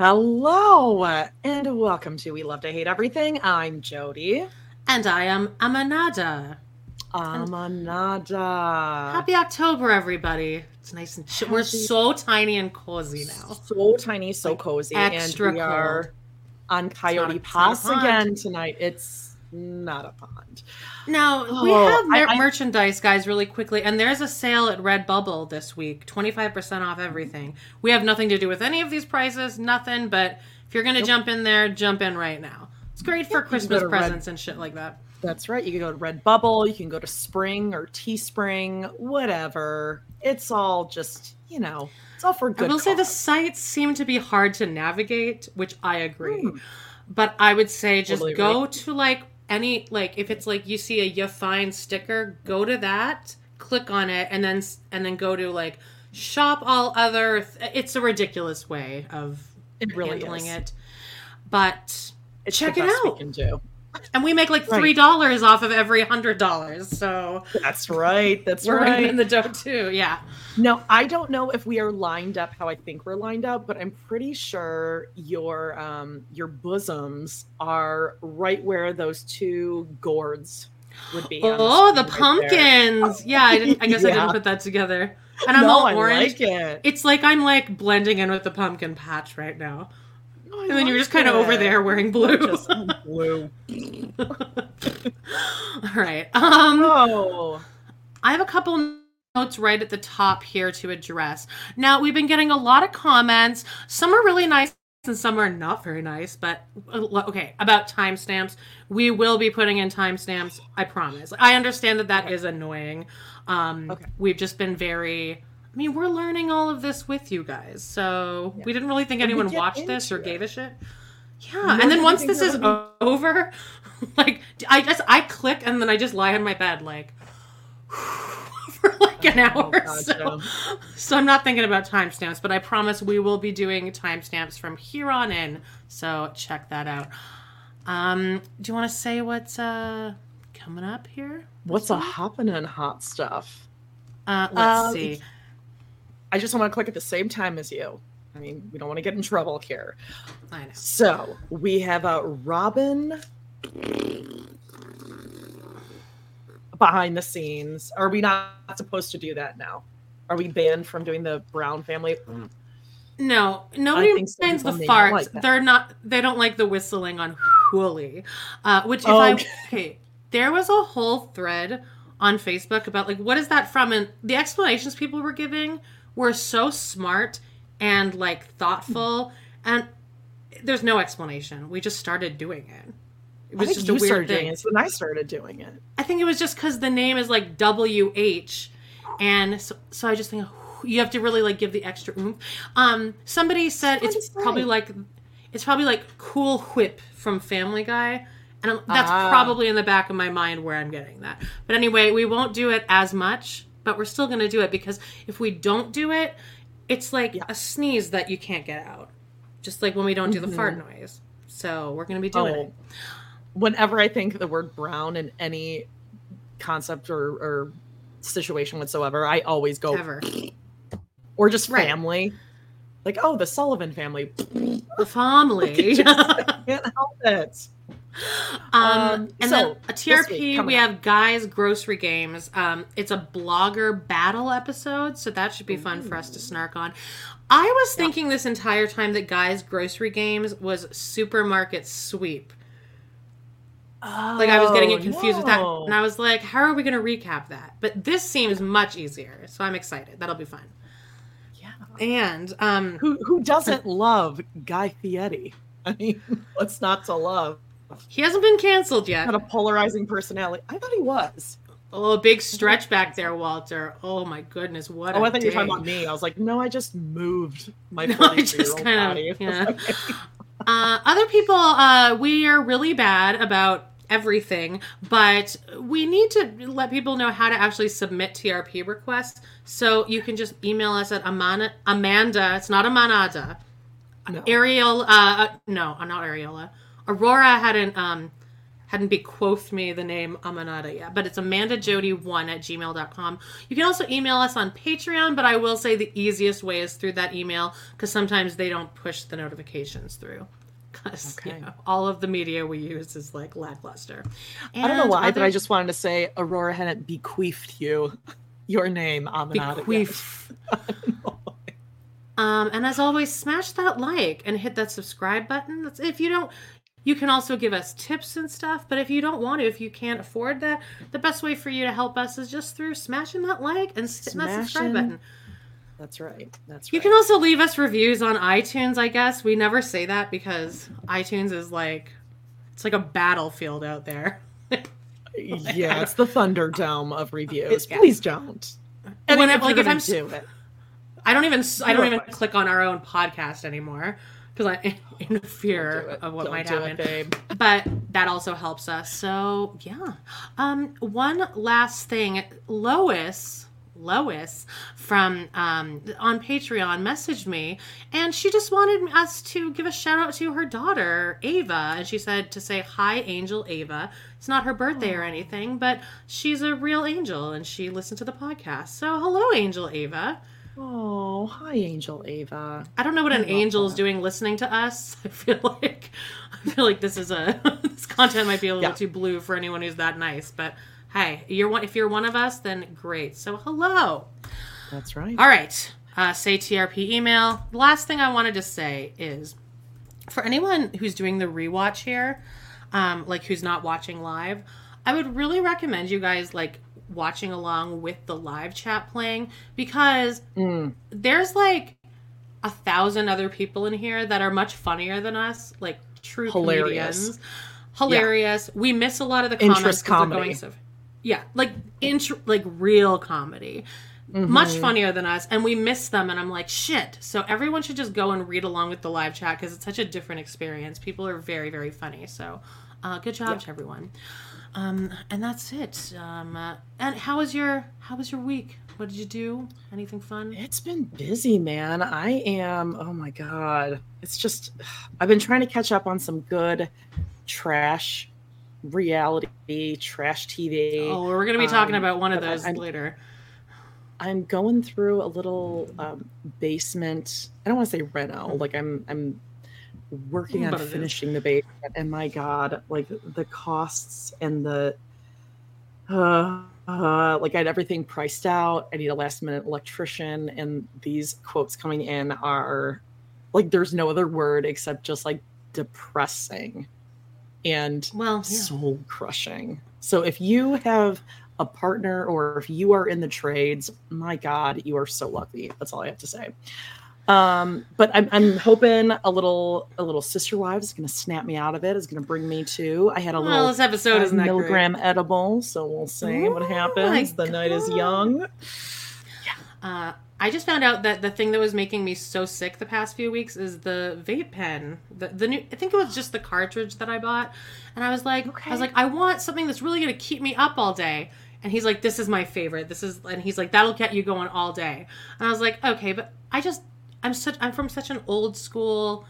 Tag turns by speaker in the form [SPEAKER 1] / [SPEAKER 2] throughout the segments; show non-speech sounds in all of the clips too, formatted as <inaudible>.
[SPEAKER 1] Hello, and welcome to We Love to Hate Everything. I'm Jody.
[SPEAKER 2] And I am Amanada.
[SPEAKER 1] Amanada.
[SPEAKER 2] Happy October, everybody. It's nice and ch- we're so tiny and cozy now.
[SPEAKER 1] So tiny, so cozy.
[SPEAKER 2] extra
[SPEAKER 1] and we are
[SPEAKER 2] cold.
[SPEAKER 1] on Coyote
[SPEAKER 2] not- it's not a
[SPEAKER 1] Pass again tonight. It's not a pond.
[SPEAKER 2] Now we
[SPEAKER 1] Oh,
[SPEAKER 2] have mer-
[SPEAKER 1] I- I-
[SPEAKER 2] merchandise, guys, really quickly, and there's a sale at Redbubble this week, twenty five percent off mm-hmm. everything. We have nothing to do with any of these prices, nothing. But if you're gonna jump in there, jump in right now. It's great for
[SPEAKER 1] Yep,
[SPEAKER 2] Christmas
[SPEAKER 1] to Red-
[SPEAKER 2] presents and shit like that.
[SPEAKER 1] That's right. You can go to Redbubble, you can go to Spring or Teespring, whatever. It's all just, you know, it's all for good.
[SPEAKER 2] I will say the sites seem to be hard to navigate, which I agree. Hmm. But I would say just
[SPEAKER 1] Totally
[SPEAKER 2] go to like any like if it's like you see a you find sticker, go to that, click on it, and then and then go to like shop all other. Th- it's a ridiculous way of
[SPEAKER 1] It really
[SPEAKER 2] handling
[SPEAKER 1] is.
[SPEAKER 2] it, but
[SPEAKER 1] It's
[SPEAKER 2] check it out. And we make like three dollars off of every hundred dollars. So
[SPEAKER 1] That's right. That's
[SPEAKER 2] we're
[SPEAKER 1] right.
[SPEAKER 2] in the dough too. Yeah.
[SPEAKER 1] No, I don't know if we are lined up how I think we're lined up, but I'm pretty sure your um your bosoms are right where those two gourds would be.
[SPEAKER 2] Oh, the
[SPEAKER 1] right there.
[SPEAKER 2] pumpkins! Yeah, I didn't. I guess I didn't put that together. And I'm
[SPEAKER 1] no,
[SPEAKER 2] all
[SPEAKER 1] I
[SPEAKER 2] orange.
[SPEAKER 1] like it.
[SPEAKER 2] It's like I'm like blending in with the pumpkin patch right now, And then you're just kind of over there wearing blue.
[SPEAKER 1] Just blue. <laughs>
[SPEAKER 2] all right. Um,
[SPEAKER 1] Oh,
[SPEAKER 2] I have a couple notes right at the top here to address. Now, we've been getting a lot of comments. Some are really nice and some are not very nice, but uh, okay, about timestamps. We will be putting in timestamps, I promise. I understand that that is annoying. Um,
[SPEAKER 1] Okay.
[SPEAKER 2] We've just been very. I mean, we're learning all of this with you guys, so we didn't really think
[SPEAKER 1] And
[SPEAKER 2] anyone watched this or
[SPEAKER 1] into
[SPEAKER 2] gave a shit. Yeah,
[SPEAKER 1] No,
[SPEAKER 2] and then once this is
[SPEAKER 1] we're
[SPEAKER 2] over, <laughs> like I just I click and then I just lie in my bed like <sighs> for like an hour.
[SPEAKER 1] Oh,
[SPEAKER 2] so,
[SPEAKER 1] gotcha. <laughs>
[SPEAKER 2] so I'm not thinking about timestamps, but I promise we will be doing timestamps from here on in. So check that out. Um, do you want to say what's uh coming up here?
[SPEAKER 1] what's a hopping and hot stuff?
[SPEAKER 2] Uh, let's
[SPEAKER 1] Uh,
[SPEAKER 2] see.
[SPEAKER 1] I just want to click at the same time as you. I mean, we don't want to get in trouble here.
[SPEAKER 2] I know.
[SPEAKER 1] So we have a Robin behind the scenes. Are we not supposed to do that now? Are we banned from doing the Brown family?
[SPEAKER 2] No, nobody
[SPEAKER 1] some
[SPEAKER 2] minds the farts.
[SPEAKER 1] like.
[SPEAKER 2] They're not. They don't like the whistling on Hooli. Uh, which if
[SPEAKER 1] Oh,
[SPEAKER 2] I
[SPEAKER 1] okay,
[SPEAKER 2] there was a whole thread on Facebook about like what is that from, and the explanations people were giving were so smart and like thoughtful, and there's no explanation. We just started doing it. It
[SPEAKER 1] I
[SPEAKER 2] was
[SPEAKER 1] think
[SPEAKER 2] just
[SPEAKER 1] you
[SPEAKER 2] a weird
[SPEAKER 1] started doing
[SPEAKER 2] thing.
[SPEAKER 1] it. It's when I started doing it.
[SPEAKER 2] I think it was just because the name is like W H, and so, so I just think you have to really like give the extra oomph. Um, somebody said it's probably like it's probably like Cool Whip from Family Guy, and that's
[SPEAKER 1] Ah.
[SPEAKER 2] probably in the back of my mind where I'm getting that. But anyway, we won't do it as much, but we're still going to do it because if we don't do it, it's like a sneeze that you can't get out, just like when we don't do the fart mm-hmm. noise. So we're going to be doing
[SPEAKER 1] Oh.
[SPEAKER 2] it.
[SPEAKER 1] Whenever I think the word brown in any concept or, or situation whatsoever, I always go
[SPEAKER 2] Ever. <sniffs>
[SPEAKER 1] or just
[SPEAKER 2] Right.
[SPEAKER 1] family. Like, oh, the Sullivan family. <sniffs>
[SPEAKER 2] The family. <laughs>
[SPEAKER 1] I <laughs> can't help it.
[SPEAKER 2] Um,
[SPEAKER 1] Um,
[SPEAKER 2] and
[SPEAKER 1] so,
[SPEAKER 2] then a TRP,
[SPEAKER 1] week,
[SPEAKER 2] we
[SPEAKER 1] up.
[SPEAKER 2] have Guys Grocery Games. Um, it's a blogger battle episode, so that should be fun for us to snark on. I was thinking this entire time that Guys Grocery Games was Supermarket Sweep. Oh, Like I was getting it
[SPEAKER 1] Oh,
[SPEAKER 2] confused with that, and I was like, "How are we going to recap that?" But this seems much easier, so I'm excited. That'll be fun.
[SPEAKER 1] Yeah.
[SPEAKER 2] And um,
[SPEAKER 1] Who who doesn't love Guy Fieri? <laughs> I mean, what's not to love?
[SPEAKER 2] He hasn't been canceled yet.
[SPEAKER 1] Had a polarizing personality. I thought he was.
[SPEAKER 2] Oh, a big stretch back there, Walter. Oh my goodness, what?
[SPEAKER 1] Oh,
[SPEAKER 2] a
[SPEAKER 1] I thought you were talking about me. I was like, no, I just moved my <laughs>
[SPEAKER 2] No, I
[SPEAKER 1] 43
[SPEAKER 2] just kind of- <laughs> yeah. Uh, other people, uh, we are really bad about everything, but we need to let people know how to actually submit TRP requests. So you can just email us at Amana, Amanda. It's not Amanada.
[SPEAKER 1] No.
[SPEAKER 2] Ariel. Uh, uh, no, I'm not Ariola. Aurora hadn't um hadn't bequothed me the name Amanada yet, but it's amandajodie1 at gmail.com. You can also email us on Patreon, but I will say the easiest way is through that email because sometimes they don't push the notifications through. Because
[SPEAKER 1] Okay.
[SPEAKER 2] all of the media we use is like lackluster.
[SPEAKER 1] I don't know
[SPEAKER 2] And
[SPEAKER 1] why, but I just wanted to say Aurora hadn't bequeathed you <laughs> your name, Aminata. yet.
[SPEAKER 2] bequeath. <laughs> Um, and as always, smash that like and hit that subscribe button. That's if you don't. You can also give us tips and stuff, but if you don't want to, if you can't afford that, the best way for you to help us is just through smashing that like and hitting that subscribe button.
[SPEAKER 1] That's right. That's right.
[SPEAKER 2] You can also leave us reviews on iTunes, I guess. We never say that because iTunes is like it's like a battlefield out there. <laughs>
[SPEAKER 1] yeah, it's the Thunderdome of reviews. Please don't. And
[SPEAKER 2] When
[SPEAKER 1] if
[SPEAKER 2] like, if I'm
[SPEAKER 1] do it,
[SPEAKER 2] I don't even I don't even click on our own podcast anymore because I <laughs> in fear of what
[SPEAKER 1] Don't
[SPEAKER 2] might happen.
[SPEAKER 1] it,
[SPEAKER 2] but that also helps us. So yeah. Um, one last thing, Lois. Lois from um, on Patreon messaged me, and she just wanted us to give a shout out to her daughter Ava, and she said to say hi, Angel Ava. It's not her birthday or anything, but she's a real angel, and she listened to the podcast. So hello, Angel Ava.
[SPEAKER 1] Oh, hi, Angel Ava.
[SPEAKER 2] I don't know what an
[SPEAKER 1] love
[SPEAKER 2] angel is doing listening to us. <laughs> I feel like I feel like this is a <laughs> this content might be a little
[SPEAKER 1] Yeah.
[SPEAKER 2] too blue for anyone who's that nice. But hey, you're one. If you're one of us, then great. So hello.
[SPEAKER 1] That's right.
[SPEAKER 2] All right. Uh, say TRP email. The last thing I wanted to say is for anyone who's doing the rewatch here, um, like who's not watching live, I would really recommend you guys like watching along with the live chat playing because there's like a thousand other people in here that are much funnier than us, like true
[SPEAKER 1] Hilarious.
[SPEAKER 2] comedians. Hilarious. We miss a lot of the
[SPEAKER 1] Interest
[SPEAKER 2] comments 'cause
[SPEAKER 1] comedy.
[SPEAKER 2] going so yeah, like int- like real comedy. Much
[SPEAKER 1] Mm-hmm.
[SPEAKER 2] funnier than us, and we miss them. And I'm like, shit. So everyone should just go and read along with the live chat because it's such a different experience. People are very, very funny. So, uh, good job to everyone. Um, and that's it. Um, uh, and how was your how was your week? What did you do? Anything fun?
[SPEAKER 1] It's been busy, man. I am. Oh my god. It's just. <sighs> I've been trying to catch up on some good trash reality, trash TV.
[SPEAKER 2] Oh, we're gonna be talking
[SPEAKER 1] Um,
[SPEAKER 2] about one of those
[SPEAKER 1] I'm-
[SPEAKER 2] later.
[SPEAKER 1] I'm going through a little um, basement. I don't want to say reno. Like I'm. I'm working on
[SPEAKER 2] it is.
[SPEAKER 1] finishing the basement, and my god, like the costs and the. Uh, uh, like I had everything priced out. I need a last minute electrician, and these quotes coming in are like there's no other word except just like depressing and
[SPEAKER 2] Well, yeah.
[SPEAKER 1] soul crushing. So if you have a partner or if you are in the trades, my God, you are so lucky. That's all I have to say. Um, but I'm, I'm hoping a little a little sister wives is going to snap me out of it. Is going to bring me to. I had a
[SPEAKER 2] Well,
[SPEAKER 1] little
[SPEAKER 2] this episode isn't that great.
[SPEAKER 1] milligram edible, so we'll see what happens. The night is
[SPEAKER 2] God.
[SPEAKER 1] young.
[SPEAKER 2] Uh, I just found out that the thing that was making me so sick the past few weeks is the vape pen. The, the new, I think it was just the cartridge that I bought, and I was like, I was like, I want something that's really going to keep me up all day. And he's like, this is my favorite. This is, and he's like, that'll get you going all day. And I was like, okay, but I just, I'm such, I'm from such an old school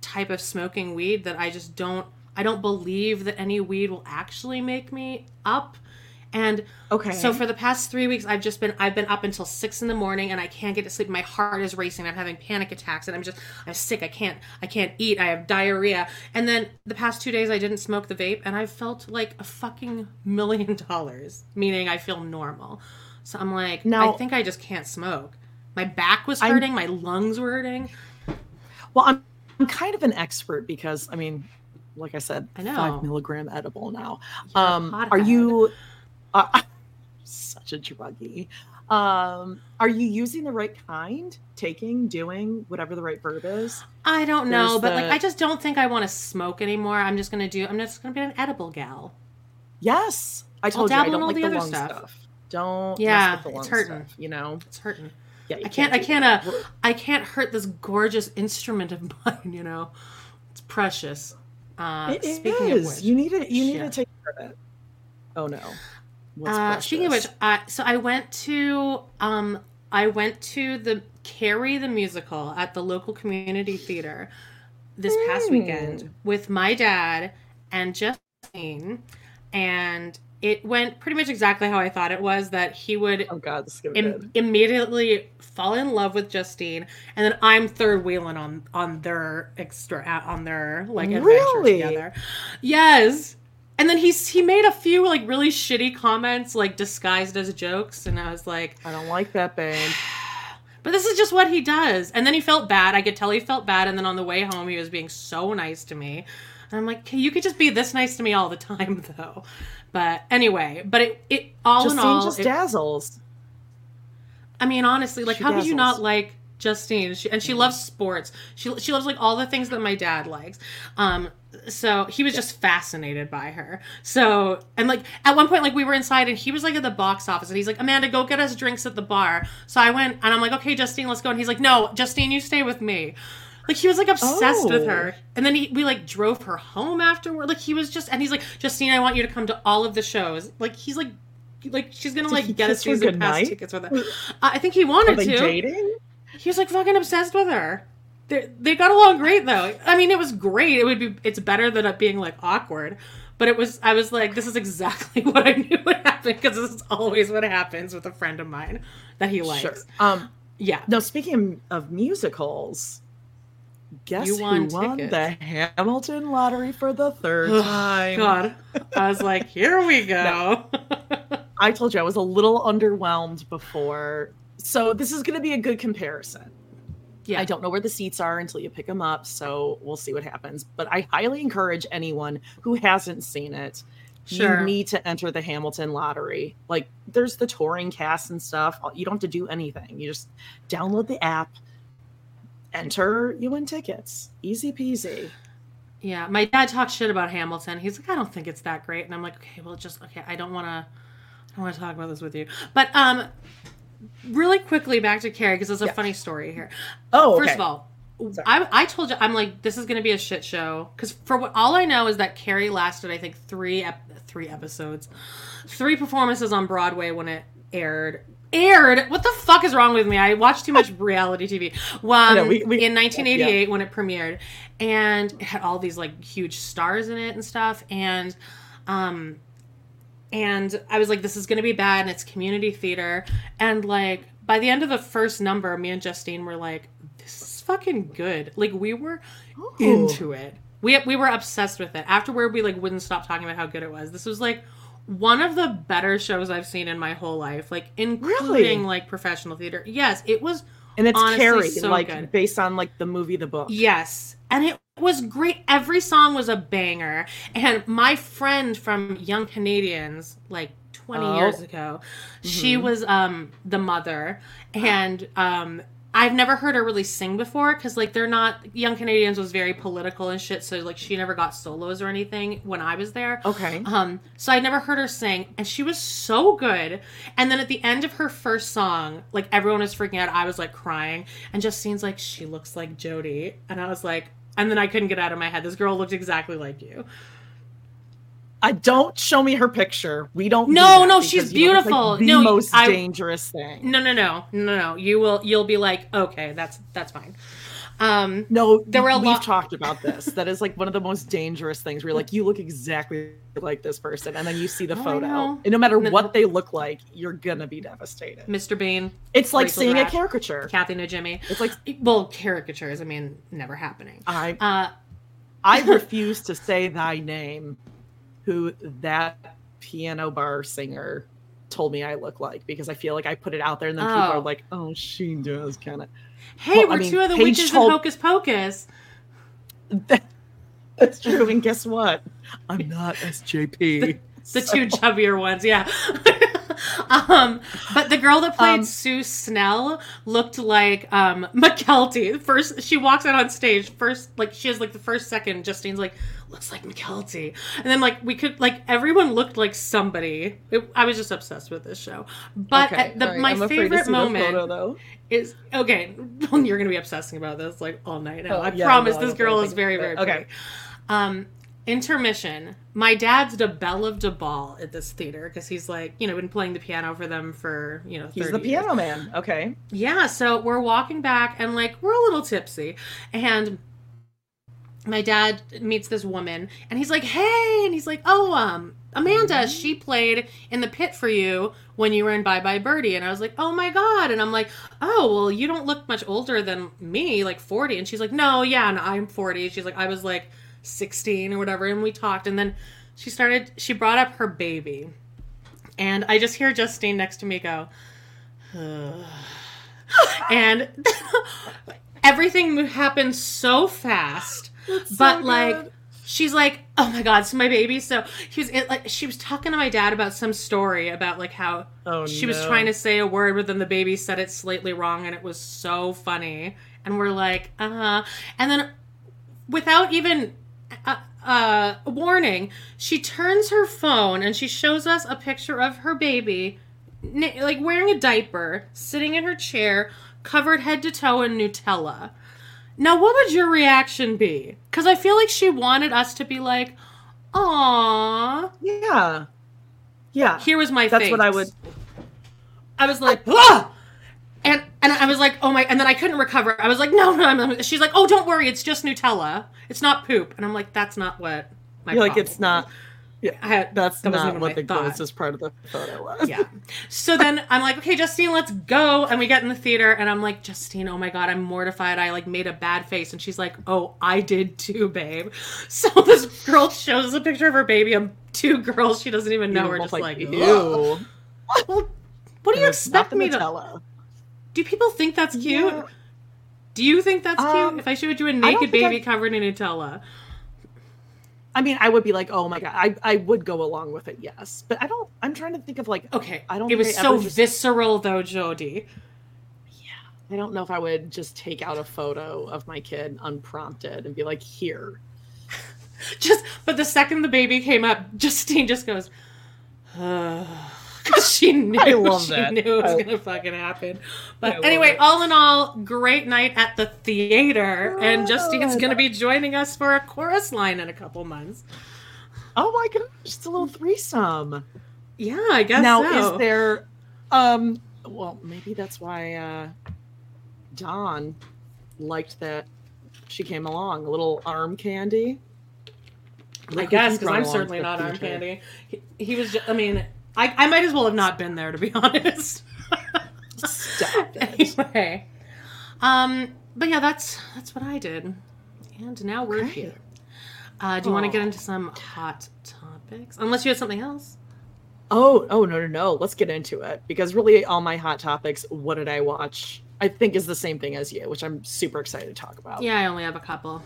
[SPEAKER 2] type of smoking weed that I just don't, I don't believe that any weed will actually make me up. And
[SPEAKER 1] Okay.
[SPEAKER 2] so for the past three weeks, I've just been I've been up until six in the morning, and I can't get to sleep. My heart is racing. I'm having panic attacks, and I'm just I'm sick. I can't I can't eat. I have diarrhea. And then the past two days, I didn't smoke the vape, and I felt like a fucking million <laughs> dollars. Meaning I feel normal. So I'm like,
[SPEAKER 1] Now-
[SPEAKER 2] I think I just can't smoke. My back was
[SPEAKER 1] I'm-
[SPEAKER 2] hurting. my lungs were hurting.
[SPEAKER 1] Well, I'm, I'm kind of an expert because I mean, like I said,
[SPEAKER 2] I know.
[SPEAKER 1] five milligram edible now. Um, are you uh, <laughs> such a druggie? Um, are you using the right kind? Taking, doing, whatever the right verb is.
[SPEAKER 2] I don't know,
[SPEAKER 1] There's
[SPEAKER 2] but like I just don't think I want to smoke anymore. I'm just gonna do. I'm just gonna be an edible gal.
[SPEAKER 1] Yes, I told you I don't
[SPEAKER 2] all
[SPEAKER 1] like
[SPEAKER 2] the
[SPEAKER 1] the,
[SPEAKER 2] other stuff.
[SPEAKER 1] stuff. Don't
[SPEAKER 2] Yeah,
[SPEAKER 1] the
[SPEAKER 2] it's hurting.
[SPEAKER 1] stuff, you know,
[SPEAKER 2] It's hurting.
[SPEAKER 1] Yeah, you
[SPEAKER 2] I can't. I can't. Uh, I can't hurt this gorgeous instrument of <laughs> mine. You know, it's precious. Uh,
[SPEAKER 1] It
[SPEAKER 2] speaking
[SPEAKER 1] is.
[SPEAKER 2] of which,
[SPEAKER 1] you need to. You need
[SPEAKER 2] shit.
[SPEAKER 1] to take care of it. Oh no. What's
[SPEAKER 2] uh, speaking of which,
[SPEAKER 1] precious?
[SPEAKER 2] uh, so I went to um, I went to the Carrie the musical at the local community theater this past
[SPEAKER 1] Hmm.
[SPEAKER 2] weekend with my dad and Justine, and it went pretty much exactly how I thought it was. That he would
[SPEAKER 1] oh god, this is gonna be good.
[SPEAKER 2] Im- immediately fall in love with Justine, and then I'm third wheeling on on their extra on their like adventure
[SPEAKER 1] Really?
[SPEAKER 2] together. Yes. And then he's he made a few like really shitty comments like disguised as jokes and I was like
[SPEAKER 1] I don't like that, babe. <sighs>
[SPEAKER 2] but this is just what he does. And then he felt bad. I could tell he felt bad and then on the way home he was being so nice to me. And I'm like, you could just be this nice to me all the time <laughs> though. But anyway, but it it all
[SPEAKER 1] Justine
[SPEAKER 2] in all
[SPEAKER 1] just
[SPEAKER 2] it-
[SPEAKER 1] dazzles.
[SPEAKER 2] I mean, honestly, like,
[SPEAKER 1] She
[SPEAKER 2] how could you not like Justine? She, and she loves sports. She she loves like all the things that my dad likes. Um, so he was just fascinated by her. So and like at one point, like we were inside and he was like at the box office and he's like, Amanda, go get us drinks at the bar. So I went and I'm like, okay, Justine, let's go. And he's like, no, Justine, you stay with me. Like he was like obsessed with
[SPEAKER 1] Oh.
[SPEAKER 2] her, and then he, we like drove her home afterward. Like he was just, and he's like, Justine, I want you to come to all of the shows. Like he's like, like she's gonna
[SPEAKER 1] Did
[SPEAKER 2] like get us season pass
[SPEAKER 1] goodnight?
[SPEAKER 2] tickets with her. I think he wanted
[SPEAKER 1] Are they
[SPEAKER 2] to.
[SPEAKER 1] dating?
[SPEAKER 2] He was like fucking obsessed with her. They they got along great though. I mean, it was great. It would be it's better than it being like awkward. But it was I was like, this is exactly <laughs> what I knew would happen because this is always what happens with a friend of mine that he likes.
[SPEAKER 1] Sure. Um.
[SPEAKER 2] Yeah.
[SPEAKER 1] Now, speaking of musicals, guess
[SPEAKER 2] You won
[SPEAKER 1] who won
[SPEAKER 2] tickets.
[SPEAKER 1] the Hamilton lottery for the third time?
[SPEAKER 2] God. I was like, here we <laughs> go.
[SPEAKER 1] I told you I was a little underwhelmed before. So this is going to be a good comparison.
[SPEAKER 2] yeah.
[SPEAKER 1] I don't know where the seats are until you pick them up, so we'll see what happens. But I highly encourage anyone who hasn't seen it.
[SPEAKER 2] Sure.
[SPEAKER 1] You need to enter the Hamilton lottery. Like there's the touring cast and stuff. You don't have to do anything. You just download the app, enter, you win tickets. Easy peasy.
[SPEAKER 2] Yeah, my dad talks shit about Hamilton. He's like, I don't think it's that great, and I'm like, okay, well, just okay. I don't want to, I don't want to talk about this with you. But um, really quickly back to Carrie because there's a
[SPEAKER 1] Yeah.
[SPEAKER 2] funny story here.
[SPEAKER 1] Oh,
[SPEAKER 2] First of all, I, I told you I'm like this is gonna be a shit show because for what all I know is that Carrie lasted I think three ep- three episodes, three performances on Broadway when it aired. Aired? What the fuck is wrong with me? I watch too much reality TV. Well,
[SPEAKER 1] know, we- we-
[SPEAKER 2] in 1988 when it premiered, and it had all these like huge stars in it and stuff, and um, and I was like, this is gonna be bad, and it's community theater, and like by the end of the first number, me and Justine were like, this is fucking good. Like we were into it. We we were obsessed with it. Afterward, we like wouldn't stop talking about how good it was. This was like one of the better shows I've seen in my whole life, like including
[SPEAKER 1] Really?
[SPEAKER 2] like professional theater. Yes, it was
[SPEAKER 1] And it's
[SPEAKER 2] Honestly,
[SPEAKER 1] Carrie,
[SPEAKER 2] so
[SPEAKER 1] like
[SPEAKER 2] good.
[SPEAKER 1] based on like the movie, the book.
[SPEAKER 2] Yes. And it was great. Every song was a banger. And my friend from Young Canadians, like 20
[SPEAKER 1] Oh.
[SPEAKER 2] years ago, she
[SPEAKER 1] Mhm.
[SPEAKER 2] was um the mother. And um I've never heard her really sing before because like they're not Young Canadians was very political and shit, so like she never got solos or anything when I was there.
[SPEAKER 1] Okay.
[SPEAKER 2] Um, so I never heard her sing, and she was so good. And then at the end of her first song, like everyone was freaking out. I was like crying, and Justine's like, "She looks like Jodie," and I was like, and then I couldn't get out of my head. This girl looked exactly like you.
[SPEAKER 1] I don't show me her picture. We don't.
[SPEAKER 2] No,
[SPEAKER 1] that
[SPEAKER 2] no, she's
[SPEAKER 1] know, like,
[SPEAKER 2] beautiful.
[SPEAKER 1] the
[SPEAKER 2] No,
[SPEAKER 1] most
[SPEAKER 2] I-
[SPEAKER 1] dangerous thing.
[SPEAKER 2] No, no, no, no, no. You will, you'll be like, okay, that's that's fine. Um,
[SPEAKER 1] No,
[SPEAKER 2] There were a
[SPEAKER 1] we've
[SPEAKER 2] lot-
[SPEAKER 1] talked about <laughs> this. That is like one of the most dangerous things. Where you're like, you look exactly like this person, and then you see the
[SPEAKER 2] Oh,
[SPEAKER 1] photo, and no matter
[SPEAKER 2] No-
[SPEAKER 1] what they look like, you're gonna be devastated.
[SPEAKER 2] Mr. Bean,
[SPEAKER 1] It's like
[SPEAKER 2] Rachel
[SPEAKER 1] seeing a caricature.
[SPEAKER 2] Kathy and Jimmy.
[SPEAKER 1] It's like
[SPEAKER 2] Well, caricatures. I mean, never happening.
[SPEAKER 1] I
[SPEAKER 2] Uh,
[SPEAKER 1] I <laughs> refuse to say thy name, who that piano bar singer told me I look like because I feel like I put it out there and then people
[SPEAKER 2] Oh.
[SPEAKER 1] are like, oh, she does kind of.
[SPEAKER 2] hey,
[SPEAKER 1] Well,
[SPEAKER 2] we're
[SPEAKER 1] mean,
[SPEAKER 2] two of the
[SPEAKER 1] Paige
[SPEAKER 2] witches
[SPEAKER 1] told-
[SPEAKER 2] in Hocus Pocus.
[SPEAKER 1] That's true. And guess what? I'm not SJP.
[SPEAKER 2] the two chubbier ones yeah <laughs> <laughs> um but the girl that played
[SPEAKER 1] Um,
[SPEAKER 2] sue snell looked like um mckelty first she walks out on stage first like she has like the first second justine's like looks like mckelty and then like we could like everyone looked like somebody. It- i was just obsessed with this show. But
[SPEAKER 1] Okay,
[SPEAKER 2] the,
[SPEAKER 1] right,
[SPEAKER 2] my
[SPEAKER 1] I'm
[SPEAKER 2] favorite moment
[SPEAKER 1] photo,
[SPEAKER 2] is okay <laughs> you're gonna be obsessing about this like all night now.
[SPEAKER 1] Oh,
[SPEAKER 2] i
[SPEAKER 1] yeah,
[SPEAKER 2] promise
[SPEAKER 1] no,
[SPEAKER 2] this girl is very very
[SPEAKER 1] Okay.
[SPEAKER 2] pretty. um intermission. My dad's the belle of the ball at this theater because he's like you know been playing the piano for them for you know 30
[SPEAKER 1] He's the
[SPEAKER 2] years.
[SPEAKER 1] piano man. Okay.
[SPEAKER 2] yeah so we're walking back and like we're a little tipsy. And my dad meets this woman and he's like hey and he's like oh um amanda she played in the pit for you when you were in bye bye birdie. And i was like oh my god. And i'm like oh well you don't look much older than me like 40 and she's like no yeah and i'm 40 she's like i was like 16 or whatever and we talked and then she started she brought up her baby. And i just hear justine next to me go and <laughs> everything happened so fast but like she's like oh my god so my baby so he was it, like she was talking to my dad about some story about like how
[SPEAKER 1] Oh,
[SPEAKER 2] she was trying to say a word but then the baby said it slightly wrong and it was so funny. And we're like uh-huh. And then without even uh, uh warning she turns her phone and she shows us a picture of her baby like wearing a diaper sitting in her chair covered head to toe in nutella now what would your reaction be because i feel like she wanted us to be like Aww.
[SPEAKER 1] Yeah. Yeah.
[SPEAKER 2] Here was my
[SPEAKER 1] That's
[SPEAKER 2] face.
[SPEAKER 1] what I would.
[SPEAKER 2] I was like, ah! And and I was like, oh my! And then I couldn't recover. I was like, no, no. no. She's like, oh, don't worry, it's just Nutella. It's not poop. And I'm like, that's not what. My
[SPEAKER 1] You're like, it's not. Yeah.
[SPEAKER 2] Had,
[SPEAKER 1] That's
[SPEAKER 2] that wasn't
[SPEAKER 1] what the grossest part of the photo was.
[SPEAKER 2] Yeah. So then I'm like, okay, Justine, let's go. And we get in the theater, and I'm like, Justine, oh my god, I'm mortified. I like made a bad face, and she's like, oh, I did too, babe. <laughs> So this girl shows us a picture of her baby, and two girls she doesn't even know
[SPEAKER 1] You're
[SPEAKER 2] just like,
[SPEAKER 1] ew.
[SPEAKER 2] Well, what do you expect me to? Do people think that's cute?
[SPEAKER 1] Yeah.
[SPEAKER 2] Do you think that's
[SPEAKER 1] Um,
[SPEAKER 2] cute? If I showed you a naked
[SPEAKER 1] think I-
[SPEAKER 2] baby covered in Nutella,
[SPEAKER 1] I mean, I would be like, oh my god, I I would go along with it, yes. But I don't. I'm trying to think of like,
[SPEAKER 2] okay.
[SPEAKER 1] I don't
[SPEAKER 2] It was so
[SPEAKER 1] just-
[SPEAKER 2] visceral, though, Jody.
[SPEAKER 1] Yeah, I don't know if I would just take out a photo of my kid unprompted and be like, here. <laughs>
[SPEAKER 2] Just, but the second the baby came up, <laughs> Justine just goes, because <laughs> she knew
[SPEAKER 1] I love
[SPEAKER 2] she
[SPEAKER 1] that.
[SPEAKER 2] knew it was
[SPEAKER 1] I-
[SPEAKER 2] gonna fucking happen. But anyway,
[SPEAKER 1] it.
[SPEAKER 2] all in all, great night at the theater, and Justine's gonna be joining us for a chorus line in a couple months.
[SPEAKER 1] Oh my gosh, just a little threesome.
[SPEAKER 2] Yeah, I guess
[SPEAKER 1] now
[SPEAKER 2] so.
[SPEAKER 1] is there um well maybe that's why uh Dawn liked that she came along. A little arm candy.
[SPEAKER 2] I guess because I'm certainly not arm candy. He, he was. Just, I mean, I, I might as well have not been there to be <laughs> honest.
[SPEAKER 1] Stop it.
[SPEAKER 2] anyway, um, but yeah, that's that's what I did, and now we're here. Uh, do you want to get into some hot topics? Unless you have something else.
[SPEAKER 1] Oh, oh no, no, no. Let's get into it because really, all my hot topics. What did I watch I think is the same thing as you, which I'm super excited to talk about.
[SPEAKER 2] Yeah, I only have a couple.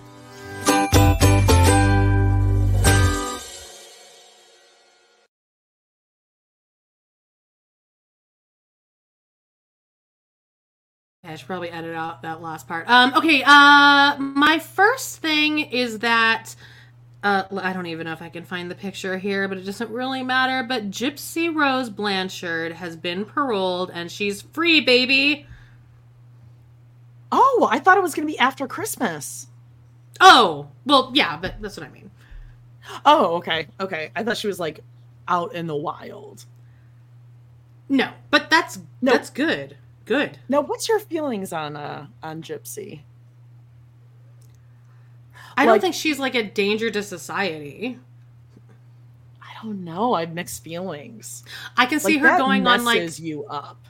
[SPEAKER 2] I should probably edit out that last part. Um, okay, uh, my first thing is that uh, I don't even know if I can find the picture here, but it doesn't really matter. But Gypsy Rose Blanchard has been paroled and she's free, baby.
[SPEAKER 1] Oh, I thought it was going to be after Christmas.
[SPEAKER 2] Oh, well, yeah, but that's what I mean.
[SPEAKER 1] Oh, okay, okay. I thought she was like out in the wild.
[SPEAKER 2] No, but that's
[SPEAKER 1] No.
[SPEAKER 2] that's good. Good.
[SPEAKER 1] Now, what's your feelings on uh on Gypsy?
[SPEAKER 2] I don't think she's like a danger to society.
[SPEAKER 1] I don't know. I have mixed feelings.
[SPEAKER 2] I can see
[SPEAKER 1] Like,
[SPEAKER 2] her going on like
[SPEAKER 1] you up.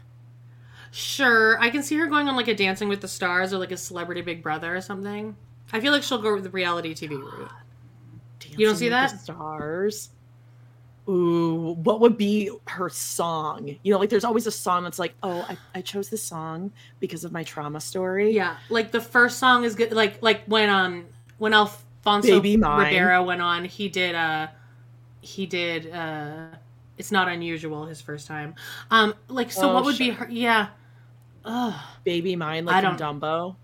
[SPEAKER 2] sure. I can see her going on like a Dancing with the Stars or like a Celebrity Big Brother or something. I feel like she'll go with the reality TV route. You don't see
[SPEAKER 1] Dancing
[SPEAKER 2] that?
[SPEAKER 1] Stars. Ooh, what would be her song? You know, like there's always a song that's like, oh, I, I chose this song because of my trauma story.
[SPEAKER 2] Yeah, like the first song is good. Like like when um when Alfonso
[SPEAKER 1] Baby Mine.
[SPEAKER 2] Ribeiro went on, he did uh he did uh it's not unusual his first time. Um like so
[SPEAKER 1] Oh,
[SPEAKER 2] what would be her yeah. Ugh.
[SPEAKER 1] Baby Mine,
[SPEAKER 2] I
[SPEAKER 1] like in
[SPEAKER 2] don't-
[SPEAKER 1] Dumbo.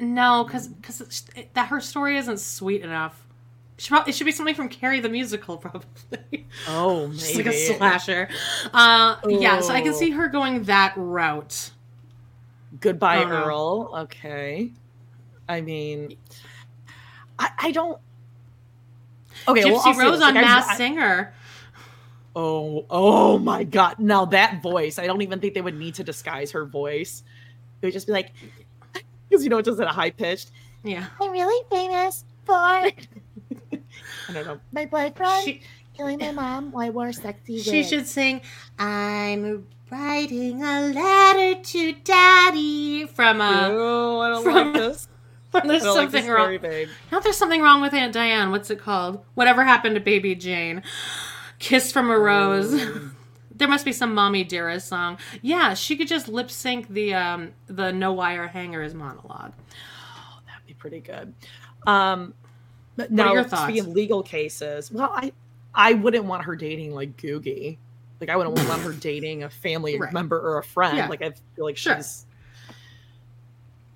[SPEAKER 2] No, because because that her story isn't sweet enough. It should, prob- it should be something from Carrie the musical, probably.
[SPEAKER 1] Oh, <laughs>
[SPEAKER 2] Just like a slasher. Uh, yeah, so I can
[SPEAKER 1] Oh.
[SPEAKER 2] see her going that route.
[SPEAKER 1] Goodbye,
[SPEAKER 2] no.
[SPEAKER 1] Earl. Okay. I mean, I, I don't. Okay, well,
[SPEAKER 2] Gypsy
[SPEAKER 1] I'll
[SPEAKER 2] Rose on
[SPEAKER 1] like,
[SPEAKER 2] Masked
[SPEAKER 1] I-
[SPEAKER 2] Singer.
[SPEAKER 1] Oh, oh my God! Now that voice, I don't even think they would need to disguise her voice. It would just be like, <laughs> because you know it does it a high pitched.
[SPEAKER 2] Yeah.
[SPEAKER 3] I'm really famous for
[SPEAKER 1] I don't know.
[SPEAKER 3] my boyfriend
[SPEAKER 2] She,
[SPEAKER 3] killing my mom while I wore a sexy
[SPEAKER 2] she
[SPEAKER 3] wig.
[SPEAKER 2] should sing, I'm writing a letter to daddy from, a
[SPEAKER 1] no, I don't
[SPEAKER 2] from-
[SPEAKER 1] like this. <laughs>
[SPEAKER 2] There's
[SPEAKER 1] I don't like
[SPEAKER 2] something wrong.
[SPEAKER 1] story, babe.
[SPEAKER 2] Now there's something wrong with Aunt Diane. What's it called? Whatever happened to Baby Jane? Kiss from a Rose. <laughs> there must be some Mommy Dearest song. Yeah, she could just lip sync the um the No Wire Hangers monologue.
[SPEAKER 1] That'd be pretty good. Um, but now
[SPEAKER 2] your
[SPEAKER 1] speaking
[SPEAKER 2] thoughts?
[SPEAKER 1] legal cases, well, I I wouldn't want her dating like Googie. Like I wouldn't want her <laughs> dating a family
[SPEAKER 2] Right.
[SPEAKER 1] member or a friend.
[SPEAKER 2] Yeah.
[SPEAKER 1] Like I feel like
[SPEAKER 2] Sure.
[SPEAKER 1] she's.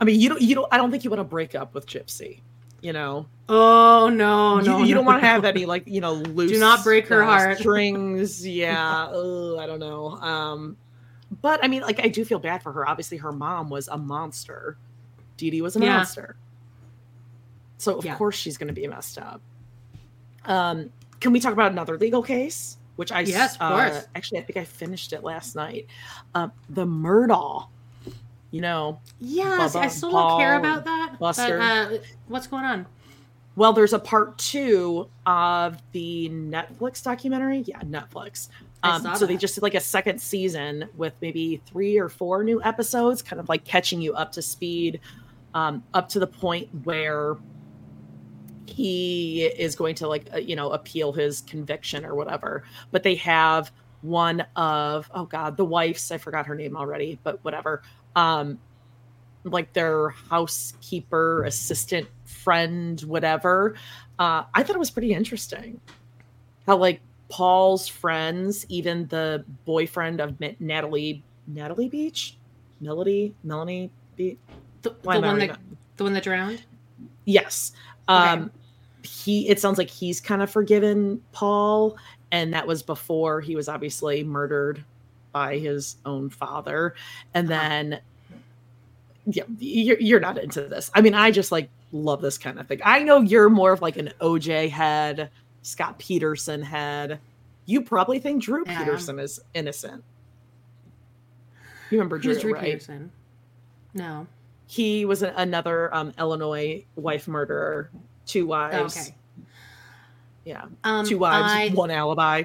[SPEAKER 1] I mean, you don't. You don't. I don't think you want to break up with Gypsy. You know,
[SPEAKER 2] Oh no,
[SPEAKER 1] you,
[SPEAKER 2] no,
[SPEAKER 1] you
[SPEAKER 2] no,
[SPEAKER 1] don't want to
[SPEAKER 2] no.
[SPEAKER 1] have <laughs> any like you know loose.
[SPEAKER 2] Do not break her
[SPEAKER 1] uh,
[SPEAKER 2] heart.
[SPEAKER 1] Strings. <laughs> Yeah. ugh, I don't know. Um, but I mean, like I do feel bad for her. Obviously, her mom was a monster. Dee Dee was a
[SPEAKER 2] Yeah.
[SPEAKER 1] monster. So of
[SPEAKER 2] Yeah.
[SPEAKER 1] course she's going to be messed up. Um, can we talk about another legal case? Which I
[SPEAKER 2] Yes, of
[SPEAKER 1] uh,
[SPEAKER 2] course.
[SPEAKER 1] actually I think I finished it last night. Uh, the Murdaugh. You know,
[SPEAKER 2] Yes, I
[SPEAKER 1] Bubba,
[SPEAKER 2] still don't care about that.
[SPEAKER 1] Buster.
[SPEAKER 2] But, uh, what's going on?
[SPEAKER 1] well, there's a part two of the Netflix documentary. Yeah, Netflix. Um, so they just did like a second season with maybe three or four new episodes, kind of like catching you up to speed, um, up to the point where he is going to like uh, you know appeal his conviction or whatever. But they have one of oh god, the wife's I forgot her name already, but whatever. Um, like their housekeeper, assistant, friend, whatever. Uh, I thought it was pretty interesting how like Paul's friends, even the boyfriend of Natalie, Natalie Beach, Melody, Melanie Beach.
[SPEAKER 2] The, the
[SPEAKER 1] Why am I
[SPEAKER 2] one that the one that drowned.
[SPEAKER 1] Yes. Um he it sounds like he's kind of forgiven Paul and that was before he was obviously murdered by his own father and
[SPEAKER 2] Uh-huh.
[SPEAKER 1] then yeah you're, you're not into this i mean i just like love this kind of thing i know you're more of like an oj head scott peterson head you probably think drew
[SPEAKER 2] Yeah.
[SPEAKER 1] peterson is innocent you remember drew,
[SPEAKER 2] Drew
[SPEAKER 1] right
[SPEAKER 2] Peterson? No.
[SPEAKER 1] he was another um, illinois wife murderer two wives
[SPEAKER 2] Oh, okay.
[SPEAKER 1] yeah
[SPEAKER 2] Um,
[SPEAKER 1] two wives
[SPEAKER 2] I,
[SPEAKER 1] one alibi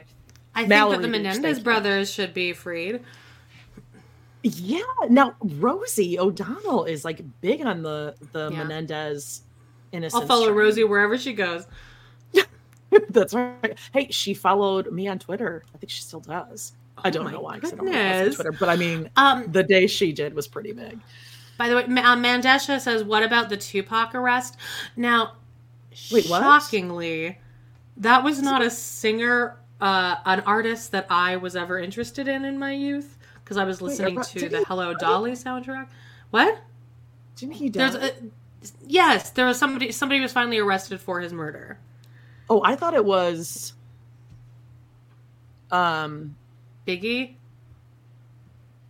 [SPEAKER 2] I think
[SPEAKER 1] Mallory
[SPEAKER 2] that the Menendez brothers should be freed.
[SPEAKER 1] Yeah. Now Rosie O'Donnell is like big on the the
[SPEAKER 2] Yeah.
[SPEAKER 1] Menendez innocence.
[SPEAKER 2] I'll follow
[SPEAKER 1] train.
[SPEAKER 2] Rosie wherever she goes. <laughs>
[SPEAKER 1] That's right. Hey, she followed me on Twitter. I think she still does. I don't know why, 'cause I don't on. Twitter, but I mean,
[SPEAKER 2] Um,
[SPEAKER 1] the day she did was pretty big.
[SPEAKER 2] By the way, uh, Mandesha says, "What about the Tupac arrest?" Now,
[SPEAKER 1] Wait, what?
[SPEAKER 2] shockingly, that was not a singer, uh, an artist that I was ever interested in in my youth because I was listening
[SPEAKER 1] arre-
[SPEAKER 2] to the Hello Dolly soundtrack. What?
[SPEAKER 1] Didn't he die?
[SPEAKER 2] There's a, yes, there was somebody. Somebody was finally arrested for his murder.
[SPEAKER 1] oh, I thought it was. Um.
[SPEAKER 2] Biggie.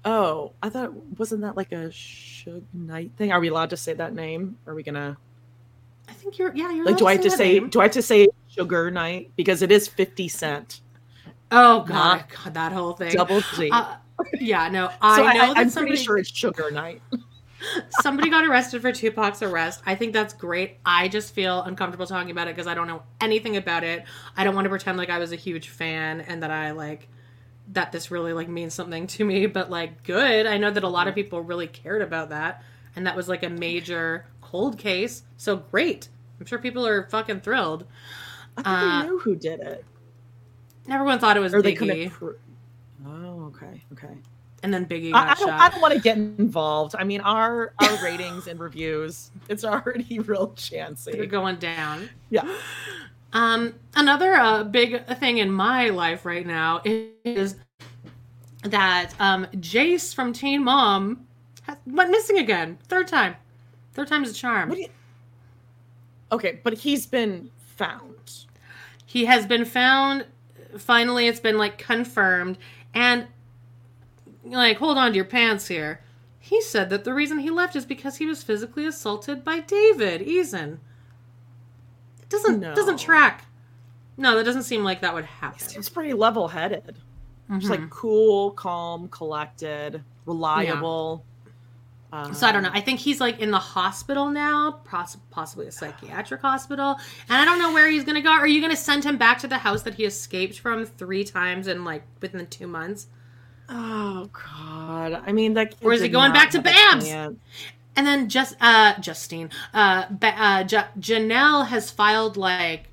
[SPEAKER 1] Oh, I thought wasn't that like a Suge Knight thing? Are we allowed to say that name? Are we gonna
[SPEAKER 2] I think you're. Yeah, you're.
[SPEAKER 1] like? Do I have to say?
[SPEAKER 2] name.
[SPEAKER 1] Do I have to say Sugar night because it is Fifty Cent,
[SPEAKER 2] Oh god, god, that whole thing.
[SPEAKER 1] double G.
[SPEAKER 2] Uh, yeah, no, <laughs>
[SPEAKER 1] so
[SPEAKER 2] I
[SPEAKER 1] I,
[SPEAKER 2] know that
[SPEAKER 1] am
[SPEAKER 2] somebody.
[SPEAKER 1] pretty sure it's Sugar night. <laughs>
[SPEAKER 2] somebody got arrested for Tupac's arrest. I think that's great. I just feel uncomfortable talking about it because I don't know anything about it. I don't want to pretend like I was a huge fan and that I like that this really like means something to me, but like good. I know that a lot of people really cared about that and that was like a major cold case. So great. I'm sure people are fucking thrilled.
[SPEAKER 1] I thought
[SPEAKER 2] Uh,
[SPEAKER 1] they knew who did it,
[SPEAKER 2] Everyone thought it was
[SPEAKER 1] or
[SPEAKER 2] Biggie.
[SPEAKER 1] Pro- oh, okay, okay.
[SPEAKER 2] and then Biggie
[SPEAKER 1] I, I
[SPEAKER 2] got
[SPEAKER 1] don't.
[SPEAKER 2] shot.
[SPEAKER 1] I don't want to get involved. I mean, our our ratings and reviews, it's already <laughs> real chancy.
[SPEAKER 2] They're going down.
[SPEAKER 1] Yeah.
[SPEAKER 2] Um, another uh, big thing in my life right now is that um, Jace from Teen Mom has, went missing again. Third time. Third time's a charm.
[SPEAKER 1] What do you? Okay, but he's been found.
[SPEAKER 2] He has been found. Finally, it's been like confirmed. And like, hold on to your pants here. He said that the reason he left is because he was physically assaulted by David Eason. It doesn't
[SPEAKER 1] No.
[SPEAKER 2] doesn't track. No, that doesn't seem like that would happen.
[SPEAKER 1] Seems pretty level-headed. Just
[SPEAKER 2] Mhm.
[SPEAKER 1] like cool, calm, collected, reliable. Um,
[SPEAKER 2] So I don't know. I think he's like in the hospital now, poss- possibly a psychiatric hospital, and I don't know where he's gonna go. Are you gonna send him back to the house that he escaped from three times in like within two months?
[SPEAKER 1] Oh God! I mean, that.
[SPEAKER 2] Or is he going back to Babs?
[SPEAKER 1] Babs?
[SPEAKER 2] And then just uh Justine, uh, ba- uh J- Janelle has filed like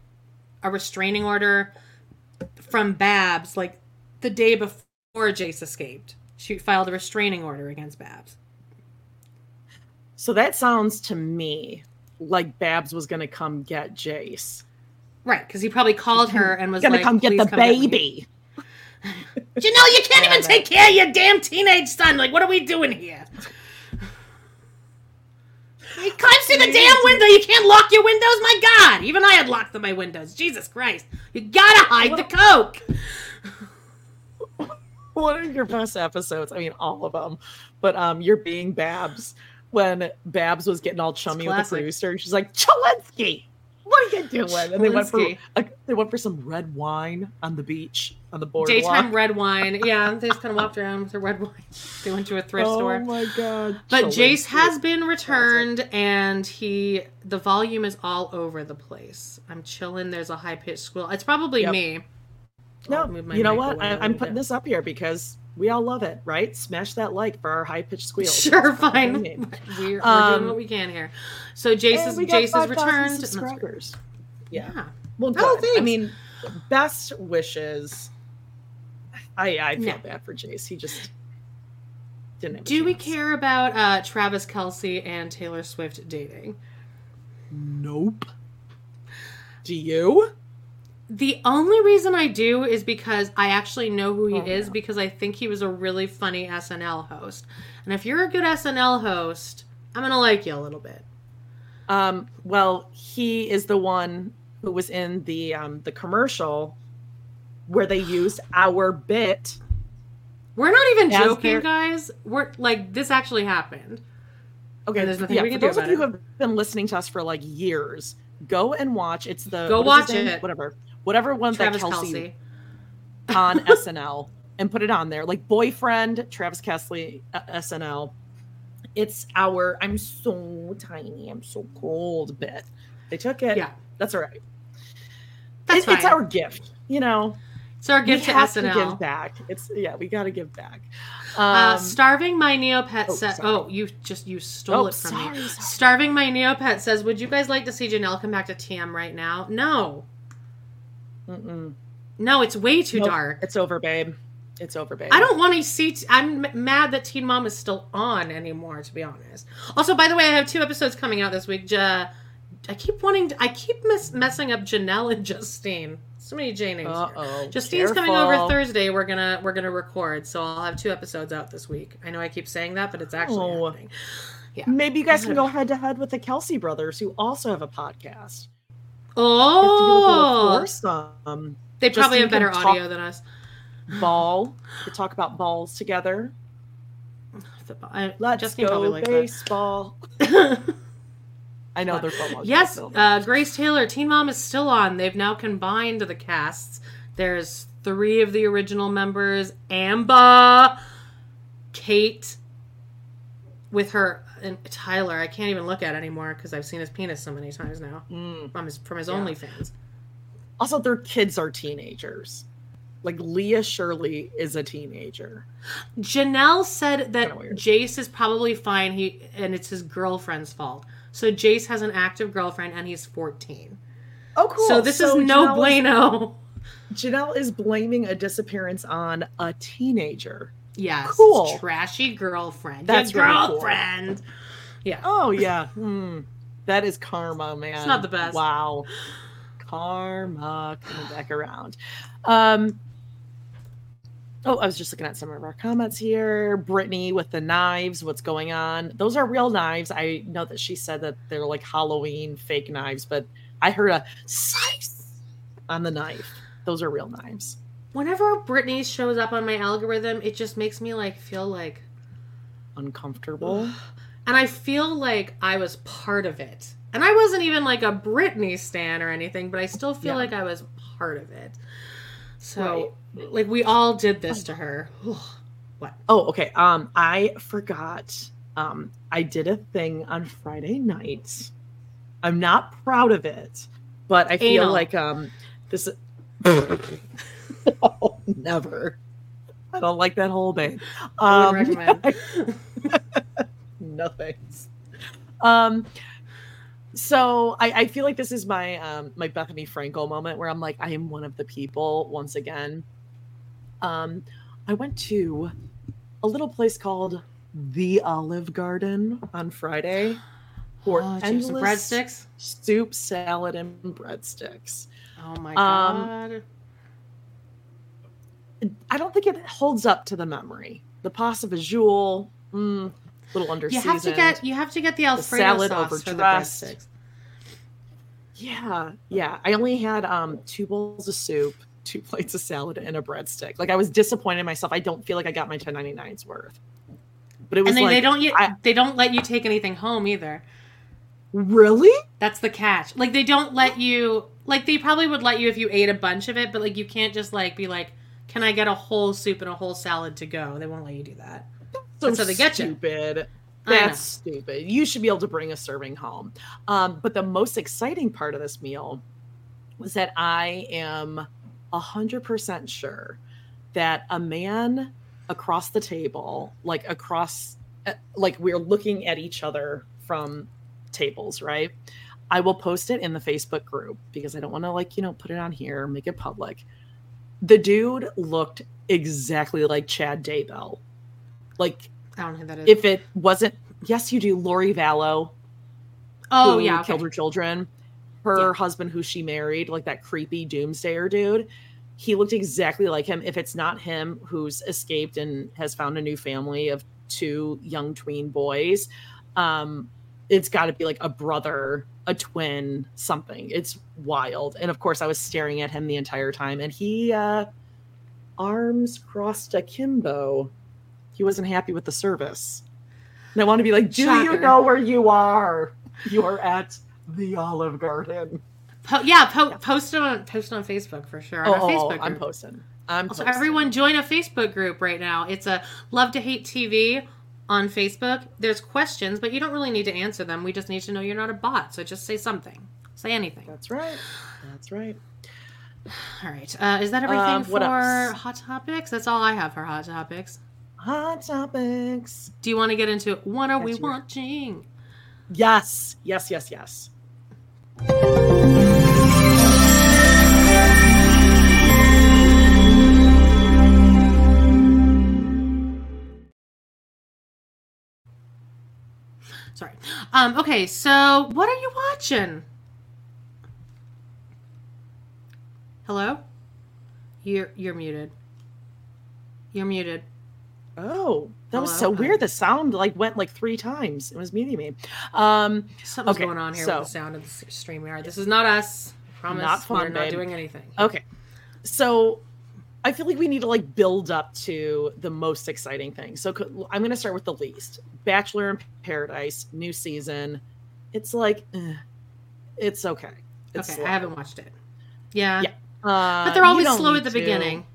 [SPEAKER 2] a restraining order from Babs like the day before Jace escaped. She filed a restraining order against Babs.
[SPEAKER 1] So that sounds to me like Babs was going to come get Jace.
[SPEAKER 2] Right, because he probably called her and was
[SPEAKER 1] Gonna
[SPEAKER 2] like,
[SPEAKER 1] come get the
[SPEAKER 2] come get me."
[SPEAKER 1] baby. <laughs>
[SPEAKER 2] Janelle, you can't
[SPEAKER 1] Yeah,
[SPEAKER 2] even
[SPEAKER 1] that-
[SPEAKER 2] take care of your damn teenage son. Like, what are we doing here? He climbs through the damn window. You can't lock your windows. My God, even I had locked my windows. Jesus Christ, you gotta hide the coke. <laughs>
[SPEAKER 1] One of your best episodes. I mean, all of them. But um, you're being Babs when Babs was getting all chummy with the producer. She's like, Cholinsky, what are you doing? And they went for they went for some red wine on the beach on the boardwalk.
[SPEAKER 2] Daytime red wine. Yeah, they just kind of walked around with their red wine. They went to a thrift
[SPEAKER 1] oh
[SPEAKER 2] store.
[SPEAKER 1] Oh my god!
[SPEAKER 2] But Jace has been returned, and he the volume is all over the place. I'm chilling. There's a high pitched squeal. It's probably
[SPEAKER 1] Yep.
[SPEAKER 2] me.
[SPEAKER 1] No,
[SPEAKER 2] I'll move my
[SPEAKER 1] you know what? I, I'm putting
[SPEAKER 2] bit.
[SPEAKER 1] this up here because we all love it, right? Smash that like for our high pitched squeals.
[SPEAKER 2] Sure,
[SPEAKER 1] That's what I
[SPEAKER 2] fine. <laughs> We're, we're
[SPEAKER 1] Um,
[SPEAKER 2] doing what we can here. So Jace
[SPEAKER 1] And
[SPEAKER 2] is
[SPEAKER 1] we got
[SPEAKER 2] Jace is
[SPEAKER 1] 5,000
[SPEAKER 2] returned.
[SPEAKER 1] Subscribers. Yeah.
[SPEAKER 2] Yeah.
[SPEAKER 1] Well.
[SPEAKER 2] Oh,
[SPEAKER 1] I mean, best wishes. I I feel
[SPEAKER 2] No.
[SPEAKER 1] bad for Jace. He just didn't.
[SPEAKER 2] Do we care about uh, Travis Kelce and Taylor Swift dating?
[SPEAKER 1] Nope. Do you?
[SPEAKER 2] The only reason I do is because I actually know who he
[SPEAKER 1] Oh,
[SPEAKER 2] is
[SPEAKER 1] no.
[SPEAKER 2] because I think he was a really funny SNL host. And if you're a good SNL host, I'm gonna like you a little bit.
[SPEAKER 1] Um. Well, he is the one who was in the um the commercial where they used <sighs> our bit.
[SPEAKER 2] We're not even joking,
[SPEAKER 1] their-
[SPEAKER 2] guys. We're like this actually happened.
[SPEAKER 1] Okay,
[SPEAKER 2] And there's nothing
[SPEAKER 1] yeah,
[SPEAKER 2] we
[SPEAKER 1] for
[SPEAKER 2] do
[SPEAKER 1] those of you who have been listening to us for like years, go and watch. It's the
[SPEAKER 2] Go
[SPEAKER 1] what is his
[SPEAKER 2] watch it.
[SPEAKER 1] Whatever, whatever one
[SPEAKER 2] Travis
[SPEAKER 1] that Kelce,
[SPEAKER 2] Kelce.
[SPEAKER 1] on <laughs> SNL and put it on there. Like boyfriend, Travis Kelce, uh, SNL. It's our I'm so tiny, I'm so cold bit. They took it.
[SPEAKER 2] Yeah.
[SPEAKER 1] That's all right.
[SPEAKER 2] That's
[SPEAKER 1] It- it's our gift, you know.
[SPEAKER 2] It's our gift
[SPEAKER 1] we
[SPEAKER 2] to
[SPEAKER 1] have
[SPEAKER 2] SNL.
[SPEAKER 1] to give back. It's yeah, we got to give back. Um,
[SPEAKER 2] uh, starving my neopet
[SPEAKER 1] oh,
[SPEAKER 2] says, "Oh, you just you stole
[SPEAKER 1] Oh,
[SPEAKER 2] it from
[SPEAKER 1] sorry,
[SPEAKER 2] me."
[SPEAKER 1] sorry.
[SPEAKER 2] Starving my neopet says, "Would you guys like to see Janelle come back to TM right now?" No,
[SPEAKER 1] mm-mm.
[SPEAKER 2] no, it's way too
[SPEAKER 1] Nope,
[SPEAKER 2] dark.
[SPEAKER 1] It's over, babe. It's over, babe.
[SPEAKER 2] I don't want to see. T- I'm mad that Teen Mom is still on anymore. To be honest. Also, by the way, I have two episodes coming out this week. Ja- I keep wanting. To, I keep mess- messing up Janelle and <laughs> Justine. So many J names.
[SPEAKER 1] Uh oh.
[SPEAKER 2] Justine's coming over Thursday. We're gonna we're gonna record, so I'll have two episodes out this week. I know I keep saying that, but it's actually
[SPEAKER 1] Oh.
[SPEAKER 2] happening. Yeah.
[SPEAKER 1] Maybe you guys can go head to head with the Kelce brothers, who also have a podcast.
[SPEAKER 2] Oh,
[SPEAKER 1] Foursome
[SPEAKER 2] they probably have better audio than us.
[SPEAKER 1] ball to talk about balls together.
[SPEAKER 2] I,
[SPEAKER 1] Let's
[SPEAKER 2] Justine
[SPEAKER 1] go
[SPEAKER 2] probably likes
[SPEAKER 1] baseball. <laughs> I know they're from
[SPEAKER 2] Yes, uh, Grace Taylor, Teen Mom is still on. They've now combined the casts. There's three of the original members: Amber, Kate, with her and Tyler. I can't even look at anymore because I've seen his penis so many times now
[SPEAKER 1] Mm.
[SPEAKER 2] from his from his
[SPEAKER 1] Yeah.
[SPEAKER 2] OnlyFans.
[SPEAKER 1] Also, their kids are teenagers. Like Leah Shirley is a teenager.
[SPEAKER 2] Janelle said that Jace is probably fine. He and it's his girlfriend's fault. So Jace has an active girlfriend and he's 14.
[SPEAKER 1] Oh, cool.
[SPEAKER 2] So this is no
[SPEAKER 1] Janelle is-
[SPEAKER 2] bueno.
[SPEAKER 1] Janelle is blaming a disappearance on a teenager.
[SPEAKER 2] Yes.
[SPEAKER 1] Cool.
[SPEAKER 2] Trashy girlfriend.
[SPEAKER 1] That's
[SPEAKER 2] Your
[SPEAKER 1] really cool.
[SPEAKER 2] girlfriend. Yeah.
[SPEAKER 1] Oh yeah, hmm. that is karma, man.
[SPEAKER 2] It's not the best.
[SPEAKER 1] Wow, karma coming back around. Um. Oh, I was just looking at some of our comments here. Brittany with the knives. What's going on? Those are real knives. I know that she said that they're like Halloween fake knives, but I heard a slice on the knife. Those are real knives.
[SPEAKER 2] Whenever Britney shows up on my algorithm, it just makes me like feel like
[SPEAKER 1] Uncomfortable.
[SPEAKER 2] and I feel like I was part of it. And I wasn't even like a Britney stan or anything, but I still feel
[SPEAKER 1] Yeah.
[SPEAKER 2] like I was part of it. So like we all did this to her. what?
[SPEAKER 1] Oh, okay. Um, I forgot. Um, I did a thing on Friday night. I'm not proud of it, but I feel
[SPEAKER 2] Anal.
[SPEAKER 1] like um, this. <laughs> <laughs> oh, never. I don't like that whole thing. Um,
[SPEAKER 2] recommend. <laughs>
[SPEAKER 1] no thanks. Um, so I, I feel like this is my um my Bethenny Frankel moment where I'm like I am one of the people once again. Um, I went to a little place called the Olive Garden on Friday <gasps> for
[SPEAKER 2] Oh, do you have some
[SPEAKER 1] endless
[SPEAKER 2] breadsticks.
[SPEAKER 1] soup, salad, and breadsticks.
[SPEAKER 2] Oh my
[SPEAKER 1] Um,
[SPEAKER 2] god.
[SPEAKER 1] I don't think it holds up to the memory. The pasta visual, mm, little under
[SPEAKER 2] You have to get you have to get the Alfredo
[SPEAKER 1] salad
[SPEAKER 2] sauce
[SPEAKER 1] over
[SPEAKER 2] for the breadsticks.
[SPEAKER 1] Yeah, yeah. I only had um two bowls of soup, two <laughs> plates of salad, and a breadstick. Like I was disappointed in myself. I don't feel like I got my 1099s worth. But it was
[SPEAKER 2] And they,
[SPEAKER 1] like
[SPEAKER 2] they don't yet,
[SPEAKER 1] I-
[SPEAKER 2] they don't let you take anything home either.
[SPEAKER 1] really.
[SPEAKER 2] That's the catch. Like they don't let you like they probably would let you if you ate a bunch of it, but like you can't just like be like, Can I get a whole soup and a whole salad to go? They won't let you do that.
[SPEAKER 1] So
[SPEAKER 2] That's they get you.
[SPEAKER 1] stupid. That's stupid. You should be able to bring a serving home. Um, but the most exciting part of this meal was that I am a hundred percent sure that a man across the table, like across, uh, like we're looking at each other from tables, right? I will post it in the Facebook group because I don't want to like, you know, put it on here, make it public. The dude looked exactly like Chad Daybell. Like
[SPEAKER 2] I don't know who that is.
[SPEAKER 1] if it wasn't yes you do lori vallow
[SPEAKER 2] oh yeah, okay.
[SPEAKER 1] killed her children her
[SPEAKER 2] Yeah.
[SPEAKER 1] husband who she married like that creepy doomsdayer dude he looked exactly like him if it's not him who's escaped and has found a new family of two young tween boys um it's got to be like a brother a twin something. It's wild. And of course i was staring at him the entire time and he uh arms crossed akimbo. He wasn't happy with the service. And i want to be like do you know where you are? You are at the olive garden.
[SPEAKER 2] Po- yeah, po- post it on post it on Facebook for sure. On
[SPEAKER 1] oh,
[SPEAKER 2] Facebook
[SPEAKER 1] I'm posting. I'm
[SPEAKER 2] Also,
[SPEAKER 1] posting.
[SPEAKER 2] everyone join a Facebook group right now. It's a Love to Hate TV on Facebook. There's questions, but you don't really need to answer them. We just need to know you're not a bot. So just say something. Say anything.
[SPEAKER 1] that's right that's right
[SPEAKER 2] All right. Uh, is that everything
[SPEAKER 1] Um,
[SPEAKER 2] for
[SPEAKER 1] else?
[SPEAKER 2] hot topics? That's all I have for hot topics.
[SPEAKER 1] hot topics
[SPEAKER 2] Do you want to get into what are we
[SPEAKER 1] Yes, you are.
[SPEAKER 2] watching?
[SPEAKER 1] yes yes yes yes
[SPEAKER 2] Um, okay, so what are you watching? Hello? You're you're muted. You're muted.
[SPEAKER 1] Oh, that was so weird. The sound like went like three times. It was muting me. Um,
[SPEAKER 2] Something's
[SPEAKER 1] Okay,
[SPEAKER 2] going on here
[SPEAKER 1] so-
[SPEAKER 2] with the sound of the stream yard. This is not us. I Promise.
[SPEAKER 1] Not fun,
[SPEAKER 2] We're not
[SPEAKER 1] babe.
[SPEAKER 2] doing anything.
[SPEAKER 1] okay, so I feel like we need to like build up to the most exciting thing. So I'm going to start with the least. Bachelor in Paradise, new season. It's like, eh, it's okay. It's
[SPEAKER 2] okay,
[SPEAKER 1] slow.
[SPEAKER 2] I haven't watched it. Yeah.
[SPEAKER 1] Yeah. Uh,
[SPEAKER 2] But they're always slow at the
[SPEAKER 1] to.
[SPEAKER 2] beginning.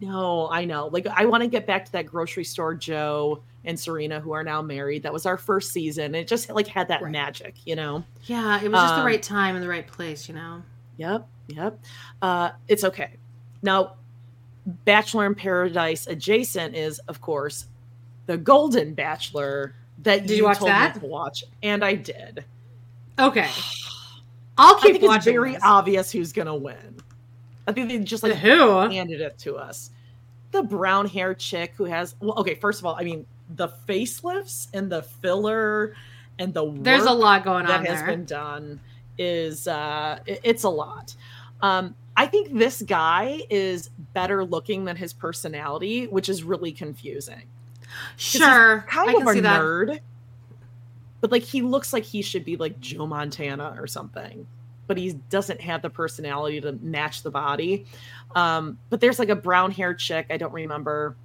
[SPEAKER 1] No, I know. Like I want to get back to that grocery store Joe and Serena who are now married. That was our first season. It just like had that
[SPEAKER 2] Right.
[SPEAKER 1] magic, you know.
[SPEAKER 2] Yeah, it was just the
[SPEAKER 1] Um,
[SPEAKER 2] right time and the right place, you know?
[SPEAKER 1] Yep, yep. Uh it's okay. Now Bachelor in Paradise adjacent is of course the Golden Bachelor that
[SPEAKER 2] Did you watch
[SPEAKER 1] told
[SPEAKER 2] that?
[SPEAKER 1] me to watch and I did.
[SPEAKER 2] Okay. <sighs> I'll
[SPEAKER 1] I
[SPEAKER 2] keep
[SPEAKER 1] think it's
[SPEAKER 2] watching.
[SPEAKER 1] very
[SPEAKER 2] this.
[SPEAKER 1] obvious who's going to win. I think they just like
[SPEAKER 2] Who?
[SPEAKER 1] handed it to us. The brown hair chick who has well, okay, first of all, I mean the facelifts and the filler and the
[SPEAKER 2] There's a lot going
[SPEAKER 1] that
[SPEAKER 2] on
[SPEAKER 1] has
[SPEAKER 2] there.
[SPEAKER 1] been done is uh it- it's a lot. Um I think this guy is better looking than his personality, which is really confusing.
[SPEAKER 2] Sure.
[SPEAKER 1] kind
[SPEAKER 2] I
[SPEAKER 1] of
[SPEAKER 2] can
[SPEAKER 1] a
[SPEAKER 2] see that.
[SPEAKER 1] nerd, but like he looks like he should be like Joe Montana or something. But he doesn't have the personality to match the body. Um, but there's like a brown haired chick. I don't remember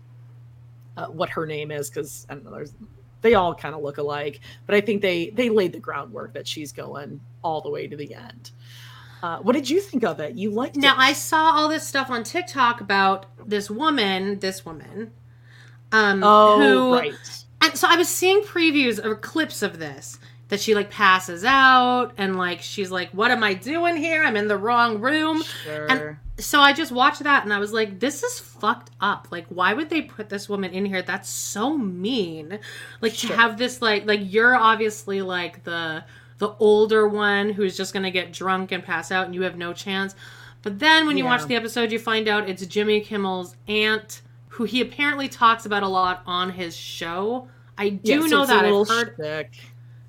[SPEAKER 1] uh, what her name is because I don't know. There's they all kind of look alike, but I think they they laid the groundwork that she's going all the way to the end. Uh, what did you think of it? You liked
[SPEAKER 2] Now
[SPEAKER 1] it?
[SPEAKER 2] I saw all this stuff on TikTok about this woman, this woman, um,
[SPEAKER 1] oh
[SPEAKER 2] who,
[SPEAKER 1] right.
[SPEAKER 2] and so I was seeing previews or clips of this that she like passes out and like she's like, "What am I doing here? I'm in the wrong room."
[SPEAKER 1] Sure.
[SPEAKER 2] So I just watched that and I was like, "This is fucked up. Like, why would they put this woman in here? That's so mean. Like to have this like like you're obviously like the the older one who's just gonna get drunk and pass out and you have no chance." But then when you watch the episode, you find out it's Jimmy Kimmel's aunt, who he apparently talks about a lot on his show. I do
[SPEAKER 1] Yeah,
[SPEAKER 2] know
[SPEAKER 1] it's a
[SPEAKER 2] that.
[SPEAKER 1] little
[SPEAKER 2] I've heard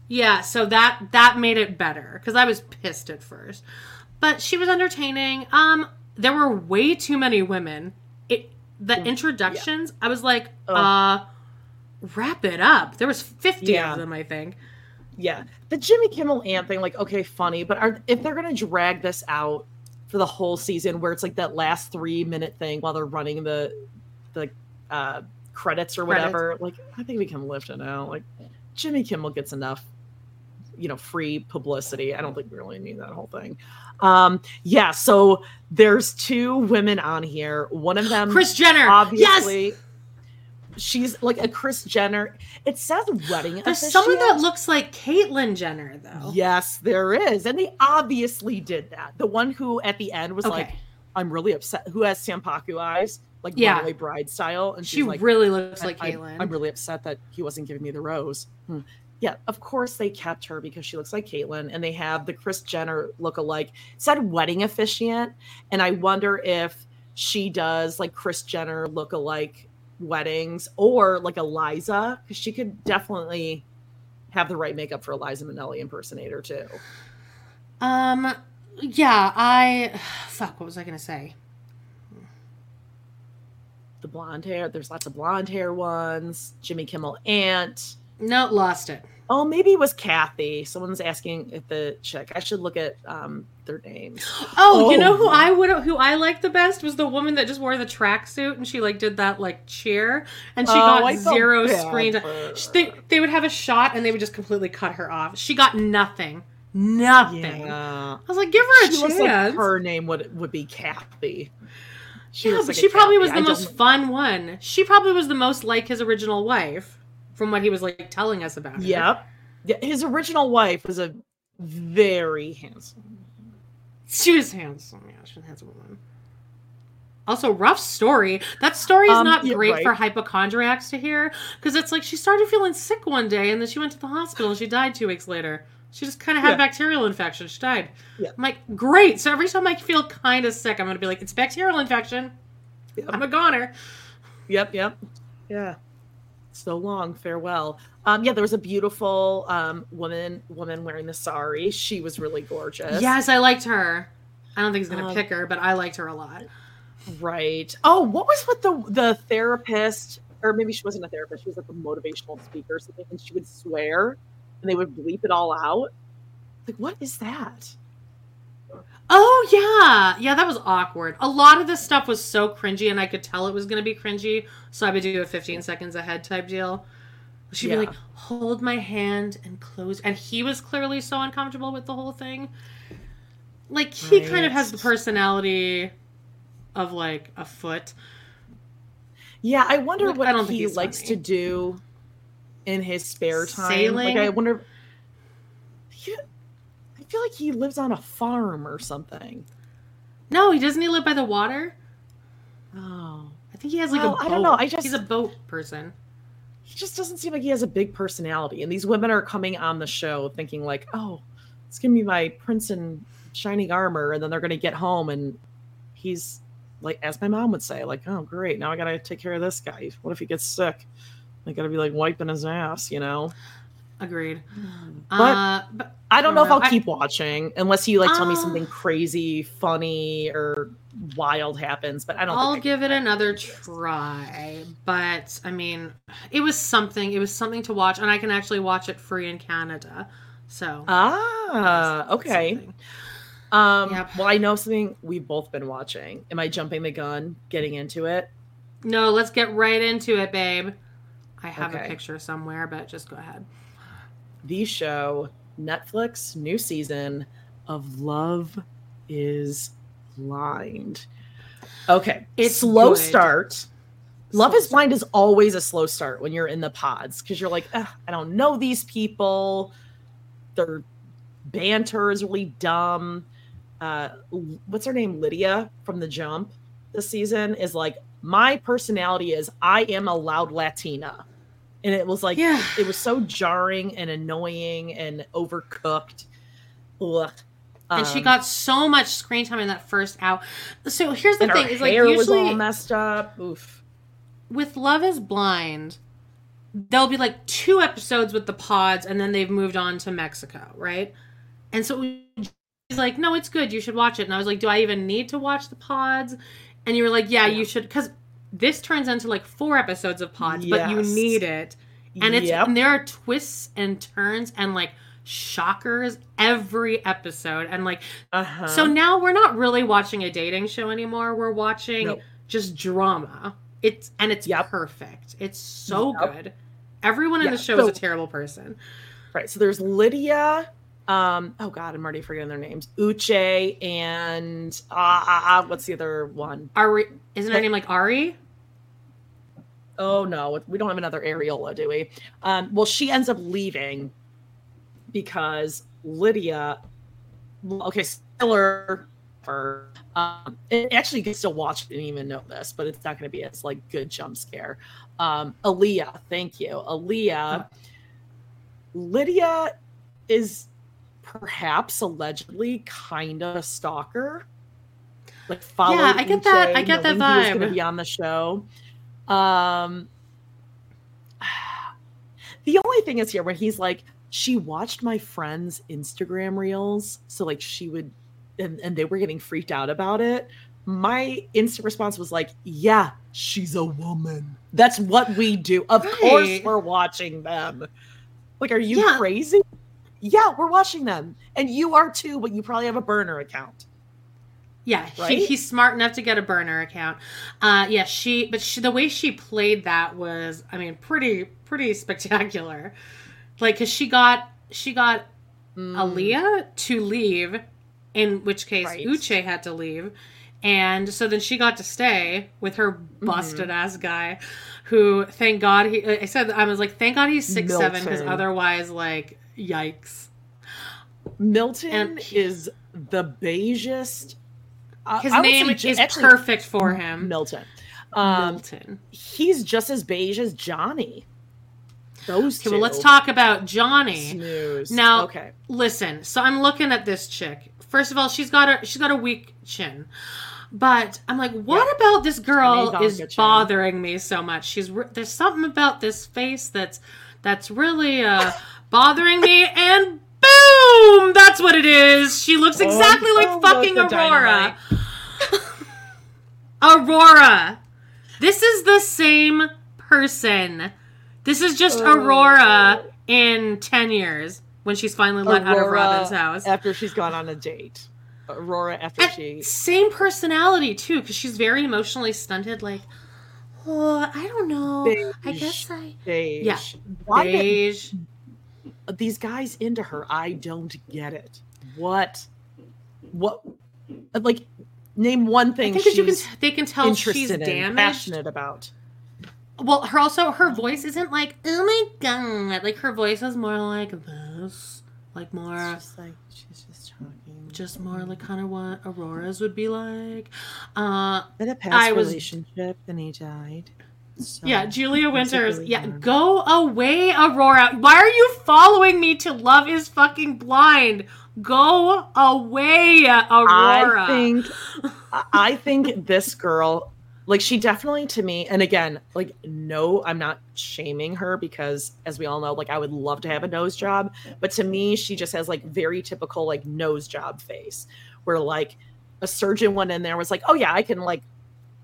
[SPEAKER 2] yeah, so that that made it better because I was pissed at first, but she was entertaining. Um, there were way too many women. It the introductions, I was like, uh, wrap it up. There was fifty
[SPEAKER 1] Yeah.
[SPEAKER 2] of them, I think.
[SPEAKER 1] Yeah, the Jimmy Kimmel Aunt thing, like, okay, funny, but are if they're gonna drag this out for the whole season, where it's like that last three minute thing while they're running the the uh, credits or
[SPEAKER 2] Credits.
[SPEAKER 1] whatever, like, I think we can lift it out. Like, Jimmy Kimmel gets enough, you know, free publicity. I don't think we really need that whole thing. Um, yeah, so there's two women on here. One of them,
[SPEAKER 2] Kris Jenner, yes.
[SPEAKER 1] She's like a Kris Jenner. It says wedding.
[SPEAKER 2] There's someone that looks like Caitlyn Jenner, though.
[SPEAKER 1] Yes, there is. And they obviously did that. The one who at the end was like, I'm really upset, who has Sampaku eyes, like
[SPEAKER 2] Yeah.
[SPEAKER 1] runaway bride style. And
[SPEAKER 2] She
[SPEAKER 1] like,
[SPEAKER 2] really looks like Caitlyn.
[SPEAKER 1] I'm really upset that he wasn't giving me the rose. Hmm. Yeah, of course they kept her because she looks like Caitlyn, and they have the Kris Jenner look-alike. It said wedding officiant, and I wonder if she does like Kris Jenner look-alike weddings or like Eliza, because she could definitely have the right makeup for Eliza Minnelli impersonator too.
[SPEAKER 2] um, yeah, I <sighs> fuck. What was I gonna say?
[SPEAKER 1] The blonde hair, there's lots of blonde hair ones. Jimmy Kimmel Aunt.
[SPEAKER 2] No, lost it.
[SPEAKER 1] Oh, maybe it was Kathy. Someone's asking if the chick. I should look at um their names.
[SPEAKER 2] Oh, you know who
[SPEAKER 1] Oh.
[SPEAKER 2] I would who I liked the best was the woman that just wore the tracksuit and she like did that like cheer and she
[SPEAKER 1] Oh,
[SPEAKER 2] got
[SPEAKER 1] I
[SPEAKER 2] zero
[SPEAKER 1] bad
[SPEAKER 2] screen
[SPEAKER 1] her.
[SPEAKER 2] She- They they would have a shot and they would just completely cut her off. She got nothing, nothing.
[SPEAKER 1] Yeah.
[SPEAKER 2] I was like, give her a
[SPEAKER 1] She
[SPEAKER 2] chance.
[SPEAKER 1] looks like her name would would be Kathy. She
[SPEAKER 2] yeah, but
[SPEAKER 1] like
[SPEAKER 2] she probably
[SPEAKER 1] Kathy.
[SPEAKER 2] was the
[SPEAKER 1] I don't-
[SPEAKER 2] most fun one. She probably was the most like his original wife, from what he was like telling us about. her.
[SPEAKER 1] Yep. Yeah, his original wife was a very handsome.
[SPEAKER 2] She was handsome. Yeah, she was a handsome woman. Also, rough story. That story is
[SPEAKER 1] Um,
[SPEAKER 2] not
[SPEAKER 1] yeah,
[SPEAKER 2] great
[SPEAKER 1] right.
[SPEAKER 2] for hypochondriacs to hear because it's like she started feeling sick one day and then she went to the hospital and she died two weeks later. She just kind of had
[SPEAKER 1] Yeah.
[SPEAKER 2] a bacterial infection. She died.
[SPEAKER 1] Yeah.
[SPEAKER 2] I'm like, great. So every time I feel kind of sick, I'm going to be like, it's bacterial infection. I'm a goner.
[SPEAKER 1] Yep, yep. Yeah. So long, farewell. Um, yeah, there was a beautiful um woman woman wearing the sari. She was really gorgeous.
[SPEAKER 2] Yes, I liked her. I don't think he's gonna
[SPEAKER 1] Um,
[SPEAKER 2] pick her, but I liked her a lot.
[SPEAKER 1] Right. Oh, what was with the the therapist? Or maybe she wasn't a therapist. She was like a motivational speaker or something, and she would swear, and they would bleep it all out. Like, what is that?
[SPEAKER 2] Oh yeah, yeah, that was awkward. A lot of this stuff was so cringy, and I could tell it was gonna be cringy, so I would do a 15 seconds ahead type deal. She'd
[SPEAKER 1] Yeah.
[SPEAKER 2] be like, "Hold my hand and close," and he was clearly so uncomfortable with the whole thing. Like he kind of has the personality of like a foot.
[SPEAKER 1] Yeah, I wonder
[SPEAKER 2] Look,
[SPEAKER 1] what
[SPEAKER 2] I
[SPEAKER 1] he likes
[SPEAKER 2] funny.
[SPEAKER 1] to do in his spare time.
[SPEAKER 2] Sailing?
[SPEAKER 1] Like, I wonder. He, I feel like he lives on a farm or something.
[SPEAKER 2] No, he doesn't. He live by the water.
[SPEAKER 1] Oh,
[SPEAKER 2] I think he has like
[SPEAKER 1] Well,
[SPEAKER 2] a boat.
[SPEAKER 1] I don't know, I just-
[SPEAKER 2] he's a boat person.
[SPEAKER 1] he just doesn't seem like he has a big personality. And these women are coming on the show thinking like, "Oh, it's gonna be my prince in shining armor," and then they're gonna get home and he's like, as my mom would say, like, "Oh, great, now I gotta take care of this guy. What if he gets sick? I gotta be like wiping his ass, you know."
[SPEAKER 2] Agreed.
[SPEAKER 1] But-
[SPEAKER 2] uh, but
[SPEAKER 1] I don't know if I'll
[SPEAKER 2] I-
[SPEAKER 1] keep watching unless you like tell me
[SPEAKER 2] Uh,
[SPEAKER 1] something crazy, funny, or wild happens. But I don't.
[SPEAKER 2] I'll
[SPEAKER 1] think I
[SPEAKER 2] give it another try. But I mean, it was something. It was something to watch, and I can actually watch it free in Canada. So
[SPEAKER 1] Ah, okay. Um,
[SPEAKER 2] Yep.
[SPEAKER 1] Well, I know something we've both been watching. Am I jumping the gun, getting into it?
[SPEAKER 2] No, let's get right into it, babe. I have a picture somewhere, but just go ahead.
[SPEAKER 1] The show, Netflix, new season of Love is Blind. Okay,
[SPEAKER 2] It's
[SPEAKER 1] slow
[SPEAKER 2] good.
[SPEAKER 1] start. Love
[SPEAKER 2] Slow
[SPEAKER 1] is Blind is always a slow start when you're in the pods because you're like, I don't know these people. Their banter is really dumb. Uh, what's her name? Lydia from The Jump this season is like, my personality is I am a loud Latina. And it was like,
[SPEAKER 2] Yeah.
[SPEAKER 1] it was so jarring and annoying and overcooked. Ugh.
[SPEAKER 2] And she
[SPEAKER 1] Um,
[SPEAKER 2] got so much screen time in that first hour. So here's the
[SPEAKER 1] and
[SPEAKER 2] thing:
[SPEAKER 1] her
[SPEAKER 2] is like
[SPEAKER 1] hair was all
[SPEAKER 2] usually
[SPEAKER 1] messed up. Oof.
[SPEAKER 2] with Love Is Blind, there'll be like two episodes with the pods, and then they've moved on to Mexico, right? And so she's like, "No, it's good. You should watch it." And I was like, "Do I even need to watch the pods?" And you were like, "Yeah, you should," because this turns into like four episodes of pods, but you need it, and it's
[SPEAKER 1] Yep.
[SPEAKER 2] and there are twists and turns and like shockers every episode, and like
[SPEAKER 1] Uh-huh.
[SPEAKER 2] so now we're not really watching a dating show anymore. We're watching
[SPEAKER 1] Nope.
[SPEAKER 2] just drama. It's and it's
[SPEAKER 1] Yep.
[SPEAKER 2] perfect. It's so
[SPEAKER 1] Yep.
[SPEAKER 2] good. Everyone in the show
[SPEAKER 1] so-
[SPEAKER 2] is a terrible person.
[SPEAKER 1] Right. So there's Lydia. Um, oh God, I'm already forgetting their names. Uche and uh, uh, uh, what's the other one?
[SPEAKER 2] Ari isn't her name like Ari?
[SPEAKER 1] Oh no, we don't have another Ariola, do we? Um, well, she ends up leaving because Lydia. Okay, spoiler. For, um, and actually, you can still watch it and even know this, but it's not going to be as like good jump scare. Um, Aaliyah, thank you, Aaliyah. Lydia is perhaps allegedly kind of a stalker. Like follow
[SPEAKER 2] Yeah, I get that- I get that
[SPEAKER 1] knowing he was going
[SPEAKER 2] vibe.
[SPEAKER 1] to be on the show. Um, <sighs> the only thing is here when he's like, she watched my friend's Instagram reels, so like she would, and, and they were getting freaked out about it. My instant response was like, "Yeah, she's a woman. That's what we do. Of course, we're watching them. Like, are you
[SPEAKER 2] Yeah.
[SPEAKER 1] crazy? Yeah, we're watching them, and you are too. But you probably have a burner account.
[SPEAKER 2] Yeah, he, he's smart enough to get a burner account. Uh, yeah, she, but she, the way she played that was, I mean, pretty, pretty spectacular. Like, cause she got, she got
[SPEAKER 1] Mm.
[SPEAKER 2] Aaliyah to leave, in which case
[SPEAKER 1] Right.
[SPEAKER 2] Uche had to leave. And so then she got to stay with her
[SPEAKER 1] Mm-hmm.
[SPEAKER 2] busted ass guy, who thank God he. I said I was like, thank God he's six seven because otherwise, like, yikes.
[SPEAKER 1] Milton
[SPEAKER 2] And-
[SPEAKER 1] is the beigest.
[SPEAKER 2] His
[SPEAKER 1] I
[SPEAKER 2] name is
[SPEAKER 1] actually,
[SPEAKER 2] perfect for him.
[SPEAKER 1] Milton. Um,
[SPEAKER 2] Milton.
[SPEAKER 1] he's just as beige as Johnny. Those
[SPEAKER 2] Okay,
[SPEAKER 1] two.
[SPEAKER 2] well, let's talk about Johnny.
[SPEAKER 1] Snooze.
[SPEAKER 2] Now,
[SPEAKER 1] okay.
[SPEAKER 2] listen. So I'm looking at this chick. First of all, she's got a she's got a weak chin. But I'm like, what about this girl is bothering me so much? She's re- there's something about this face that's that's really uh bothering me and boom! That's what it is. She looks exactly like
[SPEAKER 1] oh,
[SPEAKER 2] fucking aurora. <laughs> Aurora. This is the same person. This is just
[SPEAKER 1] Oh.
[SPEAKER 2] aurora in 10 years when she's finally let out of Robyn's house.
[SPEAKER 1] after she's gone on a date. Aurora after
[SPEAKER 2] and
[SPEAKER 1] she
[SPEAKER 2] same personality too because she's very emotionally stunted like oh i don't know i guess i
[SPEAKER 1] beige.
[SPEAKER 2] yeah
[SPEAKER 1] Why did
[SPEAKER 2] beige
[SPEAKER 1] these guys into her? I don't get it. What? What? Like, name one thing.
[SPEAKER 2] I
[SPEAKER 1] thing
[SPEAKER 2] think that you can they can tell she's
[SPEAKER 1] interested in,
[SPEAKER 2] damaged.
[SPEAKER 1] passionate about.
[SPEAKER 2] Well, her also her voice isn't like oh my god. Like her voice is more like this, like more
[SPEAKER 1] Just like she's just
[SPEAKER 2] more like kind of what Aurora's would be like. Uh,
[SPEAKER 1] In a past
[SPEAKER 2] I was-
[SPEAKER 1] relationship, and he died. So
[SPEAKER 2] yeah, Julia Winters.
[SPEAKER 1] really
[SPEAKER 2] Yeah, go away, Aurora. Why are you following me to Love Is Fucking Blind? Go away, Aurora.
[SPEAKER 1] I think I think this girl like she definitely to me and again like no I'm not shaming her because as we all know like I would love to have a nose job but to me she just has like very typical like nose job face where like a surgeon went in there and was like oh yeah I can like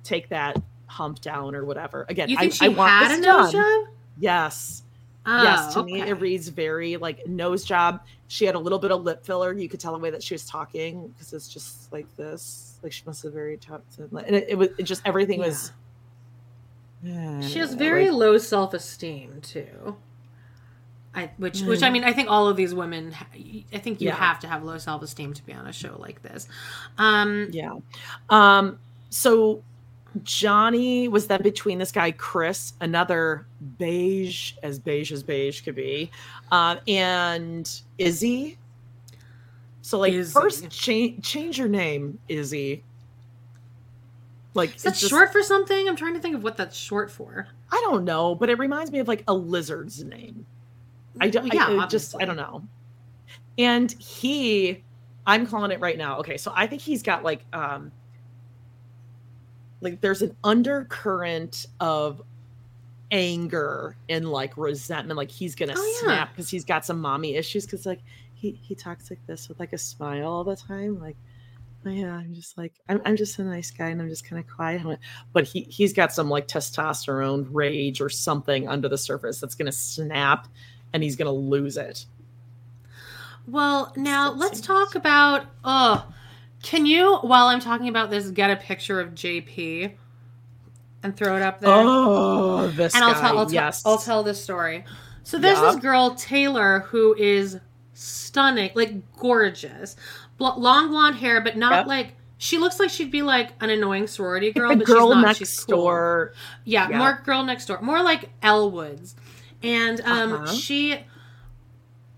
[SPEAKER 1] take that hump down or whatever again
[SPEAKER 2] you
[SPEAKER 1] I,
[SPEAKER 2] think she
[SPEAKER 1] I want
[SPEAKER 2] had a nose
[SPEAKER 1] done.
[SPEAKER 2] job?
[SPEAKER 1] yes
[SPEAKER 2] Oh,
[SPEAKER 1] yes to me it reads very like nose job. She had a little bit of lip filler. You could tell the way that she was talking because it's just like this. Like she must have very talked to and it, it was it just everything was Yeah,
[SPEAKER 2] She has very
[SPEAKER 1] like-
[SPEAKER 2] low self esteem too. I which which I mean I think all of these women I think you
[SPEAKER 1] Yeah.
[SPEAKER 2] have to have low self esteem to be on a show like this. Um
[SPEAKER 1] yeah. Um so johnny was then between this guy chris another beige as beige as beige could be um and izzy so like
[SPEAKER 2] Izzy.
[SPEAKER 1] first change change your name izzy like
[SPEAKER 2] is that
[SPEAKER 1] it's just-
[SPEAKER 2] short for something? I'm trying to think of what that's short for.
[SPEAKER 1] I don't know, but it reminds me of like a lizard's name. I don't.
[SPEAKER 2] Yeah,
[SPEAKER 1] I just I don't know. And he, I'm calling it right now. Okay, so I think he's got like um, like there's an undercurrent of anger and like resentment. Like he's gonna
[SPEAKER 2] Oh,
[SPEAKER 1] snap because he's got some mommy issues. Because like he he talks like this with like a smile all the time. Like oh, yeah, I'm just like I'm I'm just a nice guy and I'm just kind of quiet. But he he's got some like testosterone rage or something under the surface that's gonna snap and he's gonna lose it.
[SPEAKER 2] Well, now
[SPEAKER 1] Let's
[SPEAKER 2] let's talk about oh can you while I'm talking about this get a picture of JP and throw it up there?
[SPEAKER 1] Oh, this
[SPEAKER 2] and I'll
[SPEAKER 1] guy,
[SPEAKER 2] tell I'll, tell
[SPEAKER 1] yes.
[SPEAKER 2] I'll tell this story. So there's
[SPEAKER 1] Yeah.
[SPEAKER 2] this girl Taylor who is stunning, like gorgeous, Bl- long blonde hair, but not
[SPEAKER 1] Yep.
[SPEAKER 2] like she looks like she'd be like an annoying sorority girl,
[SPEAKER 1] the
[SPEAKER 2] but
[SPEAKER 1] girl
[SPEAKER 2] she's not.
[SPEAKER 1] next
[SPEAKER 2] she's cool.
[SPEAKER 1] door.
[SPEAKER 2] Yeah,
[SPEAKER 1] Yeah.
[SPEAKER 2] more girl next door, more like Elle Woods, and um,
[SPEAKER 1] Uh-huh.
[SPEAKER 2] she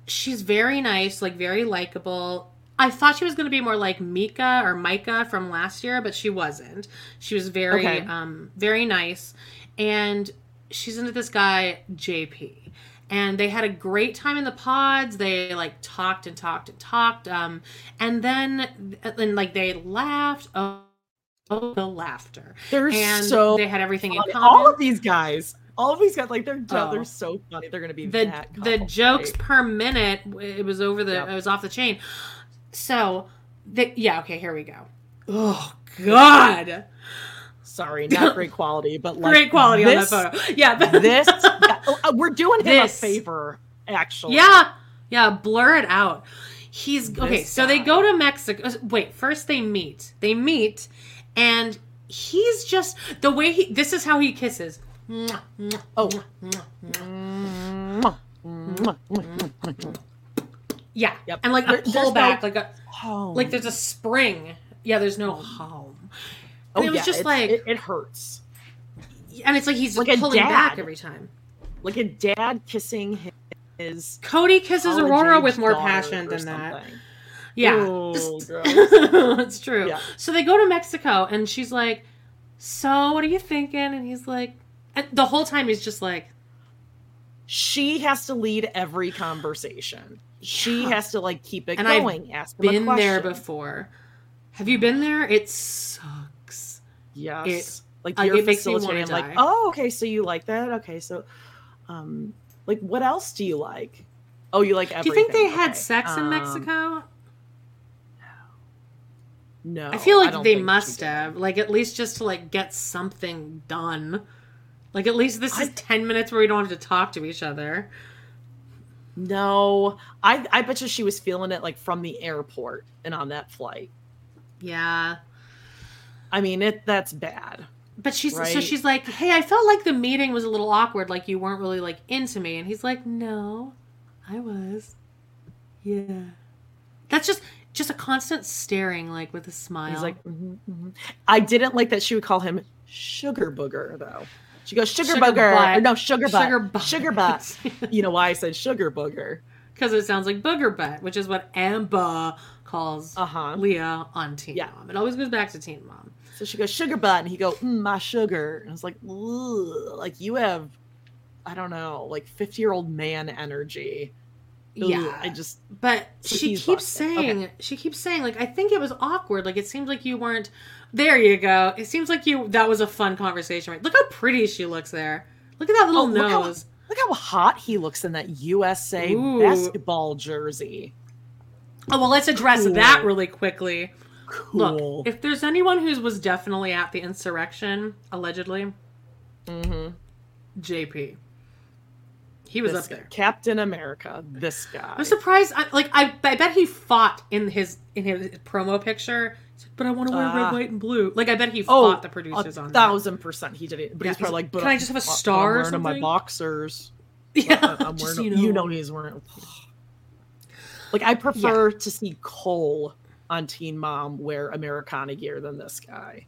[SPEAKER 2] she's very nice, like very likable. I thought she was going to be more like Mika or Micah from last year, but she wasn't. She was very
[SPEAKER 1] Okay.
[SPEAKER 2] um very nice, and she's into this guy JP. And they had a great time in the pods. They like talked and talked and talked. Um, and then and like they laughed. Oh, oh the laughter
[SPEAKER 1] They're
[SPEAKER 2] and
[SPEAKER 1] so
[SPEAKER 2] they had everything in common.
[SPEAKER 1] all of these guys. All of these guys, like they're
[SPEAKER 2] Oh.
[SPEAKER 1] they're so funny. They're gonna be
[SPEAKER 2] the the jokes
[SPEAKER 1] right?
[SPEAKER 2] per minute, it was over the,
[SPEAKER 1] Yep.
[SPEAKER 2] it was off the chain. So, the, yeah, okay, here we go. Oh God,
[SPEAKER 1] Sorry, not great quality, but like
[SPEAKER 2] great quality
[SPEAKER 1] this,
[SPEAKER 2] on that photo. Yeah,
[SPEAKER 1] This uh, we're doing him a favor, actually.
[SPEAKER 2] yeah, yeah, blur it out. He's okay.
[SPEAKER 1] This
[SPEAKER 2] So they go to Mexico. Wait, first they meet. They meet, and he's just the way he. This is how he kisses.
[SPEAKER 1] Oh.
[SPEAKER 2] Yeah,
[SPEAKER 1] Yep.
[SPEAKER 2] and like
[SPEAKER 1] There-
[SPEAKER 2] a
[SPEAKER 1] there's
[SPEAKER 2] pull back,
[SPEAKER 1] no-
[SPEAKER 2] like a
[SPEAKER 1] Oh.
[SPEAKER 2] like there's a spring. Yeah, there's no oh. home.
[SPEAKER 1] Oh,
[SPEAKER 2] And it was
[SPEAKER 1] yeah,
[SPEAKER 2] just like,
[SPEAKER 1] it, it hurts.
[SPEAKER 2] and it's like he's
[SPEAKER 1] like a
[SPEAKER 2] pulling back every time.
[SPEAKER 1] Like a dad kissing his
[SPEAKER 2] Cody kisses Aurora with more passion
[SPEAKER 1] or
[SPEAKER 2] than that. Yeah,
[SPEAKER 1] Oh,
[SPEAKER 2] it's <laughs> <laughs> true.
[SPEAKER 1] Yeah.
[SPEAKER 2] So they go to Mexico, and she's like, "So, what are you thinking?" And he's like, and the whole time he's just like,
[SPEAKER 1] She has to lead every conversation. She
[SPEAKER 2] Yeah.
[SPEAKER 1] has to like keep it
[SPEAKER 2] And I've
[SPEAKER 1] going. Ask him a
[SPEAKER 2] "Been there before. Have you been there? It sucks."
[SPEAKER 1] Yes. like
[SPEAKER 2] like,
[SPEAKER 1] you're
[SPEAKER 2] it wanna
[SPEAKER 1] facilitating. Like, oh, okay, so you like that? Okay, so, um, like, what else do you like? Oh, you like
[SPEAKER 2] Do you think they had
[SPEAKER 1] Okay.
[SPEAKER 2] sex in
[SPEAKER 1] Um,
[SPEAKER 2] Mexico?
[SPEAKER 1] No, No.
[SPEAKER 2] I feel like
[SPEAKER 1] don't
[SPEAKER 2] they must have, like at least just to like get something done. Like at least this is ten minutes where we don't have to talk to each other.
[SPEAKER 1] No, I I bet you she was feeling it like from the airport and on that flight.
[SPEAKER 2] Yeah,
[SPEAKER 1] I mean, it that's bad.
[SPEAKER 2] but she's so she's like, "Hey, I felt like the meeting was a little awkward. Like you weren't really like into me." And he's like, "No, I was. Yeah." That's just just a constant staring, like with a smile.
[SPEAKER 1] He's like, mhm, mhm. I didn't like that she would call him sugar booger though. She goes sugar,
[SPEAKER 2] Sugar
[SPEAKER 1] booger, or no sugar butt,
[SPEAKER 2] Sugar butt.
[SPEAKER 1] sugar butt. <laughs> you know why I said sugar booger?
[SPEAKER 2] because it sounds like booger butt, which is what Amber calls
[SPEAKER 1] Uh-huh.
[SPEAKER 2] Leah on Teen
[SPEAKER 1] Yeah.
[SPEAKER 2] Mom. It always goes back to Teen Mom.
[SPEAKER 1] So she goes sugar butt, and he go mm, my sugar, and I was like, like you have, I don't know, like fifty year old man energy. Ugh,
[SPEAKER 2] Yeah.
[SPEAKER 1] I just
[SPEAKER 2] But
[SPEAKER 1] So
[SPEAKER 2] she keeps saying, she keeps saying, like, I think it was awkward. Like, it seems like you weren't. There you go. It seems like you. That was a fun conversation. Right? Look how pretty she looks there. Look at that little
[SPEAKER 1] Oh, look how-
[SPEAKER 2] nose.
[SPEAKER 1] look how hot he looks in that USA
[SPEAKER 2] Ooh.
[SPEAKER 1] basketball jersey.
[SPEAKER 2] Oh well, let's address
[SPEAKER 1] Cool.
[SPEAKER 2] that really quickly.
[SPEAKER 1] Cool.
[SPEAKER 2] Look, if there's anyone who was definitely at the insurrection, allegedly,
[SPEAKER 1] mm-hmm.
[SPEAKER 2] JP. He was
[SPEAKER 1] This
[SPEAKER 2] up
[SPEAKER 1] guy,
[SPEAKER 2] there.
[SPEAKER 1] Captain America. This guy.
[SPEAKER 2] I'm surprised. I, like, I, I bet he fought in his in his promo picture. But I want to wear
[SPEAKER 1] Ah.
[SPEAKER 2] red, white, and blue. Like, I bet he
[SPEAKER 1] Oh,
[SPEAKER 2] fought the producers on that.
[SPEAKER 1] thousand percent he did it. But
[SPEAKER 2] Yeah,
[SPEAKER 1] he's probably like, but
[SPEAKER 2] "Can I just have a star or
[SPEAKER 1] I'm wearing my
[SPEAKER 2] something?"
[SPEAKER 1] boxers. <laughs>
[SPEAKER 2] Yeah,
[SPEAKER 1] I'm
[SPEAKER 2] just
[SPEAKER 1] wearing.
[SPEAKER 2] so
[SPEAKER 1] you, know. he's wearing. Like I prefer to see Cole on Teen Mom wear Americana gear than this guy.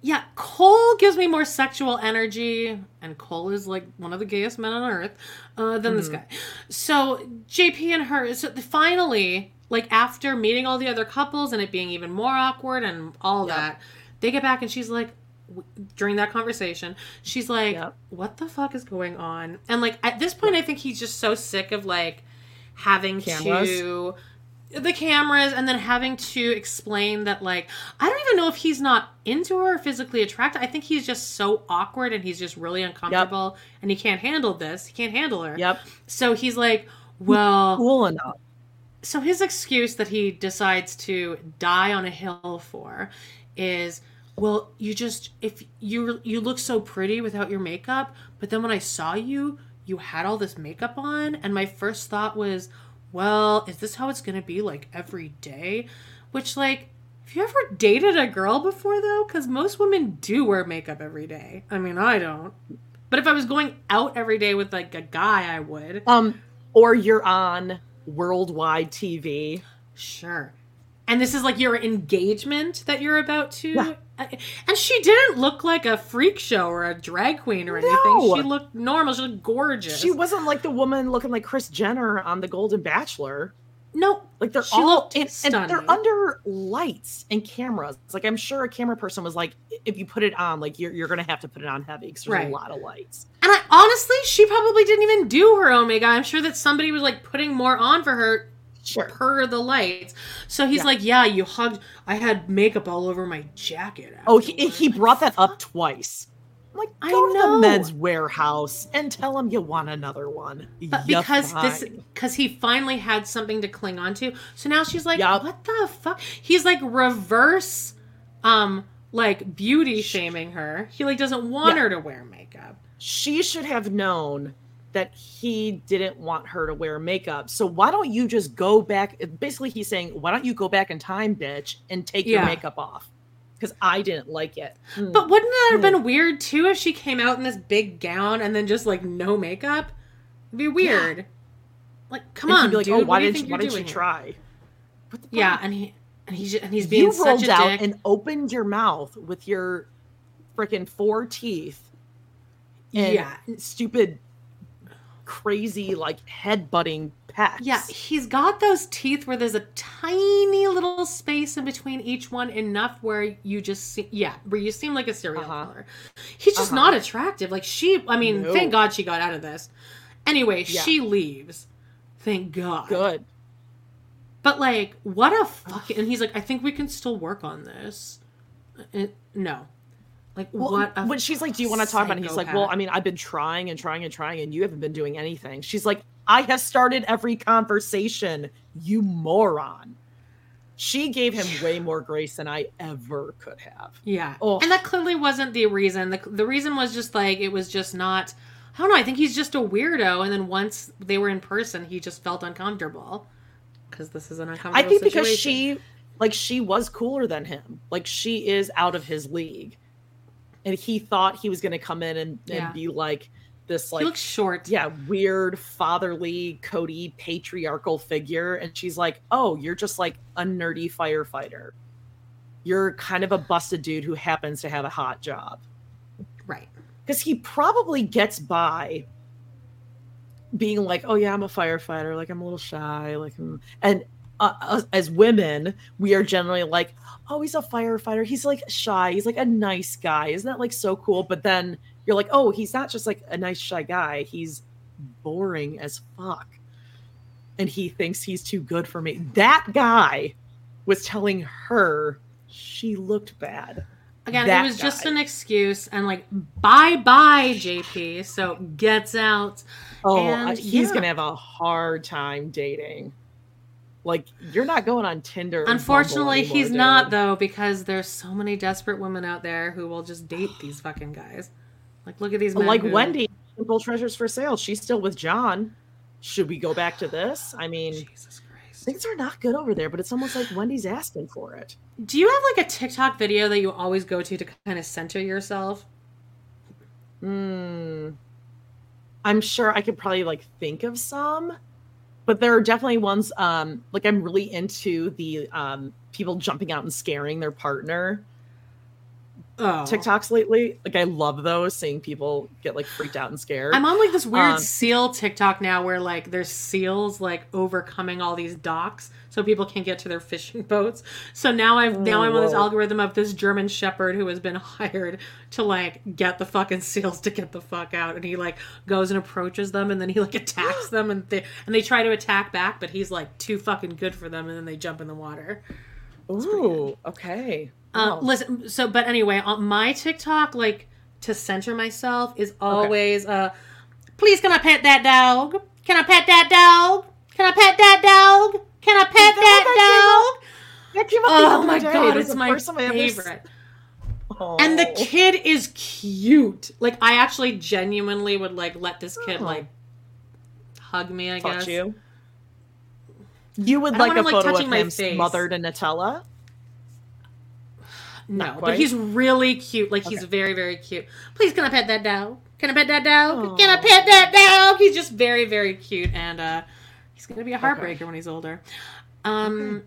[SPEAKER 2] Yeah, Cole gives me more sexual energy, and Cole is like one of the gayest men on earth uh, than this guy. So JP and her, so finally, like after meeting all the other couples and it being even more awkward and all that, they get back and she's like, w- during that conversation, she's like,
[SPEAKER 1] Yep.
[SPEAKER 2] "What the fuck is going on?" And like at this point, I think he's just so sick of like having
[SPEAKER 1] Cameras?
[SPEAKER 2] to the cameras and then having to explain that like I don't even know if he's not into her or physically attracted. I think he's just so awkward and he's just really uncomfortable and he can't handle this. He can't handle her.
[SPEAKER 1] Yep.
[SPEAKER 2] So he's like, well,
[SPEAKER 1] Cool enough.
[SPEAKER 2] So his excuse that he decides to die on a hill for is well you just if you you look so pretty without your makeup but then when i saw you you had all this makeup on and my first thought was well is this how it's going to be like every day? Which like have you ever dated a girl before though? Because most women do wear makeup every day. I mean i don't. But if i was going out every day with like a guy i would.
[SPEAKER 1] Um, or you're on worldwide TV.
[SPEAKER 2] Sure. And this is like your engagement that you're about to.
[SPEAKER 1] Yeah.
[SPEAKER 2] And she didn't look like a freak show or a drag queen or anything.
[SPEAKER 1] No.
[SPEAKER 2] She looked normal. She looked gorgeous.
[SPEAKER 1] She wasn't like the woman looking like Kris Jenner on The Golden Bachelor.
[SPEAKER 2] no.
[SPEAKER 1] Like they're
[SPEAKER 2] She
[SPEAKER 1] all
[SPEAKER 2] looked
[SPEAKER 1] and, and they're under lights and cameras. It's like I'm sure a camera person was like, if you put it on, like you're you're gonna have to put it on heavy because there's
[SPEAKER 2] Right.
[SPEAKER 1] a lot of lights.
[SPEAKER 2] And I honestly, she probably didn't even do her omega. I'm sure that somebody was like putting more on for her
[SPEAKER 1] Sure.
[SPEAKER 2] per the lights. So he's
[SPEAKER 1] Yeah.
[SPEAKER 2] like, "Yeah, you hugged. I had makeup all over my jacket."
[SPEAKER 1] Oh, he, he brought that up twice. I'm like,
[SPEAKER 2] I
[SPEAKER 1] go to
[SPEAKER 2] know.
[SPEAKER 1] the Men's Wearhouse and tell him you want another one.
[SPEAKER 2] But because this, because he finally had something to cling on to, so now she's like,
[SPEAKER 1] Yup.
[SPEAKER 2] "What the fuck?" He's like reverse, um, like beauty shaming her. He like doesn't want
[SPEAKER 1] Yeah.
[SPEAKER 2] her to wear makeup.
[SPEAKER 1] She should have known that he didn't want her to wear makeup. So why don't you just go back? Basically, he's saying, why don't you go back in time, bitch, and take your makeup off? Because I didn't like it. Mm.
[SPEAKER 2] But wouldn't that have
[SPEAKER 1] Hmm.
[SPEAKER 2] been weird too if she came out in this big gown and then just like no makeup? It'd be weird. Like, come
[SPEAKER 1] And
[SPEAKER 2] on,
[SPEAKER 1] be like,
[SPEAKER 2] dude.
[SPEAKER 1] oh, why
[SPEAKER 2] you
[SPEAKER 1] didn't you, why didn't you try? What the
[SPEAKER 2] Yeah, and he and he's and he's being
[SPEAKER 1] you
[SPEAKER 2] such
[SPEAKER 1] rolled
[SPEAKER 2] a
[SPEAKER 1] out
[SPEAKER 2] dick.
[SPEAKER 1] and opened your mouth with your freaking four teeth. And
[SPEAKER 2] Yeah.
[SPEAKER 1] stupid, crazy like headbutting packs.
[SPEAKER 2] Yeah, he's got those teeth where there's a tiny little space in between each one, enough where you just see, yeah, where you seem like a serial
[SPEAKER 1] Uh-huh.
[SPEAKER 2] killer. He's just
[SPEAKER 1] Uh-huh.
[SPEAKER 2] not attractive. Like she, I mean,
[SPEAKER 1] No.
[SPEAKER 2] thank God she got out of this. Anyway,
[SPEAKER 1] Yeah.
[SPEAKER 2] she leaves. Thank God.
[SPEAKER 1] good.
[SPEAKER 2] But like, what a fucking. And he's like, I think we can still work on this. It, no. Like
[SPEAKER 1] Well,
[SPEAKER 2] what? a
[SPEAKER 1] when she's like, "Do you want to talk about it?" He's like, "Well. I mean, I've been trying and trying and trying, and you haven't been doing anything." She's like, "I have started every conversation, you moron." She gave him way <sighs> more grace than I ever could have.
[SPEAKER 2] Yeah.
[SPEAKER 1] Oh.
[SPEAKER 2] And that clearly wasn't the reason. The, the reason was just like, it was just not, I don't know. I think he's just a weirdo. And then once they were in person, he just felt uncomfortable. Because this is an uncomfortable.
[SPEAKER 1] I think because she, like, she was cooler than him. Like, she is out of his league, and he thought he was going to come in and, and
[SPEAKER 2] Yeah.
[SPEAKER 1] be like this, like,
[SPEAKER 2] short.
[SPEAKER 1] yeah, weird fatherly, Cody patriarchal figure. And she's like, Oh, you're just like a nerdy firefighter. You're kind of a busted dude who happens to have a hot job.
[SPEAKER 2] Right.
[SPEAKER 1] Because he probably gets by being like, Oh, yeah, I'm a firefighter. Like, I'm a little shy. Like, mm." and uh, as women, we are generally like, Oh, he's a firefighter. He's like shy. He's like a nice guy. Isn't that like so cool? But then you're like, oh, he's not just like a nice shy guy. He's boring as fuck. And he thinks he's too good for me. That guy was telling her she looked bad.
[SPEAKER 2] Again,
[SPEAKER 1] That
[SPEAKER 2] it was just an excuse. And like, bye bye, JP. So gets out.
[SPEAKER 1] Oh,
[SPEAKER 2] And,
[SPEAKER 1] he's
[SPEAKER 2] yeah.
[SPEAKER 1] gonna have a hard time dating. Like you're not going on Tinder.
[SPEAKER 2] Unfortunately,
[SPEAKER 1] anymore,
[SPEAKER 2] he's not though because there's so many desperate women out there who will just date these fucking guys. Like, look at these men.
[SPEAKER 1] Like
[SPEAKER 2] who-
[SPEAKER 1] Wendy, Simple Treasures for Sale. She's still with John. Should we go back to this? I mean,
[SPEAKER 2] Jesus Christ.
[SPEAKER 1] things are not good over there, but it's almost like Wendy's asking for it.
[SPEAKER 2] Do you have like a TikTok video that you always go to to kind of center yourself?
[SPEAKER 1] Hmm. I'm sure I could probably like think of some, but there are definitely ones. Um, like I'm really into the um people jumping out and scaring their partner
[SPEAKER 2] Oh,
[SPEAKER 1] TikToks lately. Like I love those, seeing people get like freaked out and scared.
[SPEAKER 2] I'm on like this weird
[SPEAKER 1] Um,
[SPEAKER 2] seal TikTok now where like there's seals like overcoming all these docks so people can get to their fishing <laughs> boats. So now I've now I'm on this algorithm of this German shepherd who has been <laughs> hired to like get the fucking seals to get the fuck out and he like goes and approaches them and then he like attacks <gasps> them and they and they try to attack back but he's like too fucking good for them and then they jump in the water.
[SPEAKER 1] Ooh, okay.
[SPEAKER 2] Um,
[SPEAKER 1] Wow.
[SPEAKER 2] listen, so but anyway, on my TikTok, like to center myself, is always uh, please can I pet that dog? Can I pet that dog? Can I pet that dog? Can I pet
[SPEAKER 1] that
[SPEAKER 2] that,
[SPEAKER 1] that came up
[SPEAKER 2] dog? Oh my
[SPEAKER 1] day.
[SPEAKER 2] god, it's my
[SPEAKER 1] first time I ever s-
[SPEAKER 2] favorite. And the
[SPEAKER 1] Oh.
[SPEAKER 2] kid is cute. Like I actually genuinely would like let this kid
[SPEAKER 1] Oh.
[SPEAKER 2] like hug me. I
[SPEAKER 1] Touch
[SPEAKER 2] guess.
[SPEAKER 1] you. You would
[SPEAKER 2] I
[SPEAKER 1] like a
[SPEAKER 2] like,
[SPEAKER 1] photo of him
[SPEAKER 2] face.
[SPEAKER 1] smothered in Nutella?
[SPEAKER 2] No, but he's really cute. Like he's very, very cute. Please, can I pet that dog? Can I pet that dog? Can I pet that dog? He's just very, very cute, and uh, he's gonna be a heartbreaker when he's older. Um,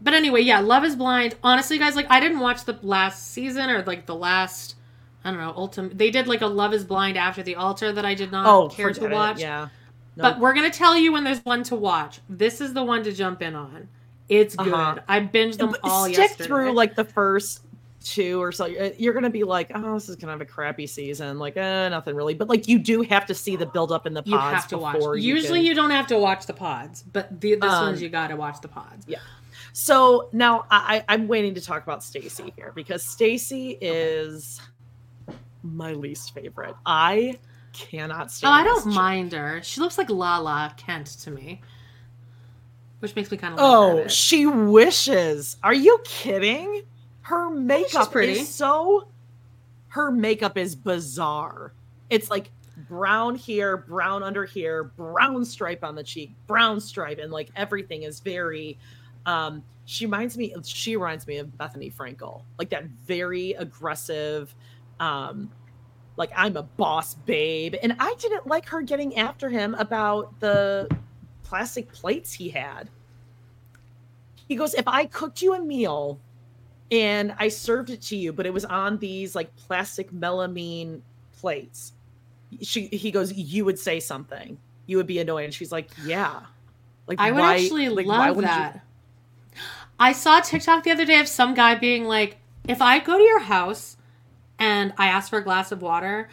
[SPEAKER 2] but anyway, yeah, Love Is Blind. Honestly, guys, like I didn't watch the last season or like the last. I don't know. Ultimate. They did like a Love Is Blind after the altar that I did not
[SPEAKER 1] Oh,
[SPEAKER 2] care to
[SPEAKER 1] forget it,
[SPEAKER 2] watch.
[SPEAKER 1] Yeah.
[SPEAKER 2] But we're gonna tell you when there's one to watch. This is the one to jump in on. It's good.
[SPEAKER 1] Uh-huh.
[SPEAKER 2] I binged them
[SPEAKER 1] But
[SPEAKER 2] all
[SPEAKER 1] stick
[SPEAKER 2] yesterday.
[SPEAKER 1] through like the first two or so. Uh, You're gonna be like, oh, this is gonna have a crappy season. Like, eh, nothing really. But like, you do have to see the build up in the pods
[SPEAKER 2] you have to watch.
[SPEAKER 1] before you
[SPEAKER 2] Usually,
[SPEAKER 1] can-
[SPEAKER 2] you don't have to watch the pods, but the, this
[SPEAKER 1] Um,
[SPEAKER 2] one's you got to watch the pods.
[SPEAKER 1] Yeah. So now I, I'm waiting to talk about Stacy here because Stacy is my least favorite. I cannot stand.
[SPEAKER 2] Oh.
[SPEAKER 1] I
[SPEAKER 2] don't
[SPEAKER 1] chick.
[SPEAKER 2] mind her. She looks like Lala Kent to me, which makes me kind of.
[SPEAKER 1] Oh, she wishes. Are you kidding? Her makeup is so. Her makeup is bizarre. It's like brown here, brown under here, brown stripe on the cheek, brown stripe, and like everything is very. Um, she reminds me. She reminds me of Bethenny Frankel, like that very aggressive. Um, like I'm a boss babe, and I didn't like her getting after him about the plastic plates he had. He goes, If I cooked you a meal and I served it to you, but it was on these like plastic melamine plates, she he goes, You would say something. You would be annoyed. And she's like, Yeah. Like
[SPEAKER 2] I would
[SPEAKER 1] why-
[SPEAKER 2] actually
[SPEAKER 1] like, why
[SPEAKER 2] love
[SPEAKER 1] you-
[SPEAKER 2] that. I saw a TikTok the other day of some guy being like, "If I go to your house and I ask for a glass of water,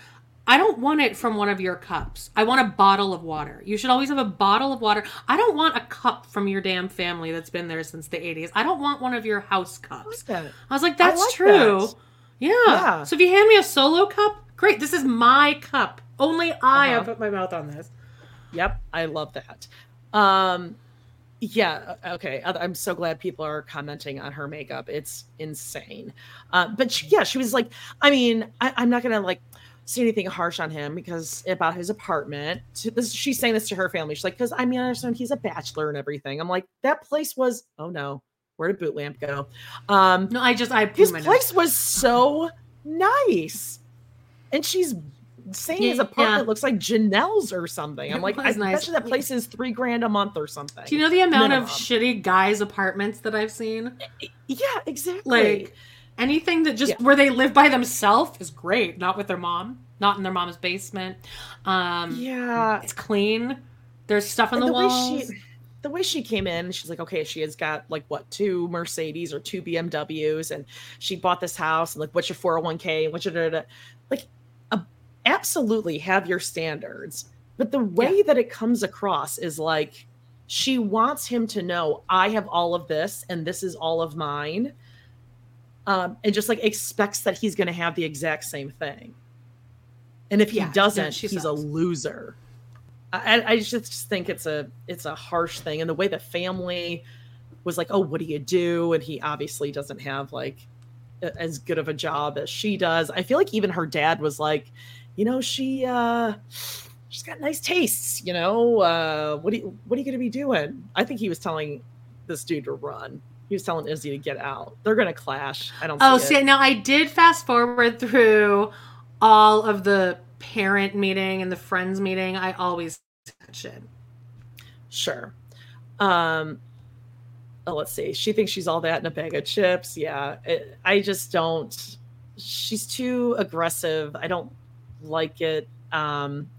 [SPEAKER 2] I don't want it from one of your cups. I want a bottle of water. You should always have a bottle of water. I don't want a cup from your damn family that's been there since the 80s. I don't want one of your house cups.
[SPEAKER 1] that.
[SPEAKER 2] I was like, that's
[SPEAKER 1] like
[SPEAKER 2] true.
[SPEAKER 1] that.
[SPEAKER 2] Yeah.
[SPEAKER 1] Yeah.
[SPEAKER 2] So if you hand me a solo cup, great. This is my cup. Only I have
[SPEAKER 1] Uh-huh.
[SPEAKER 2] put my mouth on this.
[SPEAKER 1] Yep, I love that. Um, yeah, okay. I- I'm so glad people are commenting on her makeup. It's insane. Uh, but she, yeah, she was like, I mean, I, I'm not gonna like say anything harsh on him because about his apartment. This, she's saying this to her family. She's like, because I mean, I understand he's a bachelor and everything. I'm like, that place was. Oh no, where did Boot Lamp go? Um,
[SPEAKER 2] No, I just I
[SPEAKER 1] his place was so nice, and she's saying his apartment
[SPEAKER 2] yeah.
[SPEAKER 1] looks like Janelle's or something. I'm
[SPEAKER 2] It
[SPEAKER 1] like, I
[SPEAKER 2] nice.
[SPEAKER 1] bet that place is three grand a month or something.
[SPEAKER 2] Do you know the amount
[SPEAKER 1] Minimum.
[SPEAKER 2] of shitty guys' apartments that I've seen?
[SPEAKER 1] Yeah, exactly.
[SPEAKER 2] Like anything that just
[SPEAKER 1] Yeah.
[SPEAKER 2] where they live by themselves is great. Not with their mom. Not in their mom's basement. Um,
[SPEAKER 1] yeah,
[SPEAKER 2] it's clean. There's stuff on the,
[SPEAKER 1] the way
[SPEAKER 2] walls.
[SPEAKER 1] she, the way she came in, she's like, okay, she has got like what two Mercedes or two BMWs, and she bought this house, and like, what's your 401k, and what's your da, da, da. like, uh, absolutely have your standards, but the way that it comes across is like she wants him to know I have all of this, and this is all of mine, um, and just like expects that he's going to have the exact same thing, and if he
[SPEAKER 2] Yeah,
[SPEAKER 1] doesn't,
[SPEAKER 2] she
[SPEAKER 1] he's a loser. I, I just think it's a it's a harsh thing, and the way the family was like, "Oh, what do you do?" and he obviously doesn't have like as good of a job as she does. I feel like even her dad was like, you know, she uh she's got nice tastes, you know. Uh what do you, what are you going to be doing? I think he was telling this dude to run. He was telling Izzy to get out. They're going to clash. I don't
[SPEAKER 2] Oh,
[SPEAKER 1] see it.
[SPEAKER 2] now I did fast forward through all of the parent meeting and the friends meeting. I always catch it.
[SPEAKER 1] Sure. Um, oh, let's see. She thinks she's all that in a bag of chips. Yeah. It, I just don't. She's too aggressive. I don't like it. Um,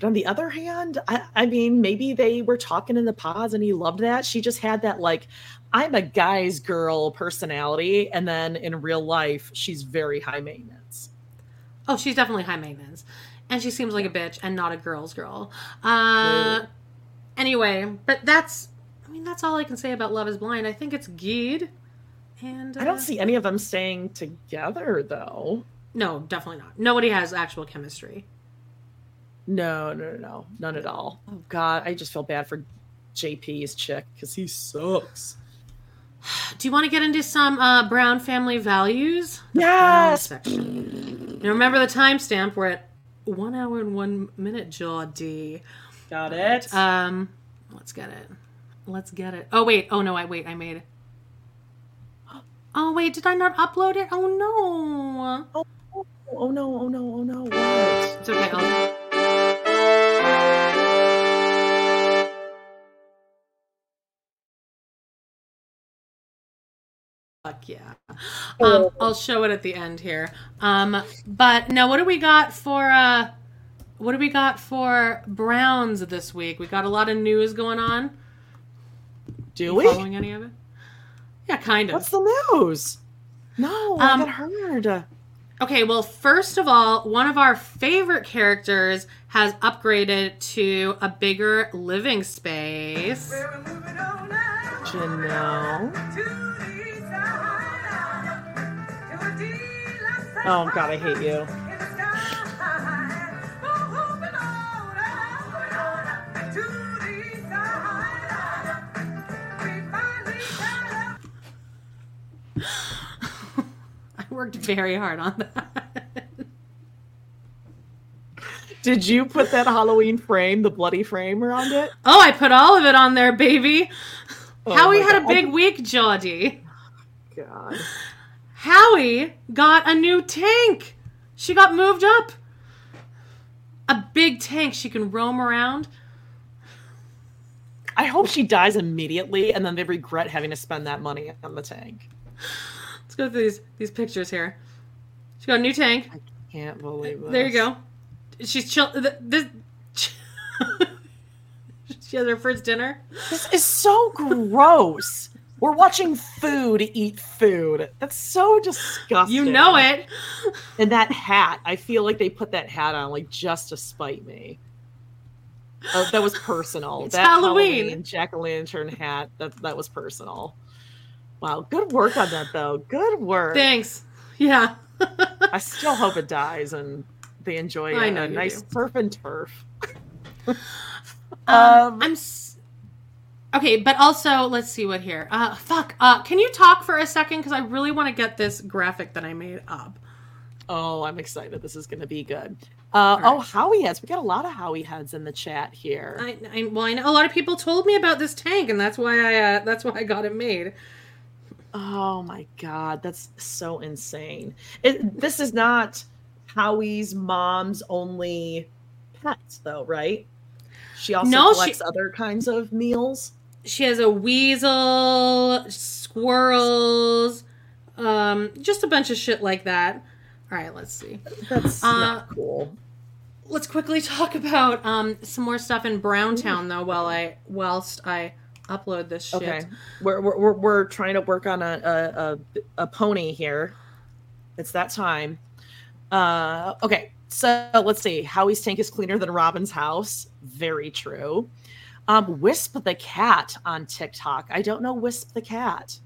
[SPEAKER 1] but on the other hand, I, I mean, maybe they were talking in the pods and he loved that. She just had that, like, I'm a guy's girl personality. And then in real life, she's very high maintenance.
[SPEAKER 2] Oh, she's definitely high maintenance. And she seems like a bitch and not a girl's girl. Uh anyway, but that's I mean that's all I can say about Love is Blind. I think it's Geed. And
[SPEAKER 1] I don't
[SPEAKER 2] uh,
[SPEAKER 1] see any of them staying together, though.
[SPEAKER 2] No, definitely not. Nobody has actual chemistry.
[SPEAKER 1] No, no, no, no, none at all. Oh God, I just feel bad for JP's chick because he sucks.
[SPEAKER 2] Do you want to get into some uh, Brown family values? The
[SPEAKER 1] Yes!
[SPEAKER 2] Section. Now remember the timestamp. We're at one hour and one minute, Jodie.
[SPEAKER 1] Got it.
[SPEAKER 2] Um, let's get it. Let's get it. Oh wait. Oh no. I wait. I made it. Oh wait. Did I not upload it? Oh no.
[SPEAKER 1] oh, oh no! Oh no! Oh no! What?
[SPEAKER 2] It's okay. I'll... Fuck yeah. Um, I'll show it at the end here. Um, but now, what do we got for uh, what do we got for Browns this week? We got a lot of news going on.
[SPEAKER 1] Do
[SPEAKER 2] You
[SPEAKER 1] we?
[SPEAKER 2] following any of it? Yeah, kind of.
[SPEAKER 1] What's the news? No, I
[SPEAKER 2] Um,
[SPEAKER 1] got heard.
[SPEAKER 2] Okay, well, first of all, one of our favorite characters has upgraded to a bigger living space.
[SPEAKER 1] Janelle. Oh God, I hate you. <laughs>
[SPEAKER 2] I worked very hard on that.
[SPEAKER 1] Did you put that Halloween frame, the bloody frame, around it?
[SPEAKER 2] Oh, I put all of it on there, baby.
[SPEAKER 1] Oh
[SPEAKER 2] Howie
[SPEAKER 1] my
[SPEAKER 2] had a big week, Jodie.
[SPEAKER 1] God.
[SPEAKER 2] Howie got a new tank. She got moved up. A big tank she can roam around.
[SPEAKER 1] I hope she dies immediately, and then they regret having to spend that money on the tank.
[SPEAKER 2] Let's go through these these pictures here. She got a new tank.
[SPEAKER 1] I can't believe this.
[SPEAKER 2] There you go. She's chill. This. <laughs> she has her first dinner.
[SPEAKER 1] This is so gross. We're watching food eat food. That's so disgusting.
[SPEAKER 2] You know it.
[SPEAKER 1] And that hat, I feel like they put that hat on like just to spite me. Oh, that was personal.
[SPEAKER 2] It's
[SPEAKER 1] that
[SPEAKER 2] Halloween.
[SPEAKER 1] Jack o' lantern hat. That that was personal. Wow, good work on that though. Good work.
[SPEAKER 2] Thanks. Yeah. <laughs>
[SPEAKER 1] I still hope it dies and they enjoy
[SPEAKER 2] I
[SPEAKER 1] a, nice
[SPEAKER 2] do.
[SPEAKER 1] surf and turf.
[SPEAKER 2] Um,
[SPEAKER 1] Um,
[SPEAKER 2] I'm s- okay, but also let's see what here. Uh, fuck. Uh, can you talk for a second? Because I really want to get this graphic that I made up.
[SPEAKER 1] Oh, I'm excited. This is going to be good. Uh, Oh, Howie heads. We got a lot of Howie heads in the chat here.
[SPEAKER 2] I, I well, I know a lot of people told me about this tank, and that's why I uh, that's why I got it made.
[SPEAKER 1] Oh my god, that's so insane. It, this is not Howie's mom's only pet, though, right? She also
[SPEAKER 2] No, she-
[SPEAKER 1] other kinds of meals.
[SPEAKER 2] She has a weasel, squirrels, um, just a bunch of shit like that. All right, let's see.
[SPEAKER 1] That's
[SPEAKER 2] Uh,
[SPEAKER 1] not cool.
[SPEAKER 2] Let's quickly <laughs> talk about um some more stuff in Browntown though while I whilst I upload this shit.
[SPEAKER 1] Okay, we're, we're we're trying to work on a a, a, a pony here. It's that time. Uh, okay, so let's see. Howie's tank is cleaner than Robyn's house. Very true. Um, Wisp the cat on TikTok. I don't know Wisp the cat.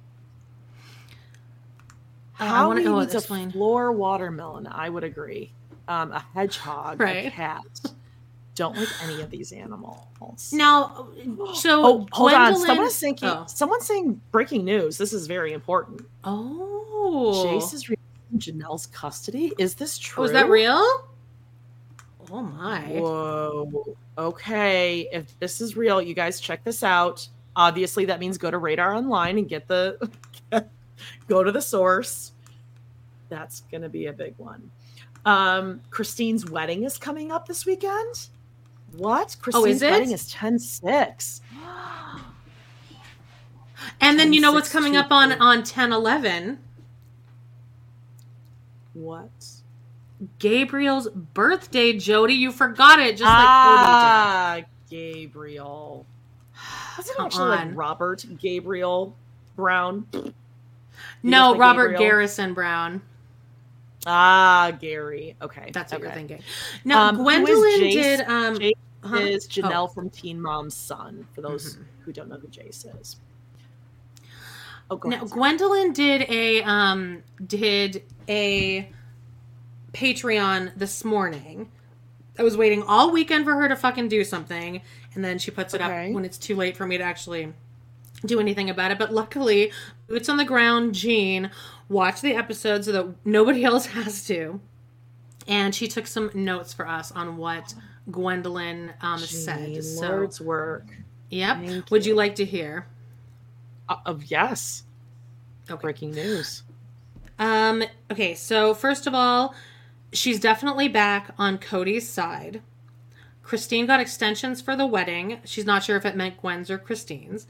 [SPEAKER 2] Uh, I
[SPEAKER 1] Howie
[SPEAKER 2] wanna- oh,
[SPEAKER 1] needs a
[SPEAKER 2] explain.
[SPEAKER 1] floor watermelon. I would agree. Um, a hedgehog, a cat. Don't like any of these animals.
[SPEAKER 2] Now, <gasps> so
[SPEAKER 1] Oh, hold on.
[SPEAKER 2] Gwendolyn-
[SPEAKER 1] Someone's saying
[SPEAKER 2] Oh.
[SPEAKER 1] someone's saying breaking news. This is very important.
[SPEAKER 2] Oh,
[SPEAKER 1] Jace is re- in Jenelle's custody. Is this true?
[SPEAKER 2] Oh, that real? Oh my!
[SPEAKER 1] Whoa. Okay. If this is real, you guys check this out. Obviously, that means go to Radar Online and get the <laughs> go to the source. That's gonna be a big one. Um, Christine's wedding is coming up this weekend. What? Christine's
[SPEAKER 2] Oh, is
[SPEAKER 1] wedding is 10 6. <gasps>
[SPEAKER 2] And then you know what's
[SPEAKER 1] 10-6
[SPEAKER 2] coming up on on ten eleven?
[SPEAKER 1] What?
[SPEAKER 2] Gabriel's birthday. Jodie, you forgot it, just like
[SPEAKER 1] ah, Gabriel.
[SPEAKER 2] Come
[SPEAKER 1] actually
[SPEAKER 2] on.
[SPEAKER 1] like Robert Gabriel Brown?
[SPEAKER 2] No, Robert
[SPEAKER 1] Gabriel?
[SPEAKER 2] Garrison Brown.
[SPEAKER 1] Ah, Gary. Okay,
[SPEAKER 2] That's what
[SPEAKER 1] okay.
[SPEAKER 2] you're thinking. Now,
[SPEAKER 1] Um,
[SPEAKER 2] Gwendolyn did. Um,
[SPEAKER 1] Jace
[SPEAKER 2] huh?
[SPEAKER 1] is Jenelle
[SPEAKER 2] Oh.
[SPEAKER 1] from Teen Mom's son. For those
[SPEAKER 2] Mm-hmm.
[SPEAKER 1] who don't know who Jace is. Oh,
[SPEAKER 2] Now,
[SPEAKER 1] ahead.
[SPEAKER 2] Gwendolyn did a um did a Patreon this morning. I was waiting all weekend for her to fucking do something, and then she puts it
[SPEAKER 1] Okay.
[SPEAKER 2] up when it's too late for me to actually do anything about it. But luckily, boots on the ground, Jean watched the episode so that nobody <laughs> else has to, and she took some notes for us on what Gwendolyn um, said.
[SPEAKER 1] Gee,
[SPEAKER 2] So,
[SPEAKER 1] Lord's work.
[SPEAKER 2] yep.
[SPEAKER 1] Thank
[SPEAKER 2] Would
[SPEAKER 1] you.
[SPEAKER 2] you like to hear?
[SPEAKER 1] Uh, of yes.
[SPEAKER 2] Okay.
[SPEAKER 1] Breaking news.
[SPEAKER 2] Um, okay, so first of all, she's definitely back on Kody's side. Christine got extensions for the wedding. She's not sure if it meant Gwen's or Christine's.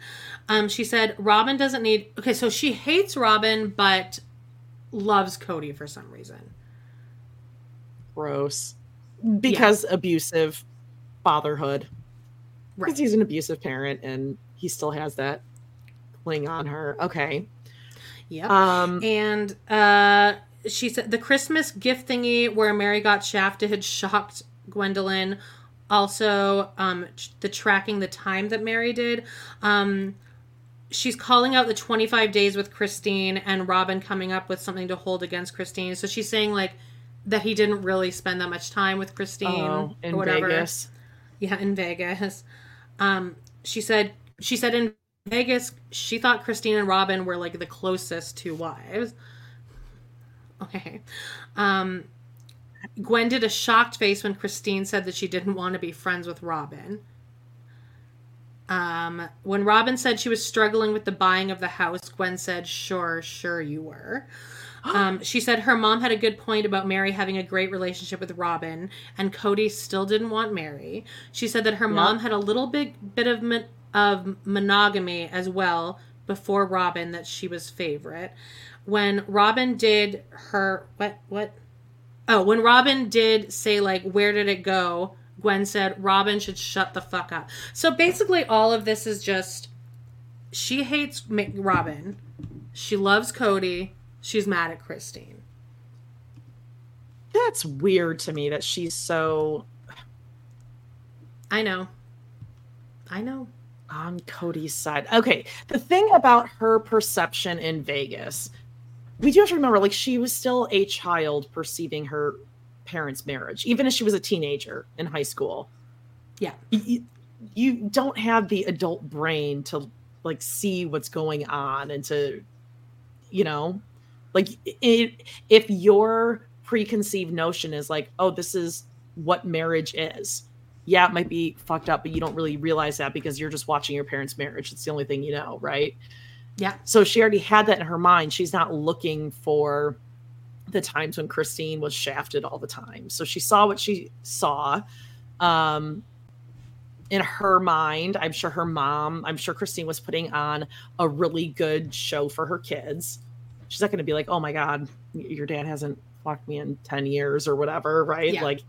[SPEAKER 2] Um, she said Robyn doesn't need. Okay, so she hates Robyn, but loves Kody for some reason.
[SPEAKER 1] Gross. Because abusive fatherhood.
[SPEAKER 2] Right.
[SPEAKER 1] Because he's an abusive parent and he still has that cling on her. Okay.
[SPEAKER 2] Yep.
[SPEAKER 1] Um
[SPEAKER 2] and uh, she said the Christmas gift thingy where Meri got shafted had shocked Gwendolyn. Also, um, the tracking the time that Meri did. Um, she's calling out the 25 days with Christine and Robyn coming up with something to hold against Christine. So she's saying like that he didn't really spend that much time with Christine
[SPEAKER 1] oh, in
[SPEAKER 2] or whatever.
[SPEAKER 1] Vegas.
[SPEAKER 2] Yeah, in Vegas. Um, she said she said in Vegas she thought Christine and Robyn were like the closest two wives. Okay. Um, Gwen did a shocked face when Christine said that she didn't want to be friends with Robyn. Um, when Robyn said she was struggling with the buying of the house, Gwen said, "Sure, sure you were." <gasps> Um, she said her mom had a good point about Meri having a great relationship with Robyn, and Kody still didn't want Meri. She said that her mom had a little bit bit of mon- of monogamy as well before Robyn that she was favorite. When Robyn did her what what Oh, when Robyn did say like where did it go? Gwen said Robyn should shut the fuck up. So basically all of this is just she hates Robyn. She loves Kody. She's mad at Christine.
[SPEAKER 1] That's weird to me that she's so
[SPEAKER 2] I know. I know.
[SPEAKER 1] on Kody's side. Okay, the thing about her perception in Vegas, we do have to remember, like she was still a child perceiving her parents' marriage, even as she was a teenager in high school.
[SPEAKER 2] Yeah.
[SPEAKER 1] You, you don't have the adult brain to like see what's going on and to, you know, like it, if your preconceived notion is like, oh, this is what marriage is yeah, it might be fucked up, but you don't really realize that because you're just watching your parents' marriage. It's the only thing you know, right?
[SPEAKER 2] Yeah.
[SPEAKER 1] So she already had that in her mind. She's not looking for the times when Christine was shafted all the time. So she saw what she saw. Um, in her mind, I'm sure her mom, I'm sure Christine was putting on a really good show for her kids. She's not going to be like, oh my God, your dad hasn't fucked me in 10 years or whatever, right?
[SPEAKER 2] Yeah.
[SPEAKER 1] Like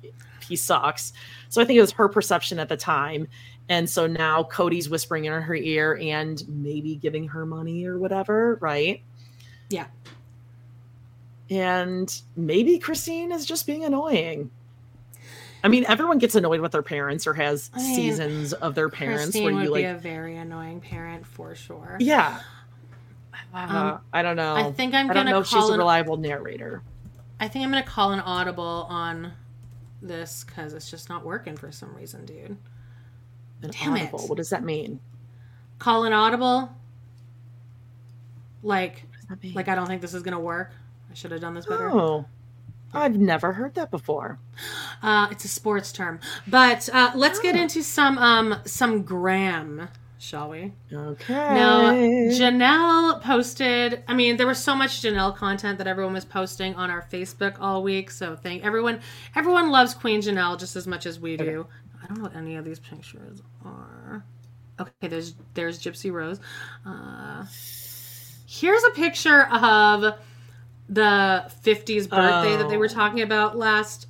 [SPEAKER 1] he sucks. So I think it was her perception at the time. And so now Kody's whispering in her ear and maybe giving her money or whatever, right?
[SPEAKER 2] Yeah.
[SPEAKER 1] And maybe Christine is just being annoying. I mean, everyone gets annoyed with their parents or has
[SPEAKER 2] I mean,
[SPEAKER 1] seasons of their parents
[SPEAKER 2] Christine
[SPEAKER 1] where
[SPEAKER 2] would
[SPEAKER 1] you
[SPEAKER 2] be
[SPEAKER 1] like,
[SPEAKER 2] a very annoying parent for sure.
[SPEAKER 1] yeah. Uh,
[SPEAKER 2] Um,
[SPEAKER 1] I don't know.
[SPEAKER 2] I think I'm
[SPEAKER 1] I don't
[SPEAKER 2] gonna
[SPEAKER 1] know if she's
[SPEAKER 2] call
[SPEAKER 1] a
[SPEAKER 2] an-
[SPEAKER 1] reliable narrator.
[SPEAKER 2] I think I'm gonna call an audible on this because it's just not working for some reason, dude.
[SPEAKER 1] An
[SPEAKER 2] Damn it.
[SPEAKER 1] What does that mean?
[SPEAKER 2] Call an audible. Like,
[SPEAKER 1] What does that mean?
[SPEAKER 2] like I don't think this is gonna work. I should have done this better.
[SPEAKER 1] oh, I've never heard that before. <gasps>
[SPEAKER 2] Uh, it's a sports term, but uh, let's get into some um some gram, shall we?
[SPEAKER 1] Okay.
[SPEAKER 2] Now, Janelle posted. I mean, there was so much Janelle content that everyone was posting on our Facebook all week. So thank everyone. Everyone loves Queen Janelle just as much as we do. I don't know what any of these pictures are. Okay, there's there's Gypsy Rose. Uh, here's a picture of the 50s birthday that they were
[SPEAKER 1] Oh.
[SPEAKER 2] talking about last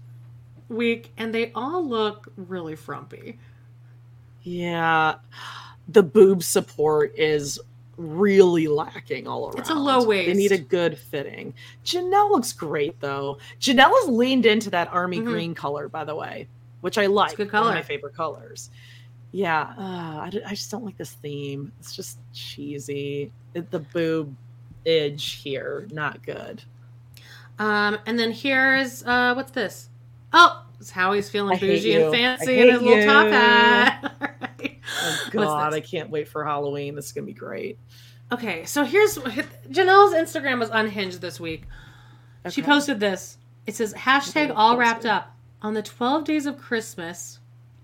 [SPEAKER 2] week, and they all look really frumpy.
[SPEAKER 1] Yeah, the boob support is really lacking all around.
[SPEAKER 2] It's a low waist.
[SPEAKER 1] They need a good fitting. Janelle looks great though. Janelle has leaned into that army
[SPEAKER 2] Mhm.
[SPEAKER 1] green color, by the way, which I like.
[SPEAKER 2] good
[SPEAKER 1] One of my favorite colors. Yeah, uh, I, d- I just don't like this theme. It's just cheesy. It, the boob edge here, not good.
[SPEAKER 2] Um, and then here's uh, what's this? Oh, it's Howie's feeling
[SPEAKER 1] I
[SPEAKER 2] bougie and fancy in his
[SPEAKER 1] hate
[SPEAKER 2] little top hat. <laughs>
[SPEAKER 1] Oh God. I can't wait for Halloween. This is gonna be great.
[SPEAKER 2] Okay, so here's Janelle's Instagram was unhinged this week. She posted this. It says hashtag
[SPEAKER 1] Okay,
[SPEAKER 2] all wrapped up on the 12 days of Christmas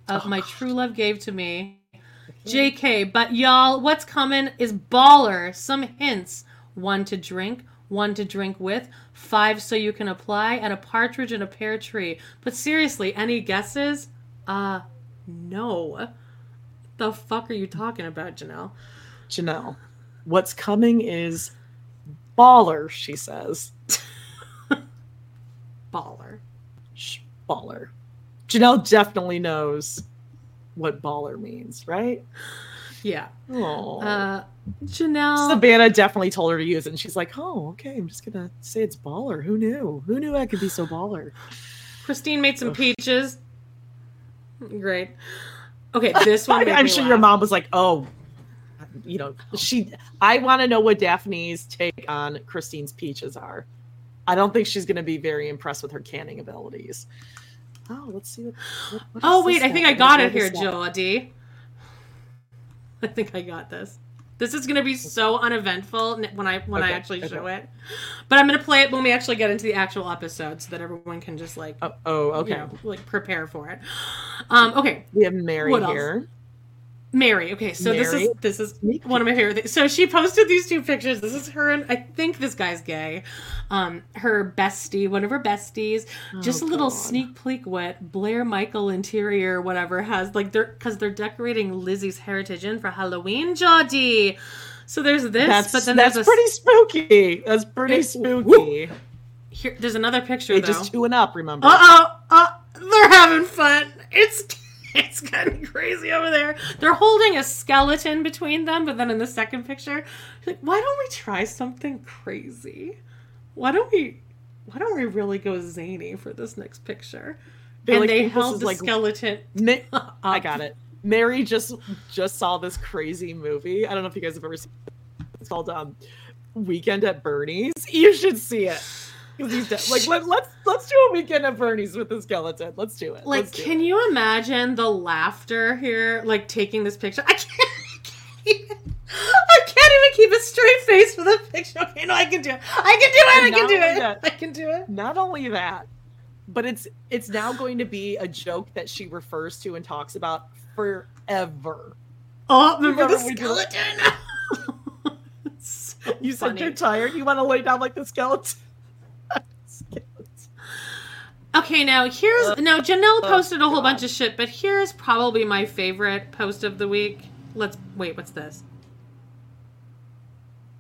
[SPEAKER 2] of
[SPEAKER 1] Oh,
[SPEAKER 2] my
[SPEAKER 1] God.
[SPEAKER 2] true love gave to me. <laughs> JK, but y'all, what's coming is baller. Some hints. One to drink, one to drink with, five so you can apply, and a partridge in a pear tree. But seriously, any guesses? Uh, no. The fuck are you talking about, Janelle?
[SPEAKER 1] Janelle, what's coming is baller, she says. <laughs>
[SPEAKER 2] Baller.
[SPEAKER 1] Baller. Janelle definitely knows what baller means, right?
[SPEAKER 2] Yeah.
[SPEAKER 1] Oh.
[SPEAKER 2] Uh, Janelle.
[SPEAKER 1] Savanah definitely told her to use it, and she's like, "Oh, okay. I'm just gonna say it's baller. Who knew? Who knew I could be so baller?"
[SPEAKER 2] Christine made some peaches. Great. Okay, this one. <laughs> made
[SPEAKER 1] I'm
[SPEAKER 2] me
[SPEAKER 1] sure
[SPEAKER 2] laugh.
[SPEAKER 1] your mom was like, "Oh, you know, she." I want to know what Daphne's take on Christine's peaches are. I don't think she's gonna be very impressed with her canning abilities. Oh, let's see what. what, what
[SPEAKER 2] Oh wait, I think? I got it here? Jodie. I think I got this. This is gonna be so uneventful when I when I actually
[SPEAKER 1] okay.
[SPEAKER 2] show it, but I'm gonna play it when we actually get into the actual episode, so that everyone can just like
[SPEAKER 1] Oh, oh, okay.
[SPEAKER 2] you know, like prepare for it. Um, okay,
[SPEAKER 1] We have Meri
[SPEAKER 2] What else? Meri. Okay, so this is this is one of my favorite things. So she posted these two pictures. This is her and I think this guy's gay. Um, her bestie, one of her besties, just a little
[SPEAKER 1] God.
[SPEAKER 2] sneak peek what Blair Michael interior, whatever, has like they're because they're decorating Lizzie's Heritage Inn for Halloween, Jodie. So there's this,
[SPEAKER 1] That's
[SPEAKER 2] but then
[SPEAKER 1] that's
[SPEAKER 2] there's a
[SPEAKER 1] pretty spooky. That's pretty spooky.
[SPEAKER 2] here. There's another picture
[SPEAKER 1] They
[SPEAKER 2] though.
[SPEAKER 1] just two and up. Remember?
[SPEAKER 2] Uh oh, uh, they're having fun. It's <laughs> it's kind of crazy over there. They're holding a skeleton between them, but then in the second picture, like, why don't we try something crazy? Why don't we? Why don't we really go zany for this next picture?
[SPEAKER 1] They're
[SPEAKER 2] and
[SPEAKER 1] like,
[SPEAKER 2] they held the
[SPEAKER 1] like-
[SPEAKER 2] skeleton.
[SPEAKER 1] Ma- <laughs> I got it. Meri just just saw this crazy movie. I don't know if you guys have ever seen. it. It's called um, Weekend at Bernie's. You should see it. 'Cause he's dead. Like let, let's let's do a Weekend at Bernie's with the skeleton. Let's do it.
[SPEAKER 2] Like,
[SPEAKER 1] do
[SPEAKER 2] can
[SPEAKER 1] it.
[SPEAKER 2] you imagine the laughter here? Like taking this picture. I can't. I can't even, I can't even keep a straight face for the picture. Okay, no, I can do it. I can do it. I can do it.
[SPEAKER 1] that-
[SPEAKER 2] I can do it.
[SPEAKER 1] Not only that, but it's it's now going to be a joke that she refers to and talks about forever.
[SPEAKER 2] Oh, remember the
[SPEAKER 1] Remember it?
[SPEAKER 2] skeleton? <laughs>
[SPEAKER 1] You said
[SPEAKER 2] funny.
[SPEAKER 1] you're tired. You want to lay down like the skeleton. Skeleton.
[SPEAKER 2] Okay, now here's uh, now Janelle
[SPEAKER 1] Oh,
[SPEAKER 2] posted a whole bunch of shit, but here's probably my favorite post of the week. Let's wait, what's this?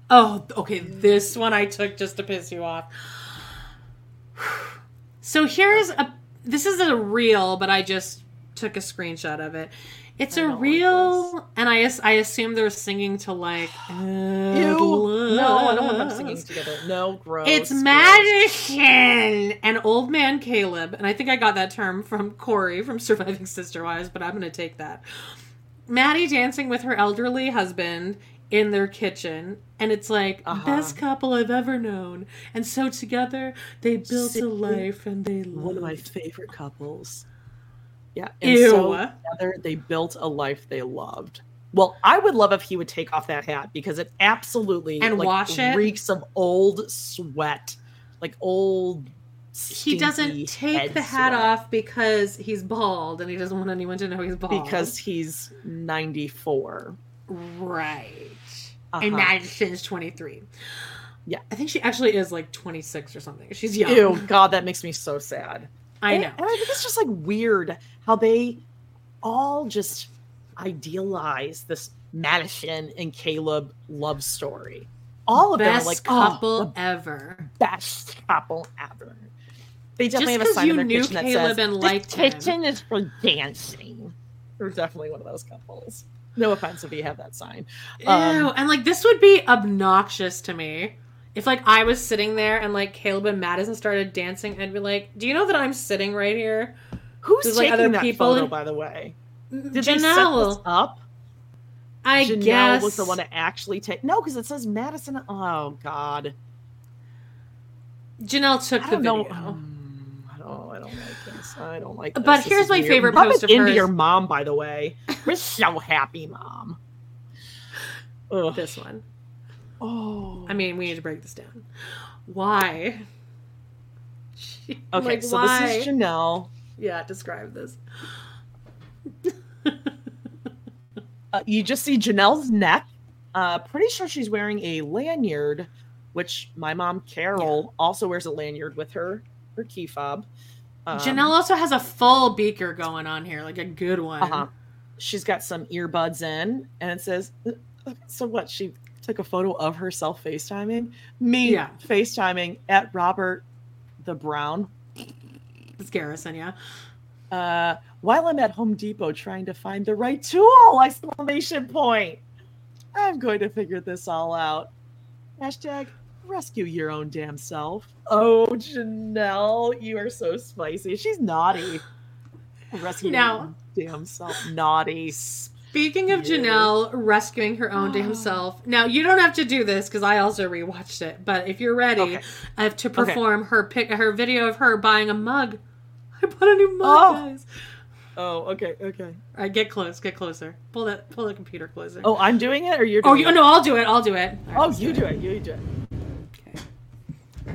[SPEAKER 2] Oh, okay, this one I took just to piss you off. <sighs> So here's a this is a real, but I just took a screenshot of it. It's a
[SPEAKER 1] don't like
[SPEAKER 2] and I I assume they're singing to like. <sighs>
[SPEAKER 1] Ew. No, I don't want them singing together. No, gross.
[SPEAKER 2] It's
[SPEAKER 1] gross.
[SPEAKER 2] Madison and old man Caleb, and I think I got that term from Corey from Surviving Sister Wives, but I'm gonna take that. Maddie dancing with her elderly husband in their kitchen, and it's like
[SPEAKER 1] Uh-huh.
[SPEAKER 2] best couple I've ever known. And so together they built a life, and they
[SPEAKER 1] one of my favorite couples. Yeah. And
[SPEAKER 2] Ew.
[SPEAKER 1] so together they built a life they loved. Well, I would love if he would take off that hat because it absolutely
[SPEAKER 2] And
[SPEAKER 1] like,
[SPEAKER 2] wash it?
[SPEAKER 1] reeks of old sweat, like old.
[SPEAKER 2] He doesn't take the hat
[SPEAKER 1] sweat
[SPEAKER 2] off because he's bald, and he doesn't want anyone to know he's bald.
[SPEAKER 1] because he's ninety four.
[SPEAKER 2] Right.
[SPEAKER 1] Uh-huh.
[SPEAKER 2] And Madison's 23.
[SPEAKER 1] Yeah.
[SPEAKER 2] I think she actually is like 26 or something. She's young.
[SPEAKER 1] Ew, God, that makes me so sad.
[SPEAKER 2] I know.
[SPEAKER 1] And I think it's just like weird how they all just idealize this Madison and Caleb love story. All of
[SPEAKER 2] Best
[SPEAKER 1] them are like
[SPEAKER 2] couple
[SPEAKER 1] oh,
[SPEAKER 2] ever.
[SPEAKER 1] best couple ever. They definitely
[SPEAKER 2] Just
[SPEAKER 1] have a sign
[SPEAKER 2] you
[SPEAKER 1] in their
[SPEAKER 2] knew
[SPEAKER 1] kitchen that says,
[SPEAKER 2] and
[SPEAKER 1] "This
[SPEAKER 2] liked him."
[SPEAKER 1] kitchen is for dancing. They're definitely one of those couples. No offense if you have that sign.
[SPEAKER 2] Ew.
[SPEAKER 1] Um,
[SPEAKER 2] and like this would be obnoxious to me. If like I was sitting there and like Caleb and Madison started dancing, I'd be like, "Do you know that I'm sitting right here?"
[SPEAKER 1] Who's
[SPEAKER 2] There's, like,
[SPEAKER 1] taking
[SPEAKER 2] other
[SPEAKER 1] that
[SPEAKER 2] people
[SPEAKER 1] photo,
[SPEAKER 2] in-
[SPEAKER 1] by the way? Did they set this
[SPEAKER 2] Janelle.
[SPEAKER 1] up?
[SPEAKER 2] I
[SPEAKER 1] Janelle
[SPEAKER 2] guess
[SPEAKER 1] was the one to actually take. No, because it says Madison. Oh God,
[SPEAKER 2] Janelle took the
[SPEAKER 1] know.
[SPEAKER 2] video.
[SPEAKER 1] Um, I don't. I don't like this. I don't like. This.
[SPEAKER 2] But
[SPEAKER 1] This
[SPEAKER 2] here's my
[SPEAKER 1] weird.
[SPEAKER 2] favorite post of
[SPEAKER 1] into your mom, by the way. We're so happy, mom. <laughs> Ugh.
[SPEAKER 2] This one.
[SPEAKER 1] Oh.
[SPEAKER 2] I mean, we need to break this down. Why? <laughs>
[SPEAKER 1] Okay,
[SPEAKER 2] like,
[SPEAKER 1] so
[SPEAKER 2] why?
[SPEAKER 1] this is Janelle.
[SPEAKER 2] Yeah, describe this. <laughs>
[SPEAKER 1] Uh, you just see Janelle's neck. Uh, pretty sure she's wearing a lanyard, which my mom Carol also wears a lanyard with her her key fob. Um,
[SPEAKER 2] Janelle also has a full beaker going on here, like a good one.
[SPEAKER 1] Uh-huh. She's got some earbuds in, and it says, <laughs> "So what?" She took a photo of herself FaceTiming me,
[SPEAKER 2] Yeah.
[SPEAKER 1] FaceTiming at Robert the Brown.
[SPEAKER 2] It's Garrison, yeah.
[SPEAKER 1] Uh, while I'm at Home Depot trying to find the right tool! Exclamation point. I'm going to figure this all out. Hashtag rescue your own damn self. Oh, Janelle, you are so spicy. She's naughty. <sighs> Rescue
[SPEAKER 2] Now-
[SPEAKER 1] your own damn self. Naughty.
[SPEAKER 2] Speaking of
[SPEAKER 1] Yeah.
[SPEAKER 2] Janelle rescuing her own damn <gasps> self, now you don't have to do this because I also rewatched it. But if you're ready,
[SPEAKER 1] Okay.
[SPEAKER 2] I have to perform her pic, her video of her buying a mug. <laughs> I bought a new mug,
[SPEAKER 1] Oh.
[SPEAKER 2] guys.
[SPEAKER 1] Oh, okay, okay.
[SPEAKER 2] All right, get close, get closer. Pull that, pull the computer closer.
[SPEAKER 1] Oh, I'm doing it, or you're
[SPEAKER 2] oh,
[SPEAKER 1] doing
[SPEAKER 2] you,
[SPEAKER 1] it?
[SPEAKER 2] no, I'll do it. I'll do it. All right,
[SPEAKER 1] Oh, you
[SPEAKER 2] do
[SPEAKER 1] do it. You do it.
[SPEAKER 2] Okay. All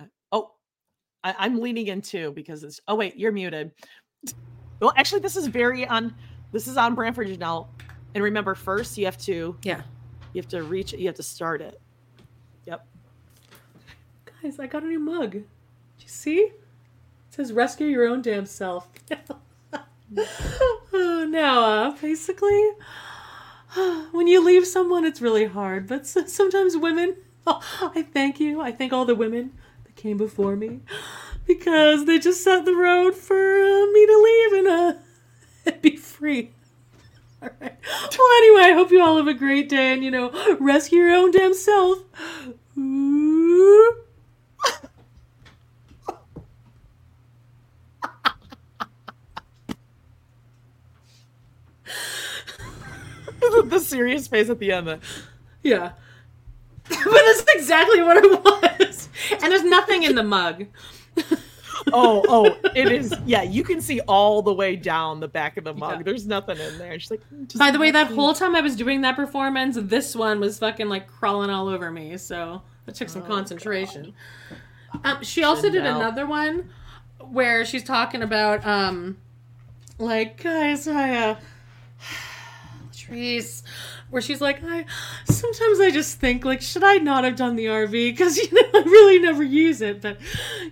[SPEAKER 2] right.
[SPEAKER 1] Oh, I, I'm leaning in too because it's. Oh wait, you're muted. Well, actually, this is very on. This is on brand for Janelle. And remember, first you have to
[SPEAKER 2] Yeah,
[SPEAKER 1] you have to reach it. You have to start it. Yep.
[SPEAKER 2] guys, I got a new mug. Did you see? It says "Rescue Your Own Damn Self." <laughs> oh, now, uh, basically, <sighs> when you leave someone, it's really hard. But sometimes women, <laughs> I thank you. I thank all the women that came before me. <laughs> because they just set the road for uh, me to leave and uh, <laughs> and be free. <laughs> All right. Well, anyway, I hope you all have a great day and you know rescue your own damn self. Ooh.
[SPEAKER 1] the serious face at the end.
[SPEAKER 2] Yeah. but that's exactly what it was. And there's nothing in the mug.
[SPEAKER 1] Oh, oh, <laughs> it is. Yeah, you can see all the way down the back of the mug.
[SPEAKER 2] Yeah.
[SPEAKER 1] There's nothing in there. She's like, "Mm,
[SPEAKER 2] By the way, that
[SPEAKER 1] nothing."
[SPEAKER 2] whole time I was doing that performance, this one was fucking like crawling all over me. So that took some
[SPEAKER 1] Oh,
[SPEAKER 2] concentration. Um, she also did another one where she's talking about, um, like, guys, I, uh, <sighs> <sighs> Trees, where she's like, I sometimes I just think like, should I not have done the RV? Because <laughs> you know I really never use it, but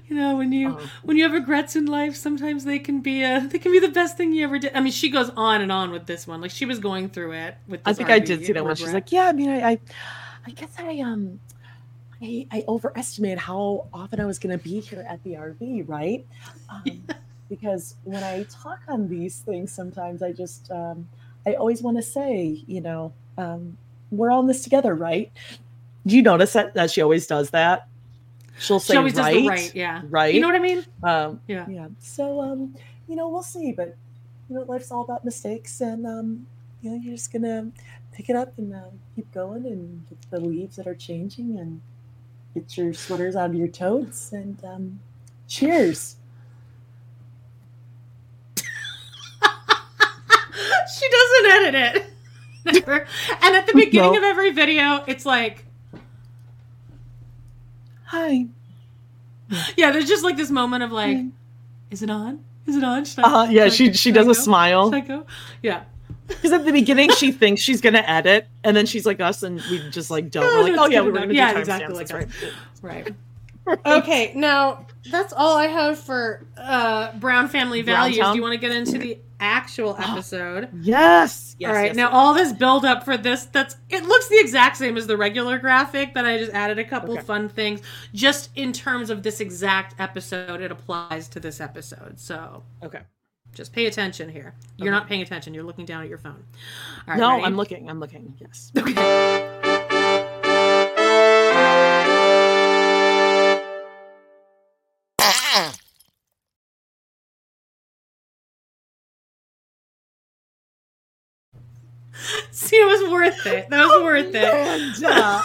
[SPEAKER 2] you know when you
[SPEAKER 1] Oh.
[SPEAKER 2] when you have regrets in life, sometimes they can be uh they can be the best thing you ever did. I mean, she goes on and on with this one, like she was going through it with. This
[SPEAKER 1] I think I did see that one. She's like, yeah, I mean, I, I, I guess I, um, I, I overestimated how often I was going to be here at the RV, right? Um, <laughs> Because when I talk on these things, sometimes I just, um, I always want to say, you know, um, we're all in this together, right? Do you notice that that she always does that? She'll say
[SPEAKER 2] she always
[SPEAKER 1] right,
[SPEAKER 2] does right, yeah,
[SPEAKER 1] right.
[SPEAKER 2] You know what I mean?
[SPEAKER 1] Um,
[SPEAKER 2] Yeah.
[SPEAKER 1] yeah. So, um, you know, we'll see, but you know, life's all about mistakes, and um, you know, you're just gonna pick it up and uh, keep going, and get the leaves that are changing, and get your sweaters out of your totes, and um, cheers. <laughs>
[SPEAKER 2] she doesn't edit it. And at the beginning
[SPEAKER 1] No.
[SPEAKER 2] of every video, it's like,
[SPEAKER 1] Hi.
[SPEAKER 2] yeah, there's just like this moment of like, is it on? Is it on? Should I,
[SPEAKER 1] Uh, yeah,
[SPEAKER 2] I-
[SPEAKER 1] she she does a smile
[SPEAKER 2] Should I go? Yeah.
[SPEAKER 1] because at the beginning she thinks she's gonna edit, and then she's like us, and we just like don't. We're like, oh yeah, we're gonna
[SPEAKER 2] Yeah,
[SPEAKER 1] do
[SPEAKER 2] exactly
[SPEAKER 1] timestamps.
[SPEAKER 2] like
[SPEAKER 1] right.
[SPEAKER 2] Right. Okay, now that's all I have for uh, Brown Family Values.
[SPEAKER 1] Browntown?
[SPEAKER 2] Do you want to get into the actual <gasps> episode?
[SPEAKER 1] Yes. yes
[SPEAKER 2] all right.
[SPEAKER 1] yes,
[SPEAKER 2] now
[SPEAKER 1] yes.
[SPEAKER 2] all this build up for this that's it looks the exact same as the regular graphic, but I just added a couple
[SPEAKER 1] Okay.
[SPEAKER 2] fun things just in terms of this exact episode. It applies to this episode, so
[SPEAKER 1] okay.
[SPEAKER 2] just pay attention here. You're not paying attention. You're looking down at your phone. All right,
[SPEAKER 1] No,
[SPEAKER 2] ready?
[SPEAKER 1] I'm looking. I'm looking. Yes. <laughs> <laughs>
[SPEAKER 2] See, it was worth it. That was worth it.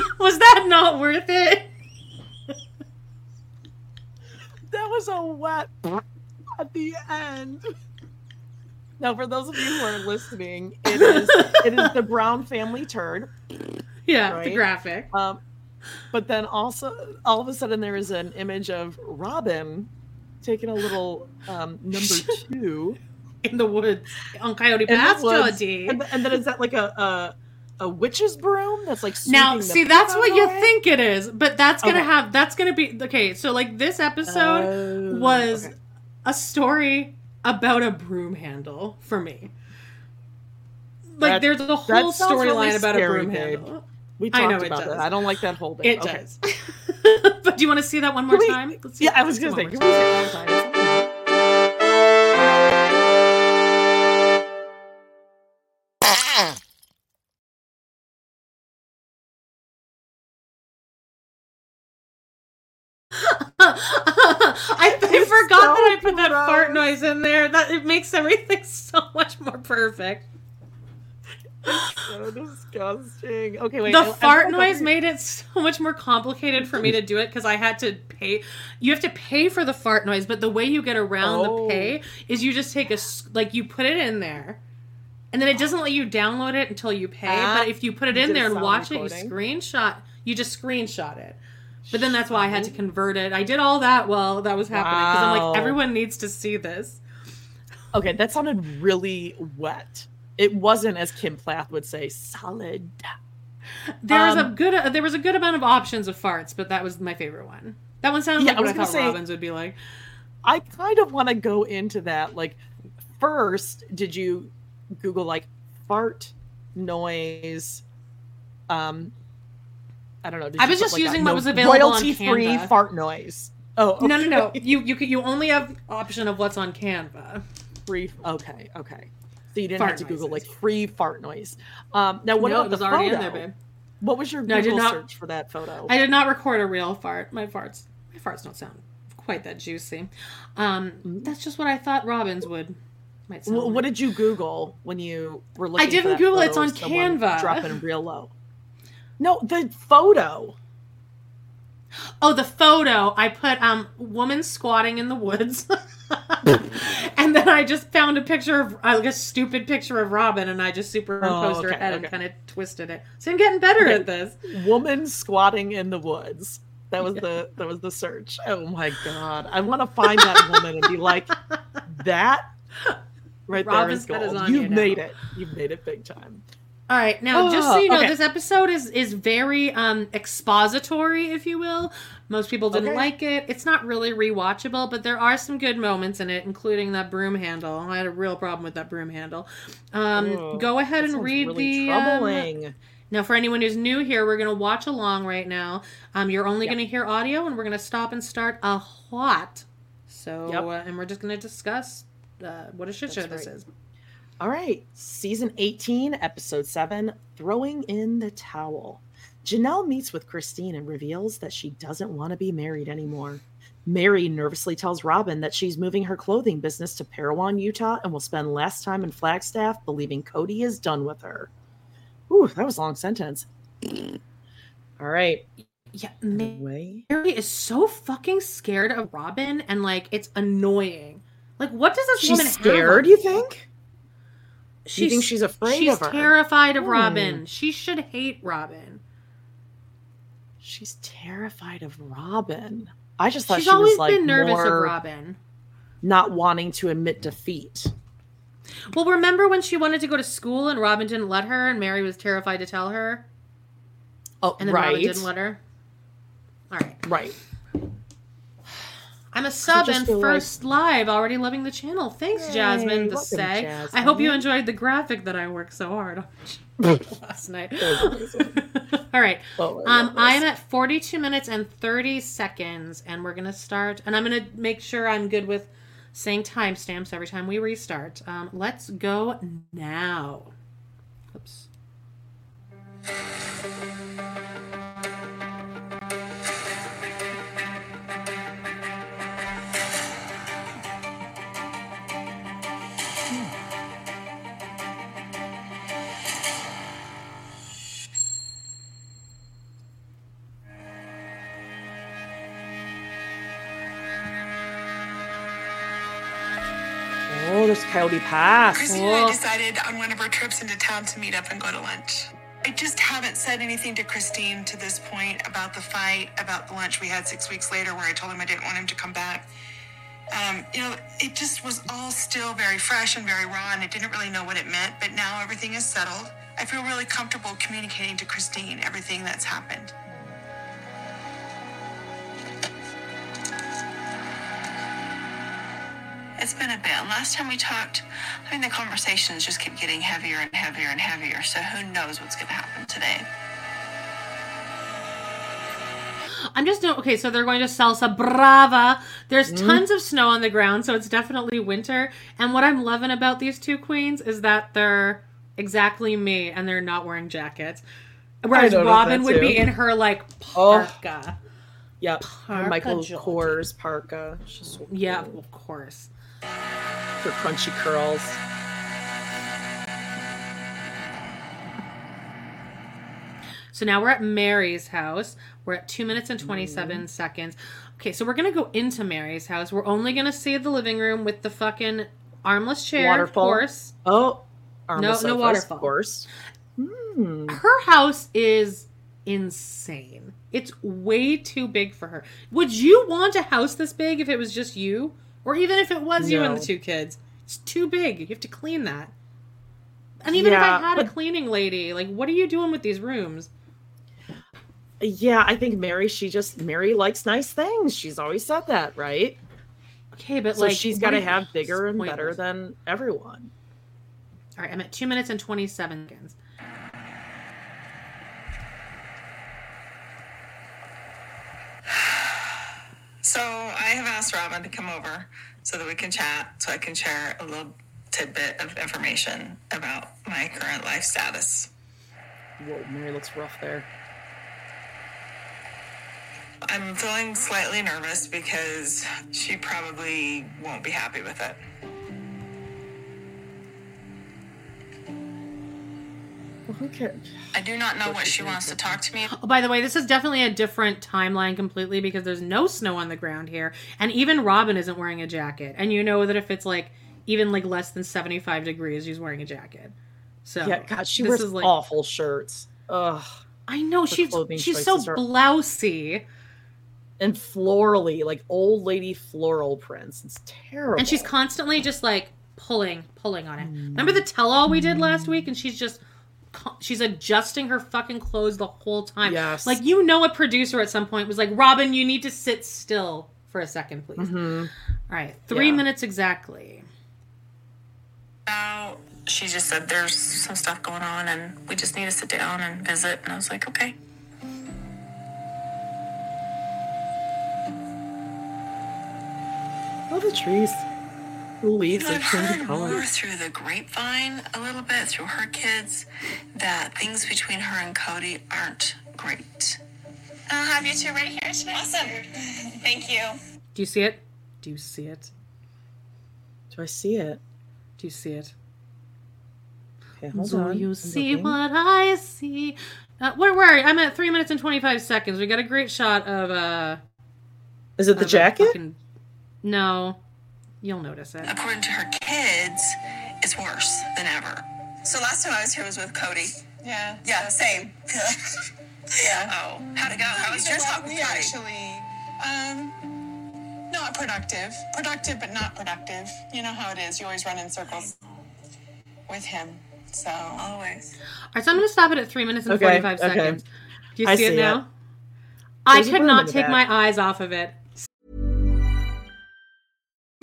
[SPEAKER 2] <laughs> Was that not worth it?
[SPEAKER 1] that was a wet at the end. Now, for those of you who are listening, it is it is the Brown family turd.
[SPEAKER 2] Yeah, the graphic.
[SPEAKER 1] Um, but then also, all of a sudden, there is an image of Robyn taking a little um, number <laughs> two
[SPEAKER 2] in the woods on Coyote
[SPEAKER 1] in the
[SPEAKER 2] Pass,
[SPEAKER 1] woods.
[SPEAKER 2] Jodie.
[SPEAKER 1] and, and then is that like a a, a witch's broom that's like
[SPEAKER 2] Now, see, that's what
[SPEAKER 1] out
[SPEAKER 2] you
[SPEAKER 1] of the way?
[SPEAKER 2] think it is, but that's gonna
[SPEAKER 1] Okay.
[SPEAKER 2] have that's gonna be okay. So, like this episode
[SPEAKER 1] Oh,
[SPEAKER 2] was
[SPEAKER 1] okay.
[SPEAKER 2] a story about a broom handle for me. Like,
[SPEAKER 1] That-
[SPEAKER 2] there's a whole
[SPEAKER 1] sounds really
[SPEAKER 2] storyline about a broom
[SPEAKER 1] babe.
[SPEAKER 2] handle.
[SPEAKER 1] We
[SPEAKER 2] I
[SPEAKER 1] talked
[SPEAKER 2] know it
[SPEAKER 1] about
[SPEAKER 2] does.
[SPEAKER 1] that. I don't like that whole bit.
[SPEAKER 2] It
[SPEAKER 1] Okay.
[SPEAKER 2] does. <laughs> but do you want to see that one more
[SPEAKER 1] Can we-
[SPEAKER 2] time? Let's see-
[SPEAKER 1] Yeah, I was
[SPEAKER 2] let's
[SPEAKER 1] gonna
[SPEAKER 2] see
[SPEAKER 1] say.
[SPEAKER 2] Noise in there. That it makes everything <laughs> so much more perfect.
[SPEAKER 1] It's so disgusting. Okay, wait.
[SPEAKER 2] the
[SPEAKER 1] I- I
[SPEAKER 2] fart
[SPEAKER 1] thought
[SPEAKER 2] noise made it so much more complicated for me to do it because I had to pay. You have to pay for the fart noise, but the way you get around
[SPEAKER 1] Oh.
[SPEAKER 2] the pay is you just take a s- like you put it in there, and then it doesn't let you download it until you pay.
[SPEAKER 1] Ah,
[SPEAKER 2] but if you put it in there and watch
[SPEAKER 1] recording.
[SPEAKER 2] it, you screenshot. You just screenshot it. But then that's why I had to convert it. I did all that while that was happening because I'm like, everyone needs to see this.
[SPEAKER 1] Okay, that sounded really wet. It wasn't, as Kim Plath would say, solid.
[SPEAKER 2] There was a
[SPEAKER 1] Um,
[SPEAKER 2] good uh, there was a good amount of options of farts, but that was my favorite one. That one sounded
[SPEAKER 1] Yeah,
[SPEAKER 2] like
[SPEAKER 1] I
[SPEAKER 2] what
[SPEAKER 1] was
[SPEAKER 2] I
[SPEAKER 1] gonna
[SPEAKER 2] thought
[SPEAKER 1] say-
[SPEAKER 2] Robyns would be like.
[SPEAKER 1] I kind of want to go into that. Like, first, did you Google like fart noise? Um, I don't know.
[SPEAKER 2] I was just
[SPEAKER 1] like,
[SPEAKER 2] using what was available on
[SPEAKER 1] royalty free fart noise. Oh,
[SPEAKER 2] No, no, no. You you can, you only have option of what's on Canva.
[SPEAKER 1] Free. Okay, okay. So you didn't
[SPEAKER 2] Fart
[SPEAKER 1] have to Google like free fart noise. Um, now what
[SPEAKER 2] no,
[SPEAKER 1] about
[SPEAKER 2] it was
[SPEAKER 1] the
[SPEAKER 2] already
[SPEAKER 1] photo?
[SPEAKER 2] in there, babe.
[SPEAKER 1] What was your
[SPEAKER 2] No,
[SPEAKER 1] Google
[SPEAKER 2] not-
[SPEAKER 1] search for that photo?
[SPEAKER 2] I did not record a real fart. My farts, my farts don't sound quite that juicy. Um, that's just what I thought Robyn's would. Might sound
[SPEAKER 1] Wh-
[SPEAKER 2] like.
[SPEAKER 1] what did you Google when you were looking? I
[SPEAKER 2] didn't Google it, it's on Canva.
[SPEAKER 1] Dropping real low. No, the photo.
[SPEAKER 2] Oh, the photo I put um woman squatting in the woods. <laughs> and then I just found a picture of like a stupid picture of Robyn and I just superimposed
[SPEAKER 1] Oh,
[SPEAKER 2] her
[SPEAKER 1] okay,
[SPEAKER 2] head and kind of twisted it. So I'm getting better
[SPEAKER 1] Okay.
[SPEAKER 2] at this.
[SPEAKER 1] Woman squatting in the woods. That was the that was the search. Oh my god! I want to find that woman and be like, that <laughs> right
[SPEAKER 2] Robyn's
[SPEAKER 1] there is
[SPEAKER 2] is
[SPEAKER 1] gold.
[SPEAKER 2] on
[SPEAKER 1] You've
[SPEAKER 2] you now.
[SPEAKER 1] made it. You've made it big time.
[SPEAKER 2] All right, now just so you know,
[SPEAKER 1] Oh, okay.
[SPEAKER 2] this episode is is very um expository, if you will. Most people didn't
[SPEAKER 1] Okay.
[SPEAKER 2] like it. It's not really rewatchable, but there are some good moments in it, including that broom handle. I had a real problem with that broom handle. Um,
[SPEAKER 1] Oh,
[SPEAKER 2] go ahead and read
[SPEAKER 1] really
[SPEAKER 2] the um. Now, for anyone who's new here, we're going to watch along right now. Um, you're only
[SPEAKER 1] Yep.
[SPEAKER 2] going to hear audio, and we're going to stop and start a what. So,
[SPEAKER 1] Yep.
[SPEAKER 2] uh, and we're just going to discuss uh, what a shit show
[SPEAKER 1] That's
[SPEAKER 2] this is.
[SPEAKER 1] All right, season 18, episode 7 Throwing in the Towel. Janelle meets with Christine and reveals that she doesn't want to be married anymore. Meri nervously tells Robyn that she's moving her clothing business to Parowan, Utah, and will spend less time in Flagstaff, believing Kody is done with her. Ooh, that was a long sentence. All right.
[SPEAKER 2] Yeah. Meri is so fucking scared of Robyn, and like it's annoying. Like, what does this woman
[SPEAKER 1] She's
[SPEAKER 2] have
[SPEAKER 1] scared,
[SPEAKER 2] on?
[SPEAKER 1] you think? You think she's afraid
[SPEAKER 2] she's
[SPEAKER 1] of her?
[SPEAKER 2] terrified of
[SPEAKER 1] Hmm.
[SPEAKER 2] Robyn. She should hate Robyn.
[SPEAKER 1] She's terrified of Robyn. I just thought
[SPEAKER 2] She's
[SPEAKER 1] she
[SPEAKER 2] always
[SPEAKER 1] was like
[SPEAKER 2] been nervous of Robyn.
[SPEAKER 1] not wanting to admit defeat.
[SPEAKER 2] Well, remember when she wanted to go to school and Robyn didn't let her, and Meri was terrified to tell her,
[SPEAKER 1] Oh,
[SPEAKER 2] and then
[SPEAKER 1] right,
[SPEAKER 2] Robyn didn't let her. All right.
[SPEAKER 1] right.
[SPEAKER 2] I'm a sub and
[SPEAKER 1] feel like-
[SPEAKER 2] first live, already loving the channel. Thanks,
[SPEAKER 1] Yay,
[SPEAKER 2] Jasmine. The say. I hope you enjoyed the graphic that I worked so hard on <laughs> last night. <laughs> All right.
[SPEAKER 1] Oh, I
[SPEAKER 2] Um, I am at 42 minutes and 30 seconds, and we're gonna start. And I'm gonna make sure I'm good with saying timestamps every time we restart. Um, let's go now. Oops.
[SPEAKER 1] Coyote Pass.
[SPEAKER 4] Christine and I decided on one of our trips into town to meet up and go to lunch. I just haven't said anything to Christine to this point about the fight, about the lunch we had six weeks later where I told him I didn't want him to come back. Um, you know, it just was all still very fresh and very raw, and I didn't really know what it meant, but now everything is settled. I feel really comfortable communicating to Christine everything that's happened.
[SPEAKER 5] It's been a bit. And last time we talked, I mean, the conversations just keep getting heavier and heavier and heavier. So who knows what's going to happen today?
[SPEAKER 2] I'm just doing okay. So they're going to Salsa Brava. There's mm-hmm. tons of snow on the ground, so it's definitely winter. And what I'm loving about these two queens is that they're exactly me, and they're not wearing jackets. Whereas Robyn
[SPEAKER 1] that
[SPEAKER 2] would be in her like
[SPEAKER 1] Oh.
[SPEAKER 2] parka.
[SPEAKER 1] Yep.
[SPEAKER 2] Parka
[SPEAKER 1] Michael
[SPEAKER 2] jaunty.
[SPEAKER 1] Kors parka. It's just
[SPEAKER 2] Yeah, of course.
[SPEAKER 1] For crunchy curls.
[SPEAKER 2] So now we're at Meri's house. We're at two minutes and 27
[SPEAKER 1] Mm-hmm.
[SPEAKER 2] seconds. Okay, so we're going to go into Meri's house. We're only going to see the living room with the fucking armless chair,
[SPEAKER 1] Waterfall.
[SPEAKER 2] of course.
[SPEAKER 1] Oh.
[SPEAKER 2] No-
[SPEAKER 1] armless
[SPEAKER 2] no
[SPEAKER 1] sofas,
[SPEAKER 2] waterfall.
[SPEAKER 1] Of course. Hmm.
[SPEAKER 2] Her house is insane. It's way too big for her. Would you want a house this big if it was just you? Or even if it was you and the two kids? It's too big. You have to clean that. And even if I had a cleaning lady, like, what are you doing with these rooms?
[SPEAKER 1] Yeah, I think Meri, she just, Meri likes nice things. She's always said that, right?
[SPEAKER 2] Okay, but
[SPEAKER 1] So
[SPEAKER 2] like,
[SPEAKER 1] she's got to have bigger and better than everyone.
[SPEAKER 2] All right, I'm at two minutes and 27 seconds.
[SPEAKER 4] So I have asked Robyn to come over so that we can chat, so I can share a little tidbit of information about my current life status.
[SPEAKER 1] Whoa, Meri looks rough there.
[SPEAKER 4] I'm feeling slightly nervous because she probably won't be happy with it.
[SPEAKER 1] Who cares?
[SPEAKER 4] I do not know what she wants to talk to me
[SPEAKER 2] Oh, by the way, this is definitely a different timeline completely because there's no snow on the ground here, and even Robyn isn't wearing a jacket. And you know that if it's like even like less than 75 degrees, she's wearing a jacket. So
[SPEAKER 1] Yeah, God, she
[SPEAKER 2] this
[SPEAKER 1] wears
[SPEAKER 2] is like
[SPEAKER 1] awful shirts. Ugh.
[SPEAKER 2] I know she's she's so
[SPEAKER 1] choices are-
[SPEAKER 2] blousy,
[SPEAKER 1] And florally, like old lady floral prints. It's terrible.
[SPEAKER 2] and she's constantly just like pulling pulling on it. Remember the tell all we did last week, and she's just co- she's adjusting her fucking clothes the whole time.
[SPEAKER 1] Yes.
[SPEAKER 2] Like you know, a producer at some point was like, "Robyn, you need to sit still for a second, please."
[SPEAKER 1] Mhm.
[SPEAKER 2] All right, three
[SPEAKER 1] Yeah.
[SPEAKER 2] minutes exactly.
[SPEAKER 4] Now, she just said there's some stuff going on and we just need to sit down and visit. And I was like, okay.
[SPEAKER 1] Oh, the trees. The leaves are
[SPEAKER 4] I've
[SPEAKER 1] changing
[SPEAKER 4] heard more through the grapevine a little bit, through her kids, that things between her and Kody aren't great. I'll have you two right here today. Awesome. Thank you.
[SPEAKER 2] Do you see it? Do you see it?
[SPEAKER 1] Do I see it?
[SPEAKER 2] Do you see it?
[SPEAKER 1] Okay, hold
[SPEAKER 2] Do
[SPEAKER 1] on.
[SPEAKER 2] you
[SPEAKER 1] I'm
[SPEAKER 2] see
[SPEAKER 1] looking.
[SPEAKER 2] what I see? Uh, where where? I'm at three minutes and twenty five seconds. We got a great shot of uh.
[SPEAKER 1] Is it the
[SPEAKER 2] of a
[SPEAKER 1] jacket?
[SPEAKER 2] fucking- No, you'll notice it.
[SPEAKER 4] According to her kids, it's worse than ever. So last time I was here was with Kody. Yeah. Yeah, same. <laughs> yeah. Oh, how'd it go? How was your talk with
[SPEAKER 6] we
[SPEAKER 4] Kody?
[SPEAKER 6] actually um not productive productive but not productive you know how it is you always run in circles with him so
[SPEAKER 4] always
[SPEAKER 2] All right, so I'm going to stop it at three minutes and
[SPEAKER 1] Okay,
[SPEAKER 2] 45
[SPEAKER 1] okay.
[SPEAKER 2] seconds. Do you
[SPEAKER 1] I
[SPEAKER 2] see, it now?
[SPEAKER 1] it.
[SPEAKER 2] I could not take
[SPEAKER 1] back.
[SPEAKER 2] my eyes off of it.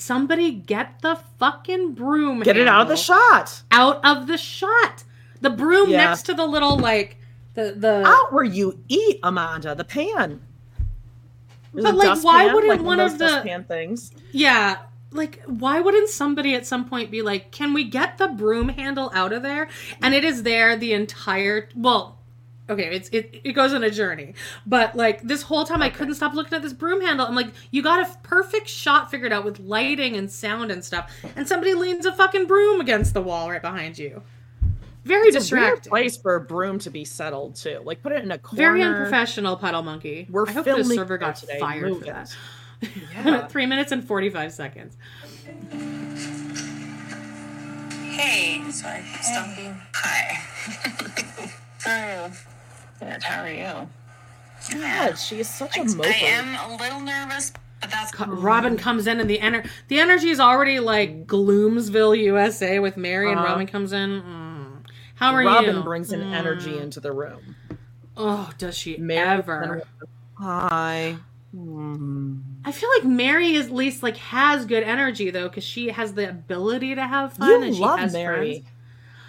[SPEAKER 2] Somebody get the fucking broom.
[SPEAKER 1] Get it out of the shot.
[SPEAKER 2] Out of the shot. The broom
[SPEAKER 1] Yeah.
[SPEAKER 2] next to the little like the the.
[SPEAKER 1] Out where you eat, Amanda. The pan. There's
[SPEAKER 2] But, like, why
[SPEAKER 1] dustpan,
[SPEAKER 2] wouldn't
[SPEAKER 1] like
[SPEAKER 2] one of the-
[SPEAKER 1] pan things?
[SPEAKER 2] Yeah. Like, why wouldn't somebody at some point be like, can we get the broom handle out of there? And it is there the entire well, okay, it's it, it goes on a journey. But like this whole time I couldn't stop looking at this broom handle. I'm like, you got a perfect shot figured out with lighting and sound and stuff. And somebody leans a fucking broom against the wall right behind you. Very
[SPEAKER 1] it's a weird
[SPEAKER 2] distracting.
[SPEAKER 1] place for a broom to be settled too. Like put it in a corner.
[SPEAKER 2] Very unprofessional, puddle monkey.
[SPEAKER 1] We're
[SPEAKER 2] I hope the server got
[SPEAKER 1] today.
[SPEAKER 2] fired
[SPEAKER 1] Move
[SPEAKER 2] for
[SPEAKER 1] it.
[SPEAKER 2] that.
[SPEAKER 1] Yeah. <laughs>
[SPEAKER 2] Three minutes and forty-five seconds.
[SPEAKER 5] Hey, sorry, stop being. Hi. How are you? Good. How are you?
[SPEAKER 1] God, she is such a
[SPEAKER 5] I
[SPEAKER 1] moper.
[SPEAKER 5] am a little nervous, but that's
[SPEAKER 2] Co- Robyn comes in and the ener- the energy is already like Gloomsville, USA, with Meri, and
[SPEAKER 1] Uh-huh.
[SPEAKER 2] Robyn comes in. Mm. How are
[SPEAKER 1] Robyn
[SPEAKER 2] you?
[SPEAKER 1] Robyn brings an
[SPEAKER 2] Mm.
[SPEAKER 1] energy into the room.
[SPEAKER 2] Oh, does she
[SPEAKER 1] Meri
[SPEAKER 2] ever?
[SPEAKER 1] Hi. Hmm.
[SPEAKER 2] I feel like Meri is at least like has good energy though, because she has the ability to have fun.
[SPEAKER 1] You
[SPEAKER 2] and she
[SPEAKER 1] love
[SPEAKER 2] has
[SPEAKER 1] Meri.
[SPEAKER 2] friends.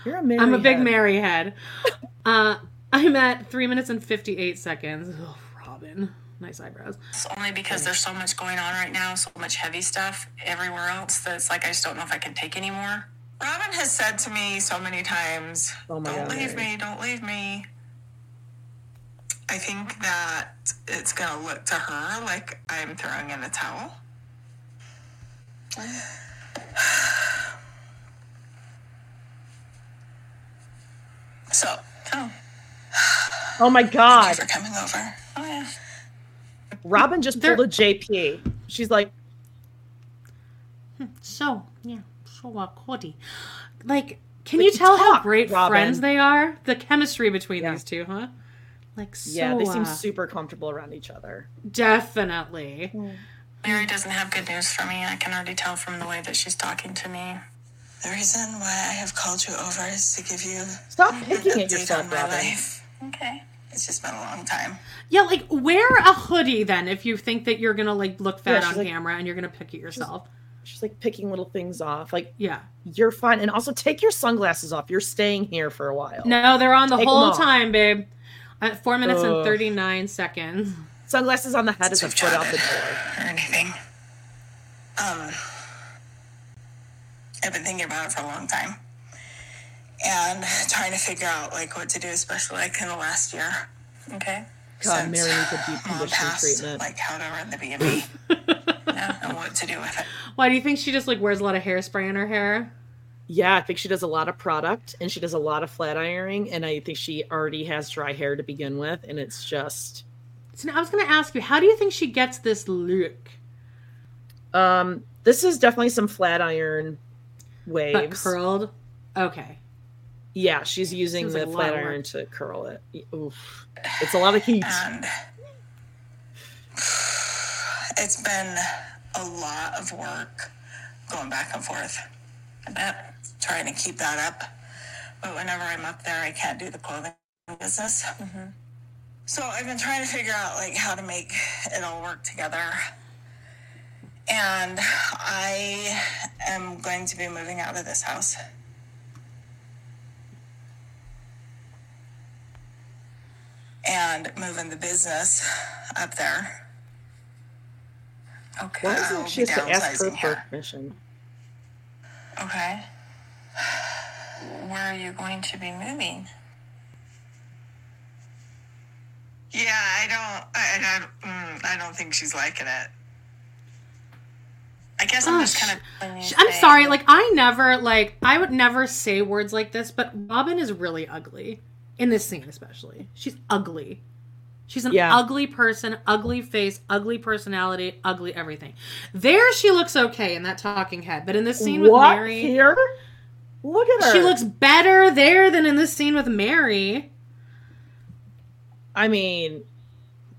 [SPEAKER 1] You're a Meri.
[SPEAKER 2] I'm a big. Meri head. <laughs> uh, I'm at three minutes and fifty-eight seconds. Oh, Robyn, nice eyebrows.
[SPEAKER 5] It's only because there's so much going on right now, so much heavy stuff everywhere else that it's like I just don't know if I can take anymore. Robyn has said to me so many times,
[SPEAKER 1] Oh my
[SPEAKER 5] "Don't
[SPEAKER 1] God,
[SPEAKER 5] leave
[SPEAKER 1] Meri.
[SPEAKER 5] me, don't leave me." I think that it's gonna look to her like I'm throwing in the towel. <sighs> So, oh,
[SPEAKER 1] Oh my god.
[SPEAKER 5] for coming over. Oh yeah.
[SPEAKER 1] Robyn just pulled a JP. She's like,
[SPEAKER 2] So yeah, so uh, Kody, like, can
[SPEAKER 1] But
[SPEAKER 2] you
[SPEAKER 1] you
[SPEAKER 2] tell how great
[SPEAKER 1] Robyn.
[SPEAKER 2] friends they are? The chemistry between these two, huh? Like, so,
[SPEAKER 1] yeah, they seem
[SPEAKER 2] uh,
[SPEAKER 1] super comfortable around each other.
[SPEAKER 2] definitely.
[SPEAKER 5] Meri doesn't have good news for me. I can already tell from the way that she's talking to me. The reason why I have called you over is to give you
[SPEAKER 1] Stop
[SPEAKER 5] an
[SPEAKER 1] picking at
[SPEAKER 5] update
[SPEAKER 1] yourself, Robyn.
[SPEAKER 5] life. Okay. It's just been a long time.
[SPEAKER 2] Yeah, like wear a hoodie then if you think that you're gonna like look fat
[SPEAKER 1] she's
[SPEAKER 2] on
[SPEAKER 1] like-
[SPEAKER 2] camera and you're gonna pick it yourself.
[SPEAKER 1] She's like picking little things off. Like,
[SPEAKER 2] yeah,
[SPEAKER 1] you're fine. And also take your sunglasses off. You're staying here for a while.
[SPEAKER 2] No, they're on the
[SPEAKER 1] Take 'em
[SPEAKER 2] whole time, babe. At four minutes and thirty nine seconds.
[SPEAKER 1] Sunglasses on the head is a foot
[SPEAKER 5] we've
[SPEAKER 1] out the door.
[SPEAKER 5] Or anything. Um, I've been thinking about it for a long time. And trying to figure out like what to do, especially like in the last year. Okay.
[SPEAKER 1] God, Meri needs a deep
[SPEAKER 5] Mom
[SPEAKER 1] conditioning
[SPEAKER 5] passed,
[SPEAKER 1] treatment.
[SPEAKER 5] like how to run the B and B. <laughs> And what to do with it.
[SPEAKER 2] Why do you think she just like wears a lot of hairspray in her hair?
[SPEAKER 1] Yeah, I think she does a lot of product and she does a lot of flat ironing. And I think she already has dry hair to begin with. And it's just,
[SPEAKER 2] So now I was gonna ask you, how do you think she gets this look?
[SPEAKER 1] um, this is definitely some flat iron waves.
[SPEAKER 2] But curled? Okay.
[SPEAKER 1] Yeah, she's using the
[SPEAKER 2] like
[SPEAKER 1] flat iron to curl it. Oof. <sighs> It's a lot of heat.
[SPEAKER 5] And <sighs> it's been a lot of work going back and forth. I bet trying to keep that up. But whenever I'm up there, I can't do the clothing business. Mm-hmm. So I've been trying to figure out like how to make it all work together. And I am going to be moving out of this house. And moving the business up there. Okay.
[SPEAKER 1] Why
[SPEAKER 5] I
[SPEAKER 1] doesn't she
[SPEAKER 5] be
[SPEAKER 1] to ask her
[SPEAKER 5] downsizing here.
[SPEAKER 1] permission?
[SPEAKER 5] Okay. Where are you going to be moving? Yeah, I don't. I, I don't. Mm, I don't think she's liking it. I guess I'm just kind of.
[SPEAKER 2] I'm sorry, like I never like I would never say words like this, but Robyn is really ugly in this scene, especially. She's ugly. She's an
[SPEAKER 1] Yeah.
[SPEAKER 2] ugly person, ugly face, ugly personality, ugly everything. There, she looks okay in that talking head, but in this scene with
[SPEAKER 1] What?
[SPEAKER 2] Meri,
[SPEAKER 1] Here? Look at her.
[SPEAKER 2] she looks better there than in this scene with Meri.
[SPEAKER 1] I mean,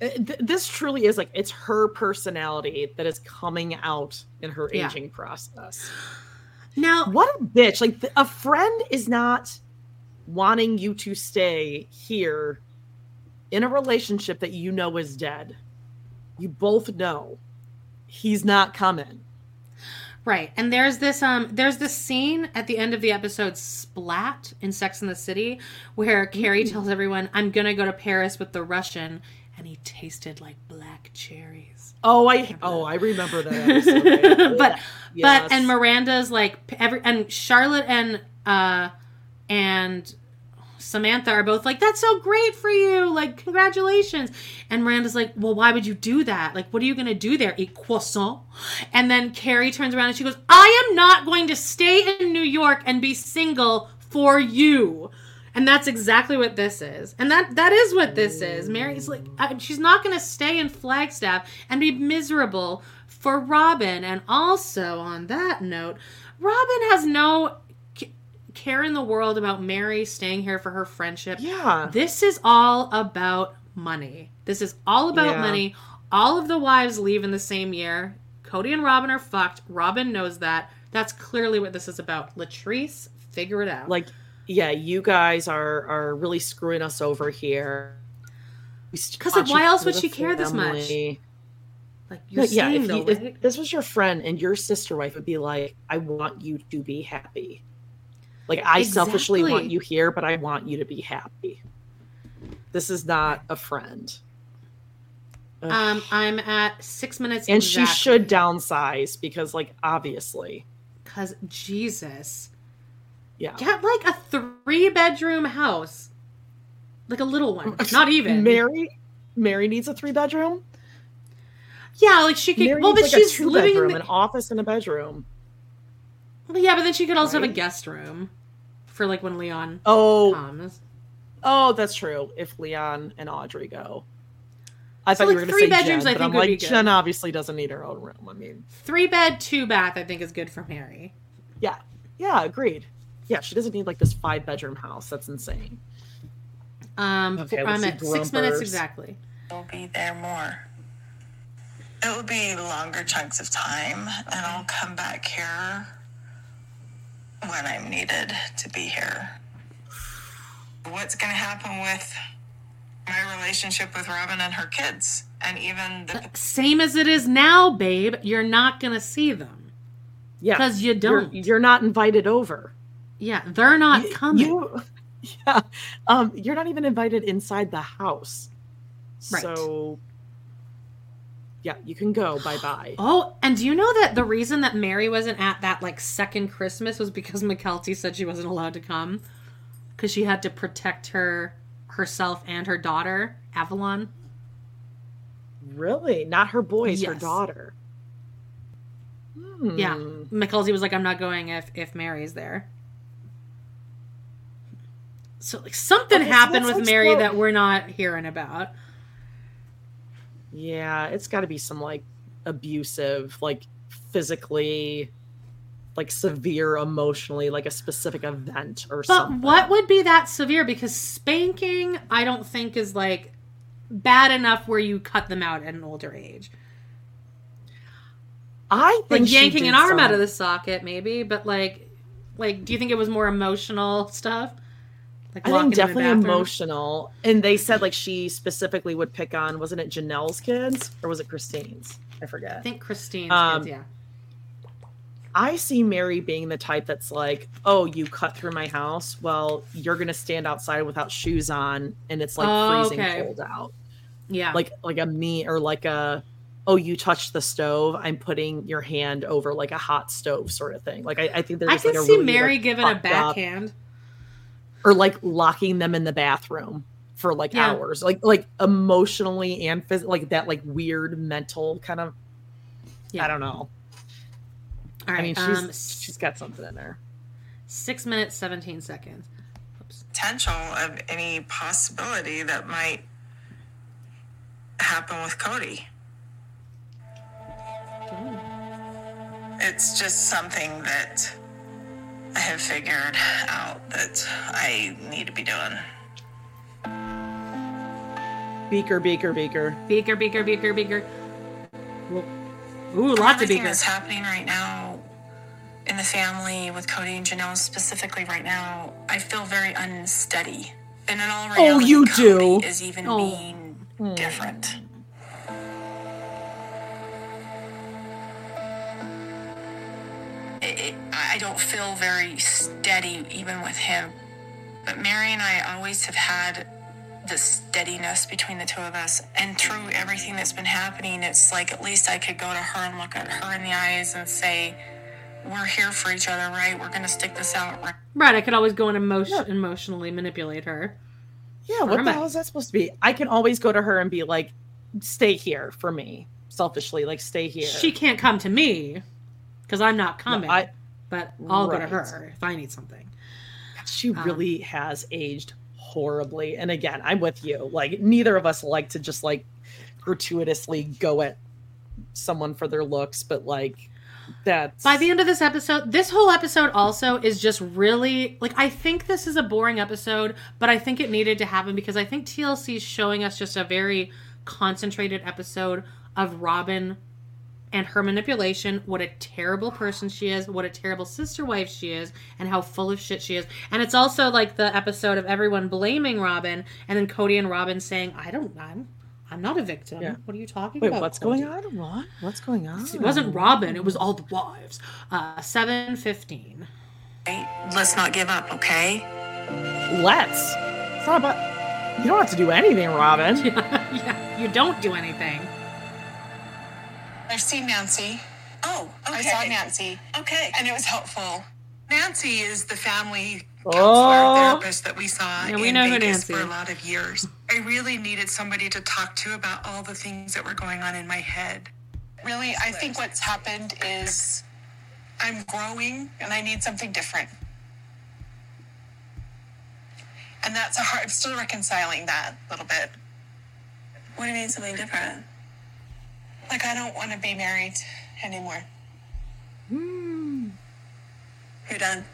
[SPEAKER 1] uh, th- this truly is like it's her personality that is coming out in her
[SPEAKER 2] Yeah.
[SPEAKER 1] aging process.
[SPEAKER 2] Now,
[SPEAKER 1] what a bitch! Like th- a friend is not wanting you to stay here in a relationship that you know is dead. You both know he's not coming.
[SPEAKER 2] Right. And there's this um there's this scene at the end of the episode Splat in Sex in the City where Carrie tells everyone, I'm gonna go to Paris with the Russian and he tasted like black cherries.
[SPEAKER 1] Oh, I oh I remember that. <laughs> episode.
[SPEAKER 2] But
[SPEAKER 1] Yes.
[SPEAKER 2] but and Miranda's like every and Charlotte and uh and Samantha are both like, that's so great for you. Like, congratulations. And Miranda's like, well, why would you do that? Like, what are you going to do there? Eat croissant? And then Carrie turns around and she goes, I am not going to stay in New York and be single for you. And that's exactly what this is. And that that is what this is. Meri's like she's not going to stay in Flagstaff and be miserable for Robyn. And also on that note, Robyn has no care in the world about Meri staying here for her friendship.
[SPEAKER 1] Yeah.
[SPEAKER 2] This is all about money. This is all about
[SPEAKER 1] Yeah.
[SPEAKER 2] money. All of the wives leave in the same year. Kody and Robyn are fucked. Robyn knows that. That's clearly what this is about. Latrice, figure it out.
[SPEAKER 1] Like, yeah, you guys are are really screwing us over here.
[SPEAKER 2] Because like, why else would she care this much? Like you're
[SPEAKER 1] yeah, if,
[SPEAKER 2] though,
[SPEAKER 1] you, if this was your friend and your sister wife would be like, I want you to be happy. Like I selfishly want you here, but I want you to be happy. This is not a friend. Ugh.
[SPEAKER 2] Um, I'm at six minutes.
[SPEAKER 1] and she should downsize because, like, obviously.
[SPEAKER 2] Because Jesus,
[SPEAKER 1] Yeah.
[SPEAKER 2] get like a three bedroom house, like a little one. <laughs> Not even
[SPEAKER 1] Meri Meri needs a three bedroom.
[SPEAKER 2] Yeah, like she could.
[SPEAKER 1] Meri
[SPEAKER 2] well, but
[SPEAKER 1] like,
[SPEAKER 2] she's living in the.
[SPEAKER 1] an office and a bedroom.
[SPEAKER 2] Well, yeah, but then she could also have a guest room for like when Leon
[SPEAKER 1] Oh,
[SPEAKER 2] comes.
[SPEAKER 1] oh, that's true. If Leon and Audrey go, I
[SPEAKER 2] So,
[SPEAKER 1] thought you were going to
[SPEAKER 2] three
[SPEAKER 1] say
[SPEAKER 2] bedrooms,
[SPEAKER 1] Jen,
[SPEAKER 2] I
[SPEAKER 1] but
[SPEAKER 2] think
[SPEAKER 1] I'm
[SPEAKER 2] would be
[SPEAKER 1] like
[SPEAKER 2] good.
[SPEAKER 1] Jen obviously doesn't need her own room. I mean,
[SPEAKER 2] Three bed, two bath. I think is good for Meri.
[SPEAKER 1] yeah, yeah, agreed. Yeah, she doesn't need like this five bedroom house. That's insane.
[SPEAKER 2] Um,
[SPEAKER 1] Okay,
[SPEAKER 2] I'm at six minutes
[SPEAKER 1] Grumpers.
[SPEAKER 2] exactly.
[SPEAKER 5] will be there more. It will be longer chunks of time, and I'll come back here when I'm needed to be here. What's going to happen with my relationship with Robyn and her kids, and even the
[SPEAKER 2] Same as it is now, babe. You're not gonna see them.
[SPEAKER 1] Yeah,
[SPEAKER 2] 'Cause you
[SPEAKER 1] You're-
[SPEAKER 2] don't.
[SPEAKER 1] You're, not invited over.
[SPEAKER 2] Yeah, they're not
[SPEAKER 1] You-
[SPEAKER 2] coming.
[SPEAKER 1] You, <laughs> yeah, um, you're not even invited inside the house.
[SPEAKER 2] Right.
[SPEAKER 1] So, yeah, you can go. Bye bye.
[SPEAKER 2] Oh, and do you know that the reason that Meri wasn't at that like second Christmas was because Mykelti said she wasn't allowed to come because she had to protect her herself and her daughter Avalon.
[SPEAKER 1] Really? Not her boys, her
[SPEAKER 2] Yes.
[SPEAKER 1] daughter.
[SPEAKER 2] Yeah,
[SPEAKER 1] Hmm.
[SPEAKER 2] Mykelti was like, "I'm not going if if Meri's there." So like something
[SPEAKER 1] Okay,
[SPEAKER 2] happened
[SPEAKER 1] let's
[SPEAKER 2] with
[SPEAKER 1] Meri
[SPEAKER 2] that we're not hearing about.
[SPEAKER 1] Yeah, it's got to be some like abusive, like physically, like severe emotionally, like a specific event or
[SPEAKER 2] But
[SPEAKER 1] something.
[SPEAKER 2] what would be that severe? Because spanking, I don't think is like bad enough where you cut them out at an older age.
[SPEAKER 1] I think
[SPEAKER 2] Like yanking an arm out of the socket, maybe. But like, like, do you think it was more emotional stuff? Like
[SPEAKER 1] I think definitely emotional. And they said like she specifically would pick on wasn't it Janelle's kids or was it Christine's? I forget.
[SPEAKER 2] I think Christine's
[SPEAKER 1] Um,
[SPEAKER 2] kids, yeah.
[SPEAKER 1] I see Meri being the type that's like, "Oh, you cut through my house. Well, you're gonna stand outside without shoes on, and it's like
[SPEAKER 2] Oh,
[SPEAKER 1] freezing
[SPEAKER 2] okay.
[SPEAKER 1] cold out.
[SPEAKER 2] Yeah.
[SPEAKER 1] Like like a me or like a, oh, you touched the stove. I'm putting your hand over like a hot stove sort of thing. Like I, I think there's
[SPEAKER 2] I
[SPEAKER 1] just, like, a
[SPEAKER 2] see
[SPEAKER 1] really,
[SPEAKER 2] Meri
[SPEAKER 1] like,
[SPEAKER 2] giving a
[SPEAKER 1] fucked up-
[SPEAKER 2] backhand.
[SPEAKER 1] Or like locking them in the bathroom for like
[SPEAKER 2] Yeah.
[SPEAKER 1] hours, like like emotionally and physically, like that like weird mental kind of. I don't know.
[SPEAKER 2] All right.
[SPEAKER 1] I mean, she's
[SPEAKER 2] um,
[SPEAKER 1] she's got something in there.
[SPEAKER 2] six minutes seventeen seconds.
[SPEAKER 5] potential of any possibility that might happen with Kody. It's just something that I have figured out that I need to be doing.
[SPEAKER 1] Beaker, beaker, beaker.
[SPEAKER 2] Beaker, beaker, beaker, beaker. Ooh, lots of
[SPEAKER 5] Everything
[SPEAKER 2] beakers.
[SPEAKER 5] that's happening right now in the family with Kody and Janelle specifically right now, I feel very unsteady. And in all oh, reality,
[SPEAKER 1] Oh, you
[SPEAKER 5] Kody
[SPEAKER 1] do.
[SPEAKER 5] is even
[SPEAKER 1] Oh.
[SPEAKER 5] being hmm. different. It, it, I don't feel very steady even with him. But Meri and I always have had the steadiness between the two of us. And through everything that's been happening, it's like at least I could go to her and look at her in the eyes and say, We're here for each other, right? We're going to stick this out. right?"
[SPEAKER 2] Right, I could always go and emotion, emotionally manipulate her.
[SPEAKER 1] Yeah, what the hell is that supposed to be? I can always go to her and be like, "Stay here for me." Selfishly, like, "Stay here."
[SPEAKER 2] She can't come to me because I'm not coming.
[SPEAKER 1] I-
[SPEAKER 2] but I'll go to her if I need something.
[SPEAKER 1] She
[SPEAKER 2] Um,
[SPEAKER 1] really has aged horribly. And again, I'm with you. Like neither of us like to just like gratuitously go at someone for their looks, but like that's
[SPEAKER 2] By the end of this episode, this whole episode also is just really like I think this is a boring episode, but I think it needed to happen because I think TLC is showing us just a very concentrated episode of Robyn and her manipulation, what a terrible person she is, what a terrible sister wife she is, and how full of shit she is. And it's also like the episode of everyone blaming Robyn and then Kody and Robyn saying, I don't I'm I'm not a victim.
[SPEAKER 1] Yeah.
[SPEAKER 2] What are you talking
[SPEAKER 1] Wait,
[SPEAKER 2] about?
[SPEAKER 1] what's
[SPEAKER 2] Kody?"
[SPEAKER 1] going on? What? What's going on?
[SPEAKER 2] It wasn't Robyn, it was all the wives. Uh, 715.
[SPEAKER 5] Let's not give up, okay?
[SPEAKER 1] Let's. It's not about you don't have to do anything, Robyn. <laughs>
[SPEAKER 2] yeah, you don't do anything.
[SPEAKER 6] I've seen Nancy.
[SPEAKER 5] Oh, okay.
[SPEAKER 6] I saw Nancy.
[SPEAKER 5] Okay.
[SPEAKER 6] And it was helpful.
[SPEAKER 4] Nancy is the family
[SPEAKER 1] Oh.
[SPEAKER 4] counselor therapist that we saw
[SPEAKER 2] Yeah, we
[SPEAKER 4] in
[SPEAKER 2] know
[SPEAKER 4] Vegas for a lot of years. I really needed somebody to talk to about all the things that were going on in my head.
[SPEAKER 6] Really, I think what's happened is I'm growing and I need something different. And that's a hard, I'm still reconciling that a little bit.
[SPEAKER 5] What do you mean something different?
[SPEAKER 6] Like, I don't want to be married anymore. Hmm.
[SPEAKER 5] You're done.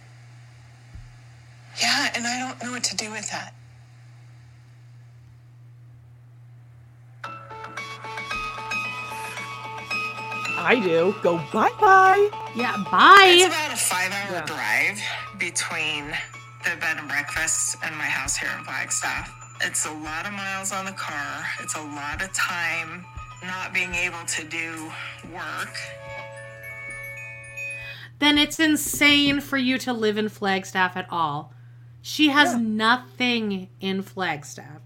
[SPEAKER 6] Yeah, and I don't know what to do with that.
[SPEAKER 1] I do. Go bye bye.
[SPEAKER 2] Yeah, bye.
[SPEAKER 4] It's about a five hour drive between the bed and breakfast and my house here in Flagstaff. It's a lot of miles on the car. It's a lot of time not being able to do work.
[SPEAKER 2] Then it's insane for you to live in Flagstaff at all. She has nothing in Flagstaff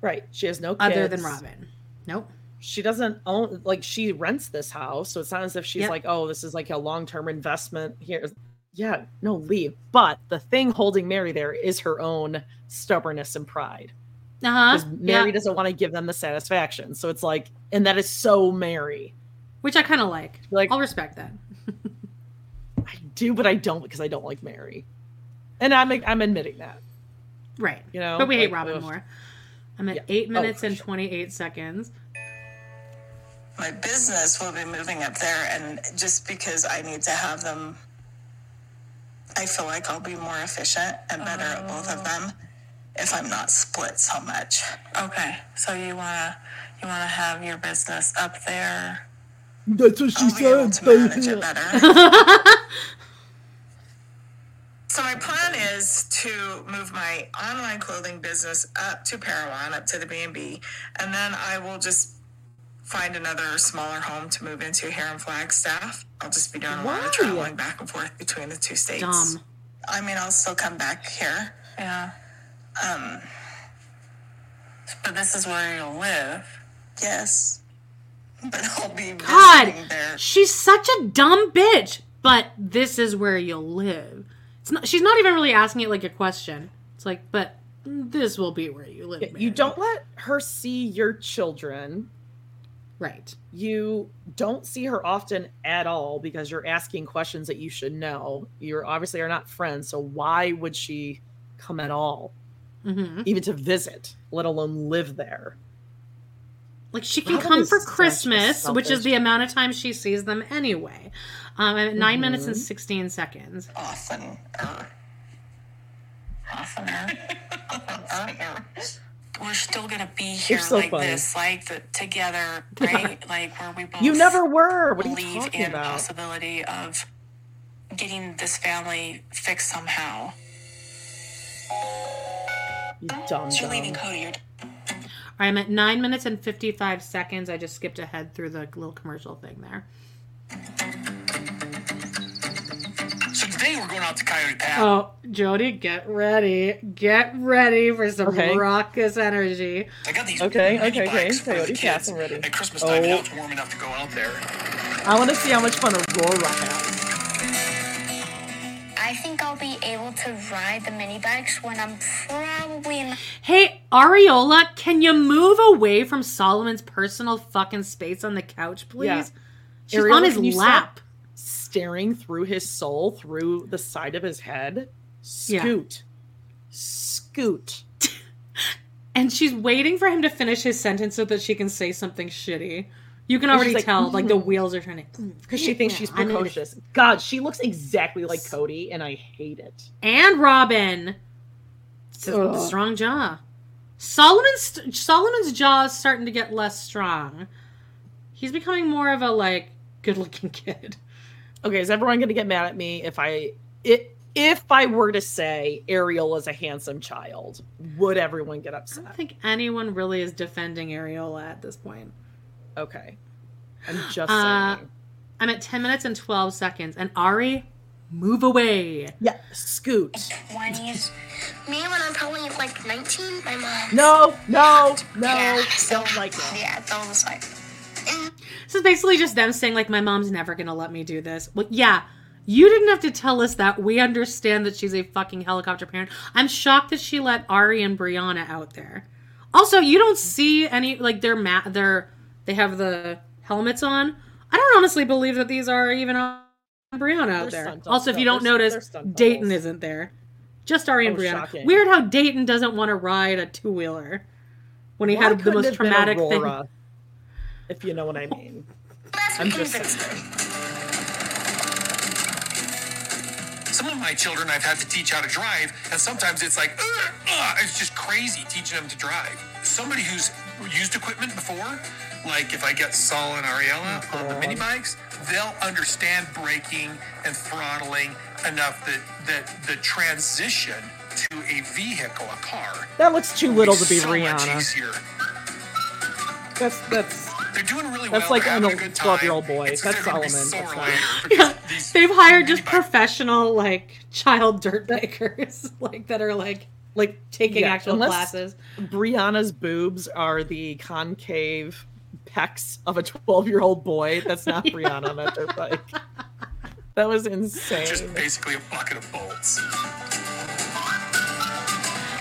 [SPEAKER 1] Right. She has no kids.
[SPEAKER 2] other than Robyn. Nope.
[SPEAKER 1] She doesn't own like she rents this house, so it's not as if she's
[SPEAKER 2] Yep.
[SPEAKER 1] like, oh, this is like a long term investment here. Yeah, no, leave. But the thing holding Meri there is her own stubbornness and pride.
[SPEAKER 2] Uh huh.
[SPEAKER 1] Because Meri doesn't want to give them the satisfaction. So it's like, and that is so Meri.
[SPEAKER 2] Which I kind of like.
[SPEAKER 1] Like-
[SPEAKER 2] I'll respect that. <laughs>
[SPEAKER 1] I do, but I don't because I don't like Meri. And I'm I'm admitting that.
[SPEAKER 2] Right.
[SPEAKER 1] You know,
[SPEAKER 2] but we hate
[SPEAKER 1] like,
[SPEAKER 2] Robyn
[SPEAKER 1] ugh.
[SPEAKER 2] more. I'm at
[SPEAKER 1] Yeah.
[SPEAKER 2] eight
[SPEAKER 1] Oh,
[SPEAKER 2] minutes
[SPEAKER 1] for
[SPEAKER 2] and 28 seconds.
[SPEAKER 5] My business will be moving up there, and just because I need to have them, I feel like I'll be more efficient and better at both of them if I'm not split so much. Okay, so you wanna you wanna have your business up there?
[SPEAKER 1] That's what she
[SPEAKER 5] I'll be able
[SPEAKER 1] said.
[SPEAKER 5] to manage it better. <laughs> So my plan is to move my online clothing business up to Parowan, up to the B&B, and then I will just find another smaller home to move into here in Flagstaff. I'll just be doing a lot of traveling back and forth between the two states.
[SPEAKER 2] Dumb.
[SPEAKER 5] I mean, I'll still come back here. Yeah. Um. But this is where you'll live. Yes. But <laughs> I'll be visiting
[SPEAKER 2] God,
[SPEAKER 5] there.
[SPEAKER 2] she's such a dumb bitch. But this is where you'll live. It's not. She's not even really asking it like a question. It's like, but this will be where you live.
[SPEAKER 1] You don't let her see your children.
[SPEAKER 2] Right.
[SPEAKER 1] You don't see her often at all because you're asking questions that you should know. You're obviously are not friends, so why would she come at all?
[SPEAKER 2] Hmm
[SPEAKER 1] Even to visit, let alone live there.
[SPEAKER 2] Like she can
[SPEAKER 1] Robyn
[SPEAKER 2] come for Christmas, which is the amount of time she sees them anyway. Um, I'm at 9 minutes and. 16 seconds.
[SPEAKER 5] Often. Oftener. Oftener. We're still gonna be here
[SPEAKER 1] so
[SPEAKER 5] like
[SPEAKER 1] funny.
[SPEAKER 5] this, like the, together, <laughs> right? like where we both
[SPEAKER 1] You never were. What are you
[SPEAKER 5] believe
[SPEAKER 1] talking
[SPEAKER 5] in
[SPEAKER 1] about?
[SPEAKER 5] possibility of getting this family fixed somehow.
[SPEAKER 1] You dumb
[SPEAKER 5] You're leaving. Kody. You're
[SPEAKER 2] I'm at 9 minutes and 55 seconds. I just skipped ahead through the little commercial thing there.
[SPEAKER 7] So today we're going out to Coyote Pass.
[SPEAKER 2] Oh, Jodie, get ready. Get ready for some
[SPEAKER 1] Okay.
[SPEAKER 2] raucous energy.
[SPEAKER 7] I got these
[SPEAKER 1] Okay, okay, okay.
[SPEAKER 7] bikes for the
[SPEAKER 1] Coyote
[SPEAKER 7] kids.
[SPEAKER 1] Pass, I'm ready.
[SPEAKER 7] At Christmas time,
[SPEAKER 1] Oh.
[SPEAKER 7] now it's warm enough to go out there. Oh.
[SPEAKER 1] I want to see how much fun Aurora has.
[SPEAKER 3] I think I'll be able to ride the mini bikes when I'm probably in
[SPEAKER 2] Hey, Ariella, can you move away from Solomon's personal fucking space on the couch, please?
[SPEAKER 1] Yeah.
[SPEAKER 2] She's
[SPEAKER 1] Ariel,
[SPEAKER 2] on his
[SPEAKER 1] can you stop
[SPEAKER 2] lap.
[SPEAKER 1] staring through his soul through the side of his head.
[SPEAKER 2] Yeah.
[SPEAKER 1] Scoot. Scoot. <laughs>
[SPEAKER 2] And she's waiting for him to finish his sentence so that she can say something shitty. You can already
[SPEAKER 1] she's like,
[SPEAKER 2] tell, like the
[SPEAKER 1] "Mhm."
[SPEAKER 2] wheels are turning.
[SPEAKER 1] Because she thinks she's precocious. God, she looks exactly like Kody, and I hate it.
[SPEAKER 2] And Robyn. It's
[SPEAKER 1] Ugh.
[SPEAKER 2] strong jaw. Solomon's Solomon's jaw is starting to get less strong. He's becoming more of a like good-looking <laughs> kid.
[SPEAKER 1] Okay, is everyone going to get mad at me if I i if I were to say Ariel is a handsome child? Would everyone get upset?
[SPEAKER 2] I don't think anyone really is defending Ariella at this point.
[SPEAKER 1] Okay, I'm just
[SPEAKER 2] Uh,
[SPEAKER 1] saying.
[SPEAKER 2] I'm at 10 minutes and 12 seconds, and Ari, move away.
[SPEAKER 1] Yeah, scoot.
[SPEAKER 3] 20s. Me when I'm probably like 19, my mom.
[SPEAKER 1] No, no, no,
[SPEAKER 3] Yeah, so-
[SPEAKER 1] don't like it.
[SPEAKER 3] Yeah, that was like.
[SPEAKER 2] This is basically just them saying, like, my mom's never gonna let me do this. Well, yeah, you didn't have to tell us that. We understand that she's a fucking helicopter parent. I'm shocked that she let Ari and Breanna out there. Also, you don't see any like their mat. Their they have the helmets on. I don't honestly believe that these are even on Breanna out
[SPEAKER 1] They're
[SPEAKER 2] there. Also, if you don't
[SPEAKER 1] They're-
[SPEAKER 2] notice,
[SPEAKER 1] they're
[SPEAKER 2] Dayton isn't there. Just Ari and
[SPEAKER 1] Oh,
[SPEAKER 2] Breanna.
[SPEAKER 1] shocking.
[SPEAKER 2] Weird how Dayton doesn't want to ride a two wheeler when he
[SPEAKER 1] Why
[SPEAKER 2] had the most
[SPEAKER 1] it have been
[SPEAKER 2] traumatic thing.
[SPEAKER 1] If you know what I mean. I'm just saying.
[SPEAKER 7] Some of my children I've had to teach how to drive, and sometimes it's like, "Ugh, ugh," it's just crazy teaching them to drive. Somebody who's used equipment before, like if I get Saul and Ariella on the mini bikes, they'll understand braking and throttling enough that that the transition to a vehicle, a car,
[SPEAKER 1] That looks too little to be
[SPEAKER 7] so much
[SPEAKER 1] Rihanna.
[SPEAKER 7] easier.
[SPEAKER 1] That's that's
[SPEAKER 7] They're doing really
[SPEAKER 1] that's
[SPEAKER 7] well.
[SPEAKER 1] like
[SPEAKER 7] They're
[SPEAKER 1] an
[SPEAKER 7] having a good time.
[SPEAKER 1] twelve year old boy.
[SPEAKER 7] It's
[SPEAKER 1] That's
[SPEAKER 7] they're gonna be
[SPEAKER 1] Solomon. That's not. <laughs>
[SPEAKER 2] Yeah, they've hired just professional like child dirt bikers, <laughs> like that are like
[SPEAKER 1] like
[SPEAKER 2] taking
[SPEAKER 1] yeah,
[SPEAKER 2] actual
[SPEAKER 1] unless
[SPEAKER 2] classes.
[SPEAKER 1] Breanna's boobs are the concave pecs of a 12 year old boy. That's not <laughs> Breanna on that dirt bike. That was insane.
[SPEAKER 7] just basically a bucket of bolts.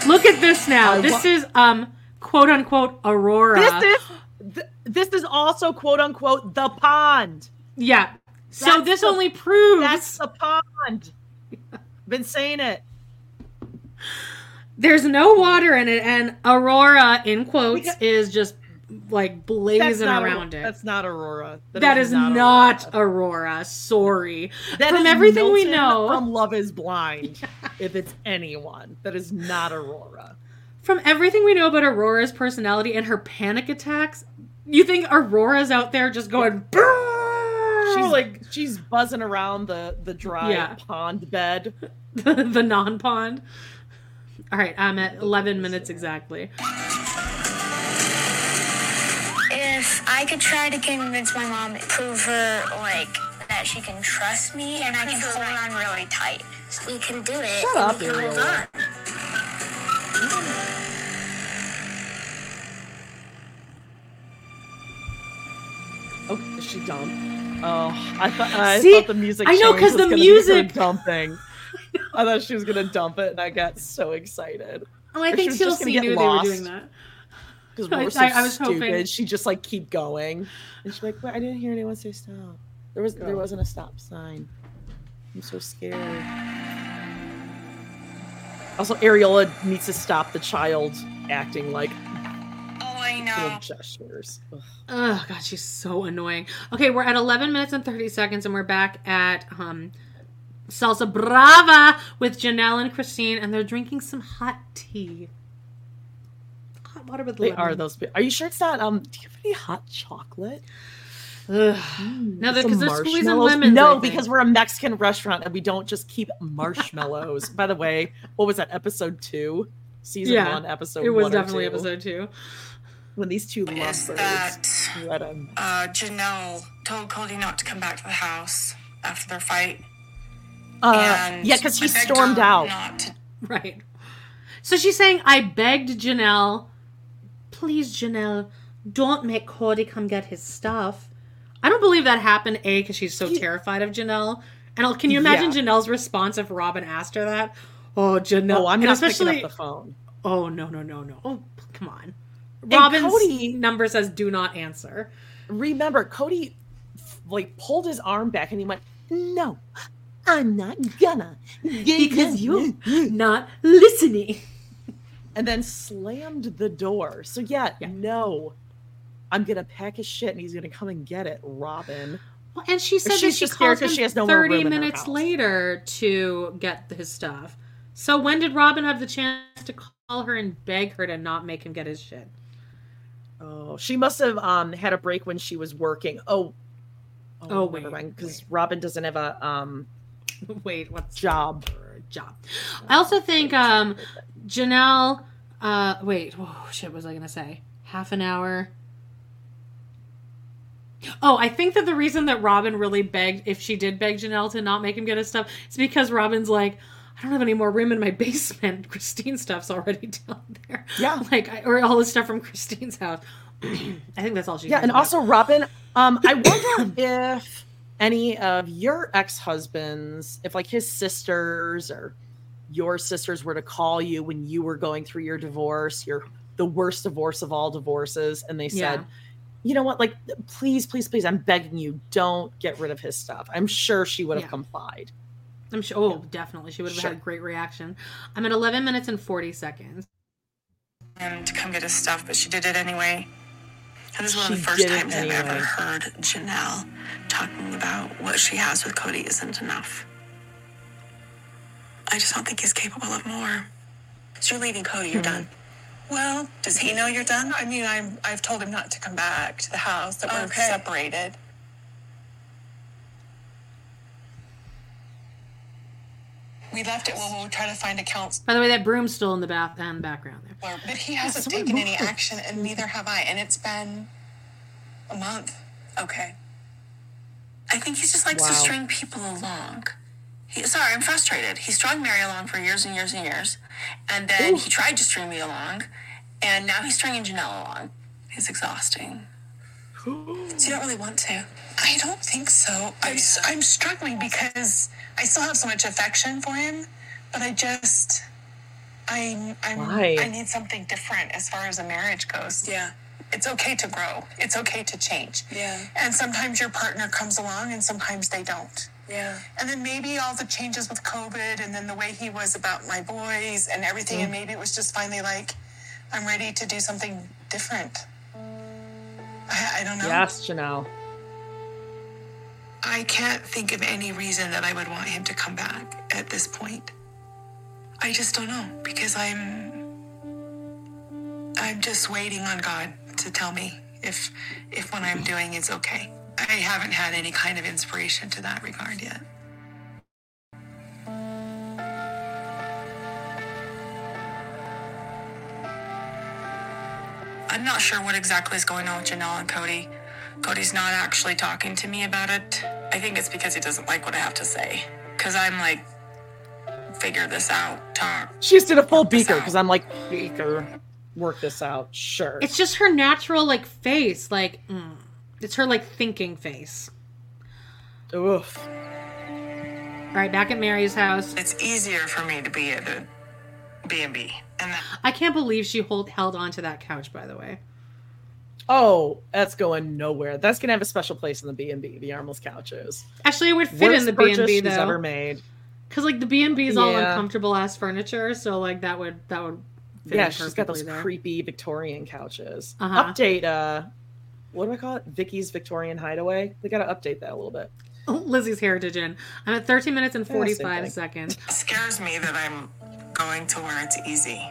[SPEAKER 2] Look at this now.
[SPEAKER 1] I
[SPEAKER 2] this
[SPEAKER 1] wa-
[SPEAKER 2] is um quote unquote Aurora.
[SPEAKER 1] This is th- this is also quote unquote the pond.
[SPEAKER 2] yeah. So
[SPEAKER 1] That's
[SPEAKER 2] this
[SPEAKER 1] the-
[SPEAKER 2] only proves
[SPEAKER 1] That's the pond. <laughs> Been saying it.
[SPEAKER 2] there's no water in it, and Aurora in quotes is just like blazing around
[SPEAKER 1] Aurora.
[SPEAKER 2] it.
[SPEAKER 1] That's not Aurora.
[SPEAKER 2] that is, not, Aurora. Sorry.
[SPEAKER 1] That
[SPEAKER 2] From
[SPEAKER 1] is
[SPEAKER 2] everything we know,
[SPEAKER 1] from Love Is Blind. <laughs> If it's anyone, that is not Aurora.
[SPEAKER 2] from everything we know about Aurora's personality and her panic attacks, you think Aurora's out there just going
[SPEAKER 1] She's like she's buzzing around the the dry
[SPEAKER 2] Yeah.
[SPEAKER 1] pond bed.
[SPEAKER 2] the, <laughs> the non-pond. All right, I'm at 11 minutes exactly.
[SPEAKER 3] If I could try to convince my mom, prove her like that she can trust me, and I can hold on really tight, we can do it.
[SPEAKER 1] Shut up,
[SPEAKER 3] we can hold on.
[SPEAKER 1] Oh, is she dumb? Oh, I thought I
[SPEAKER 2] See?
[SPEAKER 1] thought the music.
[SPEAKER 2] I know,
[SPEAKER 1] change
[SPEAKER 2] 'cause
[SPEAKER 1] was
[SPEAKER 2] the
[SPEAKER 1] gonna be her
[SPEAKER 2] music-
[SPEAKER 1] dumping. I thought she was gonna dump it, and I got so excited.
[SPEAKER 2] Oh, I
[SPEAKER 1] Or
[SPEAKER 2] think
[SPEAKER 1] she was just gonna
[SPEAKER 2] TLC
[SPEAKER 1] get
[SPEAKER 2] knew
[SPEAKER 1] lost.
[SPEAKER 2] they were doing that.
[SPEAKER 1] Because we're so
[SPEAKER 2] I- I was
[SPEAKER 1] stupid.
[SPEAKER 2] hoping-
[SPEAKER 1] She just like keep going, and she's like, "Wait, I didn't hear anyone say stop. There was there wasn't a stop sign. I'm so scared." Also, Ariella needs to stop the child acting like
[SPEAKER 6] Oh, I know.
[SPEAKER 1] gestures. Ugh.
[SPEAKER 2] Oh god, she's so annoying. Okay, we're at 11 minutes and 30 seconds, and we're back at um Salsa Brava with Janelle and Christine, and they're drinking some hot tea. Hot water with
[SPEAKER 1] They
[SPEAKER 2] lemon.
[SPEAKER 1] are those. Are you sure it's not? Um, do you have any hot chocolate?
[SPEAKER 2] Ugh. no, because they're squeezing
[SPEAKER 1] marshmallows?
[SPEAKER 2] lemons.
[SPEAKER 1] No, because we're a Mexican restaurant and we don't just keep marshmallows. <laughs> By the way, what was that? Episode two, season
[SPEAKER 2] yeah,
[SPEAKER 1] one, episode.
[SPEAKER 2] it was
[SPEAKER 1] one or
[SPEAKER 2] definitely
[SPEAKER 1] two,
[SPEAKER 2] episode two.
[SPEAKER 1] When these two
[SPEAKER 6] Is
[SPEAKER 1] lovebirds
[SPEAKER 6] that
[SPEAKER 1] let him.
[SPEAKER 6] uh, Janelle told Kody not to come back to the house after their fight?
[SPEAKER 1] Uh,
[SPEAKER 6] and
[SPEAKER 1] yeah, because he stormed out.
[SPEAKER 6] Not to
[SPEAKER 2] Right. So she's saying, I begged Janelle, please, Janelle, don't make Kody come get his stuff. I don't believe that happened, A, because she's so terrified of Janelle. And I'll- can you imagine
[SPEAKER 1] Yeah.
[SPEAKER 2] Janelle's response if Robyn asked her that? Oh, Janelle.
[SPEAKER 1] Oh, I'm not
[SPEAKER 2] especially,
[SPEAKER 1] picking up the phone.
[SPEAKER 2] Oh, no, no, no, no. Oh, come on.
[SPEAKER 1] And
[SPEAKER 2] Robyn's
[SPEAKER 1] Kody-
[SPEAKER 2] number says do not answer.
[SPEAKER 1] Remember, Kody like pulled his arm back and he went, "No, I'm not gonna.
[SPEAKER 2] Because you're not listening.
[SPEAKER 1] And then slammed the door. So yeah, no. I'm gonna pack his shit and he's gonna come and get it, Robyn.
[SPEAKER 2] Well, and she
[SPEAKER 1] Or
[SPEAKER 2] said that
[SPEAKER 1] she's
[SPEAKER 2] she
[SPEAKER 1] just scared
[SPEAKER 2] called him
[SPEAKER 1] she has no
[SPEAKER 2] 30
[SPEAKER 1] room in her
[SPEAKER 2] minutes later to get his stuff. So when did Robyn have the chance to call her and beg her to not make him get his shit?
[SPEAKER 1] Oh, she must have um had a break when she was working. Oh,
[SPEAKER 2] Oh,
[SPEAKER 1] never
[SPEAKER 2] wait,
[SPEAKER 1] mind, because Robyn doesn't have a um <laughs>
[SPEAKER 2] wait, what's
[SPEAKER 1] job?
[SPEAKER 2] Job. I also think um Janelle uh wait, oh shit, what was I gonna say? Half an hour. Oh, I think that the reason that Robyn really begged, if she did beg Janelle to not make him get his stuff, it's because Robyn's like, I don't have any more room in my <laughs> basement. Christine's stuff's already <laughs> down there.
[SPEAKER 1] Yeah.
[SPEAKER 2] Like, I- or all the stuff from Christine's house. <clears throat> I think that's all she
[SPEAKER 1] Yeah, and
[SPEAKER 2] about.
[SPEAKER 1] also Robyn, um, I wonder <coughs> if any of your ex-husbands, if like his sisters or your sisters were to call you when you were going through your divorce, your the worst divorce of all divorces, and they said,
[SPEAKER 2] Yeah.
[SPEAKER 1] you know what, like please, please, please, I'm begging you, don't get rid of his stuff. I'm sure she would have
[SPEAKER 2] Yeah.
[SPEAKER 1] complied.
[SPEAKER 2] I'm sure. Oh, definitely. She would have
[SPEAKER 1] Sure.
[SPEAKER 2] had a great reaction. I'm at 11 minutes and 40 seconds.
[SPEAKER 5] him to come get his stuff, but she did it anyway. And this is one of the first
[SPEAKER 1] did it
[SPEAKER 5] times I've ever heard Janelle talking about what she has with Kody isn't enough. I just don't think he's capable of more. So you're leaving Kody, you're mm-hmm. done. Well, does he know you're done?
[SPEAKER 6] I mean, I'm, I've told him not to come back to the house, that we're
[SPEAKER 5] Okay.
[SPEAKER 6] separated. We left it when we were trying to find a counselor,
[SPEAKER 2] By the way, that broom's still in the bath and background there.
[SPEAKER 6] but he hasn't
[SPEAKER 1] someone
[SPEAKER 6] taken any
[SPEAKER 1] this.
[SPEAKER 6] action, and neither have I. And it's been a month.
[SPEAKER 5] Okay. I think he just likes to string people along. He, sorry, I'm frustrated. He strung Meri along for years and years and years, and then he tried to string me along, and now he's stringing Janelle along. It's exhausting. so you don't really want to.
[SPEAKER 6] I don't think so. I'm, s- I'm struggling because I still have so much affection for him, but I just, I'm, I'm,
[SPEAKER 1] Why?
[SPEAKER 6] I need something different as far as a marriage goes.
[SPEAKER 5] Yeah.
[SPEAKER 6] It's okay to grow. It's okay to change.
[SPEAKER 5] Yeah.
[SPEAKER 6] And sometimes your partner comes along and sometimes they don't.
[SPEAKER 5] Yeah.
[SPEAKER 6] And then maybe all the changes with COVID and then the way he was about my boys and everything, and mm. maybe it was just finally like, I'm ready to do something different. I, I don't know.
[SPEAKER 1] Yes, Janelle.
[SPEAKER 5] I can't think of any reason that I would want him to come back at this point. I just don't know because I'm I'm just waiting on God to tell me if if what I'm doing is okay. I haven't had any kind of inspiration to that regard yet. I'm not sure what exactly is going on with Janelle and Kody. Kody's not actually talking to me about it. I think it's because he doesn't like what I have to say. Because I'm like, figure this out, talk.
[SPEAKER 1] She just did a full beaker because I'm like, beaker, work this out. Sure.
[SPEAKER 2] It's just her natural, like, face. Like, mm. It's her, like, thinking face.
[SPEAKER 1] Oof.
[SPEAKER 2] All right, back at Meri's house.
[SPEAKER 5] It's easier for me to be at a B&B. And
[SPEAKER 2] I can't believe she hold, held on to that couch, by the way.
[SPEAKER 1] Oh, that's going nowhere. That's gonna have a special place in the B and B. The armless couches.
[SPEAKER 2] Actually, it would fit
[SPEAKER 1] Worst
[SPEAKER 2] in the B and
[SPEAKER 1] purchase
[SPEAKER 2] B
[SPEAKER 1] she's
[SPEAKER 2] though,
[SPEAKER 1] ever made.
[SPEAKER 2] because like the B and B is all
[SPEAKER 1] Yeah.
[SPEAKER 2] uncomfortable ass furniture, so like that would that would. Fit
[SPEAKER 1] Yeah,
[SPEAKER 2] in
[SPEAKER 1] she's got those
[SPEAKER 2] there.
[SPEAKER 1] creepy Victorian couches.
[SPEAKER 2] Uh-huh.
[SPEAKER 1] Update. Uh, what do I call it? Vicky's Victorian Hideaway. They got to update that a little bit.
[SPEAKER 2] Oh, Lizzie's Heritage Inn. I'm at 13 minutes and 45
[SPEAKER 1] thing.
[SPEAKER 2] seconds.
[SPEAKER 5] it scares me that I'm going to where it's easy.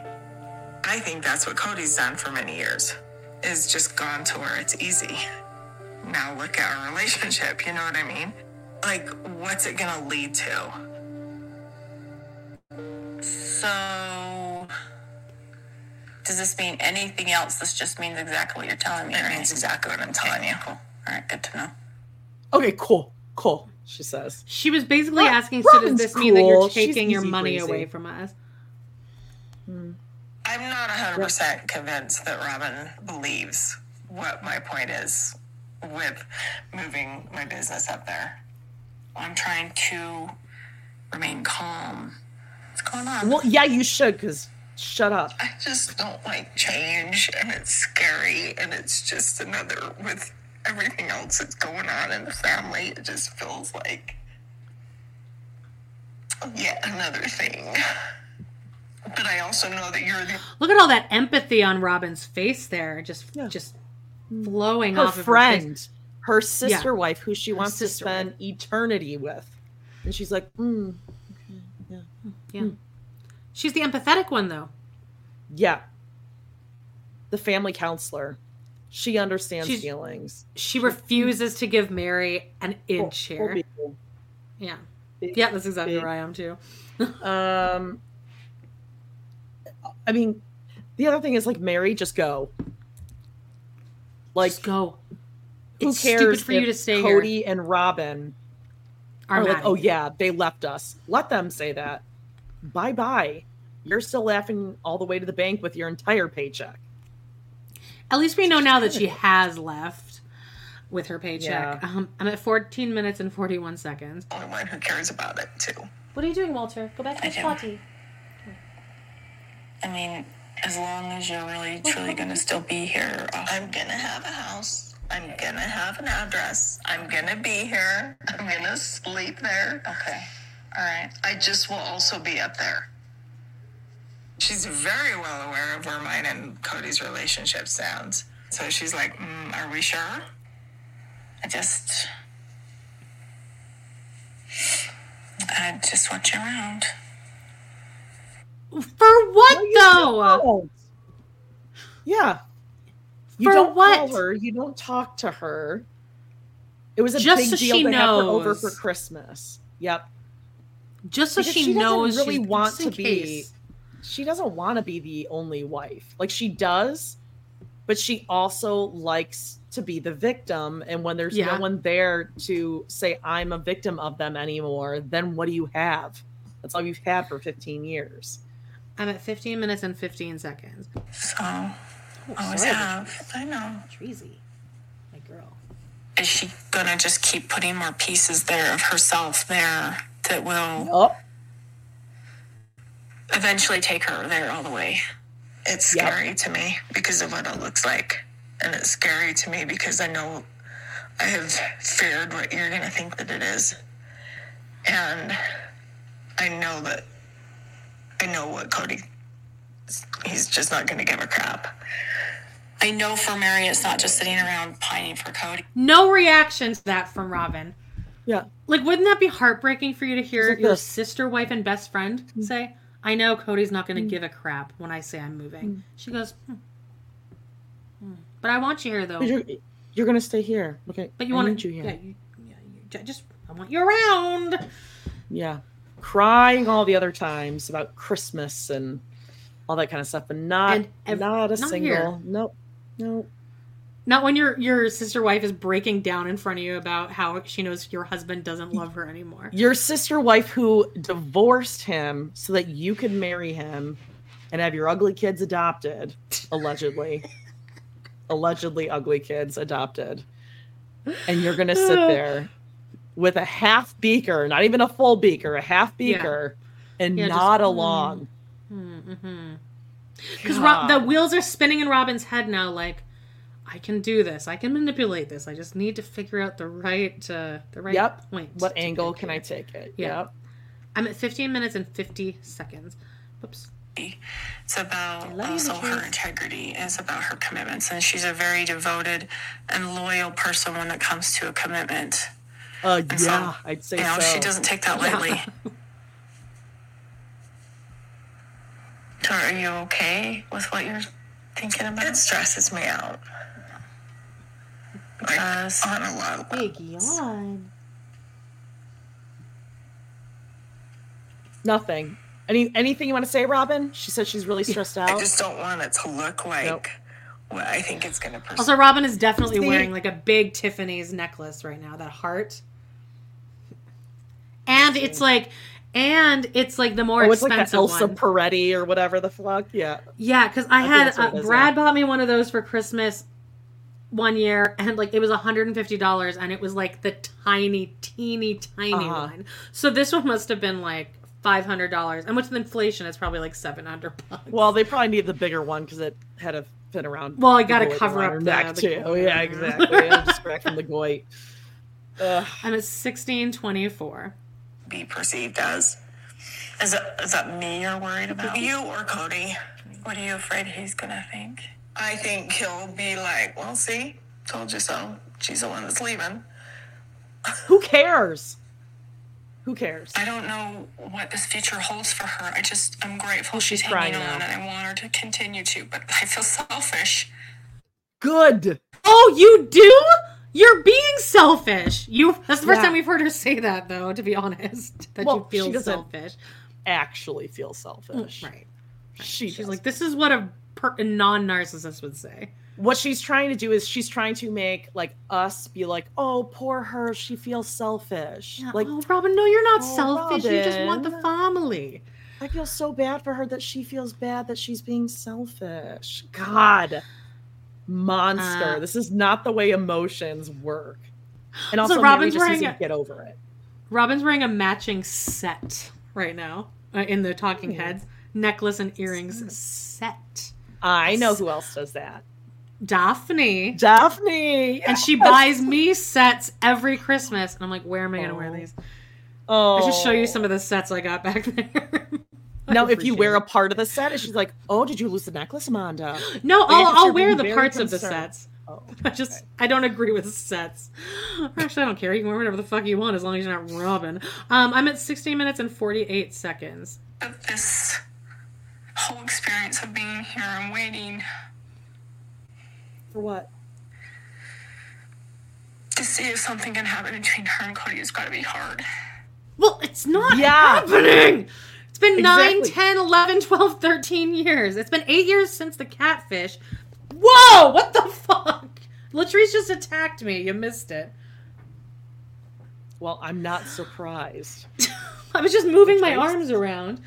[SPEAKER 5] I think that's what Kody's done for many years, is just gone to where it's easy. Now look at our relationship, you know what I mean? Like, what's it gonna lead to? So, does this mean anything else? This just means exactly what you're telling me. It means exactly what I'm telling you. Cool. All right, good to know.
[SPEAKER 1] Okay, cool, cool. She says.
[SPEAKER 2] She was basically
[SPEAKER 1] Rob-
[SPEAKER 2] asking, so does
[SPEAKER 1] Robyn's
[SPEAKER 2] this mean that you're
[SPEAKER 1] cool. She's
[SPEAKER 2] taking your money
[SPEAKER 1] breezy.
[SPEAKER 2] away from us?
[SPEAKER 5] I'm not 100% convinced that Robyn believes what my point is with moving my business up there. I'm trying to remain calm. What's going on?
[SPEAKER 1] Well, yeah, you should. Cause shut up.
[SPEAKER 5] I just don't like change, and it's scary, and it's just another with everything else that's going on in the family. It just feels like
[SPEAKER 4] yet another thing. But I also know that you're the
[SPEAKER 2] Look at all that empathy on Robyn's face there, just just flowing
[SPEAKER 1] her
[SPEAKER 2] off of
[SPEAKER 1] friend,
[SPEAKER 2] her face.
[SPEAKER 1] her sister
[SPEAKER 2] Yeah.
[SPEAKER 1] wife, who she wants to
[SPEAKER 2] sister
[SPEAKER 1] spend eternity with, and she's like, mm,
[SPEAKER 2] Yeah. She's the empathetic one though.
[SPEAKER 1] yeah. The family counselor, she understands
[SPEAKER 2] She's-
[SPEAKER 1] feelings.
[SPEAKER 2] She refuses to give Meri an inch here. Yeah. Yeah, that's exactly where I am too. <laughs>
[SPEAKER 1] Um, I mean, the other thing is like Meri, just go. Like,
[SPEAKER 2] Just go.
[SPEAKER 1] who
[SPEAKER 2] It's
[SPEAKER 1] cares
[SPEAKER 2] stupid for you to stay here.
[SPEAKER 1] Kody and Robyn
[SPEAKER 2] Are
[SPEAKER 1] are, like, oh yeah, they left us. Let them say that. Bye bye. You're still laughing all the way to the bank with your entire paycheck.
[SPEAKER 2] At least we know now that she has left with her paycheck.
[SPEAKER 1] Yeah.
[SPEAKER 2] Um, I'm at 14 minutes and 41 seconds.
[SPEAKER 4] only one who cares about it too.
[SPEAKER 2] What are you doing, Walter? Go back to
[SPEAKER 5] I
[SPEAKER 2] the
[SPEAKER 5] do.
[SPEAKER 2] potty.
[SPEAKER 5] I mean, as long as you're really truly gonna still be here, uh,
[SPEAKER 4] I'm gonna have a house. I'm gonna have an address. I'm gonna be here. I'm gonna sleep there.
[SPEAKER 5] okay. All right.
[SPEAKER 4] I just will also be up there. She's very well aware of where mine and Kody's relationship stands. So she's like, mm, "Are we sure?"
[SPEAKER 5] I just, I just want you around.
[SPEAKER 2] For what though?
[SPEAKER 1] Oh. Yeah. You
[SPEAKER 2] For
[SPEAKER 1] don't
[SPEAKER 2] what?
[SPEAKER 1] call her. You don't talk to her. It was a
[SPEAKER 2] Just
[SPEAKER 1] big
[SPEAKER 2] so
[SPEAKER 1] deal
[SPEAKER 2] she
[SPEAKER 1] to have her over for Christmas. Yep.
[SPEAKER 2] Just so
[SPEAKER 1] Because
[SPEAKER 2] she,
[SPEAKER 1] doesn't
[SPEAKER 2] knows
[SPEAKER 1] really
[SPEAKER 2] she's
[SPEAKER 1] want to be.
[SPEAKER 2] case.
[SPEAKER 1] She doesn't want to be the only wife. Like she does, but she also likes to be the victim. And when there's
[SPEAKER 2] Yeah.
[SPEAKER 1] no one there to say I'm a victim of them anymore, then what do you have? That's all you've had for 15 years.
[SPEAKER 2] I'm at 15 minutes and 15 seconds.
[SPEAKER 5] So, oh, always
[SPEAKER 1] sorry.
[SPEAKER 5] have. I know.
[SPEAKER 2] Treasy, my girl.
[SPEAKER 5] Is she gonna just keep putting more pieces there of herself there that will
[SPEAKER 1] Oh,
[SPEAKER 5] eventually take her there all the way?
[SPEAKER 4] It's
[SPEAKER 1] Yep.
[SPEAKER 4] scary to me because of what it looks like. And it's scary to me because I know I have feared what you're going to think that it is. And I know that I know what Kody, he's just not going to give a crap.
[SPEAKER 5] I know for Meri, it's not just sitting around pining for Kody.
[SPEAKER 2] No reaction to that from Robyn.
[SPEAKER 1] Yeah.
[SPEAKER 2] Like, wouldn't that be heartbreaking for you to hear
[SPEAKER 1] like
[SPEAKER 2] your
[SPEAKER 1] this.
[SPEAKER 2] sister, wife, and best friend say, I know Kody's not going to give a crap when I say I'm moving? She goes, hmm. Hmm. But I want you here, though.
[SPEAKER 1] But you're, you're going to stay here. Okay.
[SPEAKER 2] But you
[SPEAKER 1] I
[SPEAKER 2] want
[SPEAKER 1] you here.
[SPEAKER 2] yeah, you, yeah, you, just, I want you around.
[SPEAKER 1] Yeah. Crying all the other times about Christmas and all that kind of stuff, but not
[SPEAKER 2] And ev-
[SPEAKER 1] not a
[SPEAKER 2] not
[SPEAKER 1] single.
[SPEAKER 2] here.
[SPEAKER 1] Nope. Nope.
[SPEAKER 2] Not when your your sister wife is breaking down in front of you about how she knows your husband doesn't love her anymore.
[SPEAKER 1] Your sister wife who divorced him so that you could marry him and have your ugly kids adopted, allegedly. <laughs> allegedly ugly kids adopted. And you're gonna sit <sighs> there with a half beaker, not even a full beaker, a half
[SPEAKER 2] Yeah.
[SPEAKER 1] beaker, and
[SPEAKER 2] Yeah, just,
[SPEAKER 1] nod
[SPEAKER 2] mm.
[SPEAKER 1] along.
[SPEAKER 2] Mm-hmm. Because Ro- the wheels are spinning in Robyn's head now. Like, I can do this. I can manipulate this. I just need to figure out the right uh, the right
[SPEAKER 1] Yep.
[SPEAKER 2] point.
[SPEAKER 1] What angle can
[SPEAKER 2] here.
[SPEAKER 1] I take it?
[SPEAKER 2] Yeah.
[SPEAKER 1] Yep.
[SPEAKER 2] I'm at 15 minutes and 50 seconds. Whoops.
[SPEAKER 5] It's about also her
[SPEAKER 2] Beatrice.
[SPEAKER 5] integrity. It's about her commitments, and she's a very devoted and loyal person when it comes to a commitment.
[SPEAKER 1] Uh,
[SPEAKER 5] And so,
[SPEAKER 1] yeah, I'd say
[SPEAKER 5] you know,
[SPEAKER 1] so.
[SPEAKER 5] she doesn't take that lightly. <laughs> <laughs> So, are you okay with what you're thinking about?
[SPEAKER 4] It stresses me out. Like,
[SPEAKER 5] Because-
[SPEAKER 4] on a lot of
[SPEAKER 2] Big yawn.
[SPEAKER 1] Nothing. Any anything you want to say, Robyn? She said she's really stressed out.
[SPEAKER 4] I just don't want it to look like
[SPEAKER 1] Nope.
[SPEAKER 4] what I think it's going to pursue.
[SPEAKER 2] Also, Robyn is definitely
[SPEAKER 1] See?
[SPEAKER 2] wearing like a big Tiffany's necklace right now. That heart. And it's like, and it's like the more
[SPEAKER 1] oh, it's like
[SPEAKER 2] expensive
[SPEAKER 1] Elsa
[SPEAKER 2] one.
[SPEAKER 1] Peretti or whatever the fuck. Yeah.
[SPEAKER 2] Yeah, because I,
[SPEAKER 1] I
[SPEAKER 2] had uh,
[SPEAKER 1] it is,
[SPEAKER 2] Brad
[SPEAKER 1] yeah.
[SPEAKER 2] bought me one of those for Christmas one year, and like it was hundred and fifty dollars, and it was like the tiny, teeny, tiny
[SPEAKER 1] Uh-huh.
[SPEAKER 2] one. So this one must have been like five hundred dollars, and with inflation, it's probably like seven hundred bucks.
[SPEAKER 1] Well, they probably need the bigger one because it had to fit around.
[SPEAKER 2] Well, I gotta cover up
[SPEAKER 1] her
[SPEAKER 2] the-
[SPEAKER 1] neck
[SPEAKER 2] the
[SPEAKER 1] too.
[SPEAKER 2] goit.
[SPEAKER 1] Yeah, exactly. yeah, just back from the goit. Ugh.
[SPEAKER 2] I'm at sixteen twenty four.
[SPEAKER 4] be perceived as.
[SPEAKER 5] Is that, is that me you're worried about? You or Kody? What are you afraid he's gonna think? I think he'll be like, well, see, told you so. She's the one that's leaving.
[SPEAKER 1] Who cares? Who cares?
[SPEAKER 5] I don't know what this future holds for her. I just, I'm grateful she's,
[SPEAKER 1] she's
[SPEAKER 5] hanging
[SPEAKER 1] crying
[SPEAKER 5] on
[SPEAKER 1] now.
[SPEAKER 5] and I want her to continue to, but I feel selfish.
[SPEAKER 1] Good.
[SPEAKER 2] Oh, you do? You're being selfish. You. That's the first
[SPEAKER 1] Yeah.
[SPEAKER 2] time we've heard her say that, though. To be honest, <laughs> that
[SPEAKER 1] Well,
[SPEAKER 2] you feel
[SPEAKER 1] she
[SPEAKER 2] selfish.
[SPEAKER 1] Actually, feel selfish.
[SPEAKER 2] Mm, right.
[SPEAKER 1] She
[SPEAKER 2] She's
[SPEAKER 1] does.
[SPEAKER 2] like, this is what a, per- a non-narcissist would say.
[SPEAKER 1] what she's trying to do is she's trying to make like us be like, oh, poor her, she feels selfish. like,
[SPEAKER 2] oh, Robyn, no, you're not
[SPEAKER 1] "Oh,
[SPEAKER 2] selfish. You just want the
[SPEAKER 1] Robyn,
[SPEAKER 2] family.
[SPEAKER 1] I feel so bad for her that she feels bad that she's being selfish. <sighs> God, monster.
[SPEAKER 2] Uh,
[SPEAKER 1] this is not the way emotions work. And
[SPEAKER 2] Also,
[SPEAKER 1] Meri
[SPEAKER 2] Robyn's
[SPEAKER 1] just
[SPEAKER 2] wearing a-
[SPEAKER 1] get over it.
[SPEAKER 2] Robyn's wearing a matching set right now uh, in the Talking Heads necklace and earrings set.
[SPEAKER 1] I know who else does that.
[SPEAKER 2] Daphne.
[SPEAKER 1] Daphne.
[SPEAKER 2] And she buys me sets every Christmas. And I'm like, where am I going to wear
[SPEAKER 1] Oh.
[SPEAKER 2] these?
[SPEAKER 1] Oh,
[SPEAKER 2] I should show you some of the sets I got back there. <laughs>
[SPEAKER 1] Now, if you wear a part of the set, she's like, "Oh, did you lose the necklace, Amanda?"
[SPEAKER 2] No,
[SPEAKER 1] Like,
[SPEAKER 2] I'll, I'll wear the
[SPEAKER 1] very
[SPEAKER 2] parts of the sets.
[SPEAKER 1] Oh, <laughs>
[SPEAKER 2] I just I don't agree with sets. <gasps> Actually, I don't care. You can wear whatever the fuck you want as long as you're not Robyn. Um, I'm at 16 minutes and 48 seconds.
[SPEAKER 5] But this whole experience of being here and waiting
[SPEAKER 1] For what?
[SPEAKER 5] to see if something can happen between her and Kody has got to be hard.
[SPEAKER 2] Well, it's not
[SPEAKER 1] Yeah.
[SPEAKER 2] happening. It's been 9, 10, 11, 12, 13 years. It's been 8 years since the catfish. Whoa, what the fuck? Latrice just attacked me. You missed it.
[SPEAKER 1] Well, I'm not surprised. <laughs>
[SPEAKER 2] I was just moving my arms around.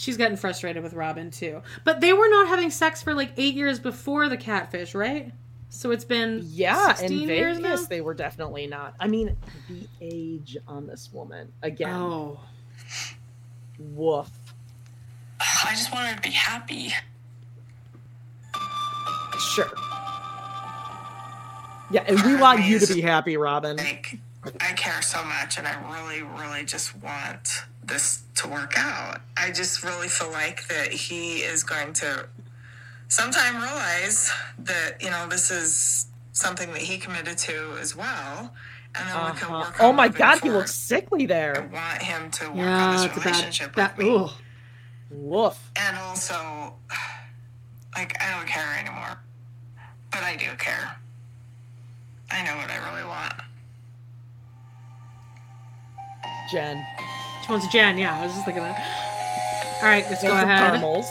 [SPEAKER 2] She's getting frustrated with Robyn too. But they were not having sex for like 8 years before the catfish, right? So it's been
[SPEAKER 1] Yeah,
[SPEAKER 2] 16
[SPEAKER 1] in
[SPEAKER 2] years now?
[SPEAKER 1] They were definitely not. I mean, the age on this woman again.
[SPEAKER 2] Oh.
[SPEAKER 1] Woof.
[SPEAKER 5] I just want her to be happy.
[SPEAKER 1] Sure. Yeah, and we want you to be happy, Robyn.
[SPEAKER 5] Like, I care so much and I really, really just want this to work out. I just really feel like that he is going to sometime realize that, you know, this is something that he committed to as well. And then we can
[SPEAKER 1] Uh-huh.
[SPEAKER 5] work
[SPEAKER 1] Oh
[SPEAKER 5] on
[SPEAKER 1] my
[SPEAKER 5] moving
[SPEAKER 1] god, he looks sickly there.
[SPEAKER 5] I want him to work on this
[SPEAKER 2] a
[SPEAKER 5] relationship
[SPEAKER 2] that
[SPEAKER 5] with me.
[SPEAKER 2] ooh.
[SPEAKER 1] Woof.
[SPEAKER 5] And also, like, I don't care anymore. But I do care. I know what I really want.
[SPEAKER 1] Jen.
[SPEAKER 2] She wants Jen, yeah. I was just thinking that. All right, let's go ahead.
[SPEAKER 1] Caramels.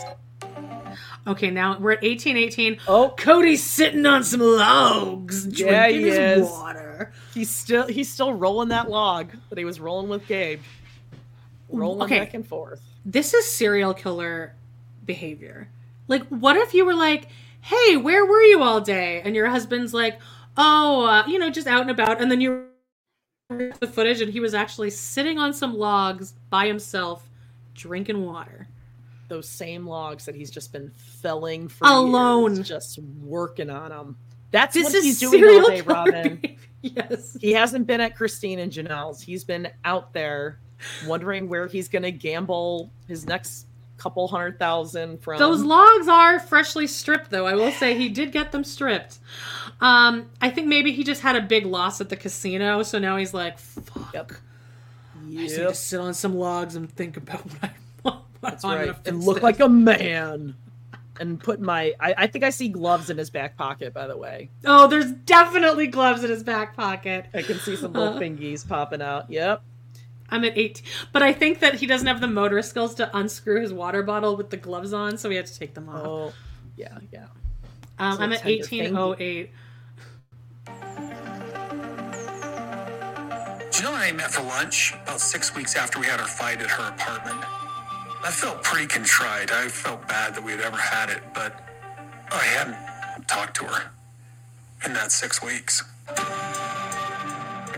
[SPEAKER 2] Okay, now we're at 1818.
[SPEAKER 1] Oh,
[SPEAKER 2] Kody's sitting on some logs, drinking
[SPEAKER 1] Yeah, he
[SPEAKER 2] his
[SPEAKER 1] is.
[SPEAKER 2] water.
[SPEAKER 1] He's still he's still rolling that log that he was rolling with Gabe. Rolling
[SPEAKER 2] Okay.
[SPEAKER 1] back and forth.
[SPEAKER 2] This is serial killer behavior. Like, what if you were like, "Hey, where were you all day?" And your husband's like, "Oh, uh, you know, just out and about." And then you the footage, and he was actually sitting on some logs by himself, drinking water.
[SPEAKER 1] Those same logs that he's just been felling for
[SPEAKER 2] Alone.
[SPEAKER 1] years, just working on them. That's
[SPEAKER 2] This
[SPEAKER 1] what he's doing all day, Robyn.
[SPEAKER 2] behavior. <laughs> Yes.
[SPEAKER 1] He hasn't been at Christine and Janelle's. He's been out there wondering where he's going to gamble his next couple hundred thousand from.
[SPEAKER 2] Those logs are freshly stripped, though. I will say he did get them stripped. Um, I think maybe he just had a big loss at the casino, so now he's like, "Fuck,
[SPEAKER 1] Yep.
[SPEAKER 2] I just need to sit on some logs and think about what I <laughs> want.
[SPEAKER 1] That's
[SPEAKER 2] how I'm
[SPEAKER 1] right. And look
[SPEAKER 2] this."
[SPEAKER 1] like a man. And put my. I, I think I see gloves in his back pocket. By the way,
[SPEAKER 2] Oh, there's definitely gloves in his back pocket.
[SPEAKER 1] I can see some little
[SPEAKER 2] Uh.
[SPEAKER 1] fingies popping out. Yep.
[SPEAKER 2] I'm at 18, but I think that he doesn't have the motor skills to unscrew his water bottle with the gloves on, so we had to take them off.
[SPEAKER 1] Oh, yeah, yeah.
[SPEAKER 2] um,
[SPEAKER 1] so
[SPEAKER 2] I'm at
[SPEAKER 1] tender
[SPEAKER 2] 1808.
[SPEAKER 7] Janelle and I met for lunch about six weeks after we had our fight at her apartment. I felt pretty contrite. I felt bad that we had ever had it, but I hadn't talked to her in that six weeks.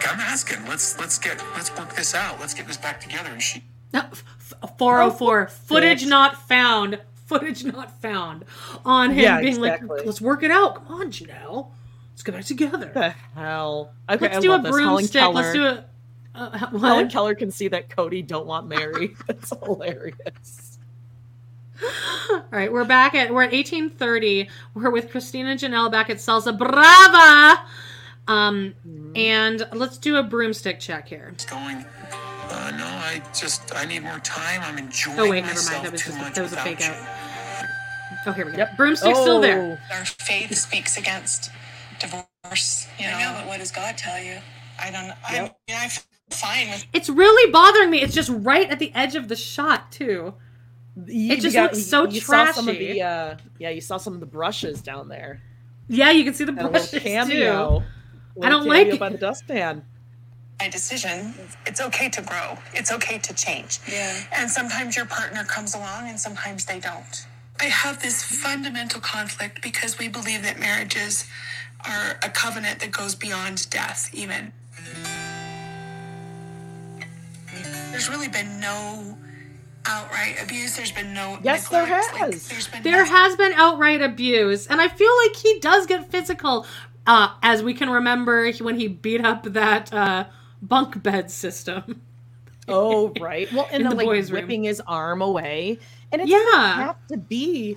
[SPEAKER 7] Like I'm asking, let's let's get let's work this out. Let's get this back together. And she
[SPEAKER 2] No, f- f- 404. Footage
[SPEAKER 1] bitch.
[SPEAKER 2] not found. Footage not found on him
[SPEAKER 1] Yeah,
[SPEAKER 2] being
[SPEAKER 1] exactly.
[SPEAKER 2] like, let's work it out. Come on, Janelle. Let's get back together.
[SPEAKER 1] The hell. Okay,
[SPEAKER 2] let's
[SPEAKER 1] I
[SPEAKER 2] do a
[SPEAKER 1] love this.
[SPEAKER 2] Broomstick. Let's do a Uh, <laughs>
[SPEAKER 1] Helen? Keller can see that Kody don't want Meri. <laughs> That's hilarious.
[SPEAKER 2] All right, we're back at we're at 1830. We're with Christina and Janelle back at Salsa Brava. Um, and let's do a broomstick check here.
[SPEAKER 7] going. Uh, no, I just I need more time. I'm enjoying
[SPEAKER 2] Oh wait, never mind. That was just
[SPEAKER 7] much
[SPEAKER 2] that was a
[SPEAKER 7] without
[SPEAKER 2] fake
[SPEAKER 7] you.
[SPEAKER 2] out. Oh, here we go. Yep. Broomstick's still there.
[SPEAKER 6] Our faith speaks against divorce. You know,
[SPEAKER 5] I know, but what does God tell you?
[SPEAKER 6] I don't. I'm, I'm fine with.
[SPEAKER 2] It's really bothering me. It's just right at the edge of the shot too.
[SPEAKER 1] You-
[SPEAKER 2] It just
[SPEAKER 1] you got-
[SPEAKER 2] looks so
[SPEAKER 1] you Saw some of
[SPEAKER 2] trashy.
[SPEAKER 1] the, uh, yeah, you saw some of the brushes down there.
[SPEAKER 2] Yeah, you can see the
[SPEAKER 1] And a
[SPEAKER 2] brushes <laughs>
[SPEAKER 1] cameo.
[SPEAKER 2] too.
[SPEAKER 1] Little
[SPEAKER 2] I don't
[SPEAKER 1] cameo
[SPEAKER 2] like
[SPEAKER 1] by
[SPEAKER 2] it.
[SPEAKER 1] the dustpan.
[SPEAKER 6] my decision. It's okay to grow. It's okay to change. Yeah. And sometimes your partner comes along and sometimes they don't.
[SPEAKER 4] I have this fundamental conflict because we believe that marriages are a covenant that goes beyond death, even. There's really been no outright abuse. There's been no.
[SPEAKER 1] Yes, there
[SPEAKER 4] neglect. Like,
[SPEAKER 1] has.
[SPEAKER 4] there's been
[SPEAKER 2] There has been outright abuse, and I feel like he does get physical, uh, as we can remember when he beat up that uh, bunk bed system. <laughs>
[SPEAKER 1] Oh, right. Well, and
[SPEAKER 2] the
[SPEAKER 1] like
[SPEAKER 2] boys' room.
[SPEAKER 1] ripping his arm away, and it
[SPEAKER 2] Yeah.
[SPEAKER 1] doesn't have to be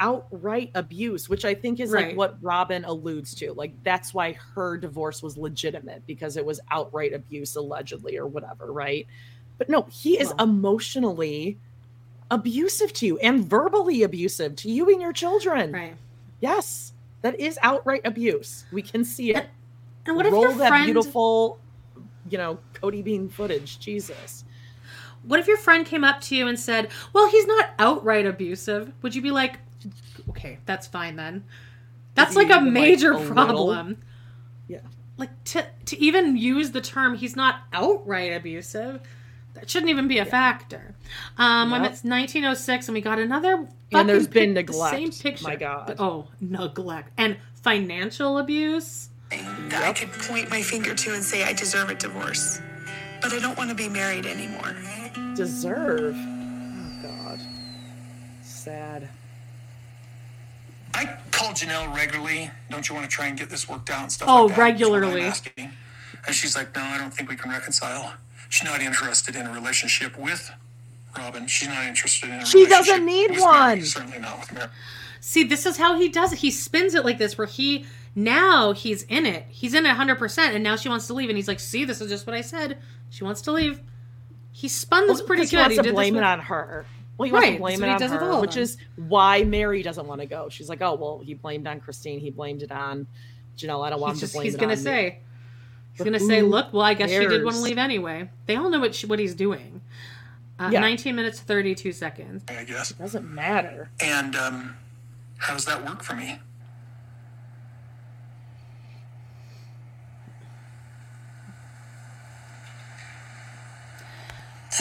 [SPEAKER 1] outright abuse, which I think is
[SPEAKER 2] Right.
[SPEAKER 1] like what Robyn alludes to. Like that's why her divorce was legitimate because it was outright abuse, allegedly, or whatever, right? But no, he is emotionally abusive to you and verbally abusive to you and your children.
[SPEAKER 2] Right.
[SPEAKER 1] Yes, that is outright abuse. We can see it.
[SPEAKER 2] And what if
[SPEAKER 1] Roll
[SPEAKER 2] your
[SPEAKER 1] that
[SPEAKER 2] friend-
[SPEAKER 1] beautiful, you know, Kody Bean footage? Jesus.
[SPEAKER 2] What if your friend came up to you and said, "Well, he's not outright abusive"? Would you be like, "Okay, that's fine then"? That's like a
[SPEAKER 1] even, like,
[SPEAKER 2] major
[SPEAKER 1] a little.
[SPEAKER 2] problem.
[SPEAKER 1] Yeah.
[SPEAKER 2] Like to to even use the term "he's not outright abusive," that shouldn't even be a factor. Um, I'm
[SPEAKER 1] Yep.
[SPEAKER 2] at 1906, and we got another.
[SPEAKER 1] And there's
[SPEAKER 2] fucking
[SPEAKER 1] been
[SPEAKER 2] neglect. the Same picture.
[SPEAKER 1] My God.
[SPEAKER 2] Oh, neglect and financial abuse.
[SPEAKER 4] that I could point my finger to and say I deserve a divorce, but I don't want to be married anymore.
[SPEAKER 1] Deserve. Oh God. Sad.
[SPEAKER 7] I call Janelle regularly. Don't you want to try and get this worked out and stuff
[SPEAKER 2] Oh,
[SPEAKER 7] like that?
[SPEAKER 2] Regularly.
[SPEAKER 7] And she's like, no, I don't think we can reconcile. She's not interested in a relationship with Robyn. She's not interested in a
[SPEAKER 1] She doesn't need
[SPEAKER 7] with Meri.
[SPEAKER 1] one.
[SPEAKER 7] Certainly not with Meri.
[SPEAKER 2] See, this is how he does it. He spins it like this, where he now he's in it. He's in it 100, percent and now she wants to leave, and he's like, "See, this is just what I said. She wants to leave." He spun this
[SPEAKER 1] Well,
[SPEAKER 2] pretty good.
[SPEAKER 1] He wants to
[SPEAKER 2] did this
[SPEAKER 1] blame
[SPEAKER 2] with-
[SPEAKER 1] it on her. Well, he wants
[SPEAKER 2] Right,
[SPEAKER 1] to blame
[SPEAKER 2] that's
[SPEAKER 1] it
[SPEAKER 2] he
[SPEAKER 1] on
[SPEAKER 2] does with all
[SPEAKER 1] her, which
[SPEAKER 2] them.
[SPEAKER 1] is why Meri doesn't want to go. She's like, oh well, he blamed on Christine. He blamed it on Janelle. I don't want
[SPEAKER 2] He's
[SPEAKER 1] him
[SPEAKER 2] just
[SPEAKER 1] to blame
[SPEAKER 2] he's
[SPEAKER 1] it
[SPEAKER 2] gonna
[SPEAKER 1] on me.
[SPEAKER 2] say he's gonna say, "Look, well, I guess she did want to leave anyway." They all know what she, what he's doing. Uh,
[SPEAKER 7] Yeah.
[SPEAKER 2] 19 minutes 32 seconds.
[SPEAKER 7] I guess. It
[SPEAKER 1] doesn't matter.
[SPEAKER 7] And um, how does that work for me?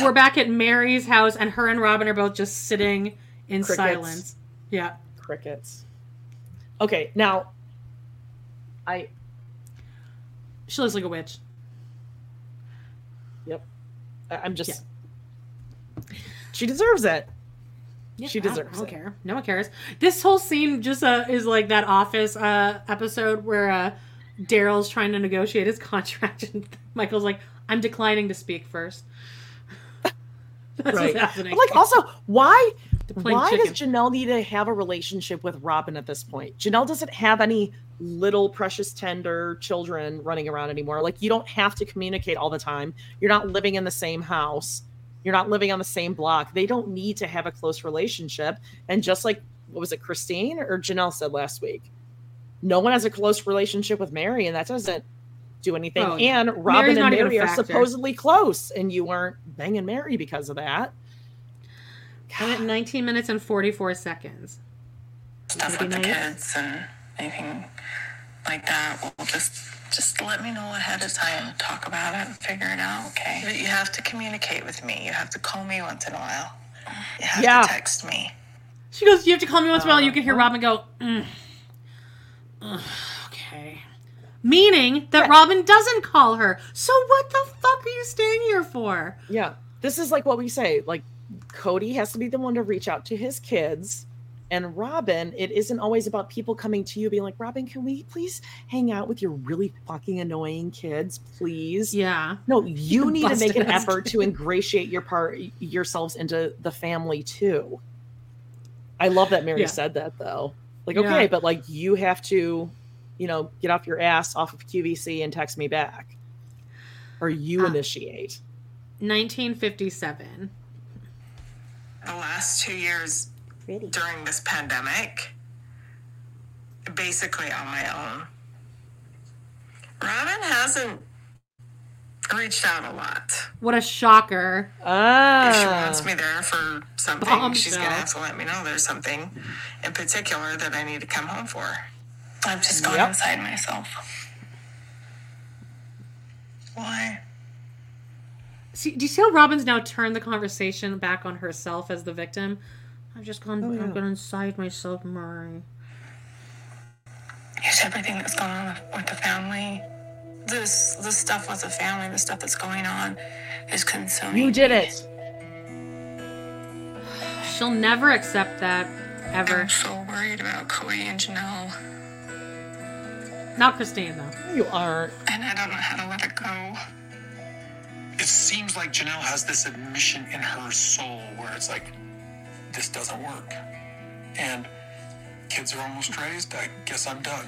[SPEAKER 2] We're back at Meri's house, and her and Robyn are both just sitting in
[SPEAKER 1] Crickets.
[SPEAKER 2] silence. Yeah.
[SPEAKER 1] Crickets. Okay, now I
[SPEAKER 2] She looks like a witch.
[SPEAKER 1] Yep. I- I'm just. She deserves it.
[SPEAKER 2] Yeah,
[SPEAKER 1] she
[SPEAKER 2] I don't-
[SPEAKER 1] deserves
[SPEAKER 2] I don't
[SPEAKER 1] it.
[SPEAKER 2] care. No one cares. This whole scene just uh, is like that Office uh, episode where uh, Daryl's trying to negotiate his <laughs> contract, and Michael's like, "I'm declining to speak first. <laughs> That's
[SPEAKER 1] right.
[SPEAKER 2] what's happening.
[SPEAKER 1] But like, also, why? Why
[SPEAKER 2] chicken.
[SPEAKER 1] does Janelle need to have a relationship with Robyn at this point? Janelle doesn't have any little precious tender children running around anymore. Like, you don't have to communicate all the time. You're not living in the same house. You're not living on the same block. They don't need to have a close relationship. And just like what was it, Christine or Janelle said last week, no one has a close relationship with Meri, and that doesn't do anything.
[SPEAKER 2] Oh,
[SPEAKER 1] and Robyn
[SPEAKER 2] not
[SPEAKER 1] and Meri are
[SPEAKER 2] factor.
[SPEAKER 1] supposedly close, and you weren't banging Meri because of that.
[SPEAKER 2] I'm at 19 minutes and 44 seconds.
[SPEAKER 5] stuff with the kids and anything like that, we'll just just let me know ahead of time. Talk about it and figure it out. Okay. But you have to communicate with me. You have to call me once in a while. You have
[SPEAKER 2] Yeah.
[SPEAKER 5] to text me.
[SPEAKER 2] She goes, "You have to call me once in a while." You can hear Robyn go, mm. Ugh, "Okay," meaning that Robyn doesn't call her. So what the fuck are you staying here for?
[SPEAKER 1] Yeah. This is like what we say. Like Kody has to be the one to reach out to his kids And Robyn, it isn't always about people coming to you being like, Robyn, can we please hang out with your really fucking annoying kids, please?
[SPEAKER 2] Yeah.
[SPEAKER 1] No, <laughs> you need to make an
[SPEAKER 2] Busted-ass
[SPEAKER 1] effort to ingratiate your part yourselves into the family too. I love that Meri
[SPEAKER 2] Yeah.
[SPEAKER 1] said that though. Like,
[SPEAKER 2] Yeah.
[SPEAKER 1] okay, but like you have to, you know, get off your ass off of QVC and text me back. Or you
[SPEAKER 2] Ah.
[SPEAKER 1] initiate.
[SPEAKER 2] 1957.
[SPEAKER 5] the last two years during this pandemic, basically on my own. Robyn hasn't reached out a lot.
[SPEAKER 2] What a shocker.
[SPEAKER 1] Ah.
[SPEAKER 5] If she wants me there for something, she's gonna have to let me know there's something in particular that I need to come home for. I've just gone
[SPEAKER 1] Yep.
[SPEAKER 5] inside myself. Why?
[SPEAKER 2] See, do you see how Robyn's now turned the conversation back on herself as the victim? I've just gone,
[SPEAKER 5] Oh, yeah.
[SPEAKER 2] I've gone inside myself, Meri.
[SPEAKER 5] It's everything that's going on with, with the family. This this stuff with the family, the stuff that's going on, is consuming.
[SPEAKER 1] You did it.
[SPEAKER 2] She'll never accept that, ever.
[SPEAKER 5] I'm so worried about Kody and Janelle,
[SPEAKER 2] Not Christine, though.
[SPEAKER 1] You aren't.
[SPEAKER 5] and I don't know how to let it go.
[SPEAKER 7] It seems like Janelle has this admission in her soul where it's like, this doesn't work. And kids are almost raised. I guess I'm done.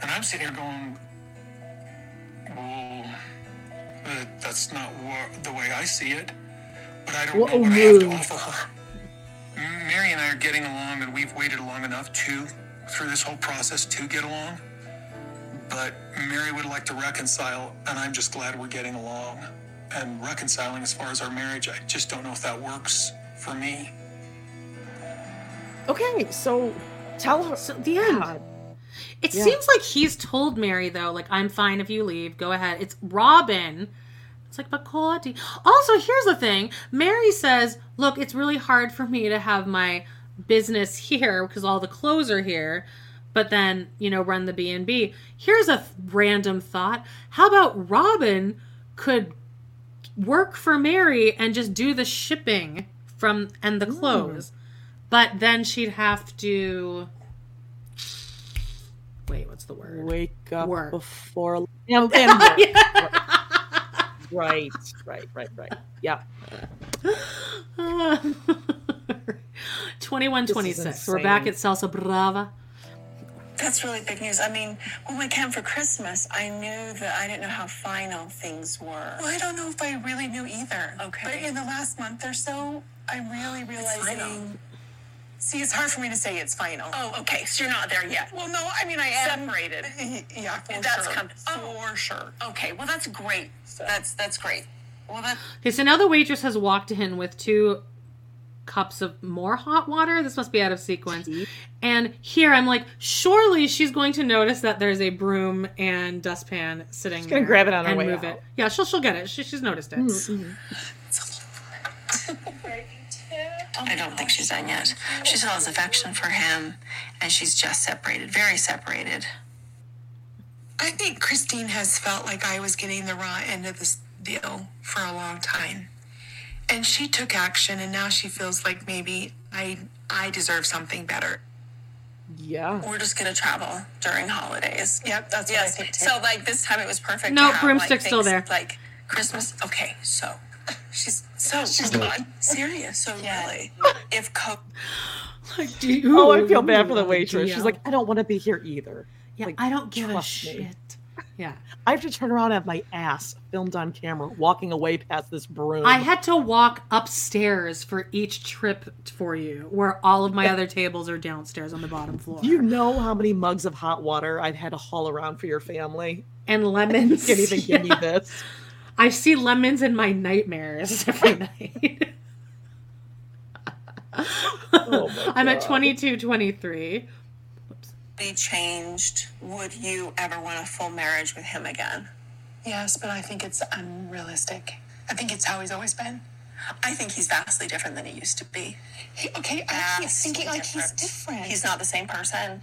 [SPEAKER 7] And I'm sitting here going, well, uh, that's not wha- the way I see it. But I don't know
[SPEAKER 1] Whoa,
[SPEAKER 7] what I have to offer her. Meri and I are getting along, and we've waited long enough to, through this whole process, to get along. But Meri would like to reconcile, and I'm just glad we're getting along. And reconciling as far as our marriage, I just don't know if that works for me.
[SPEAKER 1] Okay, so tell her.
[SPEAKER 2] So the end.
[SPEAKER 1] God.
[SPEAKER 2] It
[SPEAKER 1] Yeah.
[SPEAKER 2] seems like he's told Meri though, like I'm fine if you leave. Go ahead. It's Robyn. It's like, but Kody. Also, here's the thing. Meri says, "Look, it's really hard for me to have my business here because all the clothes are here, but then you know run the B and B." Here's a th- random thought. How about Robyn could work for Meri and just do the shipping from and the mm. clothes, but then she'd have to. Wait, what's the word?
[SPEAKER 1] Wake up
[SPEAKER 2] Work.
[SPEAKER 1] before <laughs> and, and work. right, right, right, right. Yeah. <laughs>
[SPEAKER 2] 2126. We're back at Salsa Brava.
[SPEAKER 8] That's really big news. I mean, when we came for Christmas, I knew that I didn't know how final things were.
[SPEAKER 6] Well, I don't know if I really knew either.
[SPEAKER 8] Okay.
[SPEAKER 6] But in the last month or so, I'm really realizing. See, it's hard for me to say it's final.
[SPEAKER 8] Oh, okay. So you're not there yet.
[SPEAKER 6] Well, no, I mean I am
[SPEAKER 8] Separated. <laughs>
[SPEAKER 6] Yeah, for
[SPEAKER 8] That's
[SPEAKER 6] sure.
[SPEAKER 8] come-
[SPEAKER 6] for oh. sure.
[SPEAKER 8] Okay. Well, that's great. That's that's great. Well, that
[SPEAKER 2] Okay, so now the waitress has walked in with two cups of more hot water. This must be out of sequence. And here I'm like, surely she's going to notice that there's a broom and dustpan sitting
[SPEAKER 1] She's gonna
[SPEAKER 2] there
[SPEAKER 1] grab it on her
[SPEAKER 2] and
[SPEAKER 1] way
[SPEAKER 2] move
[SPEAKER 1] out.
[SPEAKER 2] it. Yeah, she'll she'll get it. She, she's noticed it. Mm-hmm. <laughs>
[SPEAKER 8] I don't think she's done yet. She still has affection for him, and she's just separated, very separated.
[SPEAKER 6] I think Christine has felt like I was getting the raw end of this deal for a long time. And she took action and now she feels like maybe I I deserve something better.
[SPEAKER 1] Yeah.
[SPEAKER 8] We're just gonna travel during holidays.
[SPEAKER 6] Yep, that's what I think too.
[SPEAKER 8] So like this time it was perfect.
[SPEAKER 2] No,
[SPEAKER 8] to have,
[SPEAKER 2] broomstick's
[SPEAKER 8] like,
[SPEAKER 2] still there.
[SPEAKER 8] Like Christmas. Okay, so she's so
[SPEAKER 6] She's
[SPEAKER 8] not serious. So really, if Co-
[SPEAKER 1] Oh, I feel bad for the waitress. She's like, I don't want to be here either.
[SPEAKER 2] Yeah,
[SPEAKER 1] Like,
[SPEAKER 2] I don't give a
[SPEAKER 1] trust me.
[SPEAKER 2] shit. Yeah. <laughs>
[SPEAKER 1] I have to turn around and have my ass filmed on camera walking away past this broom.
[SPEAKER 2] I had to walk upstairs for each trip for you, where all of my other tables are downstairs on the bottom floor.
[SPEAKER 1] You know how many mugs of hot water I've had to haul around for your family?
[SPEAKER 2] and lemons.
[SPEAKER 1] You <laughs> can't even give me <laughs> this.
[SPEAKER 2] I see lemons in my nightmares <laughs> every night.
[SPEAKER 1] Oh
[SPEAKER 2] I'm at 22, 23.
[SPEAKER 8] be changed, would you ever want a full marriage with him again?
[SPEAKER 6] Yes, but I think it's unrealistic. I think it's how he's always been.
[SPEAKER 8] I think he's vastly different than he used to be.
[SPEAKER 6] He, okay, I keep thinking like he's different.
[SPEAKER 8] He's not the same person.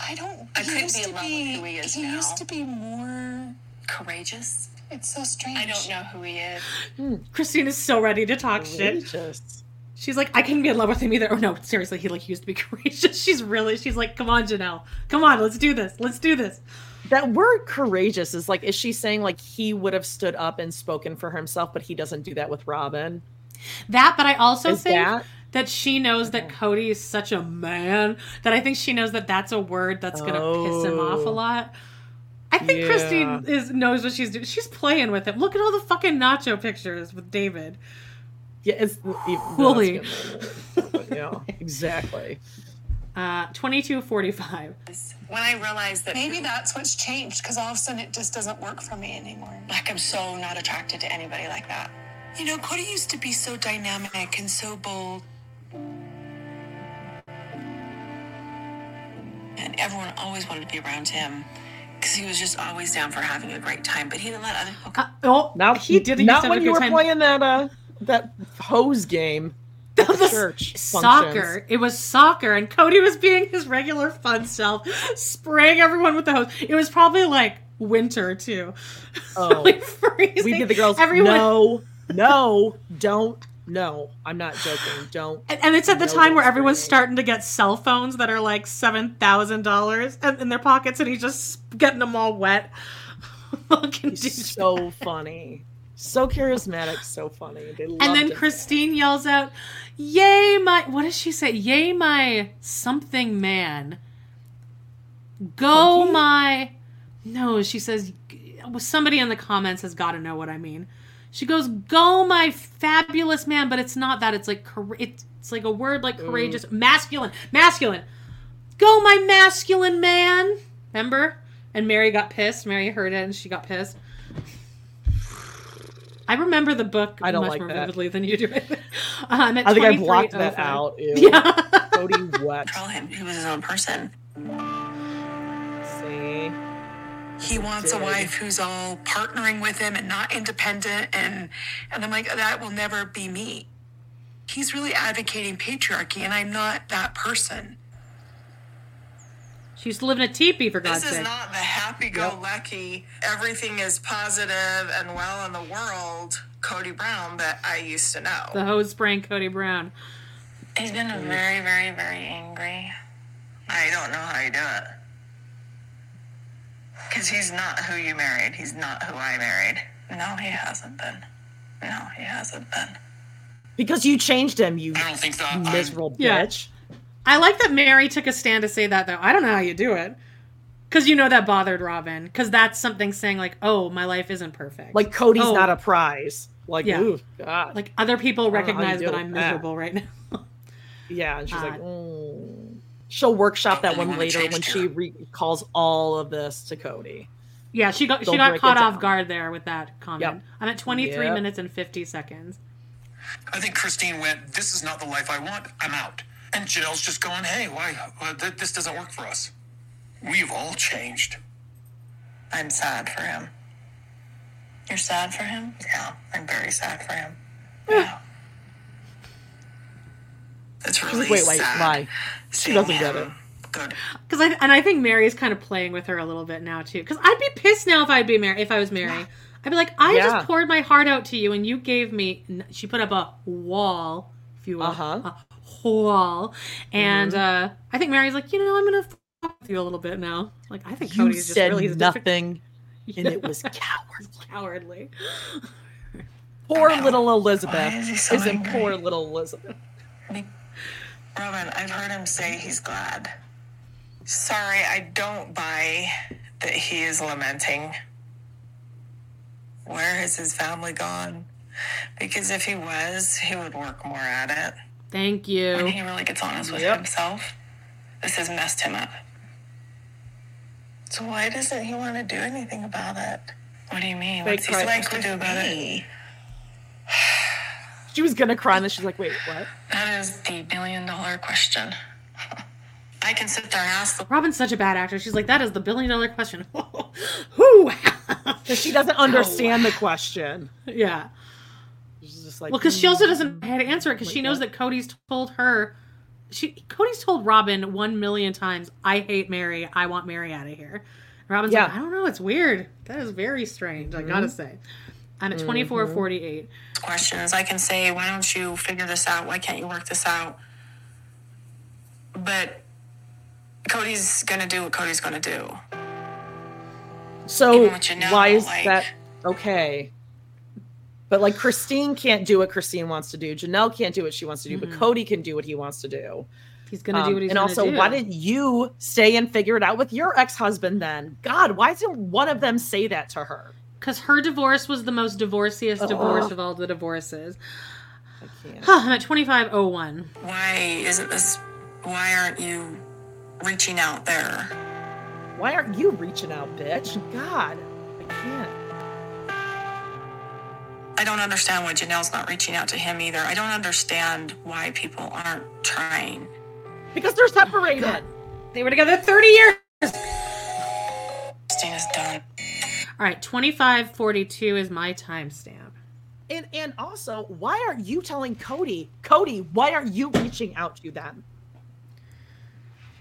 [SPEAKER 6] I don't.
[SPEAKER 8] I couldn't
[SPEAKER 6] used
[SPEAKER 8] be
[SPEAKER 6] to
[SPEAKER 8] in love with
[SPEAKER 6] be-
[SPEAKER 8] who he is
[SPEAKER 6] He
[SPEAKER 8] now.
[SPEAKER 6] used to be more.
[SPEAKER 8] Courageous.
[SPEAKER 6] It's so strange.
[SPEAKER 8] I don't know who he is.
[SPEAKER 2] Hmm, Christine is so ready to talk shit. She's like, I couldn't be in love with him either. Oh no, seriously, he like used to be <laughs> courageous. She's really, she's like, come on, Janelle, come on, let's do this, let's do this.
[SPEAKER 1] That word courageous is like, is she saying like he would have stood up and spoken for himself, but he doesn't do that with Robyn?
[SPEAKER 2] That, but I also
[SPEAKER 1] Is
[SPEAKER 2] think
[SPEAKER 1] that-
[SPEAKER 2] that? she knows that Kody is such a man that I think she knows that that's a word that's gonna piss him off a
[SPEAKER 1] Oh.
[SPEAKER 2] lot. I think
[SPEAKER 1] Yeah.
[SPEAKER 2] Christine is knows what she's doing. She's playing with him. Look at all the fucking nacho pictures with David.
[SPEAKER 1] Yeah, it's
[SPEAKER 2] Holy.
[SPEAKER 1] yeah, <laughs> exactly.
[SPEAKER 2] Uh, twenty two forty five.
[SPEAKER 6] When I realized that maybe that's what's changed because all of a sudden it just doesn't work for me anymore.
[SPEAKER 8] Like I'm so not attracted to anybody like that.
[SPEAKER 6] You know, Kody used to be so dynamic and so bold.
[SPEAKER 8] And everyone always wanted to be around him because he was just always down for having a great time. But he didn't let other people.
[SPEAKER 2] oh,
[SPEAKER 1] Now
[SPEAKER 2] he didn't.
[SPEAKER 1] Not
[SPEAKER 2] used to have
[SPEAKER 1] when you were
[SPEAKER 2] time.
[SPEAKER 1] playing that uh that hose game <laughs> at the church.
[SPEAKER 2] soccer.
[SPEAKER 1] functions.
[SPEAKER 2] It was soccer, and Kody was being his regular fun self, spraying everyone with the hose. It was probably like winter too. <laughs>
[SPEAKER 1] Oh,
[SPEAKER 2] Like freezing.
[SPEAKER 1] we did the girls.
[SPEAKER 2] Everyone,
[SPEAKER 1] No, no, don't. No, I'm not joking. <sighs> Don't.
[SPEAKER 2] And, and it's at the time where everyone's starting to get cell phones that are like seven thousand dollars in their pockets, and he's just getting them all wet. <laughs> Fucking
[SPEAKER 1] He's so funny, so charismatic, so funny.
[SPEAKER 2] And then
[SPEAKER 1] it.
[SPEAKER 2] Christine yells out, "Yay, my! What does she say? Yay, my something man! Go,
[SPEAKER 1] Funky?
[SPEAKER 2] my! No, she says. Somebody in the comments has got to know what I mean. She goes, "Go, my fabulous man," but it's not that. It's like it's, it's like a word like courageous, masculine, masculine. Go, my masculine man. Remember? And Meri got pissed. Meri heard it and she got pissed. I remember the book
[SPEAKER 1] I don't
[SPEAKER 2] much
[SPEAKER 1] like
[SPEAKER 2] more
[SPEAKER 1] that.
[SPEAKER 2] vividly than you do. <laughs> um, at
[SPEAKER 1] I think I blocked that out. Ew. <laughs>
[SPEAKER 2] Yeah.
[SPEAKER 1] Kody wet.
[SPEAKER 8] Control him. He was his own person.
[SPEAKER 6] He wants a wife who's all partnering with him and not independent and and I'm like that will never be me. He's really advocating patriarchy and I'm not that person.
[SPEAKER 2] She used to live in a teepee, for God's sake.
[SPEAKER 5] This is
[SPEAKER 2] sake.
[SPEAKER 5] not the happy-go-lucky, everything is positive and well in the world Kody Brown that I used to know.
[SPEAKER 2] the hose spraying Kody Brown.
[SPEAKER 8] He's been very, very, very angry.
[SPEAKER 5] I don't know how you do it. Because he's not who you married. He's not who I married.
[SPEAKER 8] No, he hasn't been. No, he hasn't been.
[SPEAKER 1] because you changed him, you
[SPEAKER 7] I don't think that. I'm-
[SPEAKER 1] miserable
[SPEAKER 2] Yeah.
[SPEAKER 1] bitch.
[SPEAKER 2] I like that Meri took a stand to say that, though. I don't know how you do it. Because you know that bothered Robyn. Because that's something saying, like, oh, my life isn't perfect.
[SPEAKER 1] Like Kody's
[SPEAKER 2] Oh.
[SPEAKER 1] not a prize. Like,
[SPEAKER 2] Yeah.
[SPEAKER 1] ooh, God.
[SPEAKER 2] Like, other people
[SPEAKER 1] I don't know how you
[SPEAKER 2] recognize that I'm
[SPEAKER 1] that.
[SPEAKER 2] miserable right now. <laughs>
[SPEAKER 1] yeah, and she's
[SPEAKER 2] Uh,
[SPEAKER 1] like, mm. She'll workshop that one later when
[SPEAKER 7] changed
[SPEAKER 1] she recalls all of this to Kody.
[SPEAKER 2] Yeah, she got she
[SPEAKER 1] They'll
[SPEAKER 2] got caught off guard there with that comment.
[SPEAKER 1] Yep.
[SPEAKER 2] I'm at 23
[SPEAKER 1] Yep.
[SPEAKER 2] minutes and 50 seconds.
[SPEAKER 7] I think Christine went, This is not the life I want. I'm out. And Janelle's just going, Hey, why? Uh, th- this doesn't work for us. We've all changed.
[SPEAKER 5] I'm sad for him.
[SPEAKER 8] You're sad for him?
[SPEAKER 5] Yeah, I'm very sad for him.
[SPEAKER 8] Yeah.
[SPEAKER 5] It's
[SPEAKER 1] She's
[SPEAKER 5] really
[SPEAKER 1] like, wait, wait,
[SPEAKER 5] sad.
[SPEAKER 1] why? She doesn't get it.
[SPEAKER 5] Good.
[SPEAKER 2] Because I and I think Meri's kind of playing with her a little bit now too. Because I'd be pissed now if I'd be Meri. If I was Meri, I'd be like, I
[SPEAKER 1] Yeah.
[SPEAKER 2] just poured my heart out to you, and you gave me. She put up a wall, if you will,
[SPEAKER 1] Uh-huh.
[SPEAKER 2] a wall, and uh, I think Meri's like, you know, I'm gonna fuck with you a little bit now. Like I think
[SPEAKER 1] You
[SPEAKER 2] Kody's just
[SPEAKER 1] said
[SPEAKER 2] really he's different-
[SPEAKER 1] nothing, and it was <laughs> cowardly.
[SPEAKER 2] cowardly.
[SPEAKER 1] Poor little Elizabeth.
[SPEAKER 5] Is he so
[SPEAKER 1] Isn't
[SPEAKER 5] angry?
[SPEAKER 1] poor little Elizabeth.
[SPEAKER 5] Robyn, I've heard him say he's glad. Sorry, I don't buy that he is lamenting. Where has his family gone? Because if he was, he would work more at it.
[SPEAKER 2] Thank you.
[SPEAKER 8] When
[SPEAKER 2] you.
[SPEAKER 8] he really gets honest with
[SPEAKER 1] Yep.
[SPEAKER 8] himself, this has messed him up.
[SPEAKER 5] So why doesn't he want to do anything about it?
[SPEAKER 8] What do you mean?
[SPEAKER 1] Fake
[SPEAKER 8] What's he
[SPEAKER 1] cry-
[SPEAKER 8] supposed to do
[SPEAKER 5] with
[SPEAKER 8] about it?
[SPEAKER 5] Me.
[SPEAKER 1] She was gonna cry, and then she's like, wait, what?
[SPEAKER 8] That is the billion dollar question. <laughs> I can sit there and ask the
[SPEAKER 2] Robyn's such a bad actor. She's like, that is the billion dollar question. <laughs> Who?
[SPEAKER 1] Because she doesn't understand the question.
[SPEAKER 2] yeah.
[SPEAKER 1] She's just like,
[SPEAKER 2] Well, because she also
[SPEAKER 1] mm.
[SPEAKER 2] doesn't know how to answer it because she knows
[SPEAKER 1] that.
[SPEAKER 2] that Kody's told her. She Kody's told Robyn one million times, "I hate Meri. I want Meri out of here." And Robyn's like, "I don't know. It's weird. That is very strange. I gotta say." I'm at
[SPEAKER 1] Mm-hmm.
[SPEAKER 2] 2448.
[SPEAKER 8] questions. I can say, why don't you figure this out? Why can't you work this out? But Kody's going to do what Kody's going to do.
[SPEAKER 1] So
[SPEAKER 8] Even with Janelle,
[SPEAKER 1] why is
[SPEAKER 8] like-
[SPEAKER 1] that okay? But like Christine can't do what Christine wants to do. Janelle can't do what she wants to do, but mm-hmm. Kody can do what he wants to do.
[SPEAKER 2] He's gonna do um, what he's
[SPEAKER 1] and
[SPEAKER 2] gonna do.
[SPEAKER 1] And also,
[SPEAKER 2] do.
[SPEAKER 1] why didn't you stay and figure it out with your ex-husband then? God, why didn't one of them say that to her?
[SPEAKER 2] Because her divorce was the most divorciest oh.
[SPEAKER 1] divorce
[SPEAKER 2] of all the divorces.
[SPEAKER 1] I can't.
[SPEAKER 2] Huh, I'm at 2501.
[SPEAKER 8] Why isn't this? Why aren't you reaching out there?
[SPEAKER 1] Why aren't you reaching out, bitch? God, I can't.
[SPEAKER 8] I don't understand why Janelle's not reaching out to him either. I don't understand why people aren't trying.
[SPEAKER 1] Because they're separated.
[SPEAKER 2] They were together 30 years.
[SPEAKER 8] Christina's done.
[SPEAKER 2] All right, 2542 is my timestamp.
[SPEAKER 1] And and also, why aren't you telling Kody, Kody, why aren't you reaching out to them?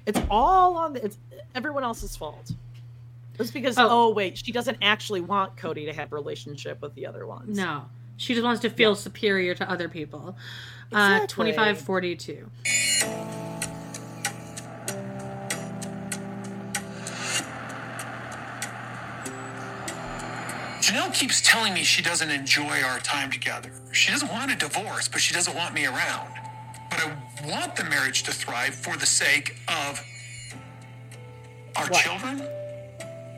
[SPEAKER 1] It's all on the, it's everyone else's fault. It's because oh.
[SPEAKER 2] Oh.
[SPEAKER 1] wait, she doesn't actually want Kody to have a relationship with the other ones.
[SPEAKER 2] No, she just wants to feel superior to other people. Uh, 2542.
[SPEAKER 7] Janelle keeps telling me she doesn't enjoy our time together. She doesn't want a divorce, but she doesn't want me around. But I want the marriage to thrive for the sake of our
[SPEAKER 1] What?
[SPEAKER 7] children.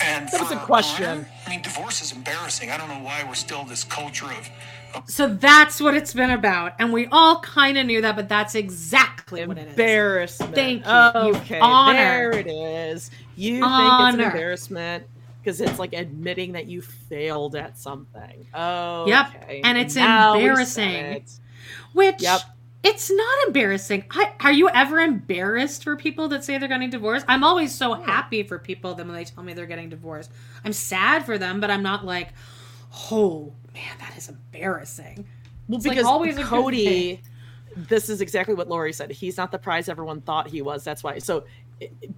[SPEAKER 7] And
[SPEAKER 1] That was
[SPEAKER 7] for
[SPEAKER 1] a question.
[SPEAKER 7] honor. I mean, divorce is embarrassing. I don't know why we're still this culture of. of
[SPEAKER 2] So that's what it's been about. And we all kind of knew that, but that's exactly what it is.
[SPEAKER 1] Embarrassment.
[SPEAKER 2] Thank you. You
[SPEAKER 1] Okay,
[SPEAKER 2] honor.
[SPEAKER 1] there it is. You think it's an embarrassment because it's like admitting that you failed at something. Oh,
[SPEAKER 2] Yep,
[SPEAKER 1] okay.
[SPEAKER 2] and it's
[SPEAKER 1] now
[SPEAKER 2] embarrassing.
[SPEAKER 1] it.
[SPEAKER 2] Which
[SPEAKER 1] Yep.
[SPEAKER 2] it's not embarrassing. I, are you ever embarrassed for people that say they're getting divorced? I'm always so happy for people that when they tell me they're getting divorced. I'm sad for them, but I'm not like, oh man, that is embarrassing.
[SPEAKER 1] Well,
[SPEAKER 2] It's, like,
[SPEAKER 1] because
[SPEAKER 2] always
[SPEAKER 1] Kody, this is exactly what Lori said. He's not the prize everyone thought he was. That's why. So,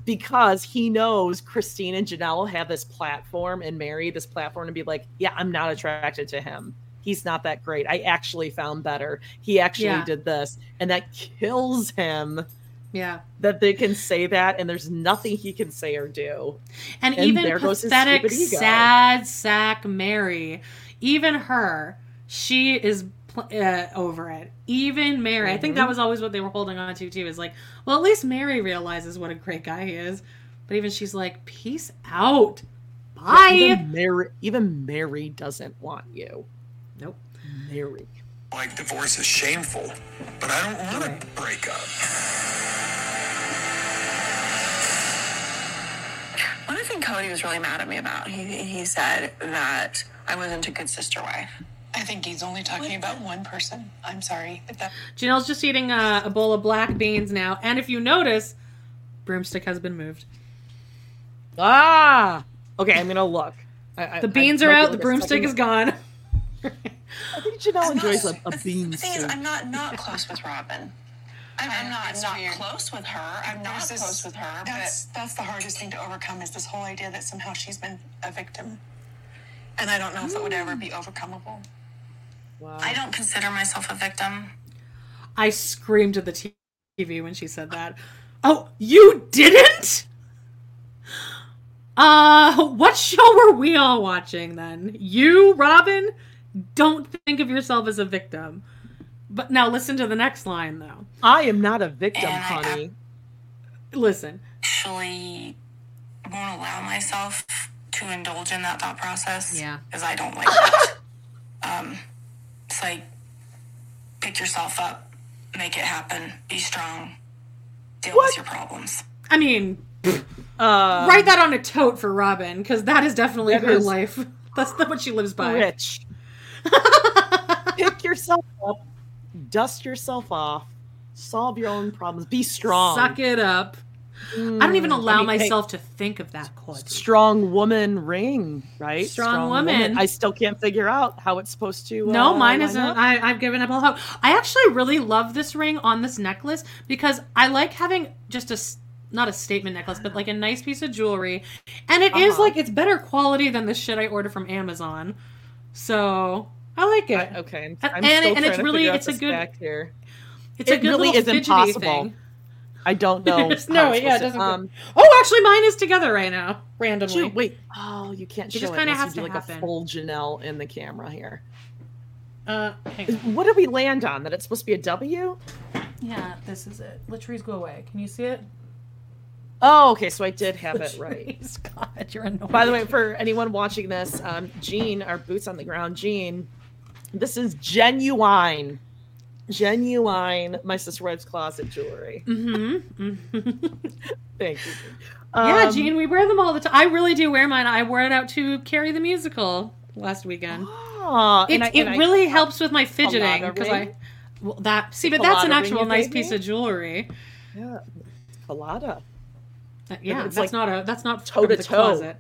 [SPEAKER 1] because he knows Christine and Janelle have this platform and Meri this platform to be like, yeah, I'm not attracted to him. He's not that great. I actually found better. He actually
[SPEAKER 2] Yeah.
[SPEAKER 1] did this, and that kills him.
[SPEAKER 2] Yeah.
[SPEAKER 1] That they can say that, and there's nothing he can say or do.
[SPEAKER 2] And,
[SPEAKER 1] And
[SPEAKER 2] even
[SPEAKER 1] there
[SPEAKER 2] pathetic, sad sack Meri, even her, she is uh, over it. Even Meri, I think that
[SPEAKER 1] Mhm.
[SPEAKER 2] was always what they were holding on to too. Is like, well, at least Meri realizes what a great guy he is. But even she's like, peace out, bye.
[SPEAKER 1] Even Meri, even Meri doesn't want you.
[SPEAKER 2] Nope.
[SPEAKER 1] Meri.
[SPEAKER 7] like divorce is shameful, but I don't want to break up.
[SPEAKER 8] One thing Kody was really mad at me about, he, he said that I wasn't a good sister wife.
[SPEAKER 6] I think he's only talking about one person. I'm sorry. That
[SPEAKER 2] Janelle's just eating a, a bowl of black beans now, and if you notice, broomstick has been moved.
[SPEAKER 1] Ah, okay. I'm gonna look. I, I-
[SPEAKER 2] The
[SPEAKER 1] I
[SPEAKER 2] beans
[SPEAKER 1] might
[SPEAKER 2] are out. The broomstick
[SPEAKER 1] second-
[SPEAKER 2] is gone. <laughs>
[SPEAKER 1] I think Janelle enjoys a, a bean
[SPEAKER 8] The thing is,
[SPEAKER 1] soup.
[SPEAKER 8] I'm not not close with Robyn. I'm, I'm not
[SPEAKER 6] It's
[SPEAKER 8] not
[SPEAKER 6] weird.
[SPEAKER 8] close with her. I'm not
[SPEAKER 6] this-
[SPEAKER 8] close with her.
[SPEAKER 6] That's that's the hardest thing to overcome is this whole idea that somehow she's been a victim, and I don't know if it would ever be overcomeable.
[SPEAKER 8] But I don't consider myself a victim.
[SPEAKER 2] I screamed at the TV when she said that. Oh, you didn't? Uh, what show were we all watching then? You, Robyn, don't think of yourself as a victim. But now listen to the next line though.
[SPEAKER 1] I am not a victim,
[SPEAKER 8] And I-
[SPEAKER 1] honey.
[SPEAKER 2] Listen.
[SPEAKER 8] Actually, won't allow myself to indulge in that thought process.
[SPEAKER 2] Yeah.
[SPEAKER 8] because I don't like it. <laughs> Um, it's like pick yourself up, make it happen, be strong, deal with your problems.
[SPEAKER 2] I mean,
[SPEAKER 1] Uh,
[SPEAKER 2] write that on a tote for Robyn because that is definitely
[SPEAKER 1] That
[SPEAKER 2] her
[SPEAKER 1] is-
[SPEAKER 2] life. <laughs> That's the, what she lives by.
[SPEAKER 1] Rich. <laughs> Pick yourself up, dust yourself off, solve your own problems, be strong.
[SPEAKER 2] Suck it up. I don't even
[SPEAKER 1] Mm,
[SPEAKER 2] allow
[SPEAKER 1] I mean, hey,
[SPEAKER 2] myself to think of that quality.
[SPEAKER 1] strong woman ring, right?
[SPEAKER 2] Strong woman.
[SPEAKER 1] I still can't figure out how it's supposed to.
[SPEAKER 2] No,
[SPEAKER 1] uh,
[SPEAKER 2] mine isn't.
[SPEAKER 1] up.
[SPEAKER 2] I, I've given up all hope. I actually really love this ring on this necklace because I like having just a not a statement necklace, but like a nice piece of jewelry, and it is
[SPEAKER 1] Uh-huh.
[SPEAKER 2] like it's better quality than the shit I order from Amazon. So I like it.
[SPEAKER 1] okay, and,
[SPEAKER 2] And-
[SPEAKER 1] I'm
[SPEAKER 2] and- and it's really- it's a good-
[SPEAKER 1] here.
[SPEAKER 2] It's a good
[SPEAKER 1] really is impossible.
[SPEAKER 2] thing.
[SPEAKER 1] I don't know.
[SPEAKER 2] There's <laughs> no,
[SPEAKER 1] it's
[SPEAKER 2] yeah, it doesn't.
[SPEAKER 1] um,
[SPEAKER 2] oh, actually, mine is together right now, randomly.
[SPEAKER 1] Shoot, wait. Oh, you can't
[SPEAKER 2] It just kinda has to
[SPEAKER 1] like
[SPEAKER 2] happen.
[SPEAKER 1] a full Janelle in the camera here.
[SPEAKER 2] Uh, hang on.
[SPEAKER 1] What did we land on? That it's supposed to be a W?
[SPEAKER 2] Yeah, this is it. Latrice, go away. Can you see it?
[SPEAKER 1] Oh, okay. So I did have it <laughs> right.
[SPEAKER 2] God, you're annoying.
[SPEAKER 1] By the way, for anyone watching this, um, Jean, our boots on the ground, Jean, this is genuine, genuine. My sister wives closet jewelry.
[SPEAKER 2] Mm-hmm. <laughs>
[SPEAKER 1] Thank you.
[SPEAKER 2] yeah,
[SPEAKER 1] Um,
[SPEAKER 2] Jean, we wear them all the time. I really do wear mine. I wore it out to carry the musical last weekend.
[SPEAKER 1] Aw,
[SPEAKER 2] it
[SPEAKER 1] and I-
[SPEAKER 2] it
[SPEAKER 1] and I-
[SPEAKER 2] really helps with my fidgeting because? I. Well, that see, but that's an actual nice piece
[SPEAKER 1] me?
[SPEAKER 2] of jewelry.
[SPEAKER 1] Yeah, colada.
[SPEAKER 2] Uh, Yeah,
[SPEAKER 1] it's
[SPEAKER 2] that's
[SPEAKER 1] like
[SPEAKER 2] not a that's not
[SPEAKER 1] toe to toe.
[SPEAKER 2] closet.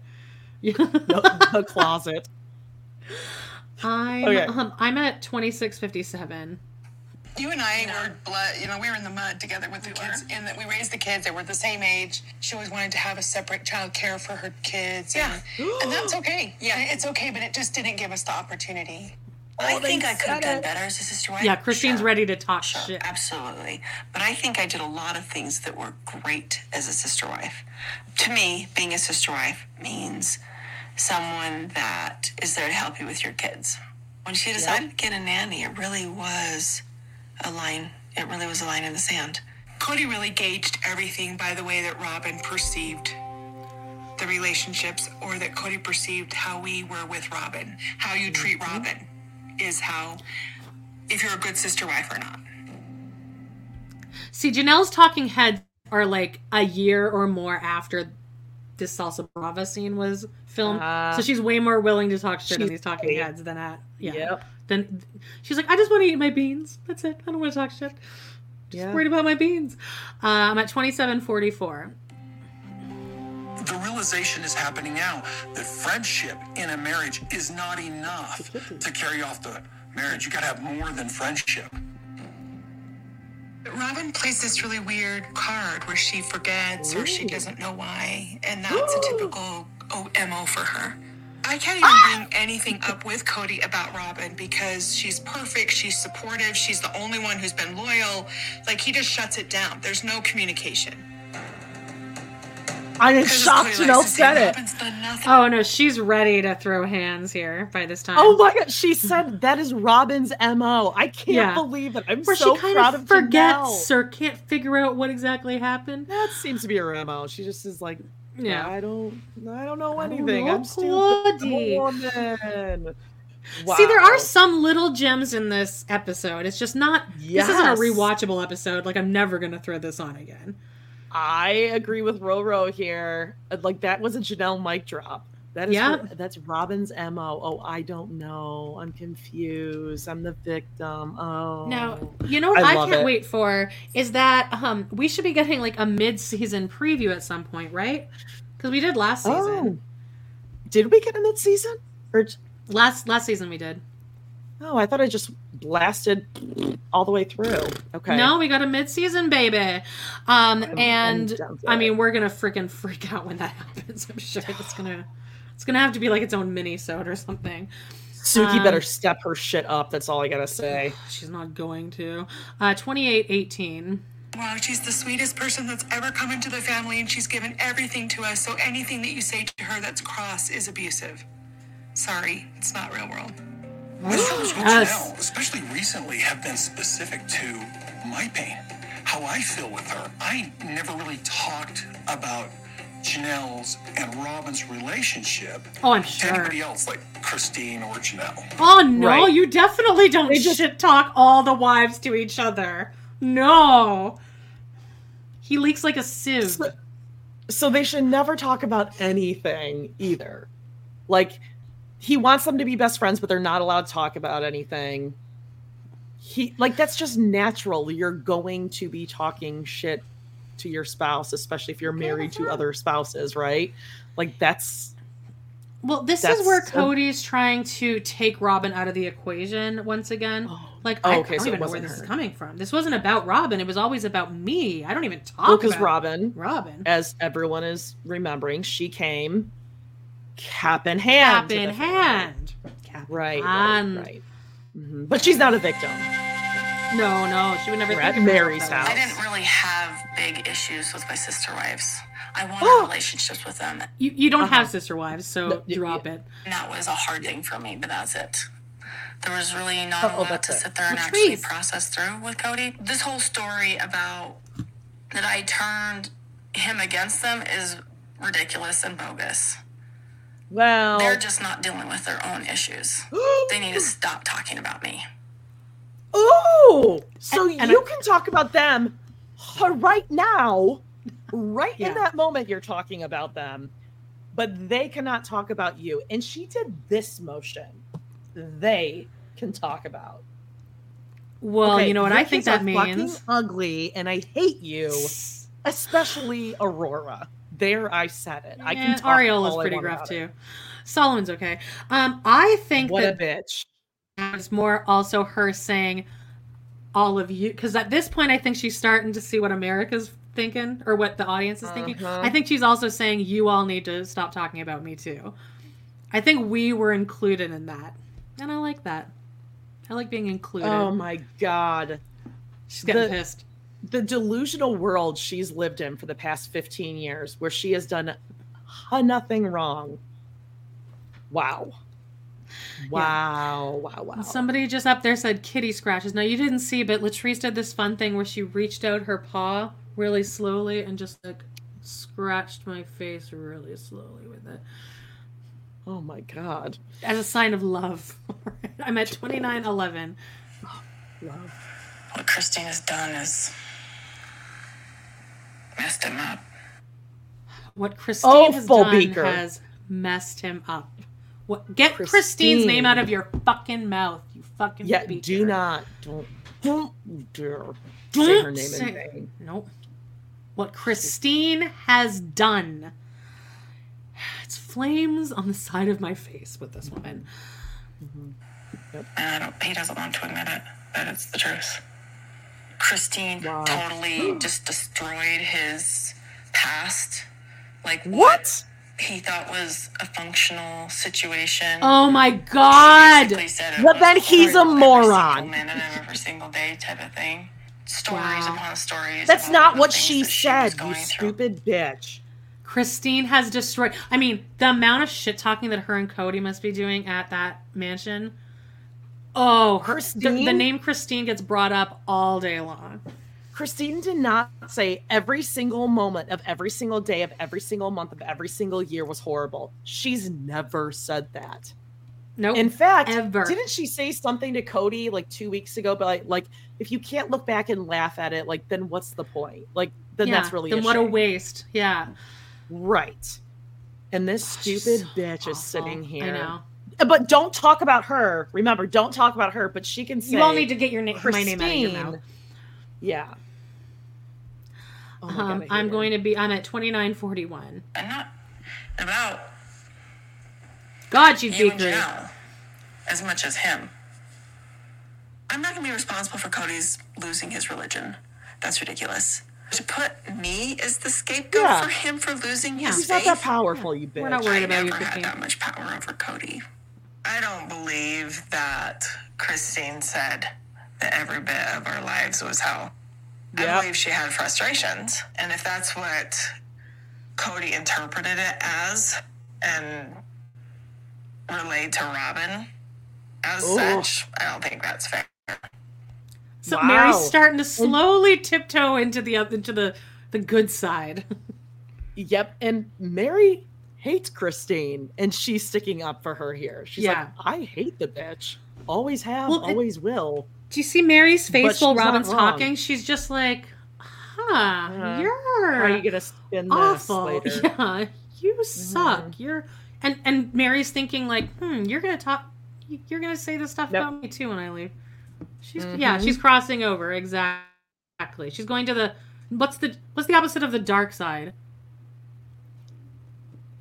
[SPEAKER 1] No, <laughs> the closet.
[SPEAKER 2] I'm
[SPEAKER 1] Okay.
[SPEAKER 2] um, I'm at twenty six fifty seven.
[SPEAKER 6] You and I were blood, you know, we were in the mud together with the kids, and that we raised the kids. They were the same age. She always wanted to have a separate child care for her kids. Yeah, and, and that's <gasps> okay. Yeah, it's okay, but it just didn't give us the opportunity.
[SPEAKER 5] I think I could have done better as a sister wife.
[SPEAKER 2] Yeah, Christine's
[SPEAKER 5] Sure.
[SPEAKER 2] ready to talk
[SPEAKER 5] Sure,
[SPEAKER 2] shit.
[SPEAKER 5] absolutely. But I think I did a lot of things that were great as a sister wife. To me, being a sister wife means someone that is there to help you with your kids. When she decided to get a nanny, it really was a line. It really was a line in the sand.
[SPEAKER 6] Kody really gauged everything by the way that Robyn perceived the relationships, or that Kody perceived how we were with Robyn. How you treat Robyn is how, if you're a good sister wife or not.
[SPEAKER 2] See, Janelle's talking heads are like a year or more after this Salsa Brava scene was filmed,
[SPEAKER 1] Ah.
[SPEAKER 2] so she's way more willing to talk shit on these talking heads than at yeah.
[SPEAKER 1] Yep.
[SPEAKER 2] Then she's like, I just want to eat my beans. That's it. I don't want to talk shit. Just
[SPEAKER 1] Yeah.
[SPEAKER 2] worried about my beans. Uh, I'm at twenty seven forty four.
[SPEAKER 7] The realization is happening now that friendship in a marriage is not enough <laughs> to carry off the marriage. You got to have more than friendship.
[SPEAKER 6] Robyn plays this really weird card where she forgets or she doesn't know why, and that's a <gasps> typical MO for her. I can't even ah! bring anything up with Kody about Robyn because she's perfect, she's supportive, she's the only one who's been loyal. Like he just shuts it down. There's no communication.
[SPEAKER 1] I'm
[SPEAKER 6] Because
[SPEAKER 1] shocked
[SPEAKER 6] Kody
[SPEAKER 1] Janelle
[SPEAKER 6] likes to say
[SPEAKER 1] said it.
[SPEAKER 6] Robyn's done nothing.
[SPEAKER 2] Oh no, she's ready to throw hands here by this time.
[SPEAKER 1] Oh my god, she said that is Robyn's MO. I can't
[SPEAKER 2] Yeah.
[SPEAKER 1] believe it. I'm
[SPEAKER 2] Where
[SPEAKER 1] so
[SPEAKER 2] she kind
[SPEAKER 1] proud
[SPEAKER 2] of
[SPEAKER 1] of
[SPEAKER 2] forgets
[SPEAKER 1] Janelle.
[SPEAKER 2] or can't figure out what exactly happened.
[SPEAKER 1] That seems to be her MO. She just is like,
[SPEAKER 2] Yeah.
[SPEAKER 1] I don't, I don't know
[SPEAKER 2] don't
[SPEAKER 1] anything.
[SPEAKER 2] know,
[SPEAKER 1] I'm stupid. Woman.
[SPEAKER 2] See, there are some little gems in this episode. It's just not. This isn't a rewatchable episode. Like I'm never gonna throw this on again.
[SPEAKER 1] I agree with Roro here. Like that was a Janelle mic drop. That is
[SPEAKER 2] Yeah.
[SPEAKER 1] her- that's Robyn's MO. Oh, I don't know. I'm confused. I'm the victim. Oh.
[SPEAKER 2] Now, you know what I,
[SPEAKER 1] love
[SPEAKER 2] can't
[SPEAKER 1] it.
[SPEAKER 2] wait for is that um we should be getting like a mid-season preview at some point, right? Because we did last season.
[SPEAKER 1] Oh. Did we get a mid-season? Or
[SPEAKER 2] Last last season we did.
[SPEAKER 1] oh, I thought I just blasted all the way through. Okay.
[SPEAKER 2] No, we got a mid-season baby. Um and
[SPEAKER 1] down for
[SPEAKER 2] I mean we're gonna freaking freak out when that <laughs> happens. I'm sure it's gonna it's gonna have to be like its own mini-sode or something.
[SPEAKER 1] Suki
[SPEAKER 2] Um,
[SPEAKER 1] better step her shit up. That's all I gotta <sighs> say.
[SPEAKER 2] She's not going to. Uh 2818.
[SPEAKER 6] Wow, she's the sweetest person that's ever come into the family, and she's given everything to us. So anything that you say to her that's cross is abusive. Sorry, it's not real world.
[SPEAKER 7] My struggles with
[SPEAKER 2] Yes.
[SPEAKER 7] Janelle, especially recently, have been specific to my pain, how I feel with her. I never really talked about Janelle's and Robyn's relationship
[SPEAKER 2] Oh, I'm
[SPEAKER 7] to
[SPEAKER 2] sure.
[SPEAKER 7] anybody else, like Christine or Janelle.
[SPEAKER 2] Oh no,
[SPEAKER 1] Right.
[SPEAKER 2] you definitely don't They shit talk all the wives to each other. No. He leaks like a sieve.
[SPEAKER 1] So, so they should never talk about anything either. Like he wants them to be best friends, but they're not allowed to talk about anything. He like that's just natural. You're going to be talking shit to your spouse, especially if you're married to other spouses, right? Like that's
[SPEAKER 2] Well, this
[SPEAKER 1] That's
[SPEAKER 2] is where
[SPEAKER 1] a-
[SPEAKER 2] Kody's trying to take Robyn out of the equation once again. Like,
[SPEAKER 1] Oh,
[SPEAKER 2] I,
[SPEAKER 1] okay,
[SPEAKER 2] I don't
[SPEAKER 1] so
[SPEAKER 2] even know where
[SPEAKER 1] wasn't
[SPEAKER 2] this is coming from. This wasn't about Robyn. It was always about me. I don't even talk
[SPEAKER 1] well, because
[SPEAKER 2] about
[SPEAKER 1] Robyn,
[SPEAKER 2] Robyn.
[SPEAKER 1] as everyone is remembering, she came cap in hand.
[SPEAKER 2] Cap in hand. Cap
[SPEAKER 1] Right,
[SPEAKER 2] Um,
[SPEAKER 1] right, right. Mhm. But she's not a victim.
[SPEAKER 2] No, no, she would never
[SPEAKER 1] We're
[SPEAKER 2] think
[SPEAKER 1] at
[SPEAKER 2] of herself
[SPEAKER 1] Meri's
[SPEAKER 2] that way.
[SPEAKER 5] I didn't really have big issues with my sister wives. I wanted relationships with them.
[SPEAKER 2] You, you don't
[SPEAKER 1] Uh-huh.
[SPEAKER 2] have sister wives, so drop it.
[SPEAKER 5] And that was a hard thing for me, but that's it. There was really not
[SPEAKER 1] Uh-oh,
[SPEAKER 5] a lot
[SPEAKER 1] that's
[SPEAKER 5] to
[SPEAKER 1] it.
[SPEAKER 5] sit there and
[SPEAKER 2] Latrice.
[SPEAKER 5] actually process through with Kody. This whole story about that I turned him against them is ridiculous and bogus.
[SPEAKER 1] Well,
[SPEAKER 5] They're just not dealing with their own issues. <gasps> they need to stop talking about me.
[SPEAKER 1] Oh, so
[SPEAKER 2] And- and
[SPEAKER 1] you can talk about them right now, right
[SPEAKER 2] Yeah.
[SPEAKER 1] in that moment you're talking about them, but they cannot talk about you. And she did this motion. They can talk about.
[SPEAKER 2] Well,
[SPEAKER 1] Okay,
[SPEAKER 2] you know what I think that means.
[SPEAKER 1] ugly, and I hate you, <sighs> especially Aurora. There, I said it. I can
[SPEAKER 2] Yeah,
[SPEAKER 1] talk
[SPEAKER 2] Ariella's
[SPEAKER 1] all I
[SPEAKER 2] pretty rough
[SPEAKER 1] about it.
[SPEAKER 2] too. Solomon's okay. Um, I think
[SPEAKER 1] What
[SPEAKER 2] that
[SPEAKER 1] a bitch.
[SPEAKER 2] It's more also her saying all of you because at this point I think she's starting to see what America's thinking or what the audience is thinking.
[SPEAKER 1] Uh-huh.
[SPEAKER 2] I think she's also saying you all need to stop talking about me too. I think we were included in that, and I like that. I like being included.
[SPEAKER 1] Oh my god.
[SPEAKER 2] she's getting
[SPEAKER 1] the-
[SPEAKER 2] pissed.
[SPEAKER 1] the delusional world she's lived in for the past 15 years where she has done nothing wrong wow wow wow wow
[SPEAKER 2] Somebody just up there said kitty scratches. Now you didn't see, but Latrice did this fun thing where she reached out her paw really slowly and just like scratched my face really slowly with it
[SPEAKER 1] oh my god
[SPEAKER 2] as a sign of love. <laughs> I'm at 2911. <gasps>
[SPEAKER 1] love
[SPEAKER 5] What Christine has done is messed him up.
[SPEAKER 2] What Christine
[SPEAKER 1] Oh,
[SPEAKER 2] has done
[SPEAKER 1] beaker.
[SPEAKER 2] has messed him up. What? Get Christine's name out of your fucking mouth, you fucking
[SPEAKER 1] yeah
[SPEAKER 2] beaker.
[SPEAKER 1] do not don't don't dare
[SPEAKER 2] Don't
[SPEAKER 1] say her name
[SPEAKER 2] say-
[SPEAKER 1] in vain
[SPEAKER 2] Nope. What Christine has done. It's flames on the side of my face with this woman. Mm-hmm.
[SPEAKER 5] And I don't, he doesn't want to admit it, but it's the truth. Christine totally <gasps> just destroyed his past. Like
[SPEAKER 1] what
[SPEAKER 5] he thought was a functional situation.
[SPEAKER 2] Oh my god!
[SPEAKER 5] Basically said it
[SPEAKER 1] well
[SPEAKER 5] was
[SPEAKER 1] then he's a
[SPEAKER 5] every
[SPEAKER 1] moron
[SPEAKER 5] single minute of every single day type of thing. Stories
[SPEAKER 2] Wow.
[SPEAKER 5] upon stories.
[SPEAKER 1] that's
[SPEAKER 5] about
[SPEAKER 1] not what she
[SPEAKER 5] that she was
[SPEAKER 1] said you
[SPEAKER 5] through.
[SPEAKER 1] stupid bitch
[SPEAKER 2] Christine has destroyed. I mean, the amount of shit talking that her and Kody must be doing at that mansion. Oh, her, the, the name Christine gets brought up all day long.
[SPEAKER 1] Christine did not say every single moment of every single day of every single month of every single year was horrible. She's never said that.
[SPEAKER 2] Nope.
[SPEAKER 1] In fact,
[SPEAKER 2] ever.
[SPEAKER 1] didn't she say something to Kody like two weeks ago? But like, like if you can't look back and laugh at it, like then what's the point? Like then
[SPEAKER 2] Yeah,
[SPEAKER 1] that's really
[SPEAKER 2] then
[SPEAKER 1] a
[SPEAKER 2] what a waste. Yeah.
[SPEAKER 1] right. And this stupid bitch is
[SPEAKER 2] awful.
[SPEAKER 1] sitting
[SPEAKER 2] I
[SPEAKER 1] here.
[SPEAKER 2] know.
[SPEAKER 1] But don't talk about her. Remember, don't talk about her. But she can say
[SPEAKER 2] You all need to get your name, my name out of your
[SPEAKER 1] Christine.
[SPEAKER 2] mouth.
[SPEAKER 1] Yeah. Oh my God, I
[SPEAKER 2] Um,
[SPEAKER 1] hate
[SPEAKER 2] I'm
[SPEAKER 1] her.
[SPEAKER 2] going to be. I'm at 2941.
[SPEAKER 5] And not about
[SPEAKER 2] God, she's
[SPEAKER 5] you and
[SPEAKER 2] beaker.
[SPEAKER 5] Janelle as much as him. I'm not going to be responsible for Kody's losing his religion. That's ridiculous. To put me as the scapegoat
[SPEAKER 1] Yeah.
[SPEAKER 5] for him for losing his
[SPEAKER 1] She's not
[SPEAKER 5] faith.
[SPEAKER 1] that powerful, you bitch.
[SPEAKER 2] We're not worried
[SPEAKER 5] I
[SPEAKER 2] about you,
[SPEAKER 5] never had that much power over Kody. I don't believe that Christine said that every bit of our lives was hell. I believe she had frustrations. And if that's what Kody interpreted it as and relayed to Robyn as
[SPEAKER 1] Ooh.
[SPEAKER 5] such, I don't think that's fair.
[SPEAKER 2] So
[SPEAKER 1] Wow.
[SPEAKER 2] Meri's starting to slowly tiptoe into the into the the good side. <laughs>
[SPEAKER 1] Yep. And Meri hates Christine, and she's sticking up for her here. She's
[SPEAKER 2] Yeah.
[SPEAKER 1] like, I hate the bitch. Always have,
[SPEAKER 2] Well, it-
[SPEAKER 1] always will.
[SPEAKER 2] Do you see
[SPEAKER 1] Meri's
[SPEAKER 2] face while
[SPEAKER 1] Robyn's
[SPEAKER 2] talking? She's just like, huh,
[SPEAKER 1] Uh,
[SPEAKER 2] you're
[SPEAKER 1] How are you gonna spin this <laughs> later?
[SPEAKER 2] Yeah, you suck. You're and and Meri's thinking like, hmm, you're gonna talk, you- you're gonna say this stuff about me too when I leave. She's yeah,
[SPEAKER 1] Mhm.
[SPEAKER 2] she's crossing over exactly. She's going to the what's the what's the opposite of the dark side?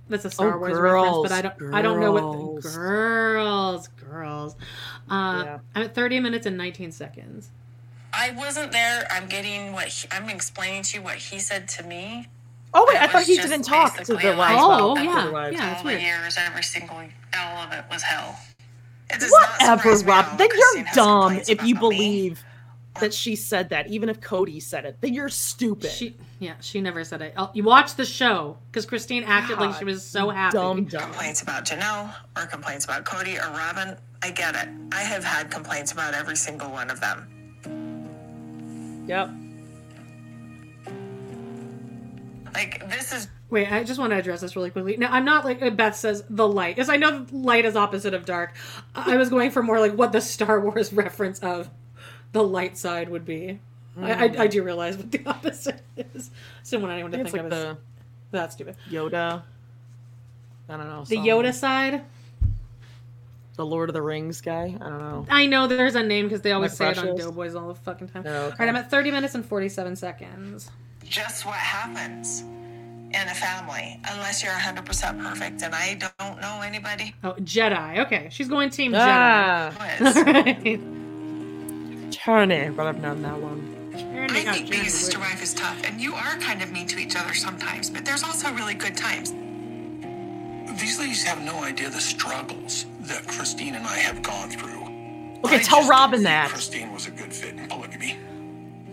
[SPEAKER 2] That's a Star
[SPEAKER 1] Oh,
[SPEAKER 2] Wars
[SPEAKER 1] girls,
[SPEAKER 2] reference, but I don't I don't know what the,
[SPEAKER 1] girls.
[SPEAKER 2] girls girls. Uh,
[SPEAKER 1] Yeah.
[SPEAKER 2] I'm at 30 minutes and 19 seconds.
[SPEAKER 5] I wasn't there. I'm getting what he, I'm explaining to you what he said to me.
[SPEAKER 1] Oh wait, I thought he didn't talk to the
[SPEAKER 5] like,
[SPEAKER 1] wives.
[SPEAKER 2] Oh,
[SPEAKER 1] about-
[SPEAKER 2] yeah,
[SPEAKER 1] to the wives.
[SPEAKER 2] yeah. that's
[SPEAKER 5] all the
[SPEAKER 2] weird.
[SPEAKER 5] years, every single all of it was hell.
[SPEAKER 1] Whatever, Rob. Then you're dumb if you believe that she said that, even if Kody said it. Then you're stupid.
[SPEAKER 2] She, yeah, she never said it. Oh, You watch the show because Christine acted like she was so happy. Dumb, dumb.
[SPEAKER 9] Complaints about Janelle or complaints about Kody or Robyn. I get it. I have had complaints about every single one of them.
[SPEAKER 1] Yep.
[SPEAKER 9] Like this is
[SPEAKER 2] Wait, I just want to address this really quickly. Now, I'm not like uh, Beth says the light, because I know light is opposite of dark. I was going for more like what the Star Wars <laughs> reference of the light side would be. I, I, I do realize what the <laughs> opposite is. So I don't want anyone to
[SPEAKER 1] It's
[SPEAKER 2] think
[SPEAKER 1] like
[SPEAKER 2] of it
[SPEAKER 1] the
[SPEAKER 2] as that's stupid.
[SPEAKER 1] Yoda. I don't know.
[SPEAKER 2] The
[SPEAKER 1] some-
[SPEAKER 2] Yoda side.
[SPEAKER 1] The Lord of the Rings guy. I don't know.
[SPEAKER 2] I know there's a name because they always say it on? Doughboys all the fucking time.
[SPEAKER 1] Oh, okay.
[SPEAKER 2] right, I'm at 30 minutes and 47 seconds.
[SPEAKER 9] just what happens in a family unless you're 100% perfect. And I don't know anybody.
[SPEAKER 2] Oh, Jedi. Okay, she's going Team
[SPEAKER 1] Ah.
[SPEAKER 2] Jedi. <laughs>
[SPEAKER 1] Tony, but I've known that one.
[SPEAKER 6] I think being a sister wife is tough, and you are kind of mean to each other sometimes, but there's also really good times.
[SPEAKER 7] These ladies have no idea the struggles that Christine and I have gone through.
[SPEAKER 1] Okay, tell Robyn that.
[SPEAKER 7] Christine was a good fit in polygamy.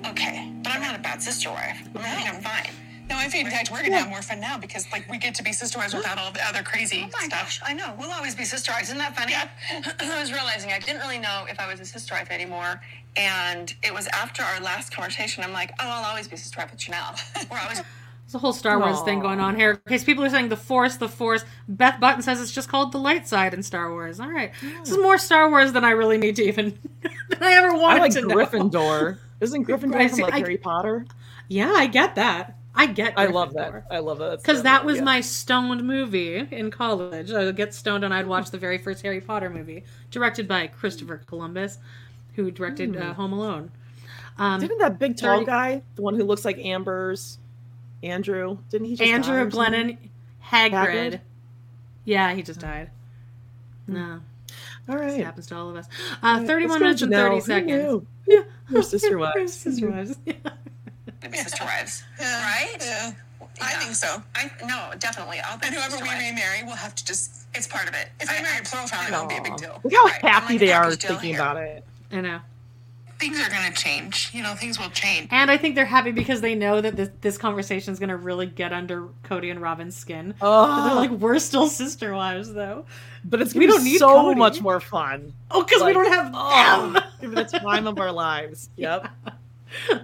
[SPEAKER 9] Okay, but I'm not a bad sister wife. I think I'm fine.
[SPEAKER 6] No, I think in fact we're gonna have more fun now because like we get to be sister wives without all the other crazy
[SPEAKER 5] Oh my gosh, I know. We'll always be sister wives. Isn't that funny? Yeah. <laughs> I was realizing I didn't really know if I was a sister wife anymore. And it was after our last conversation, I'm like, oh, I'll always be sister wife with Janelle. We're always
[SPEAKER 2] There's a whole Star Wars thing going on here. In case people are saying the Force, the Force. Beth Button says it's just called the light side in Star Wars. All right, hmm. this is more Star Wars than I really need to even <laughs> than I ever
[SPEAKER 1] I
[SPEAKER 2] wanted
[SPEAKER 1] like
[SPEAKER 2] to know.
[SPEAKER 1] Gryffindor. Isn't <laughs> Gryffindor
[SPEAKER 2] I
[SPEAKER 1] from like
[SPEAKER 2] I-
[SPEAKER 1] Harry Potter?
[SPEAKER 2] Yeah, I get that. I get.
[SPEAKER 1] I love that. I love that.
[SPEAKER 2] Because that was
[SPEAKER 1] yeah.
[SPEAKER 2] my stoned movie in college. I would get stoned and I'd watch the very first Harry Potter movie, directed by Christopher Columbus, who directed uh,
[SPEAKER 1] Hmm.
[SPEAKER 2] Home Alone. Um,
[SPEAKER 1] Didn't that big tall
[SPEAKER 2] 30
[SPEAKER 1] guy, the one who looks like Amber's Andrew, didn't he just
[SPEAKER 2] Andrew
[SPEAKER 1] or?
[SPEAKER 2] Glennon Hagrid.
[SPEAKER 1] Hagrid?
[SPEAKER 2] Yeah, he just died. No.
[SPEAKER 1] All right.
[SPEAKER 2] This happens to all of us. Uh,
[SPEAKER 1] right,
[SPEAKER 2] 31 minutes and 30
[SPEAKER 1] Who
[SPEAKER 2] seconds.
[SPEAKER 1] knew? <laughs>
[SPEAKER 2] Yeah.
[SPEAKER 1] We're sister wives. <laughs>
[SPEAKER 2] We're sister wives. <laughs> Yeah.
[SPEAKER 5] gonna sister wives, right?
[SPEAKER 6] Yeah, I think so.
[SPEAKER 5] I no, definitely. I'll be
[SPEAKER 6] And whoever we
[SPEAKER 5] wife.
[SPEAKER 6] remarry, we'll have to just.
[SPEAKER 5] It's part of it.
[SPEAKER 6] If I marry a plural family, it won't be a big deal.
[SPEAKER 1] Look how
[SPEAKER 5] Right,
[SPEAKER 1] happy
[SPEAKER 5] like
[SPEAKER 1] they
[SPEAKER 5] happy
[SPEAKER 1] are
[SPEAKER 5] still
[SPEAKER 1] thinking
[SPEAKER 5] here.
[SPEAKER 1] about it.
[SPEAKER 2] I know.
[SPEAKER 6] Things are gonna change. You know, things will change.
[SPEAKER 2] And I think they're happy because they know that this, this conversation is going to really get under Kody and Robyn's skin.
[SPEAKER 1] Oh.
[SPEAKER 2] But they're like, we're still sister wives, though.
[SPEAKER 1] But it's
[SPEAKER 2] We
[SPEAKER 1] we
[SPEAKER 2] don't
[SPEAKER 1] don't
[SPEAKER 2] need
[SPEAKER 1] so
[SPEAKER 2] Kody.
[SPEAKER 1] much more fun.
[SPEAKER 2] Oh, because we don't have
[SPEAKER 1] oh,
[SPEAKER 2] them.
[SPEAKER 1] give it the time of our lives. <laughs> Yep.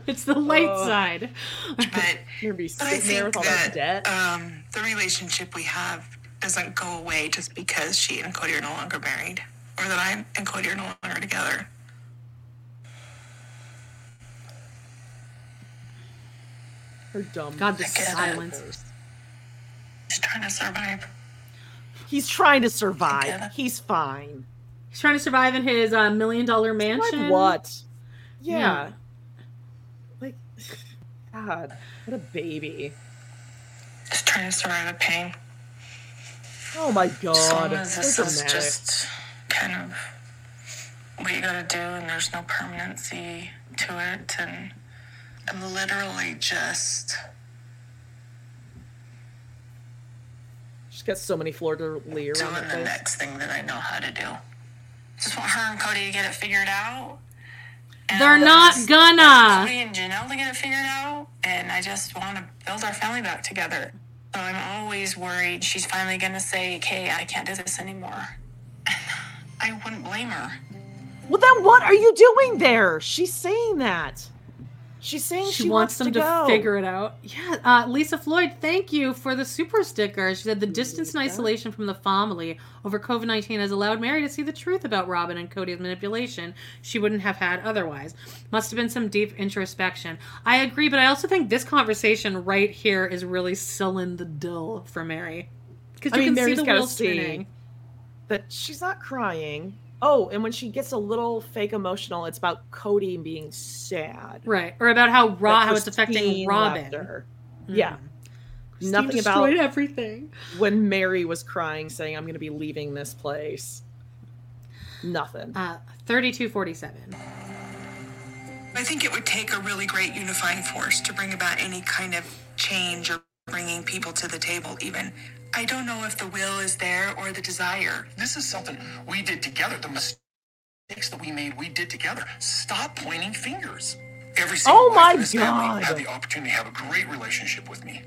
[SPEAKER 2] It's the light
[SPEAKER 1] Oh.
[SPEAKER 2] side.
[SPEAKER 6] But <laughs>
[SPEAKER 1] You're gonna be
[SPEAKER 6] But I
[SPEAKER 1] sitting there
[SPEAKER 6] think
[SPEAKER 1] with all that
[SPEAKER 6] that
[SPEAKER 1] debt.
[SPEAKER 6] um, the relationship we have doesn't go away just because she and Kody are no longer married, or that I and Kody are no longer together.
[SPEAKER 1] Her dumb.
[SPEAKER 2] God, the
[SPEAKER 6] I it.
[SPEAKER 2] silence.
[SPEAKER 6] She's trying to survive.
[SPEAKER 1] He's trying to survive. He's fine.
[SPEAKER 2] He's trying to survive in his uh, million dollar mansion.
[SPEAKER 1] Like what? Yeah.
[SPEAKER 2] Yeah.
[SPEAKER 1] Like, <sighs> God, what a baby.
[SPEAKER 6] Just trying to survive the pain.
[SPEAKER 1] Oh my
[SPEAKER 6] So
[SPEAKER 1] God.
[SPEAKER 6] this is
[SPEAKER 1] dramatic.
[SPEAKER 6] just kind of what you gotta do, and there's no permanency to it, and I'm literally just
[SPEAKER 1] She's got so many fleur de lis around
[SPEAKER 6] doing
[SPEAKER 1] her
[SPEAKER 6] the
[SPEAKER 1] face.
[SPEAKER 6] next thing that I know how to do.
[SPEAKER 5] Just want her and Kody to get it figured out.
[SPEAKER 2] They're not gonna.
[SPEAKER 5] Kody and Janelle to get it figured out, and I just want to build our family back together. So I'm always worried she's finally going to say, "Okay, I can't do this anymore." <laughs>
[SPEAKER 6] I wouldn't blame her.
[SPEAKER 1] Well, then what are you doing there? She's saying that. She's saying
[SPEAKER 2] She,
[SPEAKER 1] she,
[SPEAKER 2] wants them to,
[SPEAKER 1] go.
[SPEAKER 2] figure it out. Yeah, uh, Lisa Floyd, thank you for the super sticker. She said the distance and isolation from the family over COVID 19 has allowed Meri to see the truth about Robyn and Kody's manipulation she wouldn't have had otherwise. Must have been some deep introspection. I agree, but I also think this conversation right here is really selling the dill for Meri. Because
[SPEAKER 1] I
[SPEAKER 2] you
[SPEAKER 1] mean,
[SPEAKER 2] can
[SPEAKER 1] Meri's
[SPEAKER 2] see the wheels spinning.
[SPEAKER 1] that she's not crying. Oh, and when she gets a little fake emotional, it's about Kody being sad.
[SPEAKER 2] Right. Or about how, Ro- how it's affecting
[SPEAKER 1] Robyn. her.
[SPEAKER 2] Mm.
[SPEAKER 1] Yeah.
[SPEAKER 2] Christine
[SPEAKER 1] Nothing
[SPEAKER 2] destroyed
[SPEAKER 1] about
[SPEAKER 2] everything.
[SPEAKER 1] when Meri was crying, saying, I'm going to be leaving this place. Nothing.
[SPEAKER 2] Uh, 3247.
[SPEAKER 6] I think it would take a really great unifying force to bring about any kind of change or bringing people to the table, even.
[SPEAKER 4] I don't know if the will is there or the desire.
[SPEAKER 7] This is something we did together. The mistakes that we made, we did together. Stop pointing fingers. Every single
[SPEAKER 1] Oh
[SPEAKER 7] wife
[SPEAKER 1] my
[SPEAKER 7] in this family
[SPEAKER 1] God.
[SPEAKER 7] had the opportunity to have a great relationship with me.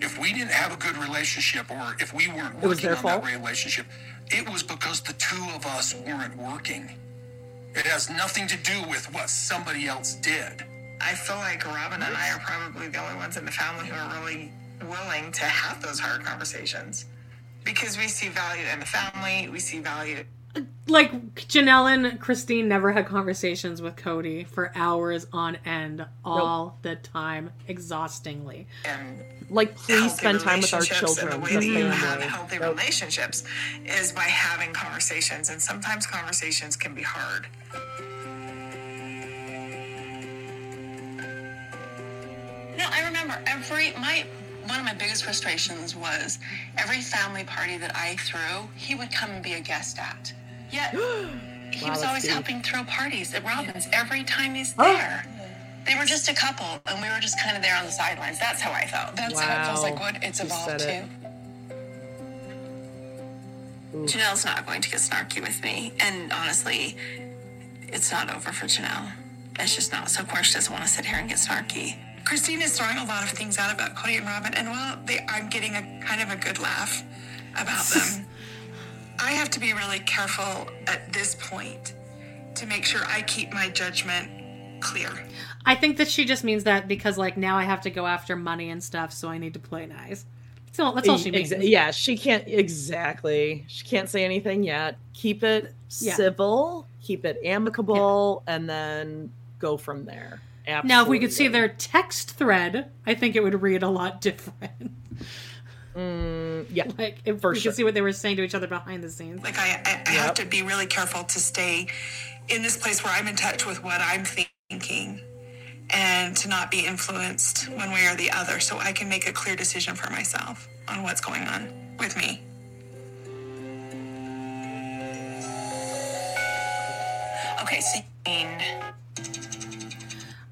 [SPEAKER 7] If we didn't have a good relationship, or if we weren't
[SPEAKER 1] It was
[SPEAKER 7] working
[SPEAKER 1] their
[SPEAKER 7] on
[SPEAKER 1] fault?
[SPEAKER 7] that relationship, it was because the two of us weren't working. It has nothing to do with what somebody else did.
[SPEAKER 6] I feel like Robyn and I are probably the only ones in the family who are really willing to have those hard conversations because we see value in the family. We see value.
[SPEAKER 2] Like Janelle and Christine never had conversations with Kody for hours on end, all the time, exhaustingly.
[SPEAKER 6] And
[SPEAKER 1] Like, please spend time with our
[SPEAKER 6] relationships
[SPEAKER 1] children.
[SPEAKER 6] And the
[SPEAKER 1] the
[SPEAKER 6] way that you have healthy
[SPEAKER 1] Nope.
[SPEAKER 6] relationships is by having conversations, and sometimes conversations can be hard.
[SPEAKER 8] No, I remember every my one of my biggest frustrations was every family party that I threw, he would come and be a guest at. Yet <gasps> he
[SPEAKER 1] Wow,
[SPEAKER 8] was always
[SPEAKER 1] deep.
[SPEAKER 8] helping throw parties at Robyn's every time he's there. They were just a couple, and we were just kind of there on the sidelines. That's how I felt.
[SPEAKER 6] That's how it feels like
[SPEAKER 1] Wow.
[SPEAKER 6] what it's
[SPEAKER 1] You
[SPEAKER 6] evolved to.
[SPEAKER 1] it.
[SPEAKER 8] Janelle's not going to get snarky with me, and honestly, it's not over for Janelle. It's just not. So of course she doesn't want to sit here and get snarky.
[SPEAKER 6] Christine is throwing a lot of things out about Kody and Robyn, and while they, I'm getting a kind of a good laugh about them, <laughs> I have to be really careful at this point to make sure I keep my judgment clear.
[SPEAKER 2] I think that she just means that because like now I have to go after money and stuff, so I need to play nice. That's all, that's all she means.
[SPEAKER 1] Exa- yeah, she can't exactly. She can't say anything yet. Keep it
[SPEAKER 2] Yeah.
[SPEAKER 1] civil, keep it amicable, and then go from there. Absolutely.
[SPEAKER 2] Now, if we could see their text thread, I think it would read a lot different.
[SPEAKER 1] Mm, <laughs> yeah,
[SPEAKER 2] like if
[SPEAKER 1] for
[SPEAKER 2] we
[SPEAKER 1] sure.
[SPEAKER 2] could see what they were saying to each other behind the scenes.
[SPEAKER 6] Like I, I, I have to be really careful to stay in this place where I'm in touch with what I'm thinking and to not be influenced one way or the other so I can make a clear decision for myself on what's going on with me.
[SPEAKER 8] Okay, so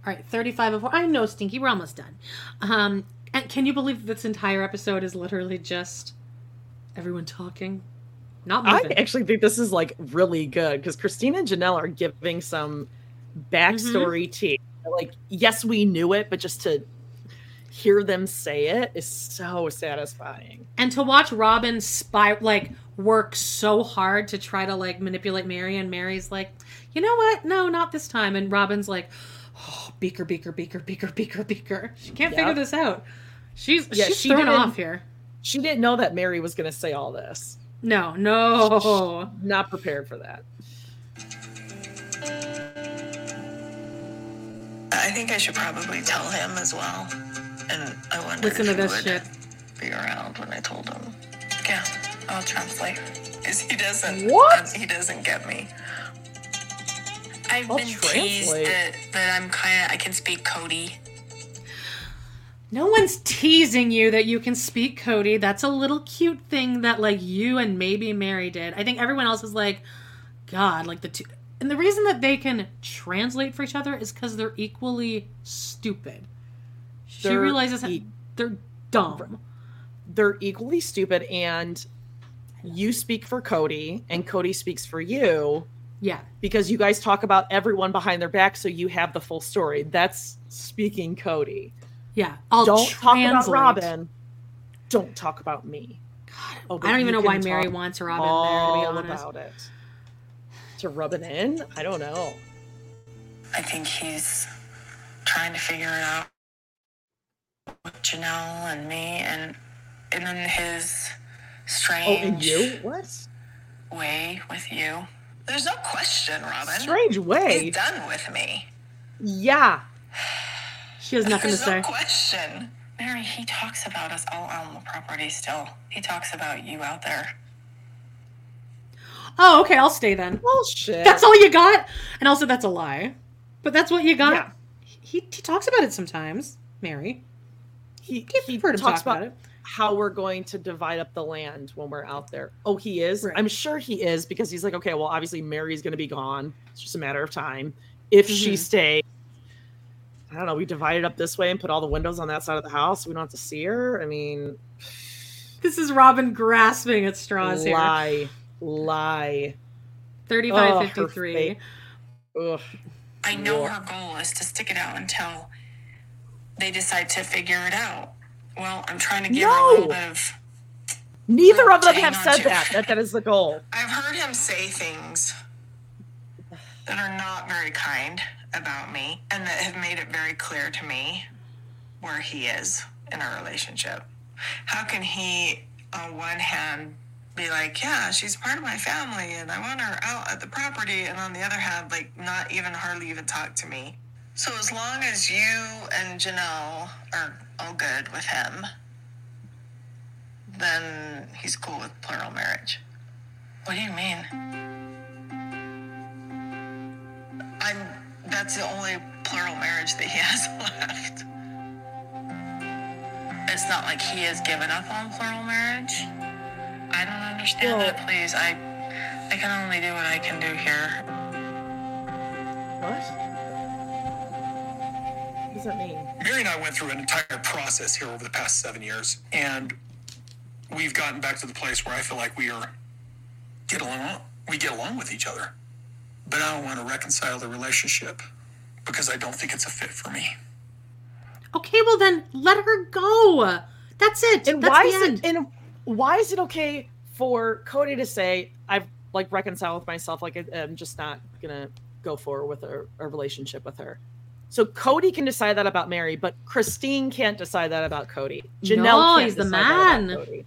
[SPEAKER 2] All right, 35 of I know, Stinky, we're almost done. Um, and can you believe this entire episode is literally just everyone talking? Not
[SPEAKER 1] I actually think this is like really good because Christina and Janelle are giving some backstory
[SPEAKER 2] Mm-hmm.
[SPEAKER 1] tea. Like, yes, we knew it, but just to hear them say it is so satisfying.
[SPEAKER 2] and to watch Robyn spy like work so hard to try to like manipulate Meri, and Meri's like, you know what? No, not this time. And Robyn's like, beaker, beaker, beaker, beaker, <laughs> beaker, beaker. She can't figure this out. She's
[SPEAKER 1] Yeah,
[SPEAKER 2] she's
[SPEAKER 1] she
[SPEAKER 2] thrown off here.
[SPEAKER 1] She didn't know that Meri was going to say all this.
[SPEAKER 2] No, no.
[SPEAKER 1] Not prepared for that.
[SPEAKER 6] I think I should probably tell him as well. And I wonder
[SPEAKER 2] Listen to
[SPEAKER 6] if he
[SPEAKER 2] this
[SPEAKER 6] would
[SPEAKER 2] shit.
[SPEAKER 6] be around when I told him. Yeah, I'll translate. Is he doesn't
[SPEAKER 1] What?
[SPEAKER 6] Um, he doesn't get me.
[SPEAKER 8] I've
[SPEAKER 1] I'll
[SPEAKER 8] been teased
[SPEAKER 1] translate.
[SPEAKER 8] that, that I'm kind of I can speak Kody.
[SPEAKER 2] No one's teasing you that you can speak Kody. That's a little cute thing that like you and maybe Meri did. I think everyone else is like, God, like the two. And the reason that they can translate for each other is because they're equally stupid. She
[SPEAKER 1] They're
[SPEAKER 2] realizes
[SPEAKER 1] e-
[SPEAKER 2] they're dumb.
[SPEAKER 1] They're equally stupid, and you speak for Kody, and Kody speaks for you.
[SPEAKER 2] Yeah.
[SPEAKER 1] Because you guys talk about everyone behind their back, so you have the full story. That's speaking Kody.
[SPEAKER 2] Yeah. I'll
[SPEAKER 1] don't talk about. Robyn. Don't talk about me. Oh,
[SPEAKER 2] I don't even know why
[SPEAKER 1] Meri
[SPEAKER 2] wants Robyn there, to be honest.
[SPEAKER 1] about it. To rub it in? I don't know.
[SPEAKER 6] I think he's trying to figure it out with Janelle and me and and then his
[SPEAKER 1] Oh,
[SPEAKER 6] strange
[SPEAKER 1] and you? What?
[SPEAKER 6] way with you. There's no question, Robyn.
[SPEAKER 1] Strange way.
[SPEAKER 6] He's done with me.
[SPEAKER 1] Yeah.
[SPEAKER 2] She has nothing to
[SPEAKER 6] There's
[SPEAKER 2] say.
[SPEAKER 6] no question. Meri, he talks about us all on the property still. He talks about you out there.
[SPEAKER 2] Oh, okay, I'll stay then.
[SPEAKER 1] Bullshit.
[SPEAKER 2] That's all you got? And also, that's a lie. But that's what you got?
[SPEAKER 1] Yeah.
[SPEAKER 2] He, he talks about it sometimes, Meri.
[SPEAKER 1] He, he
[SPEAKER 2] heard him
[SPEAKER 1] talks
[SPEAKER 2] talk
[SPEAKER 1] about,
[SPEAKER 2] about it.
[SPEAKER 1] How we're going to divide up the land when we're out there. Oh, he is? I'm sure he is because he's like, okay, well, obviously Meri's going to be gone. It's just a matter of time. If she
[SPEAKER 2] Mhm.
[SPEAKER 1] stays, I don't know, we divide it up this way and put all the windows on that side of the house. We don't have to see her. I mean, <sighs>
[SPEAKER 2] This is Robyn grasping at straws here.
[SPEAKER 1] Lie. Lie.
[SPEAKER 2] Thirty-five
[SPEAKER 1] Oh, her
[SPEAKER 2] fifty-three.
[SPEAKER 1] Ugh.
[SPEAKER 6] I know her goal is to stick it out until they decide to figure it out. Well, I'm trying to give her a
[SPEAKER 1] No!
[SPEAKER 6] little bit of.
[SPEAKER 1] Neither of them have said
[SPEAKER 6] to.
[SPEAKER 1] that. <laughs> That that is the goal.
[SPEAKER 6] I've heard him say things that are not very kind about me and that have made it very clear to me where he is in our relationship. How can he, on one hand, be like, yeah, she's part of my family and I want her out at the property, and on the other hand, like, not even hardly even talk to me? So, as long as you and Janelle are all good with him, then he's cool with plural marriage. What do you mean? I'm. That's the only plural marriage that he <laughs> has left. It's not like he has given up on plural marriage. I don't understand that, please. I, I can only do what I can do here.
[SPEAKER 1] What? What does that mean?
[SPEAKER 7] Meri and I went through an entire process here over the past seven years, and we've gotten back to the place where I feel like we are get along. We get along with each other, but I don't want to reconcile the relationship because I don't think it's a fit for me.
[SPEAKER 2] Okay, well then let her go. That's it.
[SPEAKER 1] And
[SPEAKER 2] That's
[SPEAKER 1] why
[SPEAKER 2] the
[SPEAKER 1] is
[SPEAKER 2] end.
[SPEAKER 1] it and why is it okay for Kody to say I've like reconciled with myself, like I- I'm just not gonna go forward with a, a relationship with her. So Kody can decide that about Meri, but Christine can't decide that about Kody. Janelle
[SPEAKER 2] No,
[SPEAKER 1] can't
[SPEAKER 2] he's the
[SPEAKER 1] decide that about
[SPEAKER 2] man.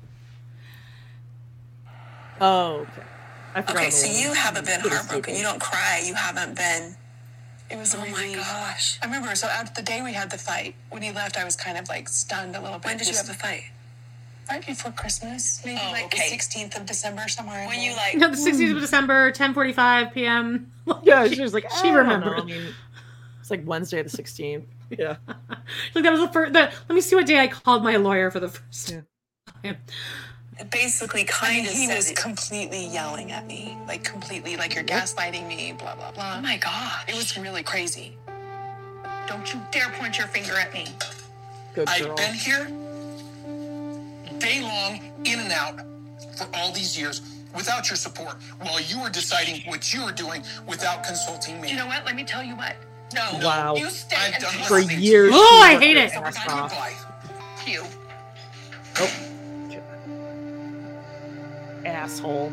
[SPEAKER 1] Oh, okay. I
[SPEAKER 8] Okay,
[SPEAKER 1] the
[SPEAKER 8] so
[SPEAKER 1] one.
[SPEAKER 8] you haven't been heartbroken. You don't cry. You haven't been.
[SPEAKER 6] It was a
[SPEAKER 8] Oh my gosh.
[SPEAKER 6] I remember. So at the day we had the fight, when he left, I was kind of like stunned a little bit.
[SPEAKER 8] When did you have the fight?
[SPEAKER 6] Right before Christmas, maybe
[SPEAKER 8] Oh,
[SPEAKER 6] like
[SPEAKER 8] okay.
[SPEAKER 6] the 16th of December, somewhere.
[SPEAKER 8] When you like.
[SPEAKER 2] No, the 16th of hmm. December, 10:45 p.m. <laughs>
[SPEAKER 1] Yeah, she was like,
[SPEAKER 2] she
[SPEAKER 1] "I don't
[SPEAKER 2] remembered.
[SPEAKER 1] I mean, it's like Wednesday the 16th. Yeah. <laughs>
[SPEAKER 2] Like that was the first. The, let me see what day I called my lawyer for the first time.
[SPEAKER 8] Basically,
[SPEAKER 6] I
[SPEAKER 8] kind
[SPEAKER 6] mean,
[SPEAKER 8] of
[SPEAKER 6] he
[SPEAKER 8] said
[SPEAKER 6] was
[SPEAKER 8] it-
[SPEAKER 6] completely yelling at me, like completely, like you're gaslighting me, blah blah blah.
[SPEAKER 8] Oh my god,
[SPEAKER 6] It was really crazy. Don't you dare point your finger at me.
[SPEAKER 1] Good
[SPEAKER 7] I've
[SPEAKER 1] girl.
[SPEAKER 7] been here day long, in and out, for all these years without your support, while you were deciding what you were doing without consulting me.
[SPEAKER 6] You know what? Let me tell you what. No.
[SPEAKER 1] Wow.
[SPEAKER 6] You stay
[SPEAKER 7] I've done
[SPEAKER 1] For
[SPEAKER 7] listening
[SPEAKER 1] years.
[SPEAKER 2] Oh,
[SPEAKER 1] she
[SPEAKER 2] I hate it.
[SPEAKER 1] ass
[SPEAKER 7] Goodbye.
[SPEAKER 1] off.
[SPEAKER 6] you.
[SPEAKER 1] Asshole.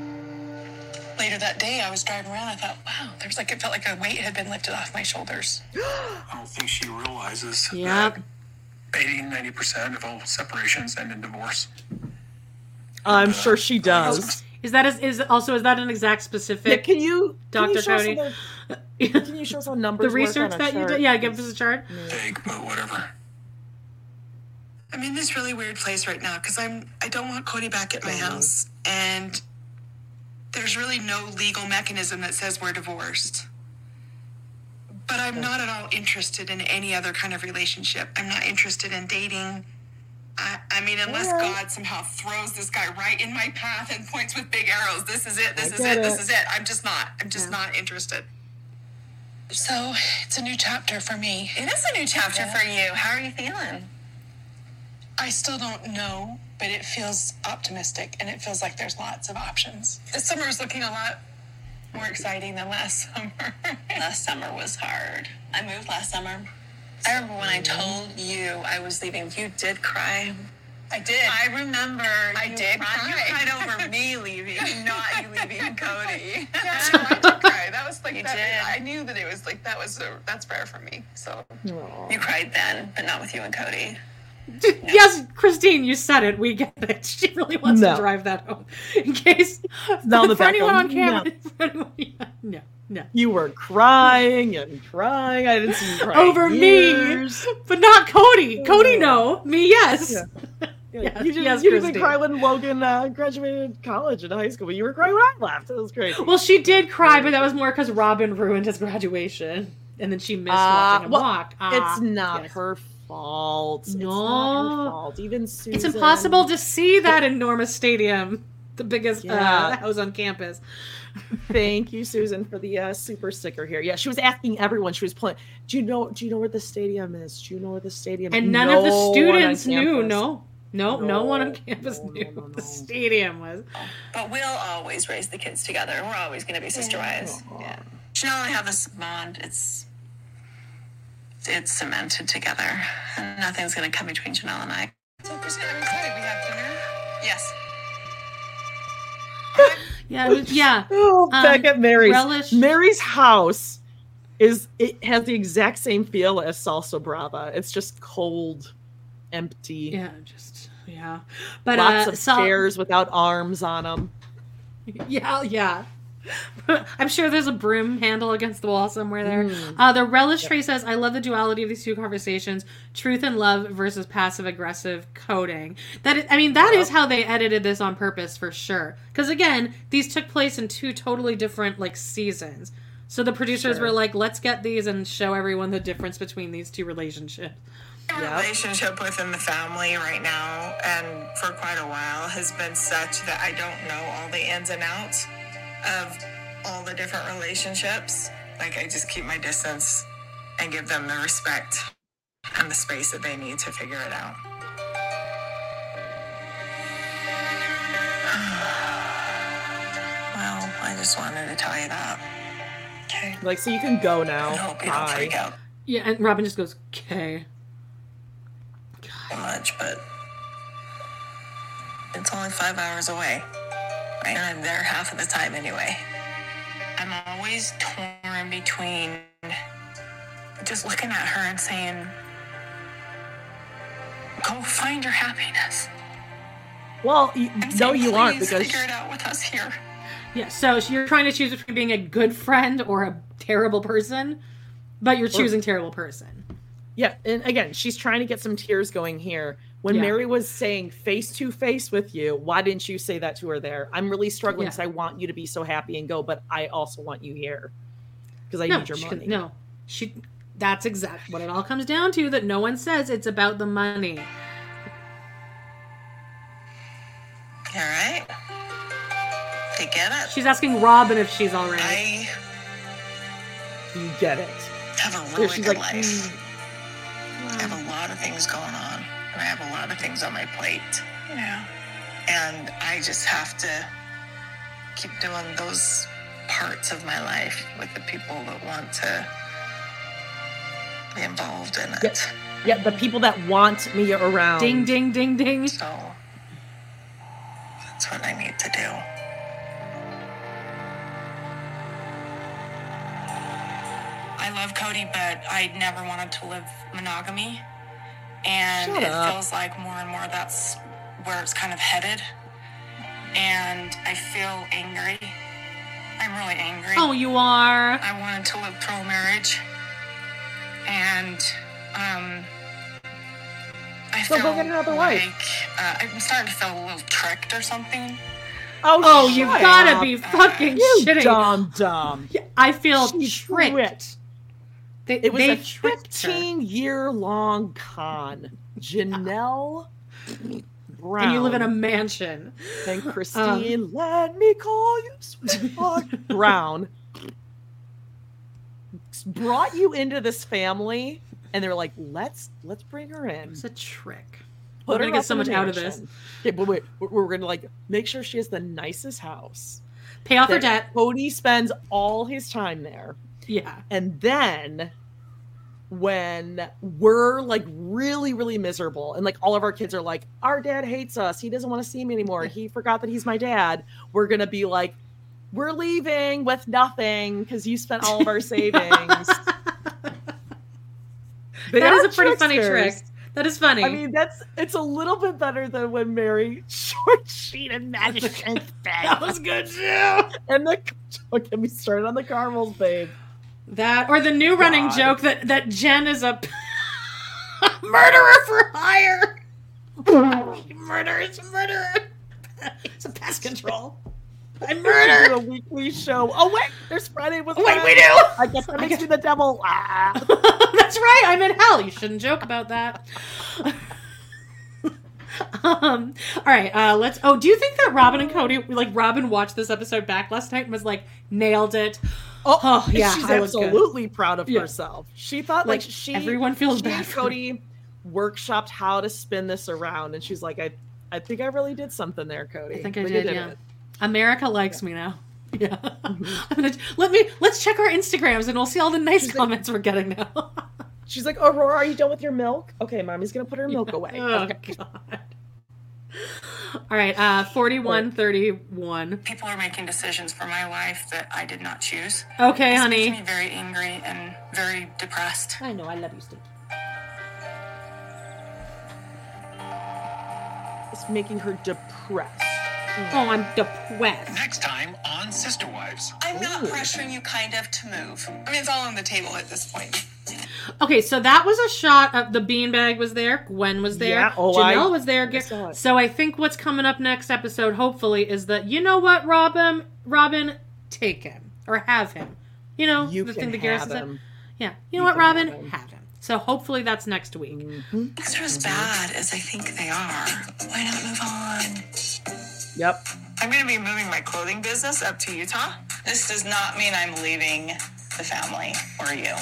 [SPEAKER 6] Later that day, I was driving around. I thought, wow, there's like it felt like a weight had been lifted off my shoulders. <gasps>
[SPEAKER 7] I don't think she realizes
[SPEAKER 2] Yep.
[SPEAKER 7] that 80, 90% of all separations end in divorce.
[SPEAKER 1] I'm sure she does.
[SPEAKER 2] Is that is, is also is that an exact specific?
[SPEAKER 1] Yeah,
[SPEAKER 2] specific?
[SPEAKER 1] can you,
[SPEAKER 2] Dr.
[SPEAKER 1] you
[SPEAKER 2] Kody?
[SPEAKER 1] the- <laughs> can you show us how numbers
[SPEAKER 2] the
[SPEAKER 1] work
[SPEAKER 2] research
[SPEAKER 1] on a
[SPEAKER 2] that you did? Yeah, give us a chart.
[SPEAKER 7] Vague, but whatever.
[SPEAKER 6] I'm in this really weird place right now because I'm I don't want Kody back at my house, and there's really no legal mechanism that says we're divorced. But I'm not at all interested in any other kind of relationship. I'm not interested in dating. I, I mean, unless
[SPEAKER 1] Alright.
[SPEAKER 6] God somehow throws this guy right in my path and points with big arrows, this is it, this
[SPEAKER 1] I
[SPEAKER 6] is
[SPEAKER 1] get
[SPEAKER 6] it, this is it. I'm just not. I'm just not interested. So it's a new chapter for me.
[SPEAKER 8] It is a new chapter for you. How are you feeling?
[SPEAKER 6] I still don't know, but it feels optimistic and it feels like there's lots of options. This summer is looking a lot more exciting than last summer. <laughs>
[SPEAKER 8] Last summer was hard. I moved last summer. I remember when I told you I was leaving, you did cry.
[SPEAKER 6] I did.
[SPEAKER 8] I remember.
[SPEAKER 6] I
[SPEAKER 8] you
[SPEAKER 6] did
[SPEAKER 8] cried. You cried over me leaving, <laughs> not you leaving <laughs> Kody.
[SPEAKER 6] Yeah, no, <laughs> I did cry. That was like
[SPEAKER 8] You
[SPEAKER 6] that,
[SPEAKER 8] did.
[SPEAKER 6] I knew that it was like that was a, that's rare for me. So
[SPEAKER 8] You cried then, but not with you and Kody.
[SPEAKER 2] Yes, Christine, you said it. We get it. She really wants
[SPEAKER 1] No.
[SPEAKER 2] to drive that home. In case
[SPEAKER 1] Now in the
[SPEAKER 2] for anyone on
[SPEAKER 1] background,
[SPEAKER 2] camera, for anyone- yeah, no, no.
[SPEAKER 1] You were crying and crying. I didn't see you crying
[SPEAKER 2] Over
[SPEAKER 1] years.
[SPEAKER 2] me, but not Kody. Kody, no. Me, yes. <laughs>
[SPEAKER 1] Yeah.
[SPEAKER 2] Yes,
[SPEAKER 1] you didn't,
[SPEAKER 2] yes,
[SPEAKER 1] you didn't cry when Logan uh, graduated college and high school, but you were crying when I left. It was great.
[SPEAKER 2] Well, she did cry, but that was more because Robyn ruined his graduation, and then she missed
[SPEAKER 1] Uh,
[SPEAKER 2] watching him
[SPEAKER 1] well,
[SPEAKER 2] walk. Ah,
[SPEAKER 1] it's not
[SPEAKER 2] yes.
[SPEAKER 1] her fault. It's not her
[SPEAKER 2] No.
[SPEAKER 1] fault. Even Susan.
[SPEAKER 2] It's impossible to see that enormous stadium, the biggest
[SPEAKER 1] Yeah.
[SPEAKER 2] uh, <laughs> house on campus. <laughs>
[SPEAKER 1] Thank you, Susan, for the uh, super sticker here. Yeah, she was asking everyone. She was playing. Do you know? Do you know where the stadium is? Do you know where the stadium? Is?
[SPEAKER 2] And
[SPEAKER 1] is?
[SPEAKER 2] none of the
[SPEAKER 1] No one on
[SPEAKER 2] students knew.
[SPEAKER 1] campus.
[SPEAKER 2] No, Nope, no, one on campus knew what the stadium was.
[SPEAKER 8] But we'll always raise the kids together. We're always going to be sister wives. Yeah. Chanel and I have this bond. It's it's cemented together. And nothing's going to come between Chanel and I.
[SPEAKER 6] So, Christine, I'm excited. We have dinner.
[SPEAKER 8] Yes. <laughs>
[SPEAKER 2] Yeah, was, yeah. <laughs>
[SPEAKER 1] Oh,
[SPEAKER 2] Um,
[SPEAKER 1] back at Meri's.
[SPEAKER 2] relish-
[SPEAKER 1] Meri's house is it has the exact same feel as Salsa Brava. It's just cold, empty.
[SPEAKER 2] Yeah, just yeah. But
[SPEAKER 1] lots
[SPEAKER 2] uh,
[SPEAKER 1] of
[SPEAKER 2] Sal-
[SPEAKER 1] chairs without arms on them. <laughs>
[SPEAKER 2] Yeah, yeah. I'm sure there's a broom handle against the wall somewhere there.
[SPEAKER 1] Mm.
[SPEAKER 2] Uh, the relish tray says, "I love the duality of these two conversations: truth and love versus passive aggressive coding." That is, I mean, that is how they edited this on purpose for sure. Because again, these took place in two totally different like seasons. So the producers
[SPEAKER 8] Sure.
[SPEAKER 2] were like, "Let's get these and show everyone the difference between these two relationships."
[SPEAKER 5] relationship within the family right now and for quite a while has been such that I don't know all the ins and outs of all the different relationships. Like I just keep my distance and give them the respect and the space that they need to figure it out. <sighs> Well, I just wanted to tell you that. Okay.
[SPEAKER 1] Like, so you can go now.
[SPEAKER 5] I hope you don't
[SPEAKER 1] Bye.
[SPEAKER 5] freak out
[SPEAKER 2] Yeah, and Robyn just goes, "Okay."
[SPEAKER 5] too much, but it's only five hours away. Right? And I'm there half of the time anyway. I'm always torn between just looking at her and saying, go find your happiness.
[SPEAKER 1] Well, you,
[SPEAKER 5] And
[SPEAKER 1] no, you aren't
[SPEAKER 5] "Please
[SPEAKER 1] because
[SPEAKER 5] figure it out with us here.
[SPEAKER 2] Yeah, so you're trying to choose between being a good friend or a terrible person, but you're choosing terrible person.
[SPEAKER 1] Yeah, and again, she's trying to get some tears going here. When
[SPEAKER 2] Yeah.
[SPEAKER 1] Meri was saying face to face with you, why didn't you say that to her there? I'm really struggling
[SPEAKER 2] Yeah.
[SPEAKER 1] because I want you to be so happy and go, but I also want you here because I
[SPEAKER 2] no,
[SPEAKER 1] need your money.
[SPEAKER 2] could- no, she. That's exactly what it all comes down to. That no one says it's about the money.
[SPEAKER 5] All right? I get it?
[SPEAKER 2] She's asking Robyn if she's all right.
[SPEAKER 5] I
[SPEAKER 1] You get it.
[SPEAKER 5] have a really good
[SPEAKER 1] like,
[SPEAKER 5] life.
[SPEAKER 1] "Mm."
[SPEAKER 5] I have a lot of things going on, and I have a lot of things on my plate. Yeah. And I just have to keep doing those parts of my life with the people that want to be involved in it.
[SPEAKER 1] Yeah, yeah, the people that want me around.
[SPEAKER 2] Ding, ding, ding, ding.
[SPEAKER 5] So that's what I need to do.
[SPEAKER 8] I love Kody, but I never wanted to live monogamy. And
[SPEAKER 1] Shut
[SPEAKER 8] it
[SPEAKER 1] up.
[SPEAKER 8] feels like more and more that's where it's kind of headed. And I feel angry. I'm really angry.
[SPEAKER 2] Oh, you are.
[SPEAKER 8] I wanted to live pro marriage. And um I feel
[SPEAKER 1] go get another
[SPEAKER 8] like
[SPEAKER 1] wife.
[SPEAKER 8] uh, I'm starting to feel a little tricked or something.
[SPEAKER 1] Oh,
[SPEAKER 2] Oh, you
[SPEAKER 1] shut
[SPEAKER 2] gotta
[SPEAKER 1] up.
[SPEAKER 2] be fucking
[SPEAKER 1] You
[SPEAKER 2] shitting.
[SPEAKER 1] dumb dumb.
[SPEAKER 2] I feel
[SPEAKER 1] She's
[SPEAKER 2] tricked.
[SPEAKER 1] tricked.
[SPEAKER 2] They,
[SPEAKER 1] It was a
[SPEAKER 2] tricked her.
[SPEAKER 1] 15 year long con. Janelle Brown.
[SPEAKER 2] And you live in a mansion.
[SPEAKER 1] And <laughs> um, Christine, let me call you sweetheart. Brown brought you into this family, and they're like, let's let's bring her in.
[SPEAKER 2] It's a trick.
[SPEAKER 1] Put
[SPEAKER 2] We're gonna get so much out of this.
[SPEAKER 1] Yeah, but wait, we're, we're gonna like make sure she has the nicest house.
[SPEAKER 2] Pay off her debt.
[SPEAKER 1] Kody spends all his time there.
[SPEAKER 2] Yeah.
[SPEAKER 1] And then when we're like really, really miserable, and like all of our kids are like, our dad hates us. He doesn't want to see me anymore. He forgot that he's my dad. We're going to be like, we're leaving with nothing because you spent all of our savings. <laughs>
[SPEAKER 2] That is a pretty funny trick. That is funny.
[SPEAKER 1] I mean, that's it's a little bit better than when Meri <laughs> short sheet and magic <laughs> and
[SPEAKER 2] that was good too.
[SPEAKER 1] And the don't get me started on the caramels, babe.
[SPEAKER 2] That or the new running joke that that Jen is a <laughs> murderer for hire. murder is a murderer. It's a pest control. I murder.
[SPEAKER 1] a weekly show. Oh wait, there's Friday with
[SPEAKER 2] Wait, we do?
[SPEAKER 1] I guess that makes me the devil. Ah. <laughs>
[SPEAKER 2] That's right. I'm in hell. You shouldn't joke about that. <laughs> um. All right. Uh. Let's. Oh, do you think that Robyn and Kody, like Robyn, watched this episode back last night and was like, nailed it?
[SPEAKER 1] Oh,
[SPEAKER 2] yeah.
[SPEAKER 1] she's
[SPEAKER 2] I
[SPEAKER 1] absolutely proud of
[SPEAKER 2] Yeah.
[SPEAKER 1] herself. She thought like,
[SPEAKER 2] Like,
[SPEAKER 1] she
[SPEAKER 2] everyone feels
[SPEAKER 1] she
[SPEAKER 2] bad
[SPEAKER 1] Kody <laughs> workshopped how to spin this around, and she's like, I, I think I really did something there, Kody.
[SPEAKER 2] I think I
[SPEAKER 1] you
[SPEAKER 2] did. Yeah.
[SPEAKER 1] it.
[SPEAKER 2] America likes me now. <laughs> Yeah. Mm-hmm. I'm gonna let me let's check our Instagrams and we'll see all the nice comments we're getting now. <laughs>
[SPEAKER 1] She's like, Aurora, are you done with your milk? Okay, mommy's gonna put her milk away.
[SPEAKER 2] Oh,
[SPEAKER 1] okay.
[SPEAKER 2] All right. Uh, forty-one thirty-one.
[SPEAKER 5] People are making decisions for my life that I did not choose.
[SPEAKER 2] Okay,
[SPEAKER 5] This
[SPEAKER 2] honey.
[SPEAKER 5] Makes me very angry and very depressed.
[SPEAKER 2] I know. I love you, Steve.
[SPEAKER 1] It's making her depressed.
[SPEAKER 2] Oh, I'm depressed.
[SPEAKER 7] Next time on Sister Wives.
[SPEAKER 5] I'm not pressuring you, kind of, to move. I mean, it's all on the table at this point.
[SPEAKER 2] Okay, so that was a shot of the beanbag was there, Gwen was there,
[SPEAKER 1] Yeah, oh,
[SPEAKER 2] Janelle
[SPEAKER 1] I-
[SPEAKER 2] was there.
[SPEAKER 1] I.
[SPEAKER 2] So I think what's coming up next episode, hopefully, is that you know what, Robyn, Robyn, take him or have him. You know
[SPEAKER 1] You
[SPEAKER 2] the
[SPEAKER 1] can
[SPEAKER 2] thing that Garrison said. Yeah, you know what, Robyn, have him. So hopefully that's next week.
[SPEAKER 1] Mm-hmm.
[SPEAKER 5] Things are as bad as I think they are. Why not move on?
[SPEAKER 1] Yep.
[SPEAKER 5] I'm going to be moving my clothing business up to Utah. This does not mean I'm leaving the family or you.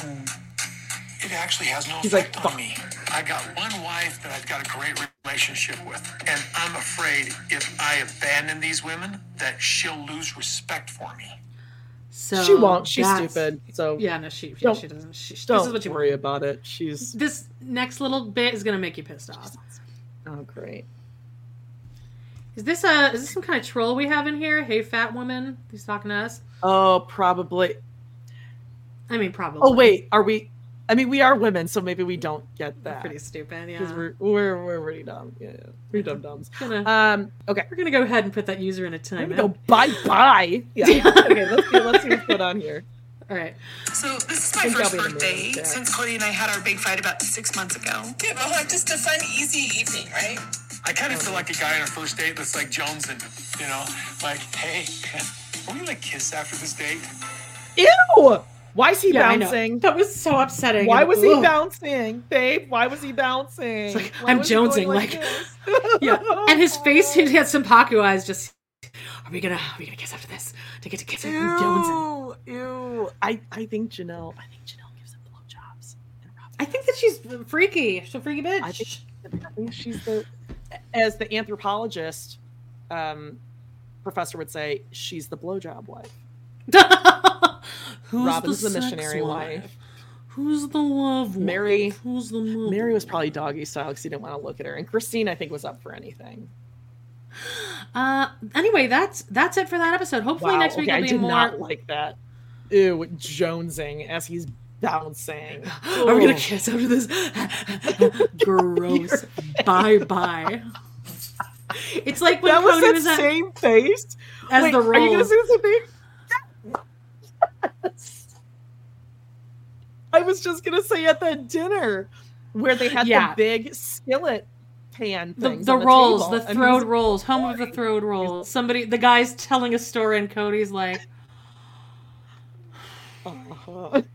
[SPEAKER 7] It actually has no
[SPEAKER 1] He's like,
[SPEAKER 7] effect on me. I got one wife that I've got a great relationship with, and I'm afraid if I abandon these women, that she'll lose respect for me.
[SPEAKER 2] So
[SPEAKER 1] she won't. She's
[SPEAKER 2] that's-
[SPEAKER 1] stupid. So
[SPEAKER 2] Yeah, no, she, yeah,
[SPEAKER 1] don't,
[SPEAKER 2] she doesn't. She, this
[SPEAKER 1] don't
[SPEAKER 2] is what you
[SPEAKER 1] worry
[SPEAKER 2] want.
[SPEAKER 1] about it. She's
[SPEAKER 2] This next little bit is gonna make you pissed off.
[SPEAKER 1] oh great.
[SPEAKER 2] Is this a is this some kind of troll we have in here? Hey, fat woman, he's talking to us.
[SPEAKER 1] Oh, probably.
[SPEAKER 2] I mean, probably.
[SPEAKER 1] Oh wait, are we? I mean, we are women, so maybe we don't get that.
[SPEAKER 2] pretty stupid. Yeah,
[SPEAKER 1] Because we're, we're we're pretty dumb. Yeah, yeah. we're dumb dumbs.
[SPEAKER 2] Gonna-
[SPEAKER 1] Um. Okay.
[SPEAKER 2] We're gonna go ahead and put that user in a
[SPEAKER 1] We're
[SPEAKER 2] time.
[SPEAKER 1] gonna go bye bye. Yeah. <laughs> okay. Let's see. Let's see what's going on here.
[SPEAKER 2] All right.
[SPEAKER 5] So this is my first
[SPEAKER 1] I'll be the
[SPEAKER 5] birthday
[SPEAKER 1] yeah.
[SPEAKER 5] since Kody and I had our big fight about six months ago. Yeah, but like just a fun, easy evening, right?
[SPEAKER 7] I kind of feel like a guy on a first date that's like Jones and you know, like, hey, <laughs> are we gonna kiss after this date?
[SPEAKER 1] Ew! Why is he
[SPEAKER 2] Yeah,
[SPEAKER 1] bouncing?
[SPEAKER 2] That was so upsetting.
[SPEAKER 1] Why was he
[SPEAKER 2] ugh.
[SPEAKER 1] bouncing, babe? Why was he bouncing?
[SPEAKER 2] like, I'm
[SPEAKER 1] he
[SPEAKER 2] jonesing, like-
[SPEAKER 1] this? <laughs>
[SPEAKER 2] Yeah, and his face, he had some Paku eyes. Just, are we gonna, are we gonna kiss after this to get to kiss him? I'm jonesing.
[SPEAKER 1] Ew, ew. I, I think Janelle. I think Janelle gives him blowjobs.
[SPEAKER 2] I think that she's freaky. She's a freaky bitch.
[SPEAKER 1] I think, I think she's the, as the anthropologist, um, professor would say, she's the blowjob wife. <laughs>
[SPEAKER 2] Who's
[SPEAKER 1] Robyn's the,
[SPEAKER 2] sex
[SPEAKER 1] missionary wife.
[SPEAKER 2] Who's the love wife?
[SPEAKER 1] Meri.
[SPEAKER 2] Who's the love
[SPEAKER 1] Meri was probably doggy style because he didn't want to look at her, and Christine, I think, was up for anything. <gasps>
[SPEAKER 2] Uh, anyway, that's that's it for that episode. Hopefully
[SPEAKER 1] Wow,
[SPEAKER 2] next week
[SPEAKER 1] okay,
[SPEAKER 2] will be I
[SPEAKER 1] did
[SPEAKER 2] more.
[SPEAKER 1] not like that. Ew, jonesing as he's bouncing. <gasps>
[SPEAKER 2] Are we gonna kiss after this? <laughs> Gross. <laughs> bye bye. It's like when
[SPEAKER 1] that was
[SPEAKER 2] Kody
[SPEAKER 1] that
[SPEAKER 2] was at
[SPEAKER 1] same face
[SPEAKER 2] as
[SPEAKER 1] Wait,
[SPEAKER 2] the
[SPEAKER 1] Are you gonna
[SPEAKER 2] rolls.
[SPEAKER 1] say <laughs> I was just gonna say at that dinner where they had
[SPEAKER 2] Yeah.
[SPEAKER 1] the big skillet pan
[SPEAKER 2] The,
[SPEAKER 1] things
[SPEAKER 2] the rolls,
[SPEAKER 1] table,
[SPEAKER 2] the throwed rolls, home of the throwed rolls. Somebody, the guy's telling a story, and Kody's like,
[SPEAKER 1] Uh-huh. <laughs>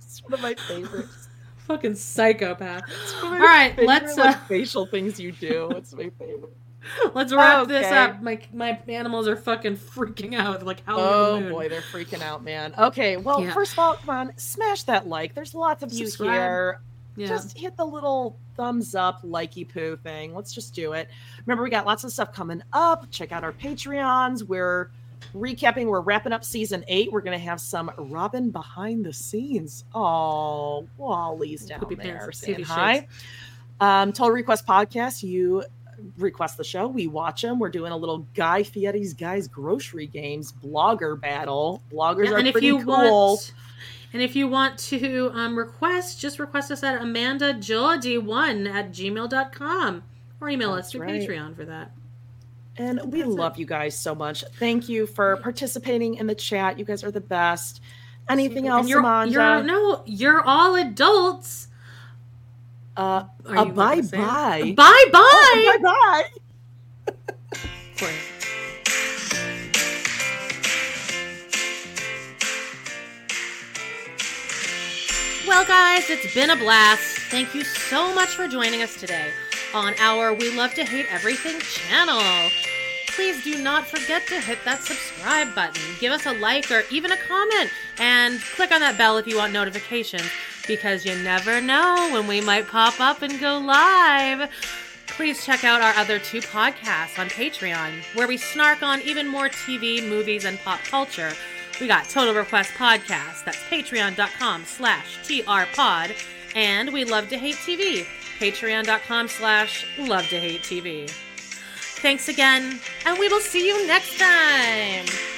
[SPEAKER 1] It's one of my favorites.
[SPEAKER 2] "Fucking psychopath."
[SPEAKER 1] It's one of
[SPEAKER 2] All right,
[SPEAKER 1] favorite,
[SPEAKER 2] let's
[SPEAKER 1] like,
[SPEAKER 2] uh,
[SPEAKER 1] facial things you do. It's my favorite. <laughs>
[SPEAKER 2] let's wrap this up. My my animals are fucking freaking out. Like how?
[SPEAKER 1] Oh boy, they're freaking out, man. Okay, well,
[SPEAKER 2] Yeah.
[SPEAKER 1] first of all, come on, smash that like. There's lots of you here.
[SPEAKER 2] Yeah.
[SPEAKER 1] Just hit the little thumbs up, likey poo thing. Let's just do it. Remember, we got lots of stuff coming up. Check out our Patreons. We're recapping, we're wrapping up season eight. We're gonna have some Robyn behind the scenes. Oh, Wally's down
[SPEAKER 2] Poopy
[SPEAKER 1] there
[SPEAKER 2] pants,
[SPEAKER 1] saying hi. Um, Total Request Podcast, you request the show, we watch them. We're doing a little Guy Fieri's Guys Grocery Games blogger battle. Bloggers
[SPEAKER 2] Yeah,
[SPEAKER 1] are
[SPEAKER 2] and if
[SPEAKER 1] pretty
[SPEAKER 2] you
[SPEAKER 1] cool.
[SPEAKER 2] want and if you want to um, request just request us at amandajodie1 at gmail.com or email us
[SPEAKER 1] That's
[SPEAKER 2] through
[SPEAKER 1] right.
[SPEAKER 2] patreon for that
[SPEAKER 1] And we love you guys so much. Thank you for participating in the chat. You guys are the best. Anything else,
[SPEAKER 2] you're,
[SPEAKER 1] Amanda?
[SPEAKER 2] you're no you're all adults
[SPEAKER 1] uh, uh, bye
[SPEAKER 2] gonna say it?
[SPEAKER 1] bye.
[SPEAKER 2] bye bye
[SPEAKER 1] bye bye.
[SPEAKER 2] Well, guys, it's been a blast. Thank you so much for joining us today on our We Love to Hate Everything channel. Please do not forget to hit that subscribe button, give us a like or even a comment, and click on that bell if you want notifications. Because you never know when we might pop up and go live. Please check out our other two podcasts on Patreon, where we snark on even more TV, movies, and pop culture. We got Total Request Podcast, that's patreon.com slash trpod, and we love to hate TV, patreon.com slash love to hate TV. Thanks again, and we will see you next time.